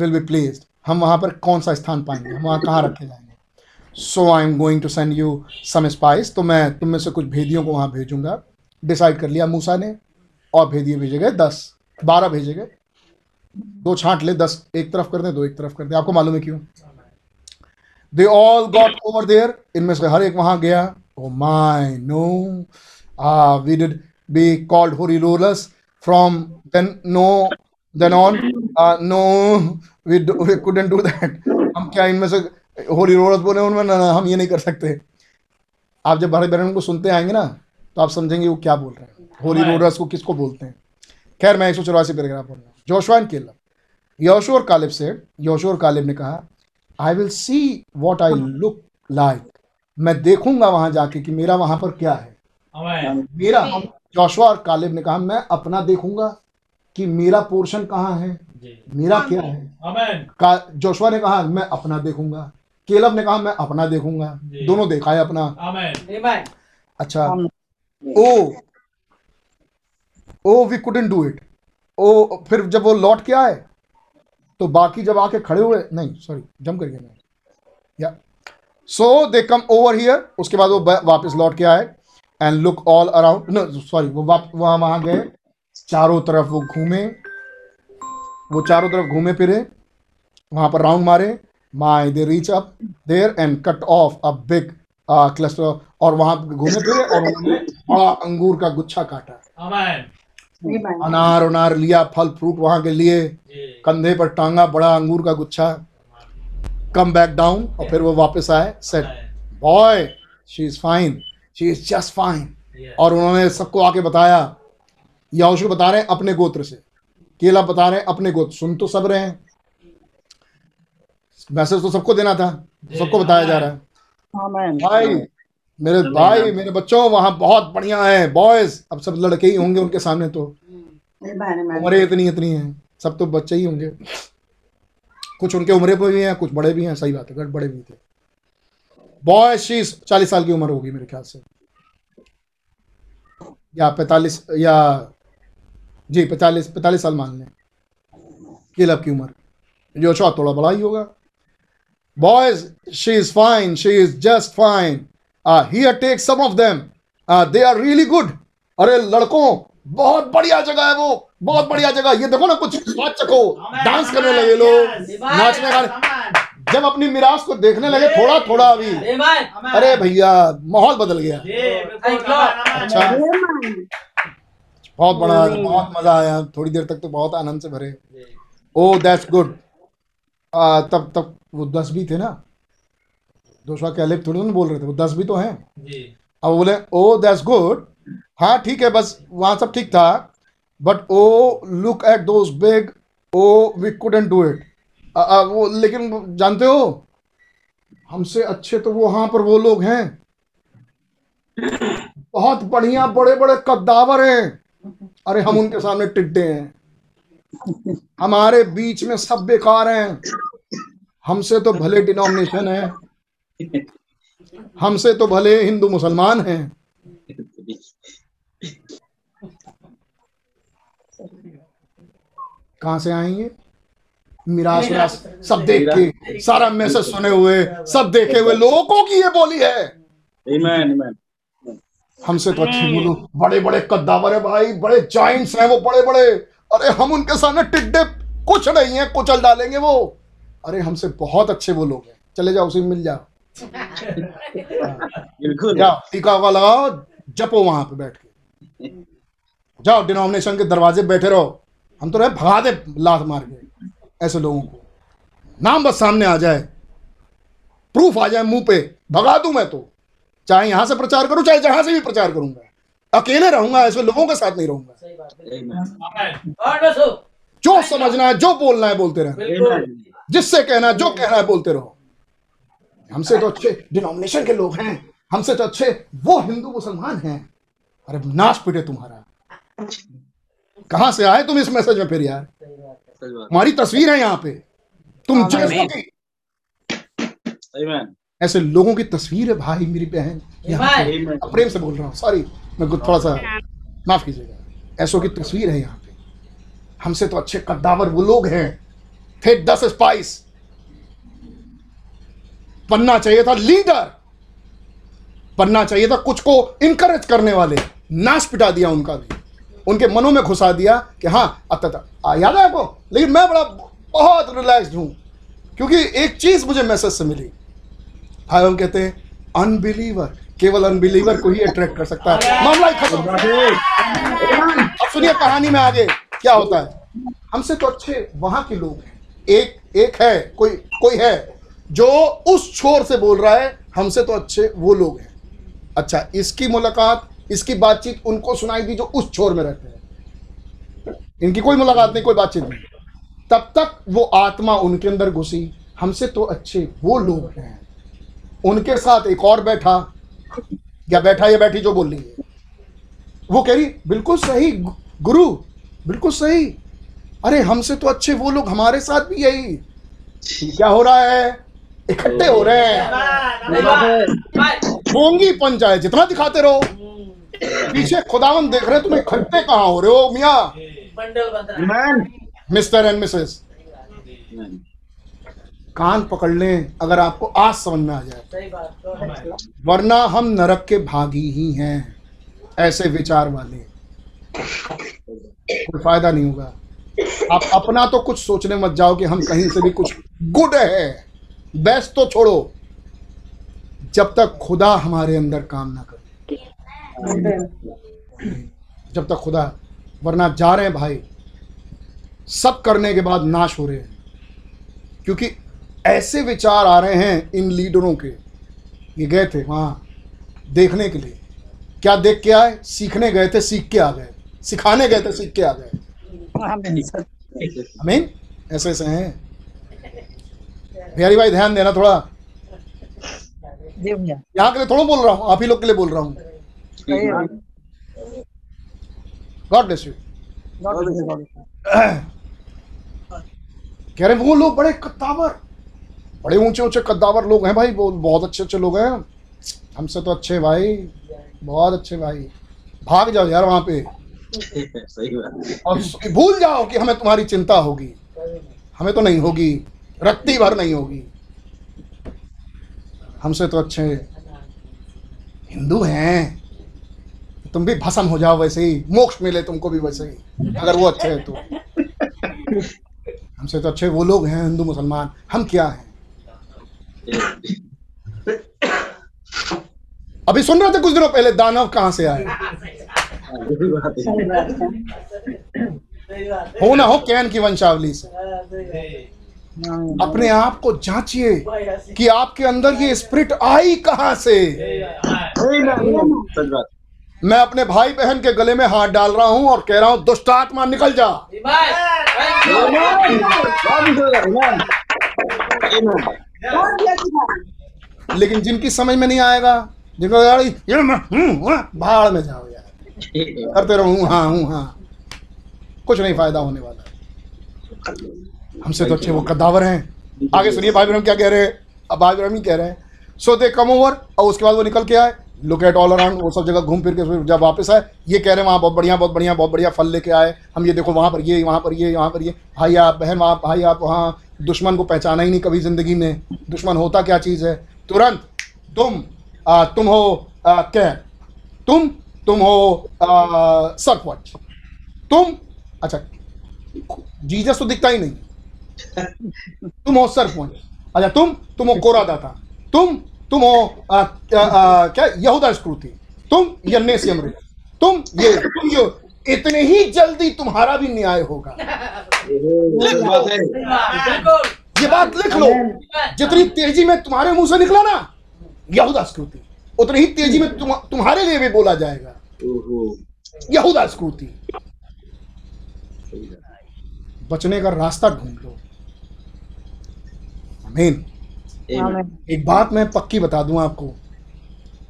S1: will be placed हम वहाँ पर कौन सा स्थान पाएँगे? हम वहाँ कहाँ रखे जाएँगे? So I am going to send you some spies तो मैं तुम में से कुछ भेदियों को वहाँ भेजूँगा। डिसाइड कर लिया मूसा ने और भेदिए भेजे गए दस। बारह भेजे गए। दो छांट ले, दस। एक तरफ़ कर दे, दो एक तरफ़ कर दे। आपको मालूम है क्यों? They all got over there इनमें से हर एक वहाँ गया। ओ my no we did be called holy rollers from then no then on no we couldn't do that हम क्या इनमें से होली रोलर्स बोले उनमें ना ना, हम ये नहीं कर सकते। आप जब भाई बहन को सुनते आएँगे ना तो आप समझेंगे वो क्या बोल रहे हैं। होली रोलर्स को किसको बोलते हैं? खैर मैं एक सौ चौरासी पैराग्राफ पढ़ रहा हूँ। जोशुआ एंड केलब योशु और कालिब से योशु और कालिब ने कहा I will see what I look like मैं देखूँगा वहाँ जाके कि मेरा वहाँ पर क्या है। मेरा जोशुआ और कालिब ने कहा मैं अपना देखूँगा कि मेरा पोर्शन कहाँ है? मेरा क्या है?
S3: Amen.
S1: का जोशुआ ने कहा मैं अपना देखूँगा। केलब ने कहा मैं अपना देखूँगा। दोनों देखा है अपना।
S3: Amen.
S1: अच्छा। Oh oh we couldn't do it oh फिर जब वो लौट के आए तो बाकी जब आके खड़े हुए नहीं सॉरी जम कर गया मैं या सो दे कम ओवर हियर उसके बाद वो वापस लौट के आए and look all around no sorry वो वहाँ वहाँ गए चारों तरफ़ वो घूमे वो चारों तरफ़ घूमे फिरे वहाँ पर राउंड मारे my they reach up there and cut off a big cluster और वहाँ पे घूमे फिरे और उन्होंने बड़ा अंगूर का गुच्छा काटा. अनार उनार लिया फल फ्रूट वहाँ के लिए। कंधे पर टांगा बड़ा अंगूर का गुच्छा। कम बैक डाउन और फिर वो वापस आए said boy she is fine she is just
S3: fine
S1: और उन्होंने सबको आके बताया यहोशू बता रहे हैं अपने गोत्र से। केला बता रहे हैं अपने गोत्र सुन तो सब रहे हैं। मैसेज तो सबको देना था सबको बताया जा रहा है। भाई मेरे भाई मेरे बच्चों वहाँ बहुत बढ़िया है बॉयज़ अब सब लड़के ही होंगे उनके सामने तो। उम्रें इतनी इतनी हैं। सब तो बच्चे ही होंगे। कुछ उनके उम्र पर भी हैं कुछ बड़े भी हैं सही बात है गट बड़े भी थे। बॉय शीज चालीस साल की उम्र होगी मेरे ख्याल से। या पैतालीस या जी पैतालीस पैतालीस साल मान लें। केलब की उम्र। जोशुआ थोड़ा बड़ा ही होगा। Boys she is fine she is just fine here take some of them they are really good अरे लड़कों बहुत बढ़िया जगह है वो। बहुत बढ़िया जगह। ये देखो ना कुछ स्वाद चखो। डांस करने लगे लोग। नाचने गाने जब अपनी मिराज को देखने लगे थोड़ा थोड़ा अभी अरे भैया माहौल बदल गया। अच्छा। बहुत बड़ा बहुत मज़ा आया। थोड़ी देर तक तो बहुत आनंद से भरे। ओ दैट्स गुड तब तब वो दस भी थे ना। दोस्तों के अलग थोड़ी ना बोल रहे थे वो दस भी तो हैं। अब बोले ओ दैट्स गुड हाँ ठीक है बस वहाँ सब ठीक था। But oh look at those big oh we couldn't do it वो लेकिन जानते हो हमसे अच्छे तो वो वहाँ पर वो लोग हैं। बहुत बढ़िया बड़े बड़े कद्दावर हैं। अरे हम उनके सामने टिड्डे हैं। हमारे बीच में सब बेकार हैं। हमसे तो भले डिनोमिनेशन है। हमसे तो भले हिंदू मुसलमान हैं। कहाँ से आएँगे? मिरास विरास सब देख के सारा मैसेज सुने हुए सब देखे हुए लोगों की ये बोली है।
S10: Amen. Amen.
S1: हमसे तो अच्छे बोलो। बड़े बड़े कद्दावर है भाई बड़े जाइंट्स हैं वो बड़े बड़े अरे हम उनके सामने टिड्डे कुछ नहीं है कुचल डालेंगे वो। अरे हमसे बहुत अच्छे वो लोग हैं। चले जाओ उसी में मिल जाओ।
S10: बिल्कुल।
S1: जाओ टीका वाला लगाओ जपो वहाँ पे बैठ के। जाओ डिनोमिनेशन के दरवाजे बैठे रहो। हम तो रहे भगा दे लात मार के ऐसे लोगों को। नाम बस सामने आ जाए। प्रूफ आ जाए मुँह पे भगा दूँ मैं तो। चाहे यहाँ से प्रचार करूँ चाहे जहाँ से भी प्रचार करूँगा। अकेले रहूँगा ऐसे लोगों के साथ नहीं रहूँगा। जो समझना है जो बोलना है बोलते रहना. जिससे कहना है जो कहना है बोलते रहो। हमसे तो अच्छे डिनोमिनेशन के लोग हैं। हमसे तो अच्छे वो हिंदू मुसलमान हैं। अरे नाच पिटे तुम्हारा। कहाँ से आए तुम इस मैसेज में फिर यार?
S10: सही बात
S1: हमारी तस्वीर है यहाँ पे। तुम जैसों ऐसे लोगों की तस्वीर है भाई मेरी बहन। प्रेम से बोल रहा हूँ सॉरी मैं कुछ थोड़ा सा माफ़ कीजिएगा। ऐसों की तस्वीर है यहाँ पे। हमसे तो अच्छे कद्दावर वो लोग हैं। थे दस स्पाइस बनना चाहिए था लीडर बनना चाहिए था कुछ को इनकरेज करने वाले। नाश पिटा दिया उनका भी। उनके मनों में घुसा दिया कि हाँ अत याद है आपको? लेकिन मैं बड़ा, बहुत रिलैक्स्ड हूँ। क्योंकि एक चीज़ मुझे मैसेज से मिली। भाई हम कहते हैं अनबिलीवर केवल अनबिलीवर को ही अट्रैक्ट कर सकता है। मामला खत्म। अब सुनिए कहानी में आगे क्या होता है। हमसे तो अच्छे वहाँ के लोग हैं। एक एक है, कोई कोई है, जो उस छोर से बोल रहा है, हमसे तो अच्छे वो लोग हैं। अच्छा इसकी मुलाकात, इसकी बातचीत उनको सुनाई दी जो उस छोर में रहते हैं। इनकी कोई मुलाकात नहीं, कोई बातचीत नहीं। तब तक वो आत्मा उनके अंदर घुसी। हमसे तो अच्छे वो लोग हैं। उनके साथ एक और बैठा। या बैठा या बैठी जो बोल रही है। वो कह रही, बिल्कुल सही, गुरु, बिल्कुल सही। अरे हमसे तो अच्छे वो लोग हमारे साथ भी यही। क्या हो रहा है? इकट्ठे हो रहे हैं। पन चाहे जितना दिखाते रहो। पीछे खुदावन देख रहे तुम इकट्ठे कहाँ हो रहे हो मियाँ. मिस्टर एंड मिसेस कान पकड़ लें अगर आपको आज समझ में आ जाए। वरना हम नरक के भागी ही हैं ऐसे विचार वाले। कोई फ़ायदा नहीं होगा। आप अपना तो कुछ सोचने मत जाओ कि हम कहीं से भी कुछ गुड है। बेस्ट तो छोड़ो। जब तक खुदा हमारे अंदर काम ना करे। जब तक खुदा, वरना जा रहे हैं भाई। सब करने के बाद नाश हो रहे हैं। क्योंकि ऐसे विचार आ रहे हैं इन लीडरों के। ये गए थे वहाँ, देखने के लिए। क्या देख के आए? सीखने गए थे, सीख के आ गए। सिखाने गए थे, सीख के आ गए। अमीन ऐसे ऐसे हैं। बिहारी भाई ध्यान देना थोड़ा। यहाँ के लिए थोड़ा बोल रहा हूँ आप ही लोग के लिए बोल रहा हूँ। God bless you
S11: God bless you, God bless
S1: कह रहे हैं, वो लोग बड़े कद्दावर। बड़े ऊँचे ऊँचे कद्दावर लोग हैं भाई वो बहुत अच्छे अच्छे लोग हैं। हमसे तो अच्छे भाई बहुत अच्छे भाई। भाग जाओ यार वहाँ पे।
S9: सही
S1: और भूल जाओ कि हमें तुम्हारी चिंता होगी। हमें तो नहीं होगी। रत्ती भर नहीं होगी। हमसे तो अच्छे हिंदू हैं। तुम भी भस्म हो जाओ वैसे ही। मोक्ष मिले तुमको भी वैसे ही। अगर वो अच्छे हैं तो। हमसे तो अच्छे वो लोग हैं, हिंदू, मुसलमान। हम क्या हैं? अभी सुन रहे थे कुछ दिनों पहले, दानव कहाँ से आए?
S9: है
S4: है
S1: ना हो, कैन की वंशावली से। अपने आप को जांचिए कि आपके अंदर ये स्प्रिट आई कहाँ से। मैं अपने भाई बहन के गले में हाथ डाल रहा हूँ और कह रहा हूँ, दुष्ट आत्मा, निकल जा। लेकिन जिनकी समझ में नहीं आएगा, जिनको भाड़ में जाओ यार। करते रहो हूँ हाँ हूँ हाँ। कुछ नहीं फ़ायदा होने वाला हमसे तो अच्छे वो कदावर हैं। आगे सुनिए भाई ब्रह्म क्या कह रहे हैं? अब भाई ब्रह्म ही कह रहे हैं। सो दे कम ओवर और उसके बाद वो निकल के आए। लुक एट ऑल अराउंड वो सब जगह घूम फिर के जब वापस आए। ये कह रहे हैं वहाँ बहुत बढ़िया बहुत बढ़िया बहुत बढ़िया फल लेके आए। हम ये देखो वहाँ पर ये वहाँ पर ये वहाँ पर ये। भाई आप बहन आप भाई आप वहाँ दुश्मन को पहचाना ही नहीं कभी ज़िंदगी में। दुश्मन होता क्या चीज़ है? तुरंत तुम आ, तुम हो आ, क्या? तुम तुम हो सरपंच तुम अच्छा जीजस तो दिखता ही नहीं। तुम हो सरपंच अच्छा तुम तुम हो कोरा दाता तुम तुम हो आ, आ, आ, क्या यहूदा स्क्रूति तुम यन्नेस यमरे तुम ये तुम ये इतने ही जल्दी तुम्हारा भी न्याय होगा। ये बात लिख लो। जितनी तेज़ी में तुम्हारे मुँह से निकला ना यहूदा स्क्रूति उतनी ही तेज़ी में तुम, तुम्हारे लिए भी बोला जाएगा। यहूदा स्क्रूति बचने का रास्ता ढूंढ लो। आमीन एक बात मैं पक्की बता दूँ आपको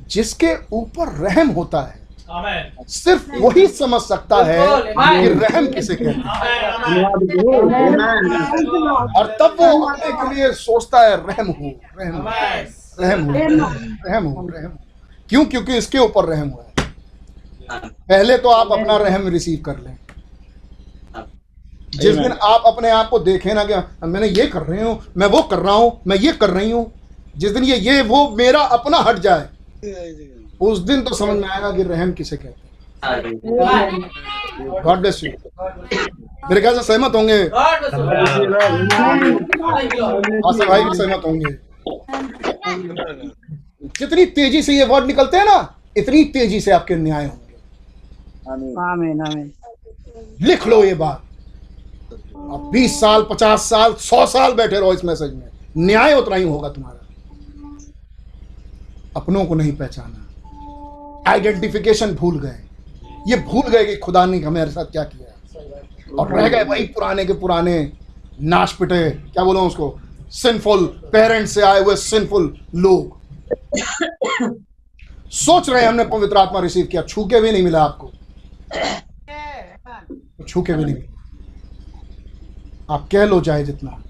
S1: जिसके ऊपर रहम होता है सिर्फ़ वही समझ सकता है कि रहम किसे कहते हैं। और तब वो अपने के लिए सोचता है रहम हो रहम हो रहम हो रहम हो रहम हो। क्यों? क्योंकि इसके ऊपर रहम हुआ है। पहले तो आप अपना रहम रिसीव कर लें। जिस दिन आप अपने आप को देखें ना कि, मैंने ये कर रही हूँ, मैं वो कर रहा हूँ, मैं ये कर रही हूँ। जिस दिन ये ये, वो मेरा अपना हट जाए, उस दिन तो समझ में आएगा कि रहम किसे कहते हैं। गॉड ब्लेस यू मेरे ख्याल से सहमत होंगे। आसिफ भाई भी सहमत होंगे। जितनी तेज़ी से ये वर्ड निकलते हैं ना, इतनी तेज़ी से आपके न्याय होंगे।
S11: आमीन। आमीन
S1: लिख लो ये बात। अब 20 साल 50 साल 100 साल बैठे रहो इस मैसेज में। न्याय उतना ही होगा तुम्हारा। अपनों को नहीं पहचाना। आइडेंटिफिकेशन भूल गए। ये भूल गए कि खुदा ने हमारे साथ क्या किया। और रह गए वही पुराने के पुराने नाश पिटे क्या बोलो उसको? सिंफुल पेरेंट्स से आए हुए सिंफुल लोग। सोच रहे हमने पवित्र आत्मा रिसीव किया। छू के भी नहीं मिला आपको। छू के भी नहीं। मिला आप कह लो चाहे जितना।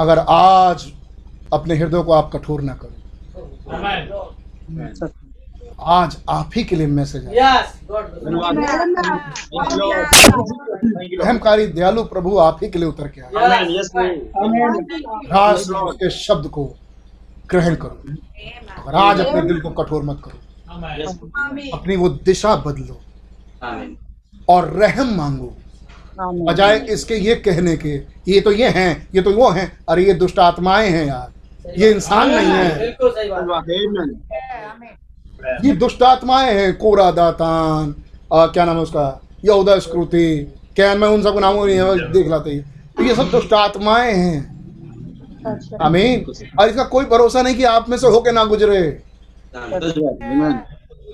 S1: अगर आज अपने हृदय को आप कठोर ना करो। आज आप ही के लिए मैसेज अहमकारी दयालु प्रभु आप ही के लिए उतर के आए। राज के शब्द को ग्रहण करो। और आज अपने दिल को कठोर मत करो। अपनी वो दिशा बदलो। और रहम मांगो।
S11: आमीन
S1: बजाय इसके ये कहने के ये तो ये हैं ये तो वो हैं अरे ये दुष्ट आत्माएँ हैं यार। ये इंसान नहीं है।
S10: बिल्कुल सही बात।
S9: आमीन
S1: ये दुष्ट आत्माएँ हैं कोरा दातान आ, क्या नाम है उसका? यहूदा स्क्रूति क्या मैं उन सब नामों नहीं देख लाते तो ये सब दुष्ट आत्माएँ हैं। आमीन। और इसका कोई भरोसा नहीं कि आप में से होके ना गुजरे।
S9: आमीन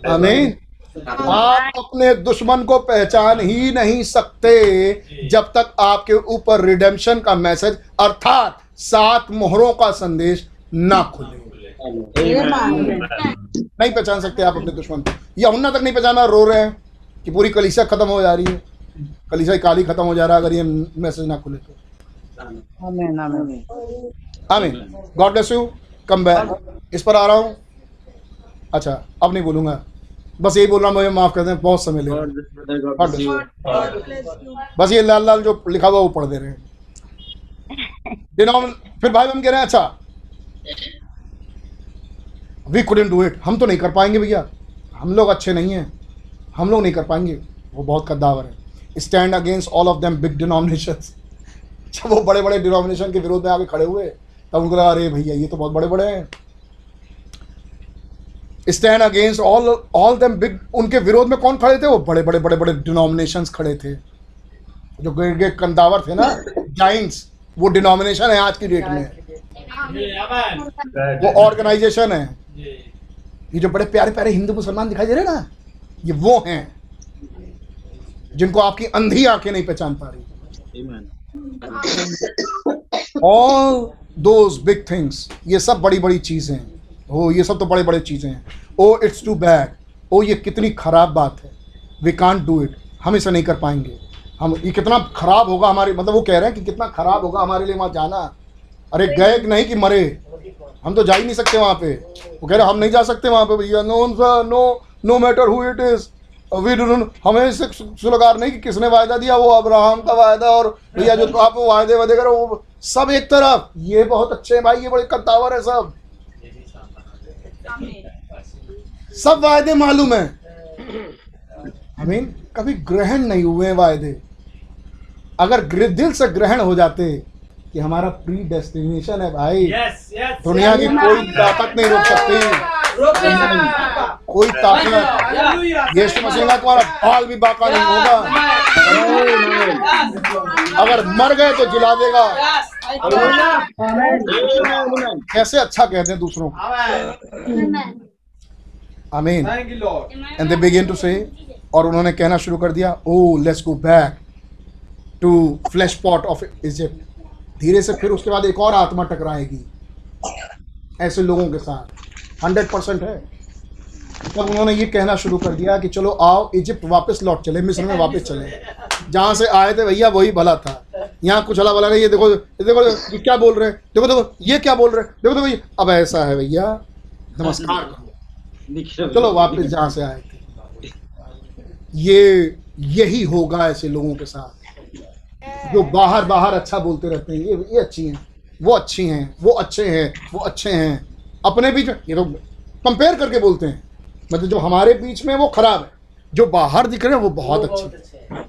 S1: आमीन। आप अपने दुश्मन को पहचान ही नहीं सकते जब तक आपके ऊपर रिडेम्पशन का मैसेज अर्थात सात मोहरों का संदेश ना खुले। नहीं पहचान सकते आप अपने दुश्मन को। यहुन्ना तक नहीं पहचाना रो रहे हैं कि पूरी कलीसिया खत्म हो जा रही है। कलीसिया की काली खत्म हो जा रहा है अगर ये मैसेज ना खुले तो।
S11: आमीन आमीन
S1: आमीन God bless you come back इस पर आ रहा हूँ। अच्छा अब नहीं बोलूँगा। बस यही बोल रहा हूँ मुझे माफ़ कर दें बहुत समय ले. बस ये लाल लाल जो लिखा हुआ वो पढ़ दे रहे हैं। फिर भाई हम कह रहे हैं अच्छा। वी कुडेंट डू इट हम तो नहीं कर पाएँगे भैया। हम लोग अच्छे नहीं हैं। हम लोग नहीं कर पाएँगे। वो बहुत कद्दावर है। Stand against all of them big denomination जब वो बड़े बड़े डिनोमिनेशन के विरोध में आके खड़े हुए तब उनको लगा अरे भैया ये तो बहुत बड़े बड़े हैं। Stand against all all them big उनके विरोध में कौन खड़े थे? वो बड़े बड़े बड़े बड़े डिनोमिनेशन खड़े थे। जो गे, गे कंदावर थे ना जाइंट्स वो डिनोमिनेशन है आज की डेट में। वो ऑर्गेनाइजेशन है। ये जो बड़े प्यारे प्यारे हिंदू मुसलमान दिखाई दे रहे ना ये वो हैं जिनको आपकी अंधी आँखें नहीं पहचान पा रही। ऑल दोज बिग थिंग्स ये सब बड़ी बड़ी चीज़ें हैं। ओ ये सब तो बड़े बड़े चीज़ें हैं। Oh it's too bad oh, ये कितनी खराब बात है। वी कांट डू इट हम इसे नहीं कर पाएँगे। हम, ये कितना खराब होगा हमारे मतलब वो कह रहे हैं कि कितना खराब होगा हमारे लिए वहाँ जाना। अरे, गए नहीं कि मरे? हम तो जा ही नहीं सकते वहाँ पे। वो कह रहे हम नहीं जा सकते वहाँ पे भैया। No no no matter who it is we हमें इससे सुलगार नहीं कि किसने वायदा दिया, वो अब्राहम का वायदा और भैया जो तो आप वायदे वादे करो वो सब एक तरफ़। ये बहुत अच्छे हैं भाई, ये बड़े कद्दावर है सब। सब वायदे मालूम है। हमें कभी ग्रहण नहीं हुए वायदे। अगर ग्र- दिल से ग्रहण हो जाते कि हमारा प्री डेस्टिनेशन है भाई।
S3: यस यस
S1: दुनिया की कोई ताकत नहीं रोक सकती। कोई ताकत यीशु मसीह का तुम्हारा बाल भी बाका नहीं होगा। अगर मर गए तो जिला देगा। कैसे अच्छा कहते हैं दूसरों को?
S3: आमेन
S1: आमीन
S5: thank you Lord
S1: and they begin to say और उन्होंने कहना शुरू कर दिया ओ let's go back to flesh pot of Egypt धीरे से फिर उसके बाद एक और आत्मा टकराएगी। ऐसे लोगों के साथ। हंड्रेड परसेंट है। तब उन्होंने ये कहना शुरू कर दिया कि चलो आओ, इजिप्ट वापस लौट चले, मिस्र में वापस चले। जहाँ से आए थे भैया, वही भला था। यहाँ कुछ हला भला नहीं, ये देखो ये देखो, ये क्या बोल रहे हैं? देखो देखो, ये क्या बोल रहे हैं? देखो देखो अब ऐसा है भैया, नमस्कार करो। चलो वापस जहाँ से आए थे। ये, यही होगा ऐसे लोगों के साथ। जो बाहर बाहर अच्छा बोलते रहते हैं ये ये अच्छी हैं वो अच्छी हैं वो अच्छे हैं वो अच्छे हैं। अपने बीच ये तो कंपेयर करके बोलते हैं। मतलब जो हमारे बीच में वो खराब है जो बाहर दिख रहे हैं वो बहुत अच्छे हैं।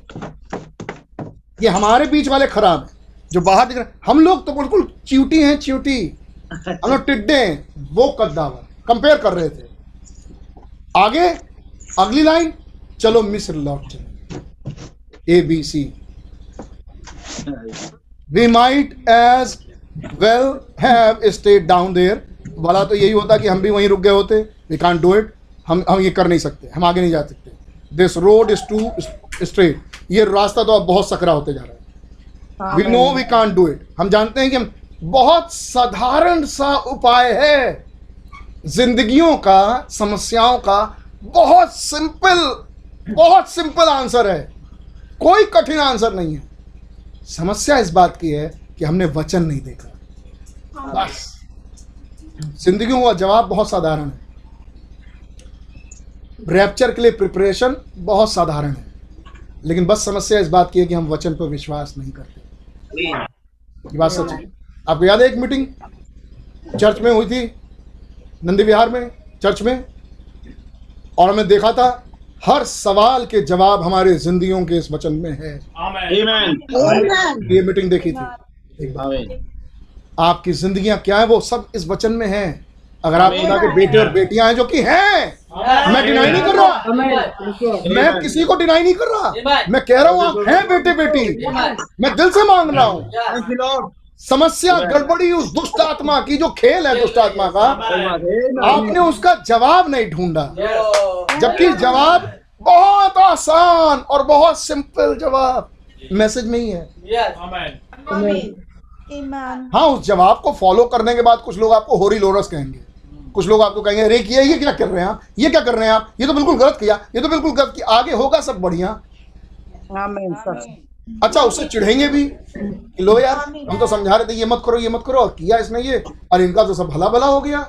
S1: ये हमारे बीच वाले खराब हैं जो बाहर दिख रहे हैं। हम लोग तो बिल्कुल च्यूटी हैं च्यूटी हम लोग टिड्डे हैं वो कद्दावर। कंपेयर कर रहे थे। आगे अगली लाइन चलो मिस्र लौट चले A B C we might as well have stayed down there भला तो यही होता कि हम भी वहीं रुक गए होते। वी कांट डू इट हम हम ये कर नहीं सकते। हम आगे नहीं जा सकते। This road is too straight ये रास्ता तो अब बहुत सकरा होते जा रहा है। We know we can't do it हम जानते हैं कि हम बहुत साधारण सा उपाय है। जिंदगियों का समस्याओं का बहुत सिंपल बहुत सिंपल आंसर है। कोई कठिन आंसर नहीं है। समस्या इस बात की है कि हमने वचन नहीं देखा। बस। जिंदगियों का जवाब बहुत साधारण है। रैप्चर के लिए प्रिपरेशन बहुत साधारण है। लेकिन बस समस्या इस बात की है कि हम वचन पर विश्वास नहीं करते। बात सच है। आपको याद है एक मीटिंग चर्च में हुई थी, नंदी विहार में चर्च में, और हमने देखा था हर सवाल के जवाब हमारे जिंदगियों के इस वचन में है। ये मीटिंग देखी थी। एक बार आपकी जिंदगियाँ क्या है वो सब इस वचन में है। अगर आप खुदा के बेटे और बेटियाँ हैं जो कि हैं मैं डिनाई नहीं कर रहा। मैं किसी को डिनाई नहीं कर रहा। मैं कह रहा हूँ आप हैं बेटे बेटी मैं दिल से मांग रहा हूँ। समस्या गड़बड़ी उस दुष्ट आत्मा की जो खेल है दुष्ट आत्मा का आपने उसका जवाब नहीं ढूंढा। जबकि जवाब बहुत आसान और बहुत सिंपल जवाब। मैसेज में ही है. हाँ उस जवाब को फॉलो करने के बाद कुछ लोग आपको होरी लोरस कहेंगे। कुछ लोग आपको कहेंगे अरे किया ये क्या कर रहे हैं आप? ये क्या कर रहे हैं आप? ये तो बिल्कुल गलत किया। ये तो बिल्कुल गलत किया। आगे होगा सब बढ़िया। अच्छा उससे चिढ़ेंगे भी कि लो यार हम तो समझा रहे थे ये मत करो ये मत करो और किया इसने ये और इनका तो सब भला भला हो गया।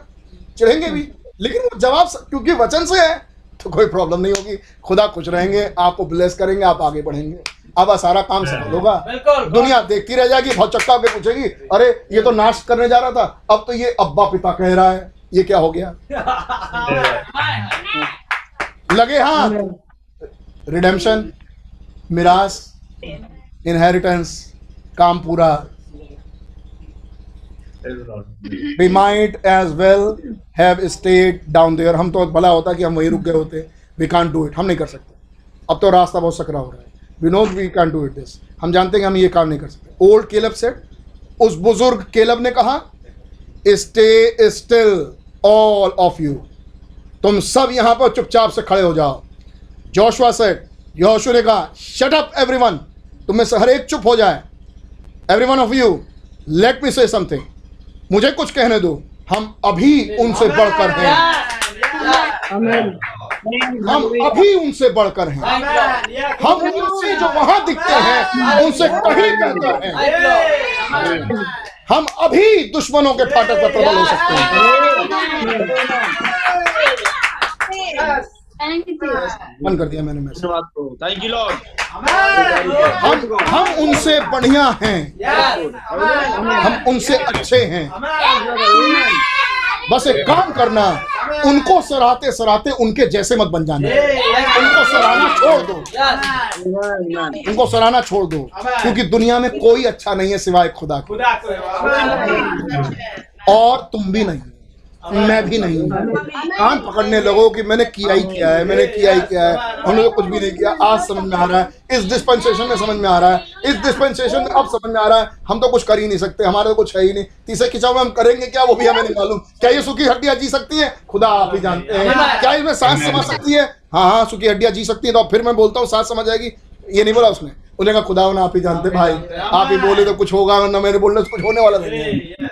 S1: चिढ़ेंगे भी। लेकिन वो जवाब क्योंकि वचन से है तो कोई प्रॉब्लम नहीं होगी। खुदा खुश रहेंगे आपको ब्लेस करेंगे आप आगे बढ़ेंगे। अब सारा काम सफल होगा। दुनिया देखती रह जाएगी बहुत चक्का होकर पूछेगी अरे ये तो नाश करने जा रहा था अब तो ये अब्बा पिता कह रहा है ये क्या हो गया? लगे हाथ रिडेम्पशन मिरास इनहेरिटेंस काम पूरा। We might as well have stayed down there. हम तो भला होता कि हम वहीं रुक गए होते। We can't do it. हम नहीं कर सकते। अब तो रास्ता बहुत सकरा हो रहा है। We know we can't do it this. हम जानते हैं कि हम ये काम नहीं कर सकते। ओल्ड केलब सेट उस बुज़ुर्ग केलब ने कहा stay still all of you तुम सब यहाँ पर चुपचाप से खड़े हो जाओ. जोशुआ सेट योशु ने कहा शट अप एवरीवन तुम में से हर एक चुप हो जाए। Every one of you let me say something मुझे कुछ कहने दो। हम अभी उनसे बढ़कर हैं। हम अभी उनसे बढ़कर हैं। हम उनसे जो वहाँ दिखते हैं, उनसे कहीं बेहतर हैं। हम अभी दुश्मनों के फाटक पर प्रबल हो सकते हैं. बंद कर दिया मैंने मैसेज।
S9: थैंक यू लॉर्ड
S1: हम हम उनसे बढ़िया हैं। हम उनसे अच्छे हैं। बस एक काम करना उनको सराहते सराहते उनके जैसे मत बन जाना। उनको सराहना छोड़ दो। उनको सराहना छोड़ दो क्योंकि दुनिया में कोई अच्छा नहीं है सिवाय खुदा
S3: खुदा को।
S1: और तुम भी नहीं मैं भी नहीं कान पकड़ने लगो कि मैंने किया ही किया है, मैंने किया ही किया है। हमने कुछ भी नहीं किया। आज समझ में आ रहा है। इस डिस्पेंसेशन में समझ में आ रहा है। इस डिस्पेंसेशन में अब समझ में आ रहा है। हम तो कुछ कर ही नहीं सकते। हमारे तो कुछ है ही नहीं। तीसरे खिंचाव में हम करेंगे क्या? वो भी हमें नहीं मालूम। क्या ये सुखी हड्डियाँ जी सकती है? खुदा आप ही जानते हैं। क्या इसमें सांस समा सकती है? हाँ हाँ सुखी हड्डियाँ जी सकती है। तो फिर मैं बोलता हूँ, सांस समझ जाएगी। ये नहीं बोला उसने। उन्हें कहा खुदा आप ही जानते भाई। आप ही बोले तो कुछ होगा, वरना मेरे बोलने से कुछ होने वाला नहीं है।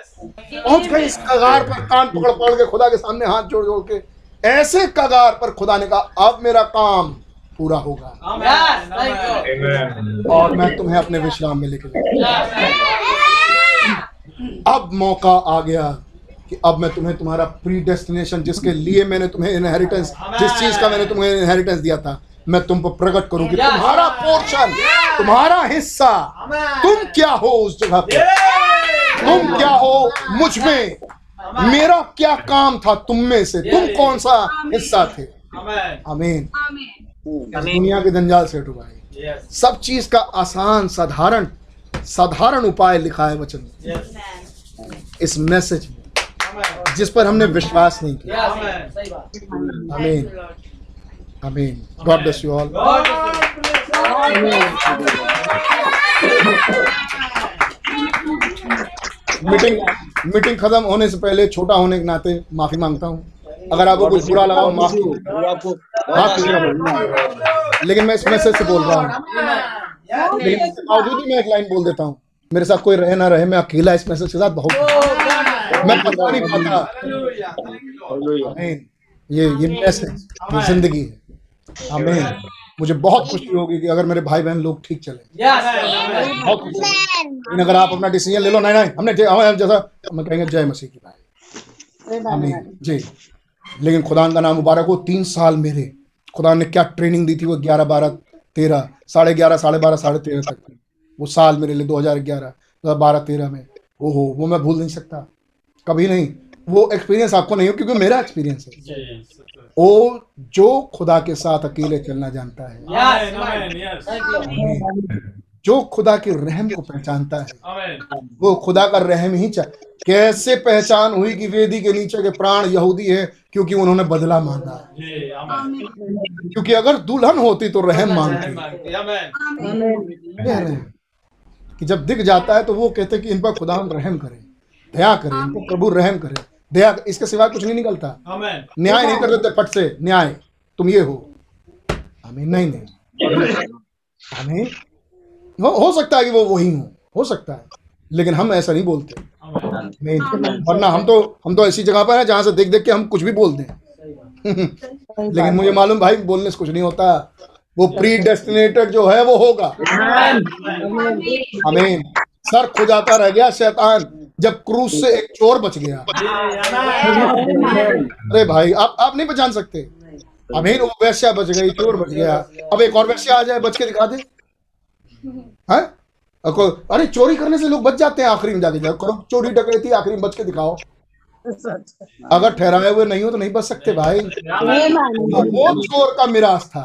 S1: पहुँच गए इस कगार पर कान पकड़ पकड़ के खुदा के सामने हाथ जोड़ जोड़ के ऐसे कगार पर खुदा ने कहा अब मेरा काम पूरा होगा। और मैं तुम्हें अपने विश्राम में लेके अब मौका आ गया कि अब मैं तुम्हें तुम्हारा प्री डेस्टिनेशन जिसके लिए मैंने तुम्हें इनहेरिटेंस जिस चीज़ का मैंने तुम्हें इनहेरिटेंस दिया था मैं तुम पर प्रकट करूँ कि तुम्हारा पोर्शन तुम्हारा हिस्सा तुम क्या हो उस जगह पे? तुम क्या हो मुझमें? मेरा क्या काम था तुम में से? तुम कौन सा हिस्सा थे? अमीन दुनिया के जंजाल से भाई सब चीज़ का आसान साधारण साधारण उपाय लिखा है वचन इस मैसेज में। जिस पर हमने विश्वास नहीं किया। आमीन आमीन God bless you all meeting meeting खत्म होने से पहले छोटा होने के नाते माफ़ी माँगता हूँ। अगर आपको कुछ बुरा लगा हो माफ़
S9: आपको
S1: माफ़ लेकिन मैं इस मैसेज से बोल रहा हूँ। लेकिन बावजूद मैं एक लाइन बोल देता हूँ। मेरे साथ कोई रहे ना रहे मैं अकेला इस मैसेज के साथ बहुत मैं बता नहीं पाता। ये ये मैसेज ज़िंदगी है। आमीन मुझे बहुत खुशी होगी कि अगर मेरे भाई बहन लोग ठीक चले। बहुत खुशी लेकिन अगर आप अपना डिसीज़न ले लो नहीं नहीं हमने हमें जैसा हम कहेंगे जय मसीह की भाई आमीन जी। लेकिन खुदा का नाम मुबारक हो तीन साल मेरे खुदा ने क्या ट्रेनिंग दी थी वो ग्यारह बारह तेरह साढ़े ग्यारह साढ़े बारह साढ़े तेरह तक की। वो साल मेरे लिए दो हज़ार ग्यारह दो हज़ार बारह तेरह में। ओहो वो मैं भूल नहीं सकता। कभी नहीं। वो एक्सपीरियंस आपको नहीं हो क्योंकि मेरा एक्सपीरियंस है। वो जो खुदा के साथ अकेले चलना जानता है। जो। खुदा के रहम को पहचानता है वो खुदा का रहम ही चाह कैसे पहचान हुई कि वेदी के नीचे के प्राण यहूदी है? क्योंकि उन्होंने बदला मांगा। क्योंकि अगर दुल्हन होती तो रहम मांगती। कि जब दिख जाता है तो वो कहते कि इन पर खुदा हम रहम करें दया करें इनको प्रभु रहम करें। दया इसके सिवा कुछ नहीं निकलता। न्याय नहीं कर देते फट से। न्याय तुम ये हो। आमीन। नहीं नहीं। आमीन। हो, हो सकता है कि वो वही हो। हो सकता है। लेकिन हम ऐसा नहीं बोलते। नहीं। वरना हम तो हम तो ऐसी जगह पर है जहाँ से देख देख के हम कुछ भी बोल दें। लेकिन मुझे मालूम भाई बोलने से कुछ नहीं होता। वो प्री डेस्टिनेटेड जो है वो होगा। हमें सर खुजाता रह गया शैतान। जब क्रूज से एक चोर बच गया। अरे भाई आप आप नहीं पहचान सकते। अमीन वो वैश्या बच गई चोर बच गया। अब एक और वैश्या आ जाए बच के दिखा दे। हैं? अरे चोरी करने से लोग बच जाते हैं आखिरी में जाके। जाओ करो चोरी डकैती आखिरी में बच के दिखाओ। अगर ठहराए हुए नहीं हो तो नहीं बच सकते भाई। तो वो चोर का मिराज था।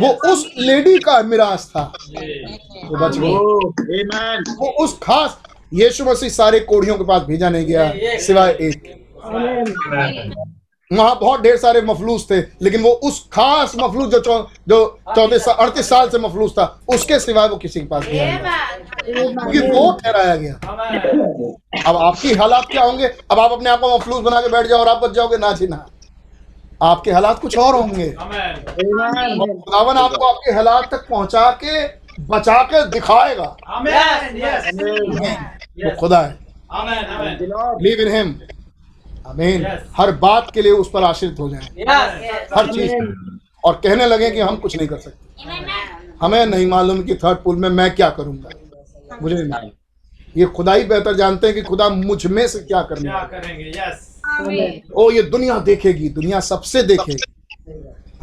S1: वो उस लेडी का मिराज था। वो बच गई। वो उस खास यीशु मसीह सारे कोढ़ियों के पास भेजा नहीं गया सिवाय एक। वहाँ बहुत ढेर सारे मफलूस थे लेकिन वो उस खास मफलूस जो चौ, जो चौतीस अड़तीस साल से मफलूस था उसके सिवाय वो किसी के पास गया क्योंकि वो ठहराया गया। अब आपकी हालात क्या होंगे? अब आप अपने आप को मफलूस बना के बैठ जाओ और आप बच जाओगे? ना जी ना। आपके हालात कुछ और होंगे। खुदावन आपको आपके हालात तक पहुँचा के बचा के दिखाएगा। वो खुदा है।
S3: आमेन आमेन
S1: लीव इन हिम आमीन हर बात के लिए उस पर आश्रित हो जाए। हर चीज़ और कहने लगे कि हम कुछ नहीं कर सकते। हमें नहीं मालूम कि थर्ड पुल में मैं क्या करूँगा। मुझे नहीं मालूम। ये खुदा ही बेहतर जानते हैं कि खुदा मुझमें से क्या करना
S3: क्या
S1: है।
S3: करेंगे? यस
S1: ओ ये दुनिया देखेगी दुनिया सबसे देखेगी।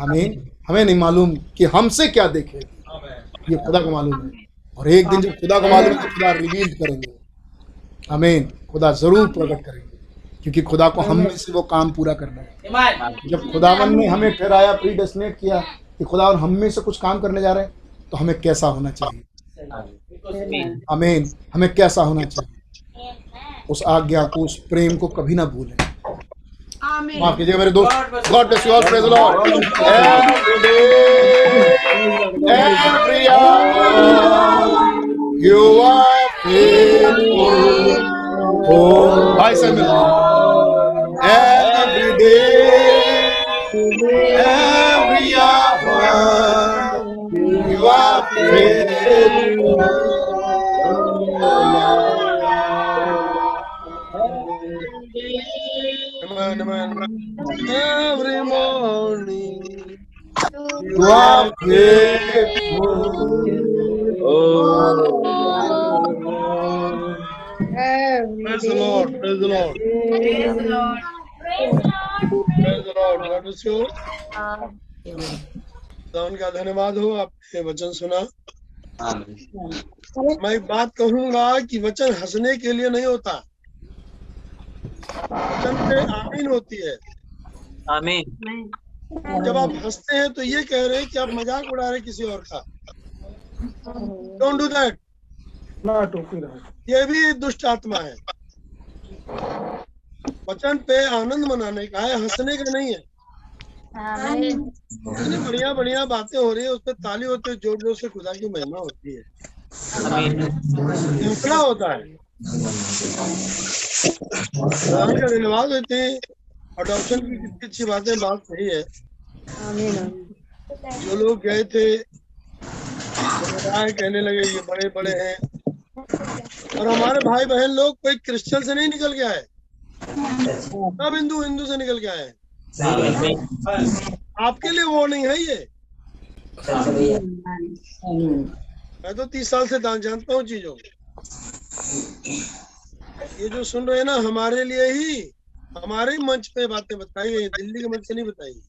S1: आमीन हमें नहीं मालूम कि हमसे क्या देखेगी। ये खुदा को मालूम है। और एक दिन जब खुदा को मालूम है तो खुदा रिवील करेंगे। आमीन। खुदा ज़रूर प्रकट करेंगे क्योंकि खुदा को हम में से वो काम पूरा करना है। जब खुदावन ने हमें ठहराया प्री डेस्टिनेट किया कि खुदावन हम में से कुछ काम करने जा रहे हैं तो हमें कैसा होना चाहिए? आमीन। हमें कैसा होना चाहिए? उस आज्ञा को उस प्रेम को कभी ना भूलें। माफ़ कीजिएगा मेरे दोस्त। God bless you all praise the Lord every day every You are faithful. Oh, I send Every day, every hour, you
S12: are faithful. Every morning,
S1: you are faithful.
S12: Praise the Lord. Praise the Lord.
S2: Praise the Lord.
S12: Praise the Lord. God bless you. खुदावन का धन्यवाद हो आपने वचन सुना मैं एक बात कहूँगा कि वचन हंसने के लिए नहीं होता वचन पे आमीन होती है
S10: आमीन
S12: जब आप हँसते हैं तो ये कह रहे हैं कि आप मज़ाक उड़ा रहे हैं किसी और का डोंट डू दैट
S5: ना टोपी रहे
S12: ये भी दुष्ट आत्मा है। वचन पे आनंद मनाने का है हंसने का नहीं है। इतनी बढ़िया बढ़िया बातें हो रही है उस पर ताली होती है ज़ोर ज़ोर से खुदा की महिमा होती है। हंसना होता है। धन्यवाद होते हैं अडॉप्शन की कितनी अच्छी बातें बात सही है। जो लोग गए थे समुदाय कहने लगे ये बड़े बड़े हैं। और हमारे भाई बहन लोग कोई क्रिश्चियन से नहीं निकल के आए? सब हिंदू हिंदू से निकल के आए? आपके लिए वार्निंग है ये। मैं तो तीस साल से जान- जानता हूँ चीज़ों ये जो सुन रहे हैं ना हमारे लिए ही हमारे मंच पे बातें बताई गई दिल्ली के मंच से नहीं बताई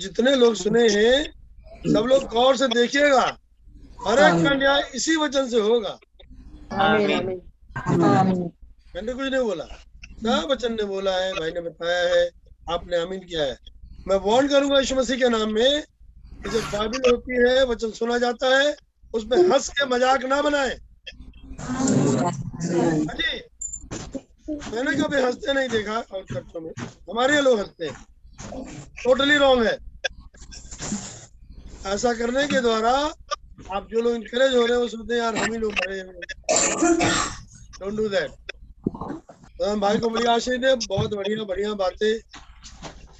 S12: जितने लोग सुने हैं सब लोग गौर से देखिएगा। हर एक का न्याय इसी वचन से होगा। मैंने कुछ नहीं बोला। सब वचन ने बोला है भाई ने बताया है आपने आमीन किया है। मैं वार्न करूँगा यीशु मसीह के नाम में कि जब बाइबल होती है वचन सुना जाता है उसमें हंस के मज़ाक ना बनाए। हाँ जी। मैंने कभी हँसते नहीं देखा और चर्चों में हमारे लोग हँसते हैं। टोटली रॉन्ग है। ऐसा करने के द्वारा आप जो लोग इंकरेज हो रहे हैं, वो सोचते हैं, यार, हम ही लोग बड़े डोंट डू दैट भाई को बड़ी आशीष दे, बहुत बढ़िया बढ़िया बातें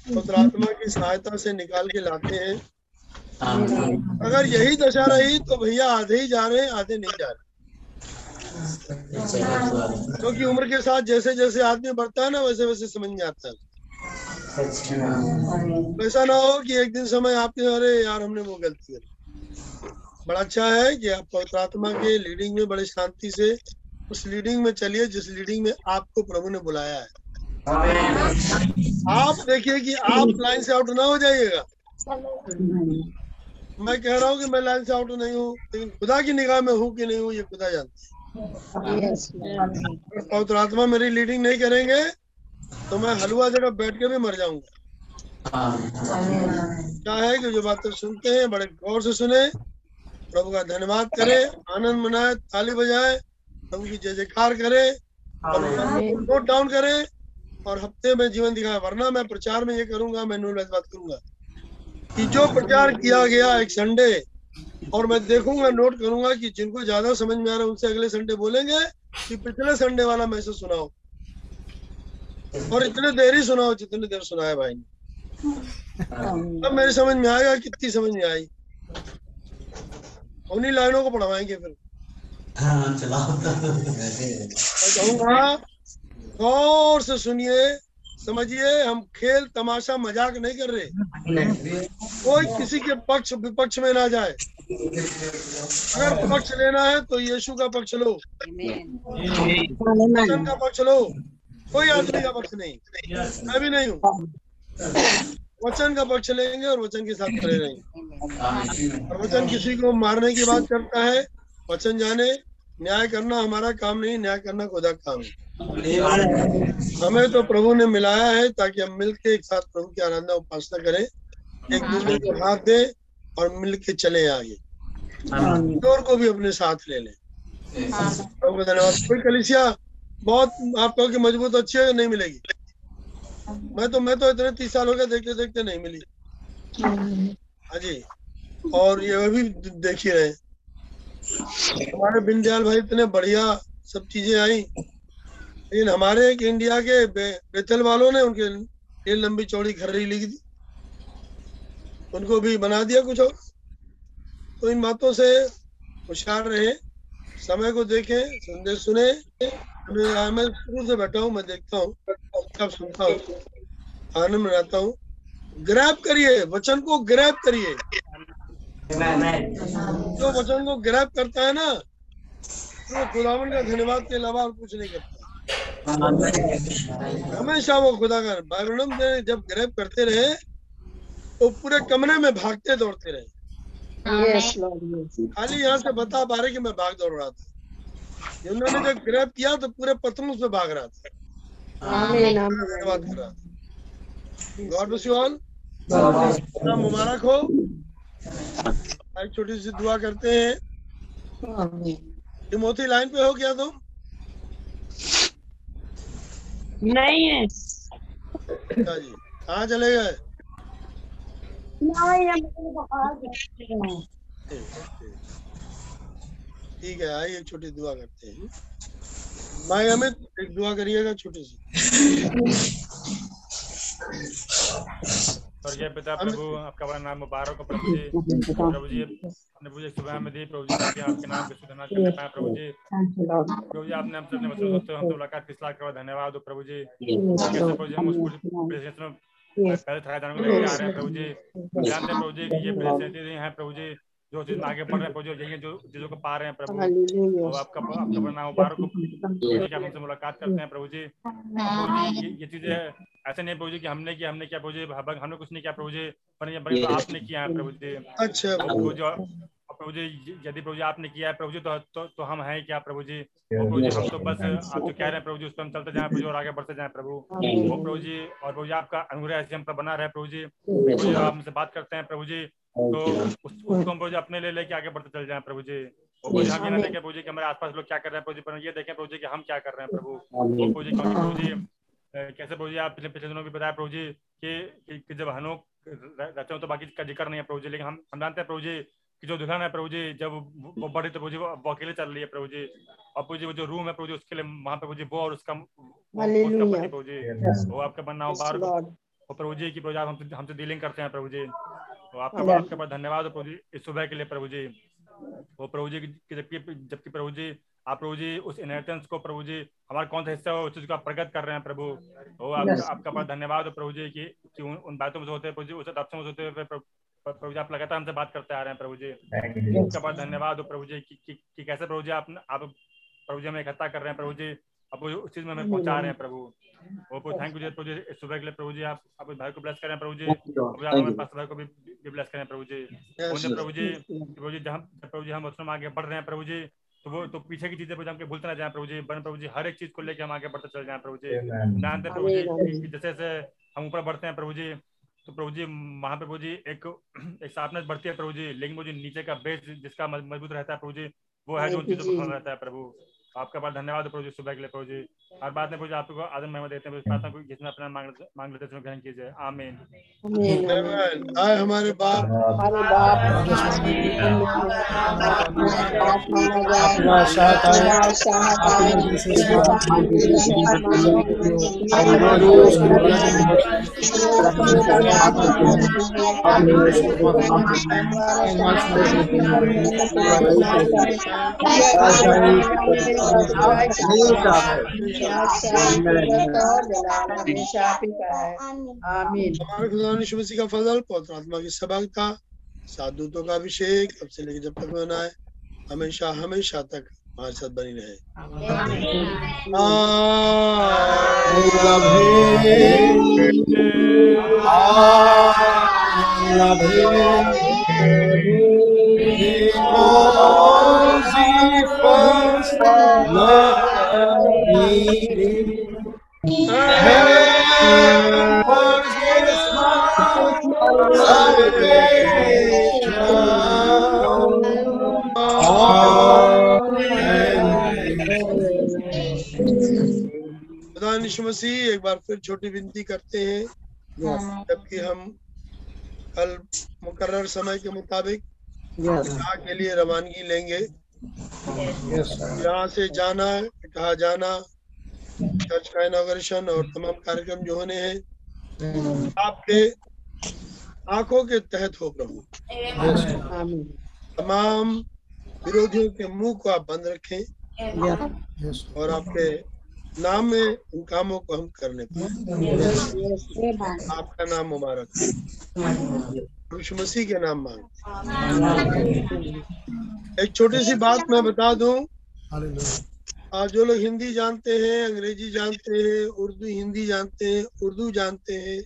S12: पवित्र आत्मा की सहायता से निकाल के लाते हैं। अगर यही दशा रही तो भैया आधे ही जा रहे हैं, आधे नहीं जा रहे। क्योंकि तो उम्र के साथ जैसे जैसे आदमी बढ़ता है ना वैसे वैसे समझ में आता है। ऐसा ना हो कि एक दिन समय आपके अरे यार हमने वो गलती करी। बड़ा अच्छा है कि आप पवित्र आत्मा के लीडिंग में बड़े शांति से उस लीडिंग में चलिए जिस लीडिंग में आपको प्रभु ने बुलाया है। आप देखिए कि आप लाइन से आउट ना हो जाइएगा। मैं कह रहा हूँ कि मैं लाइन से आउट नहीं हूँ लेकिन खुदा की निगाह में हूँ कि नहीं हूँ ये खुदा जानते हैं। पवित्र आत्मा मेरी लीडिंग नहीं करेंगे तो मैं हलवा जगह बैठ के भी मर जाऊँगा। क्या है कि जो बातें सुनते हैं बड़े गौर से सुने प्रभु का धन्यवाद करें आनंद मनाए ताली बजाए प्रभु की जय जयकार करें नोट डाउन करें और हफ़्ते में जीवन दिखाए वरना मैं प्रचार में ये करूँगा मैं नूल बात करूँगा कि जो प्रचार किया गया एक संडे और मैं देखूँगा नोट करूँगा कि जिनको ज़्यादा समझ में आ रहा है उनसे अगले संडे बोलेंगे कि पिछले संडे वाला मैसेज सुनाओ और इतने देर ही सुनाओ जितनी देर सुनाया भाई ने। तब मेरी समझ में आएगा कितनी समझ में आई? उन्हीं लाइनों को पढ़वाएँगे फिर। मैं कहूँगा गौर से सुनिए समझिए हम खेल तमाशा मज़ाक नहीं कर रहे। कोई किसी के पक्ष विपक्ष में ना जाए। अगर पक्ष लेना है तो यीशु का पक्ष लो। का पक्ष लो। कोई आदमी का पक्ष नहीं। मैं भी नहीं हूँ। वचन का पक्ष लेंगे और वचन के साथ खड़े रहेंगे। और वचन किसी को मारने की बात करता है वचन जाने न्याय करना हमारा काम नहीं न्याय करना खुदा काम है। हमें तो प्रभु ने मिलाया है ताकि हम मिलके एक साथ प्रभु की आराधना उपासना करें एक दूसरे को हाथ दे और मिल के चले आगे। चोर को भी अपने साथ ले लें। प्रभु धन्यवाद। कोई कलिसिया? बहुत आप कहो कि मज़बूत अच्छी है नहीं मिलेगी। मैं तो मैं तो इतने तीस साल हो गए देखते देखते नहीं मिली। हाँ जी। और ये भी देख रहे। हमारे बिंदयाल भाई इतने बढ़िया सब चीज़ें आई। लेकिन हमारे एक इंडिया के बे, बेतल वालों ने उनके लिए लंबी चौड़ी खर्री लिख दी। उनको भी बना दिया कुछ और। तो इन बातों से होशियार रहे समय को देखें संदेश सुने। मैं मैं शुरू से बैठा हूँ मैं देखता हूँ। सब सुनता हूँ। आनंद में रहता हूँ। ग्रैप करिए वचन को ग्रैप करिए। जो वचन को ग्रैप करता है ना तो खुदावन का धन्यवाद के अलावा और कुछ नहीं करता। हमेशा वो खुदा का बाइबल जब ग्रैप करते रहे तो पूरे कमरे में भागते दौड़ते रहे। खाली यहाँ से बता पा रहे कि मैं भाग दौड़ रहा था। उन्होंने जब ग्रैब किया तो पूरे पतंग में भाग रहा था। धन्यवाद कर रहा था। गॉड ब्लेस यू ऑल मुबारक हो। एक छोटी सी दुआ करते हैं। मोती लाइन पे हो क्या तुम?
S11: नहीं है।
S12: अच्छा जी। कहाँ चले गए? ठीक है आइए एक छोटी दुआ करते हैं। भाई अमित एक दुआ करिएगा छोटी सी।
S13: स्वर्गीय पिता प्रभु आपका बड़ा नाम मुबारक हो प्रभु जी। प्रभु जी अपने पूजे सुबह में दी प्रभु जी आपके नाम की सुधना करने पाए प्रभु जी। प्रभु जी आपने हमसे अपने बच्चों दोस्तों हमसे मुलाकात किस लाख करवा धन्यवाद हो प्रभु जी। कैसे प्रभु जी हम उस पहले थाने जाने को लेकर आ रहे हैं प्रभु जी। जानते हैं प्रभु जी कि ये प्रेसिडेंट हैं प्रभु जी। जो चीज़ आगे बढ़ रहे हैं प्रभु जी यही जो चीज़ों को पा रहे हैं प्रभु और आपका आपका नाम मुबारक हो हमसे मुलाकात करते हैं प्रभु जी ये, ये चीज़ें ऐसे नहीं प्रभु जी कि हमने किया हमने किया प्रभु जी हमने कुछ नहीं किया प्रभु जी पर ये आपने किया है प्रभु जी
S12: अच्छा
S13: प्रभु जी प्रभु जी यदि प्रभु जी आपने किया है प्रभु जी तो तो, तो हम हैं क्या प्रभु जी प्रभु जी हम तो बस आप जो कह रहे हैं प्रभु जी उस पर हम चलते जाए प्रभु जी और आगे बढ़ते जाए प्रभु वो प्रभु जी और प्रभु जी आपका अनुग्रह ऐसे हम पर बना रहे प्रभु जी प्रभु जी आप हमसे बात करते हैं प्रभु जी तो उस, उसको हम प्रभु अपने ले लेके आगे बढ़ते चल जाए प्रभु जी हम ये ना देखें प्रभु जी कि हमारे आसपास लोग क्या कर रहे हैं प्रभु जी पर ये देखें प्रभु जी कि हम क्या कर रहे हैं प्रभु प्रभु जी क्योंकि प्रभु जी कैसे प्रभु जी आप पिछले पिछले दिनों भी बताया प्रभु जी कि, कि जब हनो रहते हो तो बाकी का ज़िक्र नहीं है प्रभु जी लेकिन हम हम जानते हैं प्रभु जी कि जो दुल्हन है प्रभु जी जब वो बड़ी तो प्रभु जी वो अकेले चल रही है प्रभु जी और प्रभु जी वो जो रूम है प्रभु जी उसके लिए वहाँ पे प्रभु जी वो और उसका प्रभु जी वो आपका बनना हो बार और प्रभु जी की प्रभु जी हमसे डीलिंग करते हैं प्रभु जी तो आपका आपके पास धन्यवाद प्रभु जी इस सुबह के लिए प्रभु जी। वो प्रभु जी की जबकि जबकि प्रभु जी आप प्रभु जी उस इनहेरिटेंस को प्रभु जी हमारा कौन सा हिस्सा हो उस चीज़ को आप प्रकट कर रहे हैं प्रभु। वो आपका आपका बहुत धन्यवाद प्रभु जी की कि उन, उन बातों में होते प्रभु जी उस अदाप्शन में होते हुए प्रभु जी आप लगातार हमसे बात करते आ रहे हैं प्रभु जी। आपका बहुत धन्यवाद प्रभु जी कि, कि, कि कैसे प्रभु जी आप आप प्रभु जी हमें इकट्ठा कर रहे हैं प्रभु जी। अब वो उस चीज़ में हमें पहुँचा रहे हैं प्रभु वो प्रभु थैंक यू प्रभु जी सुबह के लिए प्रभु जी आप आप भाई को ब्लेस करें प्रभु जी प्रभु जी पास भाई को भी भी ब्लेस करें प्रभु जी प्रभु जी प्रभु जी जहाँ प्रभु जी हम उसमें आगे बढ़ रहे हैं प्रभु जी तो वो तो पीछे की चीज़ें प्रभु भूलते ना जाए प्रभु जी बन प्रभु जी हर एक चीज़ को लेकर हम आगे बढ़ते चले जाए प्रभु जी जानते प्रभु जी जैसे जैसे हम ऊपर बढ़ते हैं प्रभु जी तो प्रभु जी वहाँ पे प्रभु जी एक एक साफनेस बढ़ती है प्रभु जी लेकिन प्रभु जी नीचे का बेस जिसका मज़बूत रहता है प्रभु जी वो है जो उन चीज़ों को रहता है प्रभु आपका बहुत धन्यवाद प्रभु जी सुबह के लिए प्रभु जी। और बाद में जी आपको आदम महिमा देते हैं प्रार्थना को जिसने अपना मांग मांग लेते हैं ग्रहण कीजिए। आमीन।
S12: आए हमारे बाप।
S4: हमारे बाप।
S1: अपना
S4: आमीन
S12: खुदा यीशु मसीह का फजल पवित्र आत्मा की सबकता साधुतों का अभिषेक अब से लेकर जब तक है हमेशा हमेशा तक हमारे साथ बनी रहे खुदा यीशु मसीह एक बार फिर छोटी विनती करते हैं। जबकि हम कल मुकर्रर समय के मुताबिक के लिए रवानगी लेंगे। यहाँ से जाना कहा जाना चर्च का इनोग्रेशन और तमाम कार्यक्रम जो होने हैं आपके आँखों के तहत हो प्रभु। तमाम विरोधियों के मुँह को आप बंद रखें। और आपके नाम में इन कामों को हम करने आपका नाम मुबारक मसीह के नाम मांग एक छोटी सी बात मैं बता दूँ। आज जो लोग हिंदी जानते हैं अंग्रेज़ी जानते हैं उर्दू हिंदी जानते हैं उर्दू जानते हैं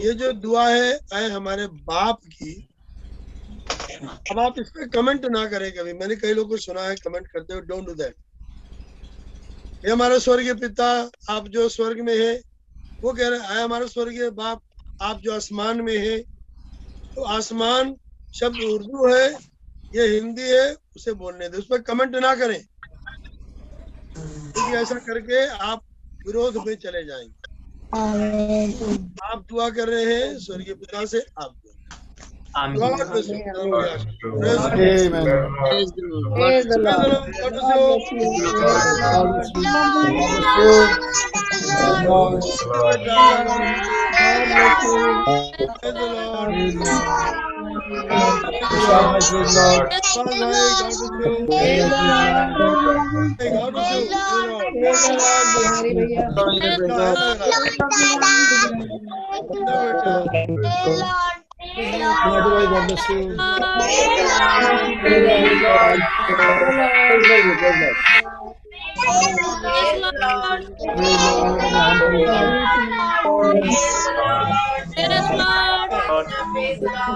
S12: ये जो दुआ है आए हमारे बाप की अब आप इस पर कमेंट ना करें कभी। मैंने कई लोगों को सुना है कमेंट करते हुए डोंट डू दैट ये हमारे स्वर्गीय पिता आप जो स्वर्ग में है वो कह रहे हैं हमारे स्वर्गीय बाप आप जो आसमान में है। तो आसमान शब्द उर्दू है ये हिंदी है उसे बोलने दे उस पर कमेंट ना करें। क्योंकि ऐसा करके आप विरोध में चले जाएँगे। आप दुआ कर रहे हैं स्वर्गीय पिता से आप
S4: Amen. God bless you. Amen. Praise the Lord. Praise the
S12: Lord. Praise the Lord. Lord. Lord, Lord, God bless you. Lord,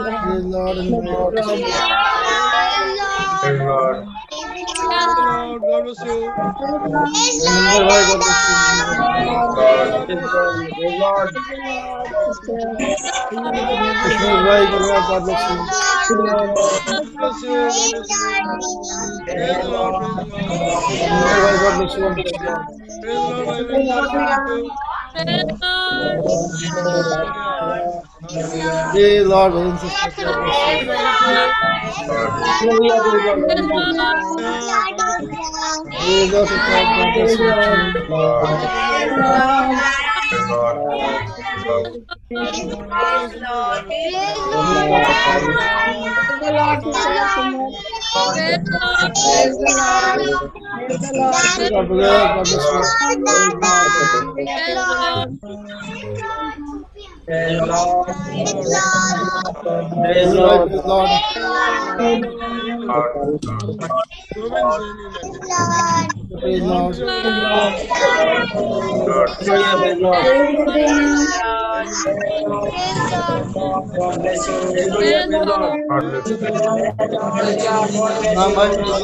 S12: Lord, Lord, Lord, Lord, Lord, Praise Lord. friend. God bless you.
S1: Hey Lord, God bless you. Hey Lord, God bless you.
S4: Hey Lord, willing to take your blessing. Hey Lord,
S14: we thank God bless you. Lord. Praise the Lord. Praise the Lord. Praise the Lord.
S4: Praise the Lord. Lord. God
S14: bless you.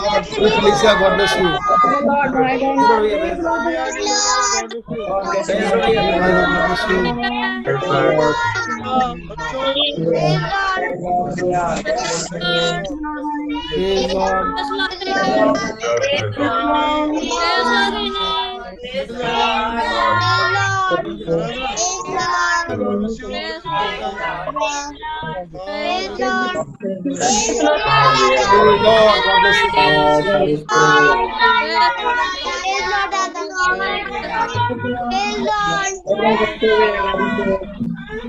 S14: God bless you. God bless you. Lord. Praise Lord. Lord. Lord.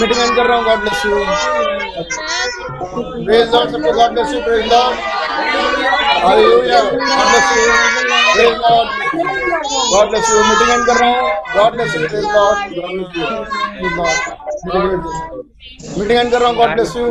S14: Meeting end कर रहा हूँ God bless you praise Lord सबको God bless you praise Lord hallelujah God bless you praise Lord God bless you meeting end कर रहा हूँ God bless you praise Lord God bless you meeting end कर रहा हूँ God bless you